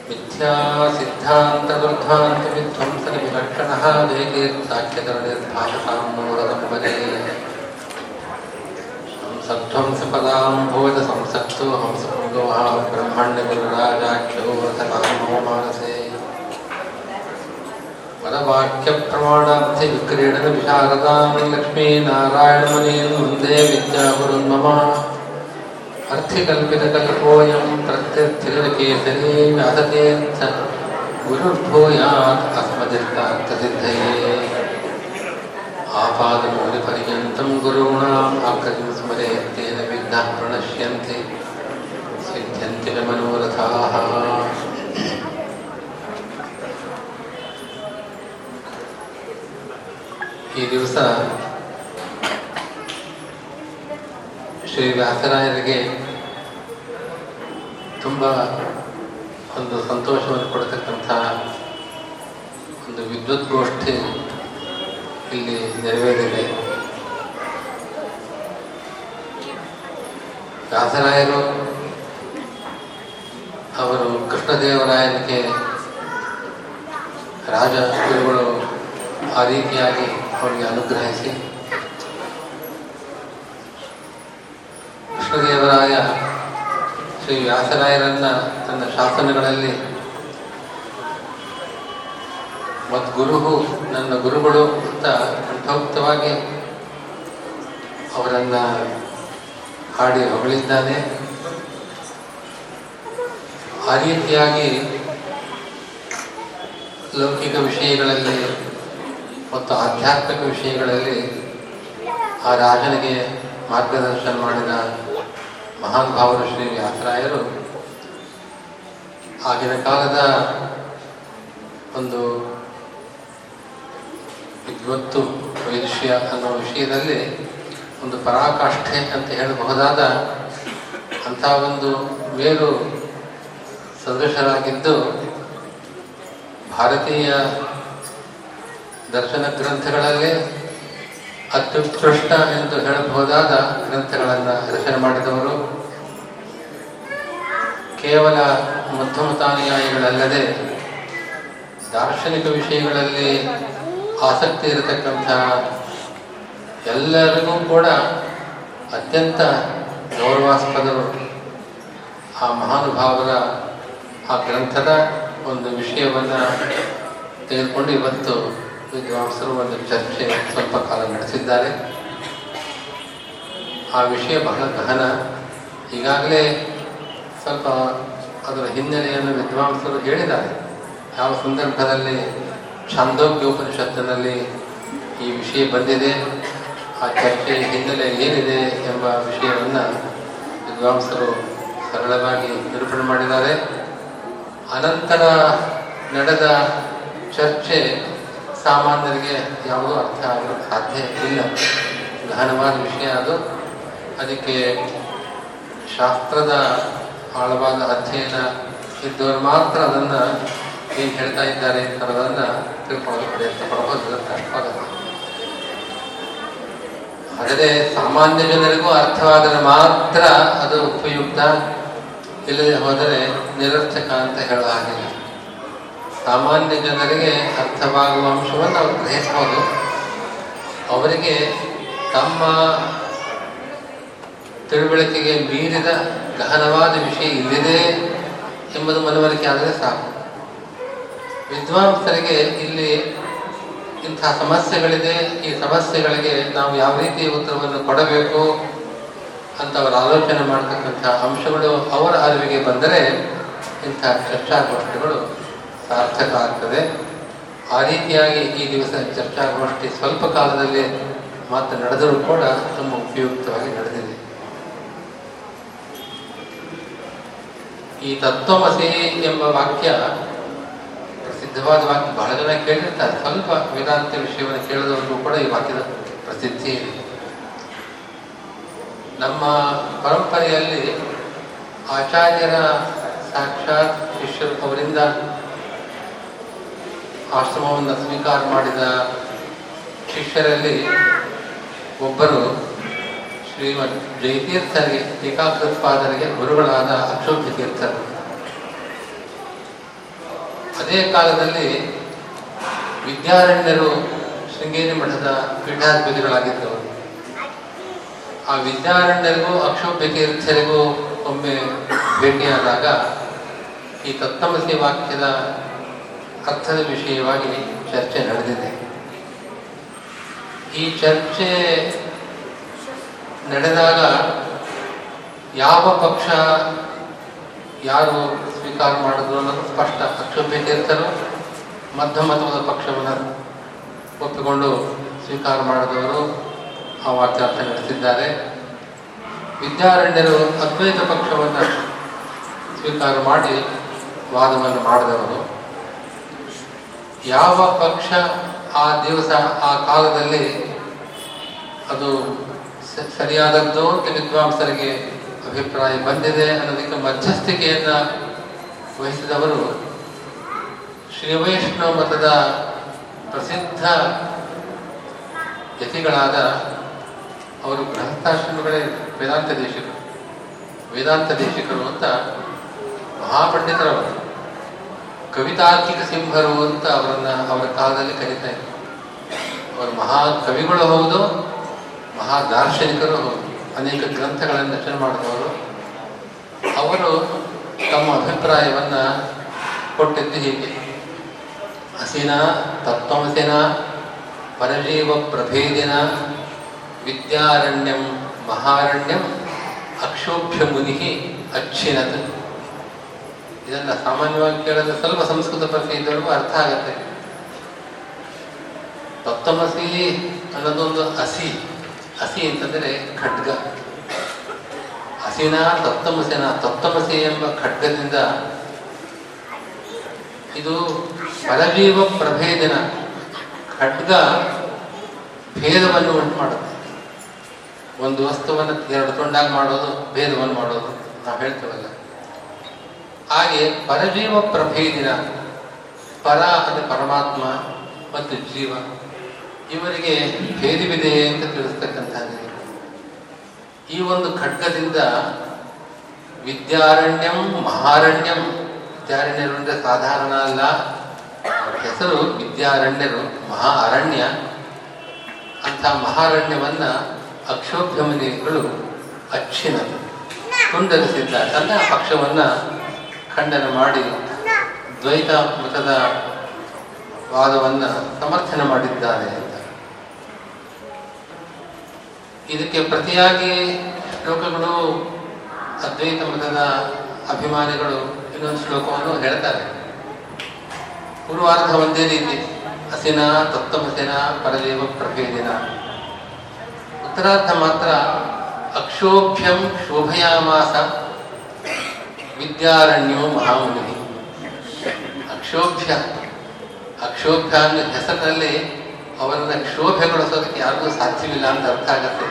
මිත්‍යා සිද්ධාන්ත වෘද්ධාන්ත විද්වංසන විලක්ෂණහ වේගේ සාක්ෂතරණේ භාෂාම් නෝරදම් වදේ සත්වං සපදාම් භෝද සංසක්තෝ හංසපුංගෝ ආ බ්‍රහ්මණ්ඩ ගුරු රාජාක්ෂෝ රතමහෝ මානසේ परवाख्य प्रमाणार्थ विक्रीडन विशारदा लक्ष्मी नारायण मुनि पदवाक्यप्रमाणार्थिविक्रीडनविशारदां नारायणमुनीन् वंदे विद्यागुरुन् मम अर्थिकल्पितकल्पोऽयं प्रत्यर्थिलकेसरी व्यासतीर्थ गुरुर्भूयात् अस्मदिष्टार्थसिद्धये आपादमौलिपर्यन्तं गुरूणाम् आकृतिं स्मरेत्तेन विघ्नाः प्रणश्यन्ति सिद्ध्यन्ति च मनोरथाः ಈ ದಿವಸ ಶ್ರೀ ವ್ಯಾಸರಾಯರಿಗೆ ತುಂಬ ಒಂದು ಸಂತೋಷವನ್ನು ಕೊಡತಕ್ಕಂಥ ಒಂದು ವಿದ್ಯುತ್ ಗೋಷ್ಠಿ ಇಲ್ಲಿ ನೆರವೇರಿದೆ. ವ್ಯಾಸರಾಯರು ಅವರು ಕೃಷ್ಣದೇವರಾಯನಿಗೆ ರಾಜ ಗುರುಗಳು ಆ ರೀತಿಯಾಗಿ ಅವರಿಗೆ ಅನುಗ್ರಹಿಸಿ. ಕೃಷ್ಣದೇವರಾಯ ಶ್ರೀ ವ್ಯಾಸರಾಯರನ್ನ ತನ್ನ ಶಾಸನಗಳಲ್ಲಿ ಮದ್ಗುರುಹು ನನ್ನ ಗುರುಗಳು ಅಂತ ಕಂಠೋಕ್ತವಾಗಿ ಅವರನ್ನ ಹಾಡಿ ಹೊಗಳಿದ್ದಾನೆ. ಆ ರೀತಿಯಾಗಿ ಲೌಕಿಕ ವಿಷಯಗಳಲ್ಲಿ ಮತ್ತು ಆಧ್ಯಾತ್ಮಿಕ ವಿಷಯಗಳಲ್ಲಿ ಆ ರಾಜನಿಗೆ ಮಾರ್ಗದರ್ಶನ ಮಾಡಿದ ಮಹಾನ್ ಭಾವರು ಶ್ರೀ ವ್ಯಾಸರಾಯರು ಆಗಿನ ಕಾಲದ ಒಂದು ವಿದ್ವತ್ತು ವೈಶ್ಯ ಅನ್ನೋ ವಿಷಯದಲ್ಲಿ ಒಂದು ಪರಾಕಾಷ್ಠೆ ಅಂತ ಹೇಳಬಹುದಾದ ಅಂಥ ಒಂದು ಮೇಲು ಸದೃಶರಾಗಿದ್ದು ಭಾರತೀಯ ದರ್ಶನ ಗ್ರಂಥಗಳಲ್ಲಿ ಅತ್ಯುತ್ಕೃಷ್ಟ ಎಂದು ಹೇಳಬಹುದಾದ ಗ್ರಂಥಗಳನ್ನು ರಚನೆ ಮಾಡಿದವರು. ಕೇವಲ ಮಧ್ಯಮತಾನುಯಾಯಿಗಳಲ್ಲದೆ ದಾರ್ಶನಿಕ ವಿಷಯಗಳಲ್ಲಿ ಆಸಕ್ತಿ ಇರತಕ್ಕಂಥ ಎಲ್ಲರಿಗೂ ಕೂಡ ಅತ್ಯಂತ ಗೌರವಾಸ್ಪದರು ಆ ಮಹಾನುಭಾವರ ಆ ಗ್ರಂಥದ ಒಂದು ವಿಷಯವನ್ನು ತೆಗೆದುಕೊಂಡು ಇವತ್ತು ವಿದ್ವಾಂಸರು ಒಂದು ಚರ್ಚೆ ಸ್ವಲ್ಪ ಕಾಲ ನಡೆಸಿದ್ದಾರೆ. ಆ ವಿಷಯ ಬಹಳ ಗಹನ. ಈಗಾಗಲೇ ಸ್ವಲ್ಪ ಅದರ ಹಿನ್ನೆಲೆಯನ್ನು ವಿದ್ವಾಂಸರು ಹೇಳಿದ್ದಾರೆ. ಯಾವ ಸಂದರ್ಭದಲ್ಲಿ ಛಾಂದೋಗ್ಯೋಪನಿಷತ್ತಿನಲ್ಲಿ ಈ ವಿಷಯ ಬಂದಿದೆ, ಆ ಚರ್ಚೆಯ ಹಿನ್ನೆಲೆ ಏನಿದೆ ಎಂಬ ವಿಷಯವನ್ನು ವಿದ್ವಾಂಸರು ಸರಳವಾಗಿ ನಿರೂಪಣೆ ಮಾಡಿದ್ದಾರೆ. ಅನಂತರ ನಡೆದ ಚರ್ಚೆ ಸಾಮಾನ್ಯರಿಗೆ ಯಾವುದೂ ಅರ್ಥ ಆಗಲು ಸಾಧ್ಯ ಇಲ್ಲ. ಗಹನವಾದ ವಿಷಯ ಅದು. ಅದಕ್ಕೆ ಶಾಸ್ತ್ರದ ಆಳವಾದ ಅಧ್ಯಯನ ಇದ್ದವರು ಮಾತ್ರ ಅದನ್ನು ಏನು ಹೇಳ್ತಾ ಇದ್ದಾರೆ ಅನ್ನೋದನ್ನು ತಿಳ್ಕೊಳ್ಳಲು ಪ್ರಯತ್ನ ಪಡಬಹುದು ಆದರೆ ಸಾಮಾನ್ಯ ಜನರಿಗೂ ಅರ್ಥವಾದರೆ ಮಾತ್ರ ಅದು ಉಪಯುಕ್ತ. ಇಲ್ಲದೆ ಹೋದರೆ ನಿರರ್ಥಕ ಅಂತ ಹೇಳುವ ಸಾಮಾನ್ಯ ಜನರಿಗೆ ಅರ್ಥವಾಗುವ ಅಂಶವನ್ನು ಅವರು ಗ್ರಹಿಸ್ಬೋದು. ಅವರಿಗೆ ತಮ್ಮ ತಿಳುವಳಿಕೆಗೆ ಮೀರಿದ ಗಹನವಾದ ವಿಷಯ ಇಲ್ಲಿದೆ ಎಂಬುದು ಮನವರಿಕೆ ಆದರೆ ಸಾಕು. ವಿದ್ವಾಂಸರಿಗೆ ಇಲ್ಲಿ ಇಂಥ ಸಮಸ್ಯೆಗಳಿದೆ, ಈ ಸಮಸ್ಯೆಗಳಿಗೆ ನಾವು ಯಾವ ರೀತಿ ಉತ್ತರವನ್ನು ಕೊಡಬೇಕು ಅಂತ ಅವರು ಆಲೋಚನೆ ಮಾಡತಕ್ಕಂಥ ಅಂಶಗಳು ಅವರ ಅರಿವಿಗೆ ಬಂದರೆ ಇಂಥ ಚರ್ಚಾಗೋಷ್ಠಿಗಳು ಸಾರ್ಥಕ ಆಗ್ತದೆ. ಆ ರೀತಿಯಾಗಿ ಈ ದಿವಸ ಚರ್ಚಾಗೋಷ್ಠಿ ಸ್ವಲ್ಪ ಕಾಲದಲ್ಲಿ ಮಾತ್ರ ನಡೆದರೂ ಕೂಡ ತುಂಬ ಉಪಯುಕ್ತವಾಗಿ ನಡೆದಿದೆ. ಈ ತತ್ವಮಸಿ ಎಂಬ ವಾಕ್ಯ ಪ್ರಸಿದ್ಧವಾದ ವಾಕ್ಯ ಬಹಳ ಜನ ಕೇಳಿರ್ತಾರೆ. ಸ್ವಲ್ಪ ವೇದಾಂತ ವಿಷಯವನ್ನು ಕೇಳಿದವರಿಗೂ ಕೂಡ ಈ ವಾಕ್ಯದ ಪ್ರಸಿದ್ಧಿ ಇದೆ. ನಮ್ಮ ಪರಂಪರೆಯಲ್ಲಿ ಆಚಾರ್ಯರ ಸಾಕ್ಷಾತ್ ಶಿಷ್ಯರು ಅವರಿಂದ ಆಶ್ರಮವನ್ನು ಸ್ವೀಕಾರ ಮಾಡಿದ ಶಿಷ್ಯರಲ್ಲಿ ಒಬ್ಬರು ಶ್ರೀಮತ್ ಜಯತೀರ್ಥರಿಗೆ ಏಕಾಗ್ರತ್ಪಾದರಿಗೆ ಗುರುಗಳಾದ ಅಕ್ಷೋಭ್ಯ ತೀರ್ಥರು ಅದೇ ಕಾಲದಲ್ಲಿ ವಿದ್ಯಾರಣ್ಯರು ಶೃಂಗೇರಿ ಮಠದ ಪೀಠಾಧಿಪತಿಗಳಾಗಿದ್ದವರು ಆ ವಿದ್ಯಾರಣ್ಯರಿಗೂ ಅಕ್ಷೋಭ್ಯ ತೀರ್ಥರಿಗೂ ಒಮ್ಮೆ ಭೇಟಿಯಾದಾಗ ಈ ತತ್ತಮಸಿ ವಾಕ್ಯದ ಅರ್ಥದ ವಿಷಯವಾಗಿ ಚರ್ಚೆ ನಡೆದಿದೆ. ಈ ಚರ್ಚೆ ನಡೆದಾಗ ಯಾವ ಪಕ್ಷ ಯಾರು ಸ್ವೀಕಾರ ಮಾಡಿದ್ರು ಅನ್ನೋದು ಸ್ಪಷ್ಟ ತೀರ್ಥರು ಮಧ್ಯಮತವಾದ ಪಕ್ಷವನ್ನು ಒಪ್ಪಿಕೊಂಡು ಸ್ವೀಕಾರ ಮಾಡಿದವರು ಆ ವಾಕ್ಯಾರ್ಥ ನಡೆಸಿದ್ದಾರೆ. ವಿದ್ಯಾರಣ್ಯರು ಅದ್ವೈತ ಪಕ್ಷವನ್ನು ಸ್ವೀಕಾರ ಮಾಡಿ ವಾದವನ್ನು ಮಾಡಿದವರು. ಯಾವ ಪಕ್ಷ ಆ ದಿವಸ, ಆ ಕಾಲದಲ್ಲಿ ಅದು ಸರಿಯಾದದ್ದು ಅಂತ ವಿದ್ವಾಂಸರಿಗೆ ಅಭಿಪ್ರಾಯ ಬಂದಿದೆ ಅನ್ನೋದಕ್ಕೆ ಮಧ್ಯಸ್ಥಿಕೆಯನ್ನು ವಹಿಸಿದವರು ಶ್ರೀ ವೈಷ್ಣವ ಮತದ ಪ್ರಸಿದ್ಧ ಯತಿಗಳಾದ ಅವರು ಗೃಹಸ್ಥಾಶ್ರಮಗಳೇ ವೇದಾಂತ ದೇಶಿಕರು ವೇದಾಂತ ದೇಶಿಕರು ಅಂತ ಮಹಾಪಂಡಿತರವರು. ಕವಿತಾರ್ಕಿಕ ಸಿಂಹರು ಅಂತ ಅವರನ್ನ ಅವರ ಕಾಲದಲ್ಲಿ ಕರೀತಾ ಇದ್ರು. ಅವರು ಮಹಾ ಕವಿಗಳು ಹೌದು, ಮಹಾ ದಾರ್ಶನಿಕರು ಹೌದು. ಅನೇಕ ಗ್ರಂಥಗಳನ್ನು ರಚನೆ ಮಾಡಿದವರು. ಅವರು ತಮ್ಮ ಅಭಿಪ್ರಾಯವನ್ನ ಕೊಟ್ಟಿದ್ದು ಹೀಗೆ. ಹಸಿನ ತತ್ವಮಸಿನ ಪರಜೀವ ಪ್ರಭೇದಿನ ವಿದ್ಯಾರಣ್ಯಂ ಮಹಾರಣ್ಯಂ ಅಕ್ಷೋಭ್ಯ ಮುನಿ ಅಚ್ಛಿನತ್. ಇದನ್ನ ಸಾಮಾನ್ಯವಾಗಿ ಕೇಳಿದ್ರೆ ಸ್ವಲ್ಪ ಸಂಸ್ಕೃತ ಪರಿಚಯ ಇದ್ದವರೆಗೂ ಅರ್ಥ ಆಗತ್ತೆ. ತಪ್ತಮಸಿ ಅನ್ನೋದೊಂದು ಹಸಿ ಹಸಿ ಅಂತಂದರೆ ಖಡ್ಗ. ಹಸಿನ ತಪ್ತಮಸಿನ ತಪ್ತಮಸಿ ಎಂಬ ಖಡ್ಗದಿಂದ ಇದು ಪರಜೀವ ಪ್ರಭೇದನ ಖಡ್ಗ ಭೇದವನ್ನು ಉಂಟು ಮಾಡುತ್ತೆ. ಒಂದು ವಸ್ತುವನ್ನು ಎರಡು ತುಂಡಾಗಿ ಮಾಡೋದು, ಭೇದವನ್ನು ಮಾಡೋದು, ನಾವು ಹೇಳ್ತೇವಲ್ಲ. ಹಾಗೆ ಪರಜೀವ ಪ್ರಭೇದಿನ ಪರ ಅಂದರೆ ಪರಮಾತ್ಮ ಮತ್ತು ಜೀವ, ಇವರಿಗೆ ಭೇದವಿದೆ ಅಂತ ತಿಳಿಸ್ತಕ್ಕಂಥದ್ದು. ಈ ಒಂದು ಖಡ್ಗದಿಂದ ವಿದ್ಯಾರಣ್ಯಂ, ಮಹಾರಣ್ಯಂ, ವಿದ್ಯಾರಣ್ಯರು ಅಂದರೆ ಸಾಧಾರಣ ಅಲ್ಲ. ಹೆಸರು ವಿದ್ಯಾರಣ್ಯರು ಮಹಾ ಅರಣ್ಯ ಅಂಥ ಮಹಾರಣ್ಯವನ್ನು ಅಕ್ಷೋಭ್ಯಮನಿಗಳು ಅಚ್ಚಿನ ತುಂಡರಿಸಿದ್ದಾರೆ. ಪಕ್ಷವನ್ನು ಪಕ್ಷವನ್ನ ಖಂಡನ ಮಾಡಿ ದ್ವೈತ ಮತದ ವಾದವನ್ನು ಸಮರ್ಥನೆ ಮಾಡಿದ್ದಾರೆ ಅಂತ. ಇದಕ್ಕೆ ಪ್ರತಿಯಾಗಿ ಶ್ಲೋಕಗಳು ಅದ್ವೈತ ಮತದ ಅಭಿಮಾನಿಗಳು ಇನ್ನೊಂದು ಶ್ಲೋಕವನ್ನು ಹೇಳ್ತಾರೆ. ಪೂರ್ವಾರ್ಧ ಒಂದೇ ರೀತಿ ಹಸಿನ ತತ್ವಮಸಿನ ಪರದೇವ ಪ್ರಭೇದಿನ. ಉತ್ತರಾರ್ಧ ಮಾತ್ರ ಅಕ್ಷೋಭ್ಯಂ ಶೋಭಯಾಮಾಸ ವಿದ್ಯಾರಣ್ಯೋ ಮಹಾಮುನಿ. ಅಕ್ಷೋಭ್ಯ. ಅಕ್ಷೋಭ್ಯ ಅನ್ನೋ ಹೆಸರಿನಲ್ಲಿ ಅವರನ್ನು ಕ್ಷೋಭೆಗೊಳಿಸೋದಕ್ಕೆ ಯಾರಿಗೂ ಸಾಧ್ಯವಿಲ್ಲ ಅಂತ ಅರ್ಥ ಆಗತ್ತೆ.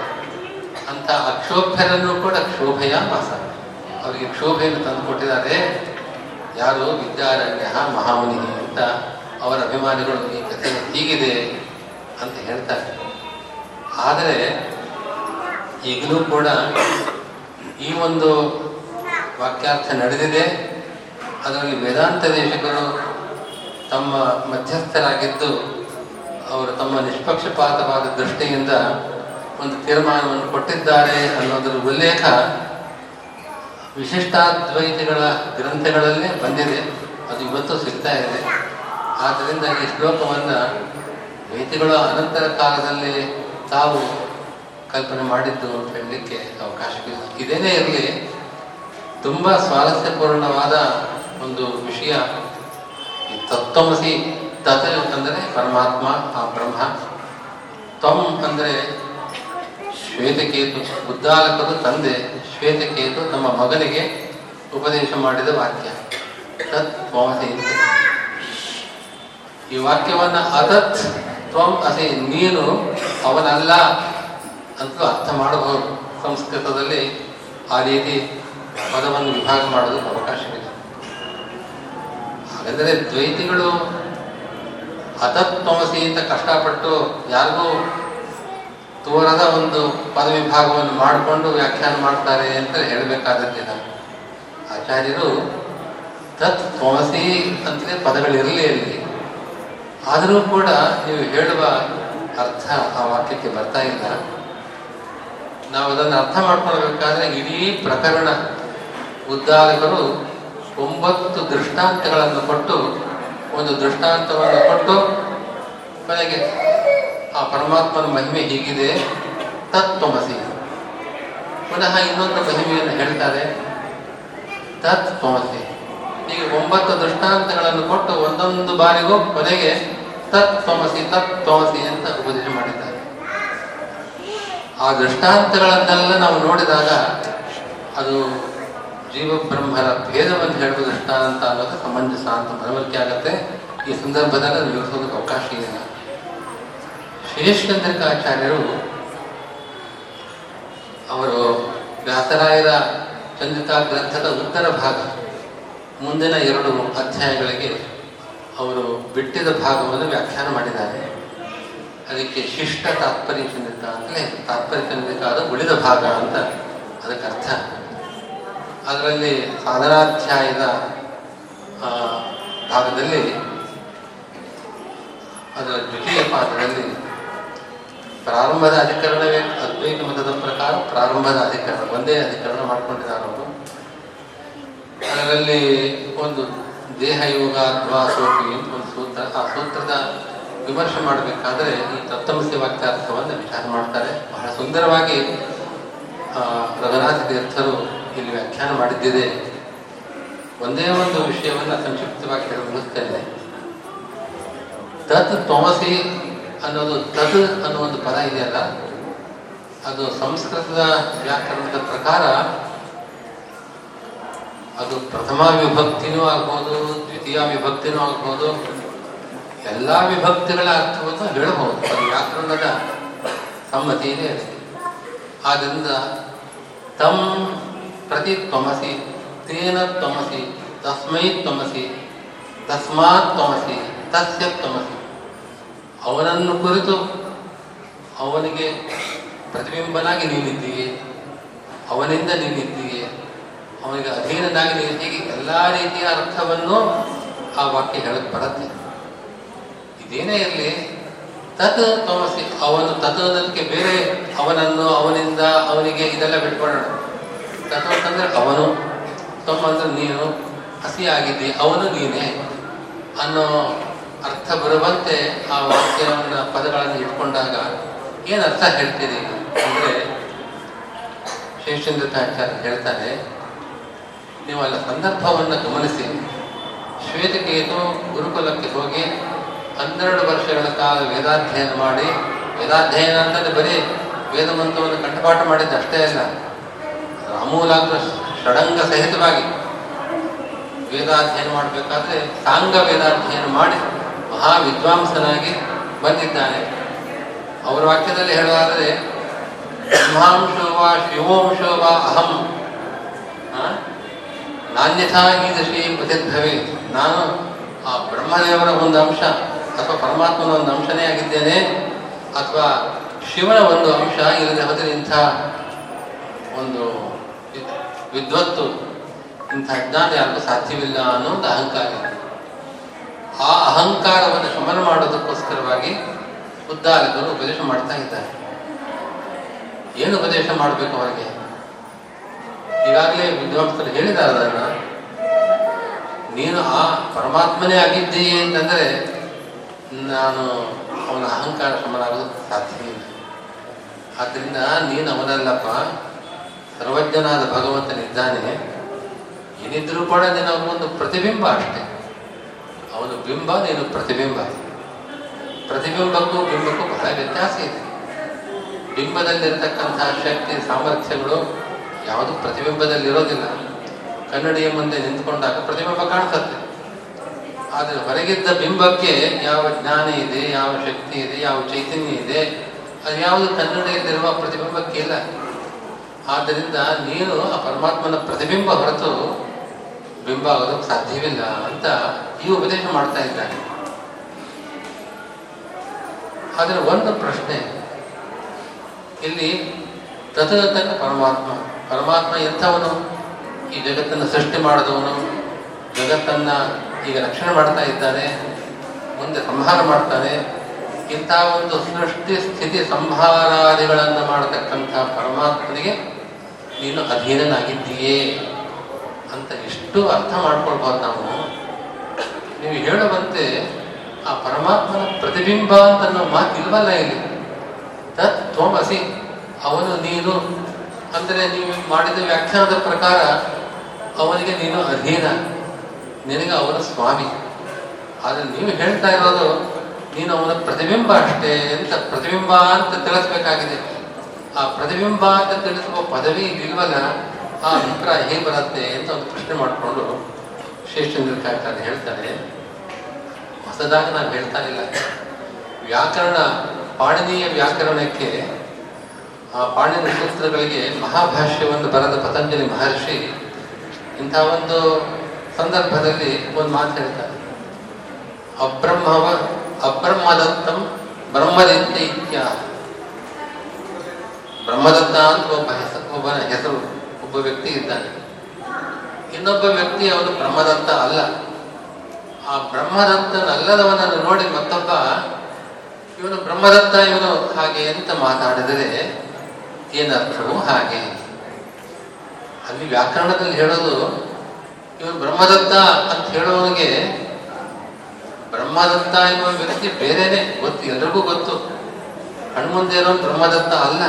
ಅಂತ ಅಕ್ಷೋಭ್ಯರನ್ನು ಕೂಡ ಕ್ಷೋಭೆಯ ಮಾಸ. ಅವರಿಗೆ ಕ್ಷೋಭೆಯನ್ನು ತಂದು ಕೊಟ್ಟಿದ್ದಾರೆ. ಯಾರು? ವಿದ್ಯಾರಣ್ಯ, ಮಹಾಮುನಿ ಅಂತ ಅವರ ಅಭಿಮಾನಿಗಳು ಈ ಕಥೆ ಹೀಗಿದೆ ಅಂತ ಹೇಳ್ತಾರೆ. ಆದರೆ ಈಗಲೂ ಕೂಡ ಈ ಒಂದು ವಾಕ್ಯಾರ್ಥ ನಡೆದಿದೆ. ಅದರಲ್ಲಿ ವೇದಾಂತ ದೇಶಕರು ತಮ್ಮ ಮಧ್ಯಸ್ಥರಾಗಿದ್ದು, ಅವರು ತಮ್ಮ ನಿಷ್ಪಕ್ಷಪಾತವಾದ ದೃಷ್ಟಿಯಿಂದ ಒಂದು ತೀರ್ಮಾನವನ್ನು ಕೊಟ್ಟಿದ್ದಾರೆ ಅನ್ನೋದರ ಉಲ್ಲೇಖ ವಿಶಿಷ್ಟಾದ್ವೈತಿಗಳ ಗ್ರಂಥಗಳಲ್ಲೇ ಬಂದಿದೆ. ಅದು ಇವತ್ತು ಸಿಗ್ತಾ ಇದೆ. ಆದ್ದರಿಂದ ಈ ಶ್ಲೋಕವನ್ನು ದ್ವೈತಿಗಳು ಅನಂತರ ಕಾಲದಲ್ಲಿ ತಾವು ಕಲ್ಪನೆ ಮಾಡಿದ್ದು ಅಂತ ಹೇಳಲಿಕ್ಕೆ ಅವಕಾಶವಿಲ್ಲ ಇದೇನೇ ಇರಲಿ ತುಂಬ ಸ್ವಾರಸ್ಯಪೂರ್ಣವಾದ ಒಂದು ವಿಷಯ. ತತ್ವಮಸಿ ತತ್ ಅಂದರೆ ಪರಮಾತ್ಮ, ಆ ಬ್ರಹ್ಮ. ತ್ವಂ ಅಂದರೆ ಶ್ವೇತಕೇತು ಬುದ್ಧಾಲಕರು ತಂದೆ, ಶ್ವೇತಕೇತು ನಮ್ಮ ಮಗನಿಗೆ ಉಪದೇಶ ಮಾಡಿದ ವಾಕ್ಯ. ತತ್ ತ್ವಮಸಿ ಈ ವಾಕ್ಯವನ್ನು ಅತತ್ ತ್ವಂ ಅಸಿ ನೀನು ಅವನಲ್ಲ ಅಂತ ಅರ್ಥ ಮಾಡಬಹುದು. ಸಂಸ್ಕೃತದಲ್ಲಿ ಆ ರೀತಿ ಪದವನ್ನು ವಿಭಾಗ ಮಾಡೋದಕ್ಕೆ ಅವಕಾಶವಿದೆ ಹಾಗಾದರೆ ದ್ವೈತಿಗಳು ಅತತ್ವಮಸಿ ಅಂತ ಕಷ್ಟಪಟ್ಟು ಯಾರಿಗೂ ತೋರದ ಒಂದು ಪದವಿಭಾಗವನ್ನು ಮಾಡಿಕೊಂಡು ವ್ಯಾಖ್ಯಾನ ಮಾಡ್ತಾರೆ ಅಂತ ಹೇಳಬೇಕಾದದ್ದಿಲ್ಲ ಆಚಾರ್ಯರು ತತ್ ತ್ವಮಸಿ ಅಂತಲೇ ಪದಗಳಿರಲಿ ಅಲ್ಲಿ. ಆದರೂ ಕೂಡ ನೀವು ಹೇಳುವ ಅರ್ಥ ಆ ವಾಕ್ಯಕ್ಕೆ ಬರ್ತಾ ಇಲ್ಲ. ನಾವು ಅದನ್ನು ಅರ್ಥ ಮಾಡ್ಕೊಳ್ಬೇಕಾದ್ರೆ ಇಡೀ ಪ್ರಕರಣ ಉದ್ದಾಲಕರು ಒಂಬತ್ತು ದೃಷ್ಟಾಂತಗಳನ್ನು ಕೊಟ್ಟು, ಒಂದು ದೃಷ್ಟಾಂತವನ್ನು ಕೊಟ್ಟು, ಕೊನೆಗೆ ಆ ಪರಮಾತ್ಮನ ಮಹಿಮೆ ಹೀಗಿದೆ. ತತ್ವಮಸಿ ಪುನಃ ಇನ್ನೊಂದು ಮಹಿಮೆಯನ್ನು ಹೇಳ್ತಾರೆ. ತತ್ವಮಸಿ ಹೀಗೆ ಒಂಬತ್ತು ದೃಷ್ಟಾಂತಗಳನ್ನು ಕೊಟ್ಟು ಒಂದೊಂದು ಬಾರಿಗೂ ಕೊನೆಗೆ ತತ್ವಮಸಿ ತತ್ವಮಸಿ ಅಂತ ಆ ದೃಷ್ಟಾಂತಗಳನ್ನೆಲ್ಲ ನಾವು ನೋಡಿದಾಗ ಅದು ಜೀವಬ್ರಹ್ಮರ ಭೇದವನ್ನು ಹೇಳುವ ದೃಷ್ಟಾಂತ ಅನ್ನೋದು ಸಮಂಜಸ ಅಂತ ಮನವರಿಕೆ ಆಗುತ್ತೆ. ಈ ಸಂದರ್ಭದಲ್ಲಿ ಅದು ವಿವರಿಸೋದಕ್ಕೆ ಅವಕಾಶ ಇಲ್ಲ ಶೇಷಚಂದ್ರಿಕಾಚಾರ್ಯರು ಅವರು ವ್ಯಾಸರಾಯರ ಚಂದ್ರಿಕಾ ಗ್ರಂಥದ ಉತ್ತರ ಭಾಗ ಮುಂದಿನ ಎರಡು ಅಧ್ಯಾಯಗಳಿಗೆ ಅವರು ಬಿಟ್ಟಿದ ಭಾಗವನ್ನು ವ್ಯಾಖ್ಯಾನ ಮಾಡಿದ್ದಾರೆ. ಅದಕ್ಕೆ ಶಿಷ್ಟ ತಾತ್ಪರ್ಯ ಚಂದ್ರಿತ ಅಂತಲೇ ತಾತ್ಪರ್ಯ ಚಂದ್ರಿತ ಅದು ಉಳಿದ ಭಾಗ ಅಂತ ಅದಕ್ಕೆ ಅರ್ಥ. ಅದರಲ್ಲಿ ಸಾಧನಾಧ್ಯಾಯದ ಭಾಗದಲ್ಲಿ, ಅದರ ದ್ವಿತೀಯ ಪಾದದಲ್ಲಿ ಪ್ರಾರಂಭದ ಅಧಿಕರಣವೇ ಅದ್ವೈತ ಮತದ ಪ್ರಕಾರ ಪ್ರಾರಂಭದ ಅಧಿಕರಣ, ಒಂದೇ ಅಧಿಕರಣ ಮಾಡಿಕೊಂಡಿದ್ದಾರೆ ಅವರು. ಅದರಲ್ಲಿ ಒಂದು ದೇಹಯೋಗ ಅಥವಾ ಸೋಪಿ ಒಂದು ಸೂತ್ರ, ಆ ಸೂತ್ರದ ವಿಮರ್ಶೆ ಮಾಡಬೇಕಾದ್ರೆ ಈ ತತ್ತಮಸ್ಯ ವಾಕ್ಯಾರ್ಥವನ್ನು ವಿಚಾರ ಮಾಡ್ತಾರೆ. ಬಹಳ ಸುಂದರವಾಗಿ ರಘುನಾಥ ತೀರ್ಥರು ಇಲ್ಲಿ ವ್ಯಾಖ್ಯಾನ ಮಾಡಿದ್ದಿದೆ. ಒಂದೇ ಒಂದು ವಿಷಯವನ್ನು ಸಂಕ್ಷಿಪ್ತವಾಗಿ ಹೇಳಿ ಮುಗಿಸ್ತೇನೆ ತತ್ ತೋಮಸಿ ಅನ್ನೋದು, ತತ್ ಅನ್ನೋ ಒಂದು ಪದ ಇದೆಯಲ್ಲ, ಅದು ಸಂಸ್ಕೃತದ ವ್ಯಾಕರಣದ ಪ್ರಕಾರ ಅದು ಪ್ರಥಮ ವಿಭಕ್ತಿನೂ ಆಗ್ಬೋದು, ದ್ವಿತೀಯ ವಿಭಕ್ತಿನೂ ಆಗ್ಬೋದು ಎಲ್ಲ ವಿಭಕ್ತಿಗಳ ಅರ್ಥವನ್ನು ಹೇಳಬಹುದು. ಅದು ವ್ಯಾಕರಣದ ಸಮ್ಮತಿಯೇ ಅದಕ್ಕೆ. ಆದ್ದರಿಂದ ತಮ್ ಪ್ರತಿ ತ್ವಮಸಿ, ತೇನ ತ್ವಮಸಿ, ತಸ್ಮೈ ತ್ವಮಸಿ, ತಸ್ಮಾತ್ ತ್ವಮಸಿ, ತಸ್ಯ ತ್ವಮಸಿ. ಅವನನ್ನು ಕುರಿತು ಅವನಿಗೆ ಪ್ರತಿಬಿಂಬನಾಗಿ ನೀನಿದ್ದೀಯೆ, ಅವನಿಂದ ನೀನಿದ್ದೀಯೆ, ಅವನಿಗೆ ಅಧೀನನಾಗಿ ನೀನಿದ್ದೀಗೆ ಎಲ್ಲ ರೀತಿಯ ಅರ್ಥವನ್ನು ಆ ವಾಕ್ಯ ಹೇಳಕ್ಕೆ ಬರುತ್ತೆ. ಇದೇನೇ ಇರಲಿ, ತತ್ ತಮಸಿ, ಅವನು ತತ್ವದಕ್ಕೆ ಬೇರೆ, ಅವನನ್ನು ಅವನಿಂದ ಅವನಿಗೆ ಇದೆಲ್ಲ ಬಿಟ್ಕೊಳ್ಳೋಣ ತತ್ವ ಅಂತಂದ್ರೆ ಅವನು ತಮ್ಮ ಅಂದ್ರೆ ನೀನು, ಹಸಿಯಾಗಿದ್ದಿ, ಅವನು ನೀನೇ ಅನ್ನೋ ಅರ್ಥ ಬರುವಂತೆ ಆ ವಾಕ್ಯವನ್ನ, ಪದಗಳನ್ನು ಇಟ್ಕೊಂಡಾಗ ಏನು ಅರ್ಥ ಹೇಳ್ತೀರಿ? ಅಂದ್ರೆ ಶೇಷೇಂದ್ರ ಹೇಳ್ತಾರೆ ನೀವು ಅಲ್ಲ ಸಂದರ್ಭವನ್ನು ಗಮನಿಸಿ, ಶ್ವೇತಕೇತು ಗುರುಕುಲಕ್ಕೆ ಹೋಗಿ ಹನ್ನೆರಡು ವರ್ಷಗಳ ಕಾಲ ವೇದಾಧ್ಯಯನ ಮಾಡಿ, ವೇದಾಧ್ಯಯನ ಅಂತಂದ್ರೆ ಬರೀ ವೇದ ಮಂತ್ರವನ್ನು ಕಂಠಪಾಠ ಮಾಡಿದ್ದು ಅಷ್ಟೇ ಅಲ್ಲ, ಅಮೂಲಾಗ್ರ ಷಡಂಗ ಸಹಿತವಾಗಿ ವೇದಾಧ್ಯಯನ ಮಾಡಬೇಕಾದ್ರೆ ಸಾಂಗ ವೇದಾಧ್ಯಯನ ಮಾಡಿ ಮಹಾ ವಿದ್ವಾಂಸನಾಗಿ ಬಂದಿದ್ದಾನೆ. ಅವರ ವಾಕ್ಯದಲ್ಲಿ ಹೇಳೋದಾದರೆ, ಬ್ರಹ್ಮಾಂಶೋ ವಾ ಅಹಂ. ನಾಣ್ಯಥಾ ಈ ದಶಿ ಪ್ರತಿಭವೇ ನಾನು ಆ ಬ್ರಹ್ಮದೇವರ ಒಂದು ಅಂಶ ಅಥವಾ ಪರಮಾತ್ಮನ ಒಂದು ಅಂಶನೇ ಆಗಿದ್ದೇನೆ ಅಥವಾ ಶಿವನ ಒಂದು ಅಂಶ ಇಲ್ಲದೆ ಹೋದರೆ ಇಂಥ ಒಂದು ವಿದ್ವತ್ತು ಇಂಥ ಅಜ್ಞಾನ ಯಾರಿಗೂ ಸಾಧ್ಯವಿಲ್ಲ ಅನ್ನೋ ಒಂದು ಅಹಂಕಾರ. ಆ ಅಹಂಕಾರವನ್ನು ಶಮನ ಮಾಡೋದಕ್ಕೋಸ್ಕರವಾಗಿ ಉದ್ದಾರಕರು ಉಪದೇಶ ಮಾಡ್ತಾ ಇದ್ದಾರೆ. ಏನು ಉಪದೇಶ ಮಾಡಬೇಕು ಅವರಿಗೆ? ಈಗಾಗಲೇ ವಿದ್ವಾಂಸರು ಹೇಳಿದ್ದಾರೆ ನೀನು ಆ ಪರಮಾತ್ಮನೇ ಆಗಿದ್ದೀಯ ಅಂತಂದರೆ ನಾನು ಅವನ ಅಹಂಕಾರ ಸಮನಾಗೋದು ಸಾಧ್ಯ ಸಾಧ್ಯವಿಲ್ಲ ಆದ್ದರಿಂದ ನೀನು ಅವನಲ್ಲಪ್ಪ. ಸರ್ವಜ್ಞನಾದ ಭಗವಂತನಿದ್ದಾನೆ. ಏನಿದ್ರೂ ಕೂಡ ನೀನು ಅವನೊಂದು ಪ್ರತಿಬಿಂಬ ಅಷ್ಟೆ. ಅವನು ಬಿಂಬ, ನೀನು ಪ್ರತಿಬಿಂಬ. ಪ್ರತಿಬಿಂಬಕ್ಕೂ ಬಿಂಬಕ್ಕೂ ಬಹಳ ವ್ಯತ್ಯಾಸ ಇದೆ. ಬಿಂಬದಲ್ಲಿರ್ತಕ್ಕಂತಹ ಶಕ್ತಿ, ಸಾಮರ್ಥ್ಯಗಳು ಯಾವುದು ಪ್ರತಿಬಿಂಬದಲ್ಲಿರೋದಿಲ್ಲ. ಕನ್ನಡಿಯ ಮುಂದೆ ನಿಂತ್ಕೊಂಡಾಗ ಪ್ರತಿಬಿಂಬ ಕಾಣಿಸುತ್ತೆ. ಆದರೆ ಹೊರಗಿದ್ದ ಬಿಂಬಕ್ಕೆ ಯಾವ ಜ್ಞಾನ ಇದೆ, ಯಾವ ಶಕ್ತಿ ಇದೆ, ಯಾವ ಚೈತನ್ಯ ಇದೆ, ಅದು ಯಾವುದು ಕನ್ನಡಿಯಲ್ಲಿರುವ ಪ್ರತಿಬಿಂಬಕ್ಕೆ ಇಲ್ಲ ಆದ್ದರಿಂದ ನೀನು ಆ ಪರಮಾತ್ಮನ ಪ್ರತಿಬಿಂಬ ಹೊರತು ಬಿಂಬ ಆಗೋದಕ್ಕೆ ಸಾಧ್ಯವಿಲ್ಲ ಅಂತ ಈ ಉಪದೇಶ ಮಾಡ್ತಾ ಇದ್ದಾನೆ. ಆದರೆ ಒಂದು ಪ್ರಶ್ನೆ, ಇಲ್ಲಿ ತದತನ ಪರಮಾತ್ಮ ಪರಮಾತ್ಮ ಎಂಥವನು? ಈ ಜಗತ್ತನ್ನು ಸೃಷ್ಟಿ ಮಾಡಿದವನು, ಜಗತ್ತನ್ನ ಈಗ ರಕ್ಷಣೆ ಮಾಡ್ತಾ ಇದ್ದಾನೆ, ಮುಂದೆ ಸಂಹಾರ ಮಾಡ್ತಾನೆ. ಇಂಥ ಒಂದು ಸೃಷ್ಟಿ ಸ್ಥಿತಿ ಸಂಹಾರಾದಿಗಳನ್ನು ಮಾಡತಕ್ಕಂಥ ಪರಮಾತ್ಮನಿಗೆ, ನೀನು ಅಧೀನನಾಗಿದ್ದೀಯೇ ಅಂತ ಎಷ್ಟು ಅರ್ಥ ಮಾಡ್ಕೊಳ್ಬೋದು ನಾವು. ನೀವು ಹೇಳುವಂತೆ ಆ ಪರಮಾತ್ಮನ ಪ್ರತಿಬಿಂಬ ಅಂತ ಅನ್ನೋ ಮಾತಿಲ್ವಲ್ಲ ಇಲ್ಲಿ? ತತ್ ತೋಮಸಿ ಅವನು ನೀನು ಅಂದರೆ ನೀವು ಮಾಡಿದ ವ್ಯಾಖ್ಯಾನದ ಪ್ರಕಾರ ಅವನಿಗೆ ನೀನು ಅಧೀನ, ನಿನಗೆ ಅವನ ಸ್ವಾಮಿ. ಆದರೆ ನೀವು ಹೇಳ್ತಾ ಇರೋದು, ನೀನು ಅವನ ಪ್ರತಿಬಿಂಬ ಅಷ್ಟೇ ಅಂತ, ಪ್ರತಿಬಿಂಬ ಅಂತ ತಿಳಿಸ್ಬೇಕಾಗಿದೆ. ಆ ಪ್ರತಿಬಿಂಬ ಅಂತ ತಿಳಿಸುವ ಪದವಿ ಇಲ್ವಲ್ಲ, ಆ ಅಭಿಪ್ರಾಯ ಹೇಗೆ ಬರುತ್ತೆ ಅಂತ ಒಂದು ಪ್ರಶ್ನೆ ಮಾಡಿಕೊಂಡು ಶ್ರೇಷ್ಠಂದ್ರಕಾಚಾರ್ಯ ಹೇಳ್ತಾರೆ. ಹೊಸದಾಗಿ ನಾನು ಹೇಳ್ತಾ ಇಲ್ಲ. ವ್ಯಾಕರಣ, ಪಾಣಿನೀಯ ವ್ಯಾಕರಣಕ್ಕೆ ಆ ಪಾಣಿನ ಸೂತ್ರಗಳಿಗೆ ಮಹಾಭಾಷ್ಯವನ್ನು ಬರೆದ ಪತಂಜಲಿ ಮಹರ್ಷಿ ಇಂಥ ಒಂದು ಸಂದರ್ಭದಲ್ಲಿ ಒಂದು ಮಾತು ಹೇಳ್ತಾರೆ. ಅಬ್ರಹ್ಮವ ಅಬ್ರಹ್ಮದತ್ತಂ ಬ್ರಹ್ಮದತ್ತ ಇತ್ಯ ಬ್ರಹ್ಮದತ್ತ ಅಂತ ಒಬ್ಬ ಹೆಸರು ಒಬ್ಬನ ಹೆಸರು, ಒಬ್ಬ ವ್ಯಕ್ತಿ ಇದ್ದಾನೆ. ಇನ್ನೊಬ್ಬ ವ್ಯಕ್ತಿ ಅವನು ಬ್ರಹ್ಮದತ್ತ ಅಲ್ಲ. ಆ ಬ್ರಹ್ಮದತ್ತನಲ್ಲದವನನ್ನು ನೋಡಿ ಮತ್ತೊಬ್ಬ ಇವನು ಬ್ರಹ್ಮದತ್ತ ಇವನು ಹಾಗೆ ಅಂತ ಮಾತಾಡಿದರೆ ಏನರ್ಥವು ಹಾಗೆ. ಅಲ್ಲಿ ವ್ಯಾಕರಣದಲ್ಲಿ ಹೇಳೋದು ಇವನು ಬ್ರಹ್ಮದತ್ತ ಅಂತ ಹೇಳೋವನಿಗೆ, ಬ್ರಹ್ಮದತ್ತ ಎನ್ನುವ ವ್ಯಕ್ತಿ ಬೇರೆನೆ, ಗೊತ್ತು, ಎಲ್ರಿಗೂ ಗೊತ್ತು. ಕಣ್ಮುಂದೆ ಇರೋನು ಬ್ರಹ್ಮದತ್ತ ಅಲ್ಲ.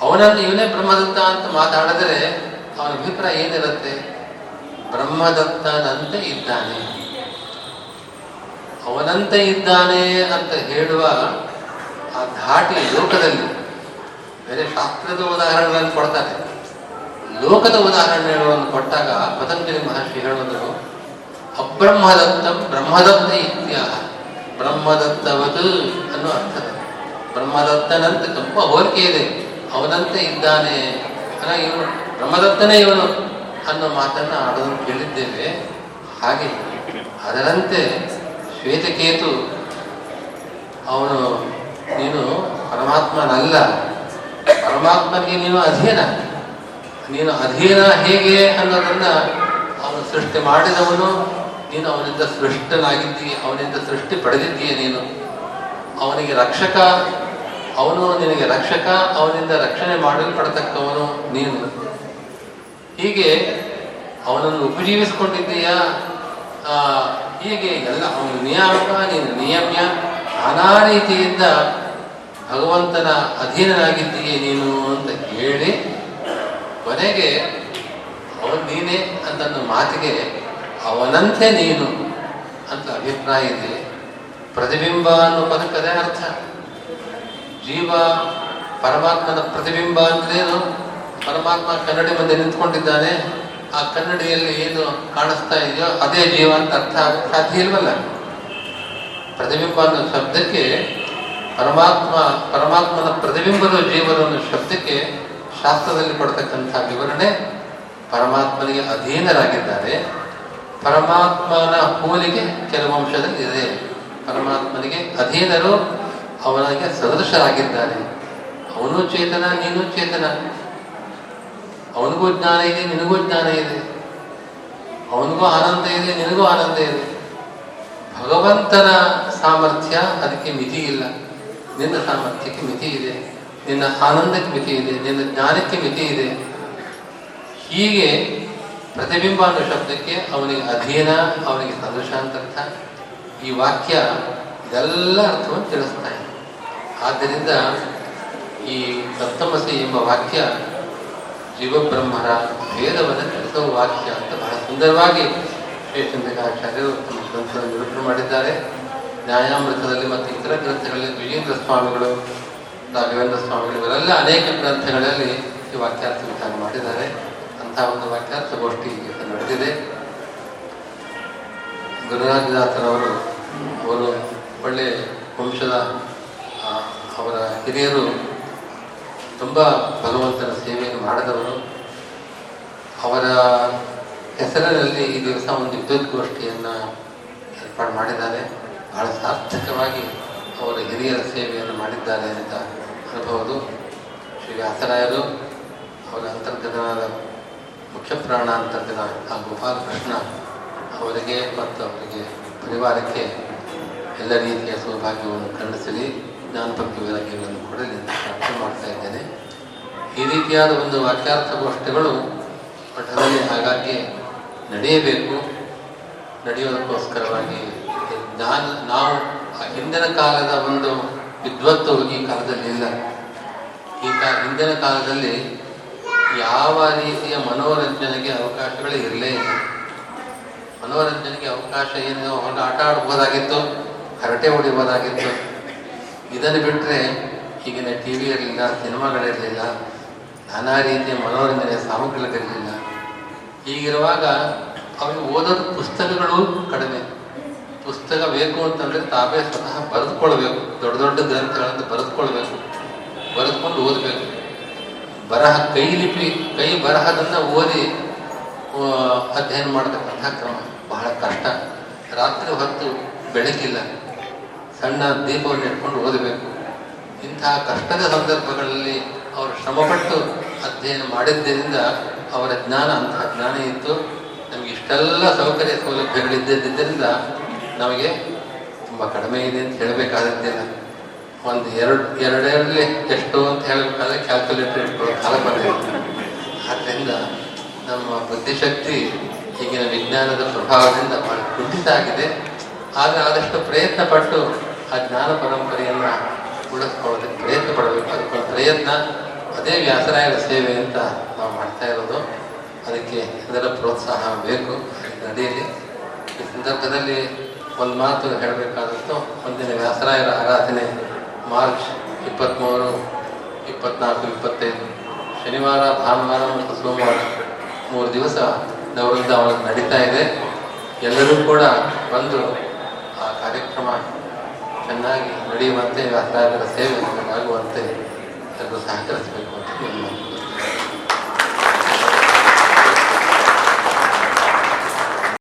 ಅವನನ್ನು ಇವನೇ ಬ್ರಹ್ಮದತ್ತ ಅಂತ ಮಾತಾಡಿದ್ರೆ ಅವನ ಅಭಿಪ್ರಾಯ ಏನಿರುತ್ತೆ? ಬ್ರಹ್ಮದತ್ತನಂತೆ ಇದ್ದಾನೆ. ಅವನಂತೆ ಇದ್ದಾನೆ ಅಂತ ಹೇಳುವ ಆ ಧಾಟಿ ಲೋಕದಲ್ಲಿ ಬೇರೆ ಶಾಸ್ತ್ರದ ಉದಾಹರಣೆಗಳನ್ನು ಕೊಡ್ತಾರೆ. ಲೋಕದ ಉದಾಹರಣೆಗಳನ್ನು ಕೊಟ್ಟಾಗ ಪತಂಜಲಿ ಮಹರ್ಷಿ ಹೇಳೋದು ಅಬ್ರಹ್ಮದತ್ತ ಬ್ರಹ್ಮದತ್ತ ಇತ್ಯ ಬ್ರಹ್ಮದತ್ತವದು ಅನ್ನೋ ಅರ್ಥದ ಬ್ರಹ್ಮದತ್ತನಂತೆ ತುಂಬ ಹೋಲಿಕೆ ಇದೆ. ಅವನಂತೆ ಇದ್ದಾನೆ. ಅಲ್ಲ, ಇವನು ಬ್ರಹ್ಮದತ್ತನೇ ಇವನು ಅನ್ನೋ ಮಾತನ್ನು ಆಡೋದನ್ನು ಕೇಳಿದ್ದೇವೆ. ಹಾಗೆ ಅದರಂತೆ ಶ್ವೇತಕೇತು ಅವನು ನೀನು ಪರಮಾತ್ಮನಲ್ಲ. ಪರಮಾತ್ಮನಿಗೆ ನೀನು ಅಧೀನ. ನೀನು ಅಧೀನ ಹೇಗೆ ಅನ್ನೋದನ್ನ ಅವನು ಸೃಷ್ಟಿ ಮಾಡಿದವನು, ನೀನು ಅವನಿಂದ ಸೃಷ್ಟನಾಗಿದ್ದೀಯ ಅವನಿಂದ ಸೃಷ್ಟಿ ಪಡೆದಿದ್ದೀಯ ನೀನು? ಅವನಿಗೆ ರಕ್ಷಕ, ಅವನು ನಿನಗೆ ರಕ್ಷಕ, ಅವನಿಂದ ರಕ್ಷಣೆ ಮಾಡಲ್ಪಡತಕ್ಕವನು ನೀನು. ಹೀಗೆ ಅವನನ್ನು ಉಪಜೀವಿಸಿಕೊಂಡಿದ್ದೀಯಾ? ಹೀಗೆ ಎಲ್ಲ ಅವನು ನಿಯಾಮಕ ನೀನು ನಿಯಮ್ಯ ನಾನಾ ರೀತಿಯಿಂದ ಭಗವಂತನ ಅಧೀನರಾಗಿದ್ದೀಯೇ ನೀನು ಅಂತ ಕೇಳಿ ಕೊನೆಗೆ ಅವನು ನೀನೇ ಅಂತಂದ ಮಾತಿಗೆ ಅವನಂತೆ ನೀನು ಅಂತ ಅಭಿಪ್ರಾಯ ಇದೆ. ಪ್ರತಿಬಿಂಬ ಅನ್ನೋ ಪದಕ್ಕೆ ಅದೇ ಅರ್ಥ. ಜೀವ ಪರಮಾತ್ಮನ ಪ್ರತಿಬಿಂಬ ಅಂದ್ರೇನು ಪರಮಾತ್ಮ ಕನ್ನಡಿ ಮುಂದೆ ನಿಂತ್ಕೊಂಡಿದ್ದಾನೆ. ಆ ಕನ್ನಡಿಯಲ್ಲಿ ಏನು ಕಾಣಿಸ್ತಾ ಇದೆಯೋ ಅದೇ ಜೀವ ಅಂತ ಅರ್ಥ ಸಾಧ್ಯ ಇಲ್ವಲ್ಲ? ಪ್ರತಿಬಿಂಬ ಅನ್ನೋ ಶಬ್ದಕ್ಕೆ ಪರಮಾತ್ಮ, ಪರಮಾತ್ಮನ ಪ್ರತಿಬಿಂಬದ ಜೀವನವನ್ನು ಶಬ್ದಕ್ಕೆ ಶಾಸ್ತ್ರದಲ್ಲಿ ಕೊಡ್ತಕ್ಕಂಥ ವಿವರಣೆ ಪರಮಾತ್ಮನಿಗೆ ಅಧೀನರಾಗಿದ್ದಾರೆ. ಪರಮಾತ್ಮನ ಹೋಲಿಗೆ ಕೆಲವು ಅಂಶದಲ್ಲಿ ಇದೆ. ಪರಮಾತ್ಮನಿಗೆ ಅಧೀನರು ಅವನಿಗೆ ಸದೃಶರಾಗಿದ್ದಾರೆ. ಅವನು ಚೇತನ, ನೀನು ಚೇತನ. ಅವನಿಗೂ ಜ್ಞಾನ ಇದೆ, ನಿನಗೂ ಜ್ಞಾನ ಇದೆ. ಅವನಿಗೂ ಆನಂದ ಇದೆ, ನಿನಗೂ ಆನಂದ ಇದೆ. ಭಗವಂತನ ಸಾಮರ್ಥ್ಯ ಅದಕ್ಕೆ ಮಿತಿ ಇಲ್ಲ ನಿನ್ನ ಸಾಮರ್ಥ್ಯಕ್ಕೆ ಮಿತಿ ಇದೆ. ನಿನ್ನ ಆನಂದಕ್ಕೆ ಮಿತಿ ಇದೆ. ನಿನ್ನ ಜ್ಞಾನಕ್ಕೆ ಮಿತಿ ಇದೆ. ಹೀಗೆ ಪ್ರತಿಬಿಂಬ ಅನ್ನೋ ಶಬ್ದಕ್ಕೆ ಅವನಿಗೆ ಅಧೀನ, ಅವನಿಗೆ ಸದೃಶ ಅಂತ ಅರ್ಥ. ಈ ವಾಕ್ಯ ಇದೆಲ್ಲ ಅರ್ಥವನ್ನು ತಿಳಿಸ್ತಾ ಇದೆ. ಆದ್ದರಿಂದ ಈ ಸಪ್ತಮಸಿ ಎಂಬ ವಾಕ್ಯ ಜೀವಬ್ರಹ್ಮರ ಭೇದವನ್ನು ತಿಳಿಸುವ ವಾಕ್ಯ ಅಂತ ಬಹಳ ಸುಂದರವಾಗಿ ಶ್ರೇಷ್ಠಾಚಾರ್ಯರು ತಮ್ಮ ಗ್ರಂಥವನ್ನು ನಿರೂಪಣೆ ಮಾಡಿದ್ದಾರೆ. ನ್ಯಾಯಾಮೃತದಲ್ಲಿ ಮತ್ತು ಇತರ ಗ್ರಂಥಗಳಲ್ಲಿ ವಿಜೇಂದ್ರ ಸ್ವಾಮಿಗಳು, ರಾಘವೇಂದ್ರ ಸ್ವಾಮಿಗಳು, ಇವರೆಲ್ಲ ಅನೇಕ ಗ್ರಂಥಗಳಲ್ಲಿ ಈ ವಾಕ್ಯಾರ್ಥ ವಿಚಾರ ಮಾಡಿದ್ದಾರೆ. ಅಂತಹ ಒಂದು ವಾಕ್ಯಾರ್ಥ ಗೋಷ್ಠಿ ಈಗ ನಡೆದಿದೆ. ಗುರುರಾಜನಾಥರವರು ಅವರು ಒಳ್ಳೆ ವಂಶದ ಅವರ ಹಿರಿಯರು, ತುಂಬ ಭಗವಂತನ ಸೇವೆಯನ್ನು ಮಾಡಿದವರು. ಅವರ ಹೆಸರಿನಲ್ಲಿ ಈ ದಿವಸ ಒಂದು ವಿದ್ಯುತ್ಗೋಷ್ಠಿಯನ್ನು ಏರ್ಪಾಡು ಮಾಡಿದ್ದಾರೆ. ಬಹಳ ಸಾರ್ಥಕವಾಗಿ ಅವರ ಹಿರಿಯರ ಸೇವೆಯನ್ನು ಮಾಡಿದ್ದಾರೆ ಅಂತ ಅನ್ಬೋದು ಶ್ರೀ ವ್ಯಾಸರಾಯರು ಅವರ ಅಂತರ್ಗತನಾದ ಮುಖ್ಯ ಪ್ರಾಣ ಅಂತರ್ಗತ ಆ ಗೋಪಾಲಕೃಷ್ಣ ಅವರಿಗೆ ಮತ್ತು ಅವರಿಗೆ ಪರಿವಾರಕ್ಕೆ ಎಲ್ಲ ರೀತಿಯ ಸೌಭಾಗ್ಯವನ್ನು ಕರುಣಿಸಲಿ ಜ್ಞಾನಭಕ್ತಿ ವೈರಾಗ್ಯಗಳನ್ನು ಕೊಡಲಿ ಅಂತ ಮಾಡ್ತಾ ಇದ್ದೇನೆ. ಈ ರೀತಿಯಾದ ಒಂದು ವಾಕ್ಯಾರ್ಥಗೋಷ್ಠಿಗಳು ಮಠದಲ್ಲಿ ಹಾಗಾಗಿ ನಡೆಯಬೇಕು. ನಡೆಯೋದಕ್ಕೋಸ್ಕರವಾಗಿ ಜ್ಞಾನ ನಾವು ಹಿಂದಿನ ಕಾಲದ ಒಂದು ವಿದ್ವತ್ತು ಈ ಕಾಲದಲ್ಲಿ ಇಲ್ಲ. ಈಗ ಹಿಂದಿನ ಕಾಲದಲ್ಲಿ ಯಾವ ರೀತಿಯ ಮನೋರಂಜನೆಗೆ ಅವಕಾಶಗಳು ಇರಲೇ ಇಲ್ಲ. ಮನೋರಂಜನೆಗೆ ಅವಕಾಶ ಏನು ಆಟ ಆಡ್ಬೋದಾಗಿತ್ತು, ಹರಟೆ ಹೊಡಿಬೋದಾಗಿತ್ತು. ಇದನ್ನು ಬಿಟ್ಟರೆ ಈಗಿನ ಟಿ ವಿ ಇರಲಿಲ್ಲ ಸಿನಿಮಾಗಳಿರಲಿಲ್ಲ, ನಾನಾ ರೀತಿಯ ಮನೋರಂಜನೆ ಸಾಮಗ್ರಿಗಳಿರಲಿಲ್ಲ. ಹೀಗಿರುವಾಗ ಅವನು ಓದೋದು ಪುಸ್ತಕಗಳು ಕಡಿಮೆ. ಪುಸ್ತಕ ಬೇಕು ಅಂತಂದ್ರೆ ತಾವೇ ಸ್ವತಃ ಬರೆದುಕೊಳ್ಬೇಕು. ದೊಡ್ಡ ದೊಡ್ಡ ಗ್ರಂಥಗಳನ್ನು ಬರೆದುಕೊಳ್ಬೇಕು. ಬರೆದುಕೊಂಡು ಓದಬೇಕು. ಬರಹ ಕೈ ಲಿಪಿ, ಕೈ ಬರಹದನ್ನ ಓದಿ ಅಧ್ಯಯನ ಮಾಡತಕ್ಕಂತಹ ಕ್ರಮ. ಬಹಳ ಕಷ್ಟ. ರಾತ್ರಿ ಹೊತ್ತು ಬೆಳಕಿಲ್ಲ. ಸಣ್ಣ ದೀಪವನ್ನು ಇಟ್ಕೊಂಡು ಓದಬೇಕು. ಇಂತಹ ಕಷ್ಟದ ಸಂದರ್ಭಗಳಲ್ಲಿ ಅವರು ಶ್ರಮಪಟ್ಟು ಅಧ್ಯಯನ ಮಾಡಿದ್ದರಿಂದ ಅವರ ಜ್ಞಾನ, ಅಂತಹ ಜ್ಞಾನ ಇತ್ತು. ನಮಗೆ ಇಷ್ಟೆಲ್ಲ ಸೌಕರ್ಯ ಸೌಲಭ್ಯಗಳಿದ್ದರಿಂದ ನಮಗೆ ತುಂಬ ಕಡಿಮೆ ಇದೆ ಅಂತ ಹೇಳಬೇಕಾದದ್ದಿಲ್ಲ ಒಂದು ಎರಡು, ಎರಡರಲ್ಲಿ ಎಷ್ಟು ಅಂತ ಹೇಳಬೇಕಾದ್ರೆ ಕ್ಯಾಲ್ಕುಲೇಟರ್ ಇಟ್ಕೊಳ್ಳೋ ಕಾಲ ಬಂದಿದೆ. ಆದ್ದರಿಂದ ನಮ್ಮ ಬುದ್ಧಿಶಕ್ತಿ ಈಗಿನ ವಿಜ್ಞಾನದ ಪ್ರಭಾವದಿಂದ ಬಹಳ ಕುಂಠಿತ ಆಗಿದೆ. ಆದರೆ ಆದಷ್ಟು ಪ್ರಯತ್ನ ಪಟ್ಟು ಆ ಜ್ಞಾನ ಪರಂಪರೆಯನ್ನು ಉಳಿಸ್ಕೊಳ್ಳೋದಕ್ಕೆ ಪ್ರಯತ್ನ ಪಡಬೇಕು. ಅದಕ್ಕೊಂದು ಪ್ರಯತ್ನ, ಅದೇ ವ್ಯಾಸರಾಯರ ಸೇವೆ ಅಂತ ನಾವು ಮಾಡ್ತಾ ಇರೋದು. ಅದಕ್ಕೆ ಎಲ್ಲರ ಪ್ರೋತ್ಸಾಹ ಬೇಕು. ನಡೆಯಲಿ ಈ ಸಂದರ್ಭದಲ್ಲಿ ಒಂದು ಮಾತು ಹೇಳಬೇಕಾದಂತೂ ಮುಂದಿನ ವ್ಯಾಸರಾಯರ ಆರಾಧನೆ, ಮಾರ್ಚ್ ಇಪ್ಪತ್ತ್ಮೂರು ಇಪ್ಪತ್ನಾಲ್ಕು, ಇಪ್ಪತ್ತೈದು. ಶನಿವಾರ, ಭಾನುವಾರ ಮತ್ತು ಸೋಮವಾರ. ಮೂರು ದಿವಸ ನವೃಂದಾವನ ನಡೀತಾ ಇದೆ. ಎಲ್ಲರೂ ಕೂಡ ಬಂದು ಆ ಕಾರ್ಯಕ್ರಮ ಚೆನ್ನಾಗಿ ನಡೆಯುವಂತೆ ವ್ಯಾಸರಾಯರ ಸೇವೆ ಆಗುವಂತೆ ಎಲ್ಲರೂ ಸಹಕರಿಸಬೇಕು ಅಂತ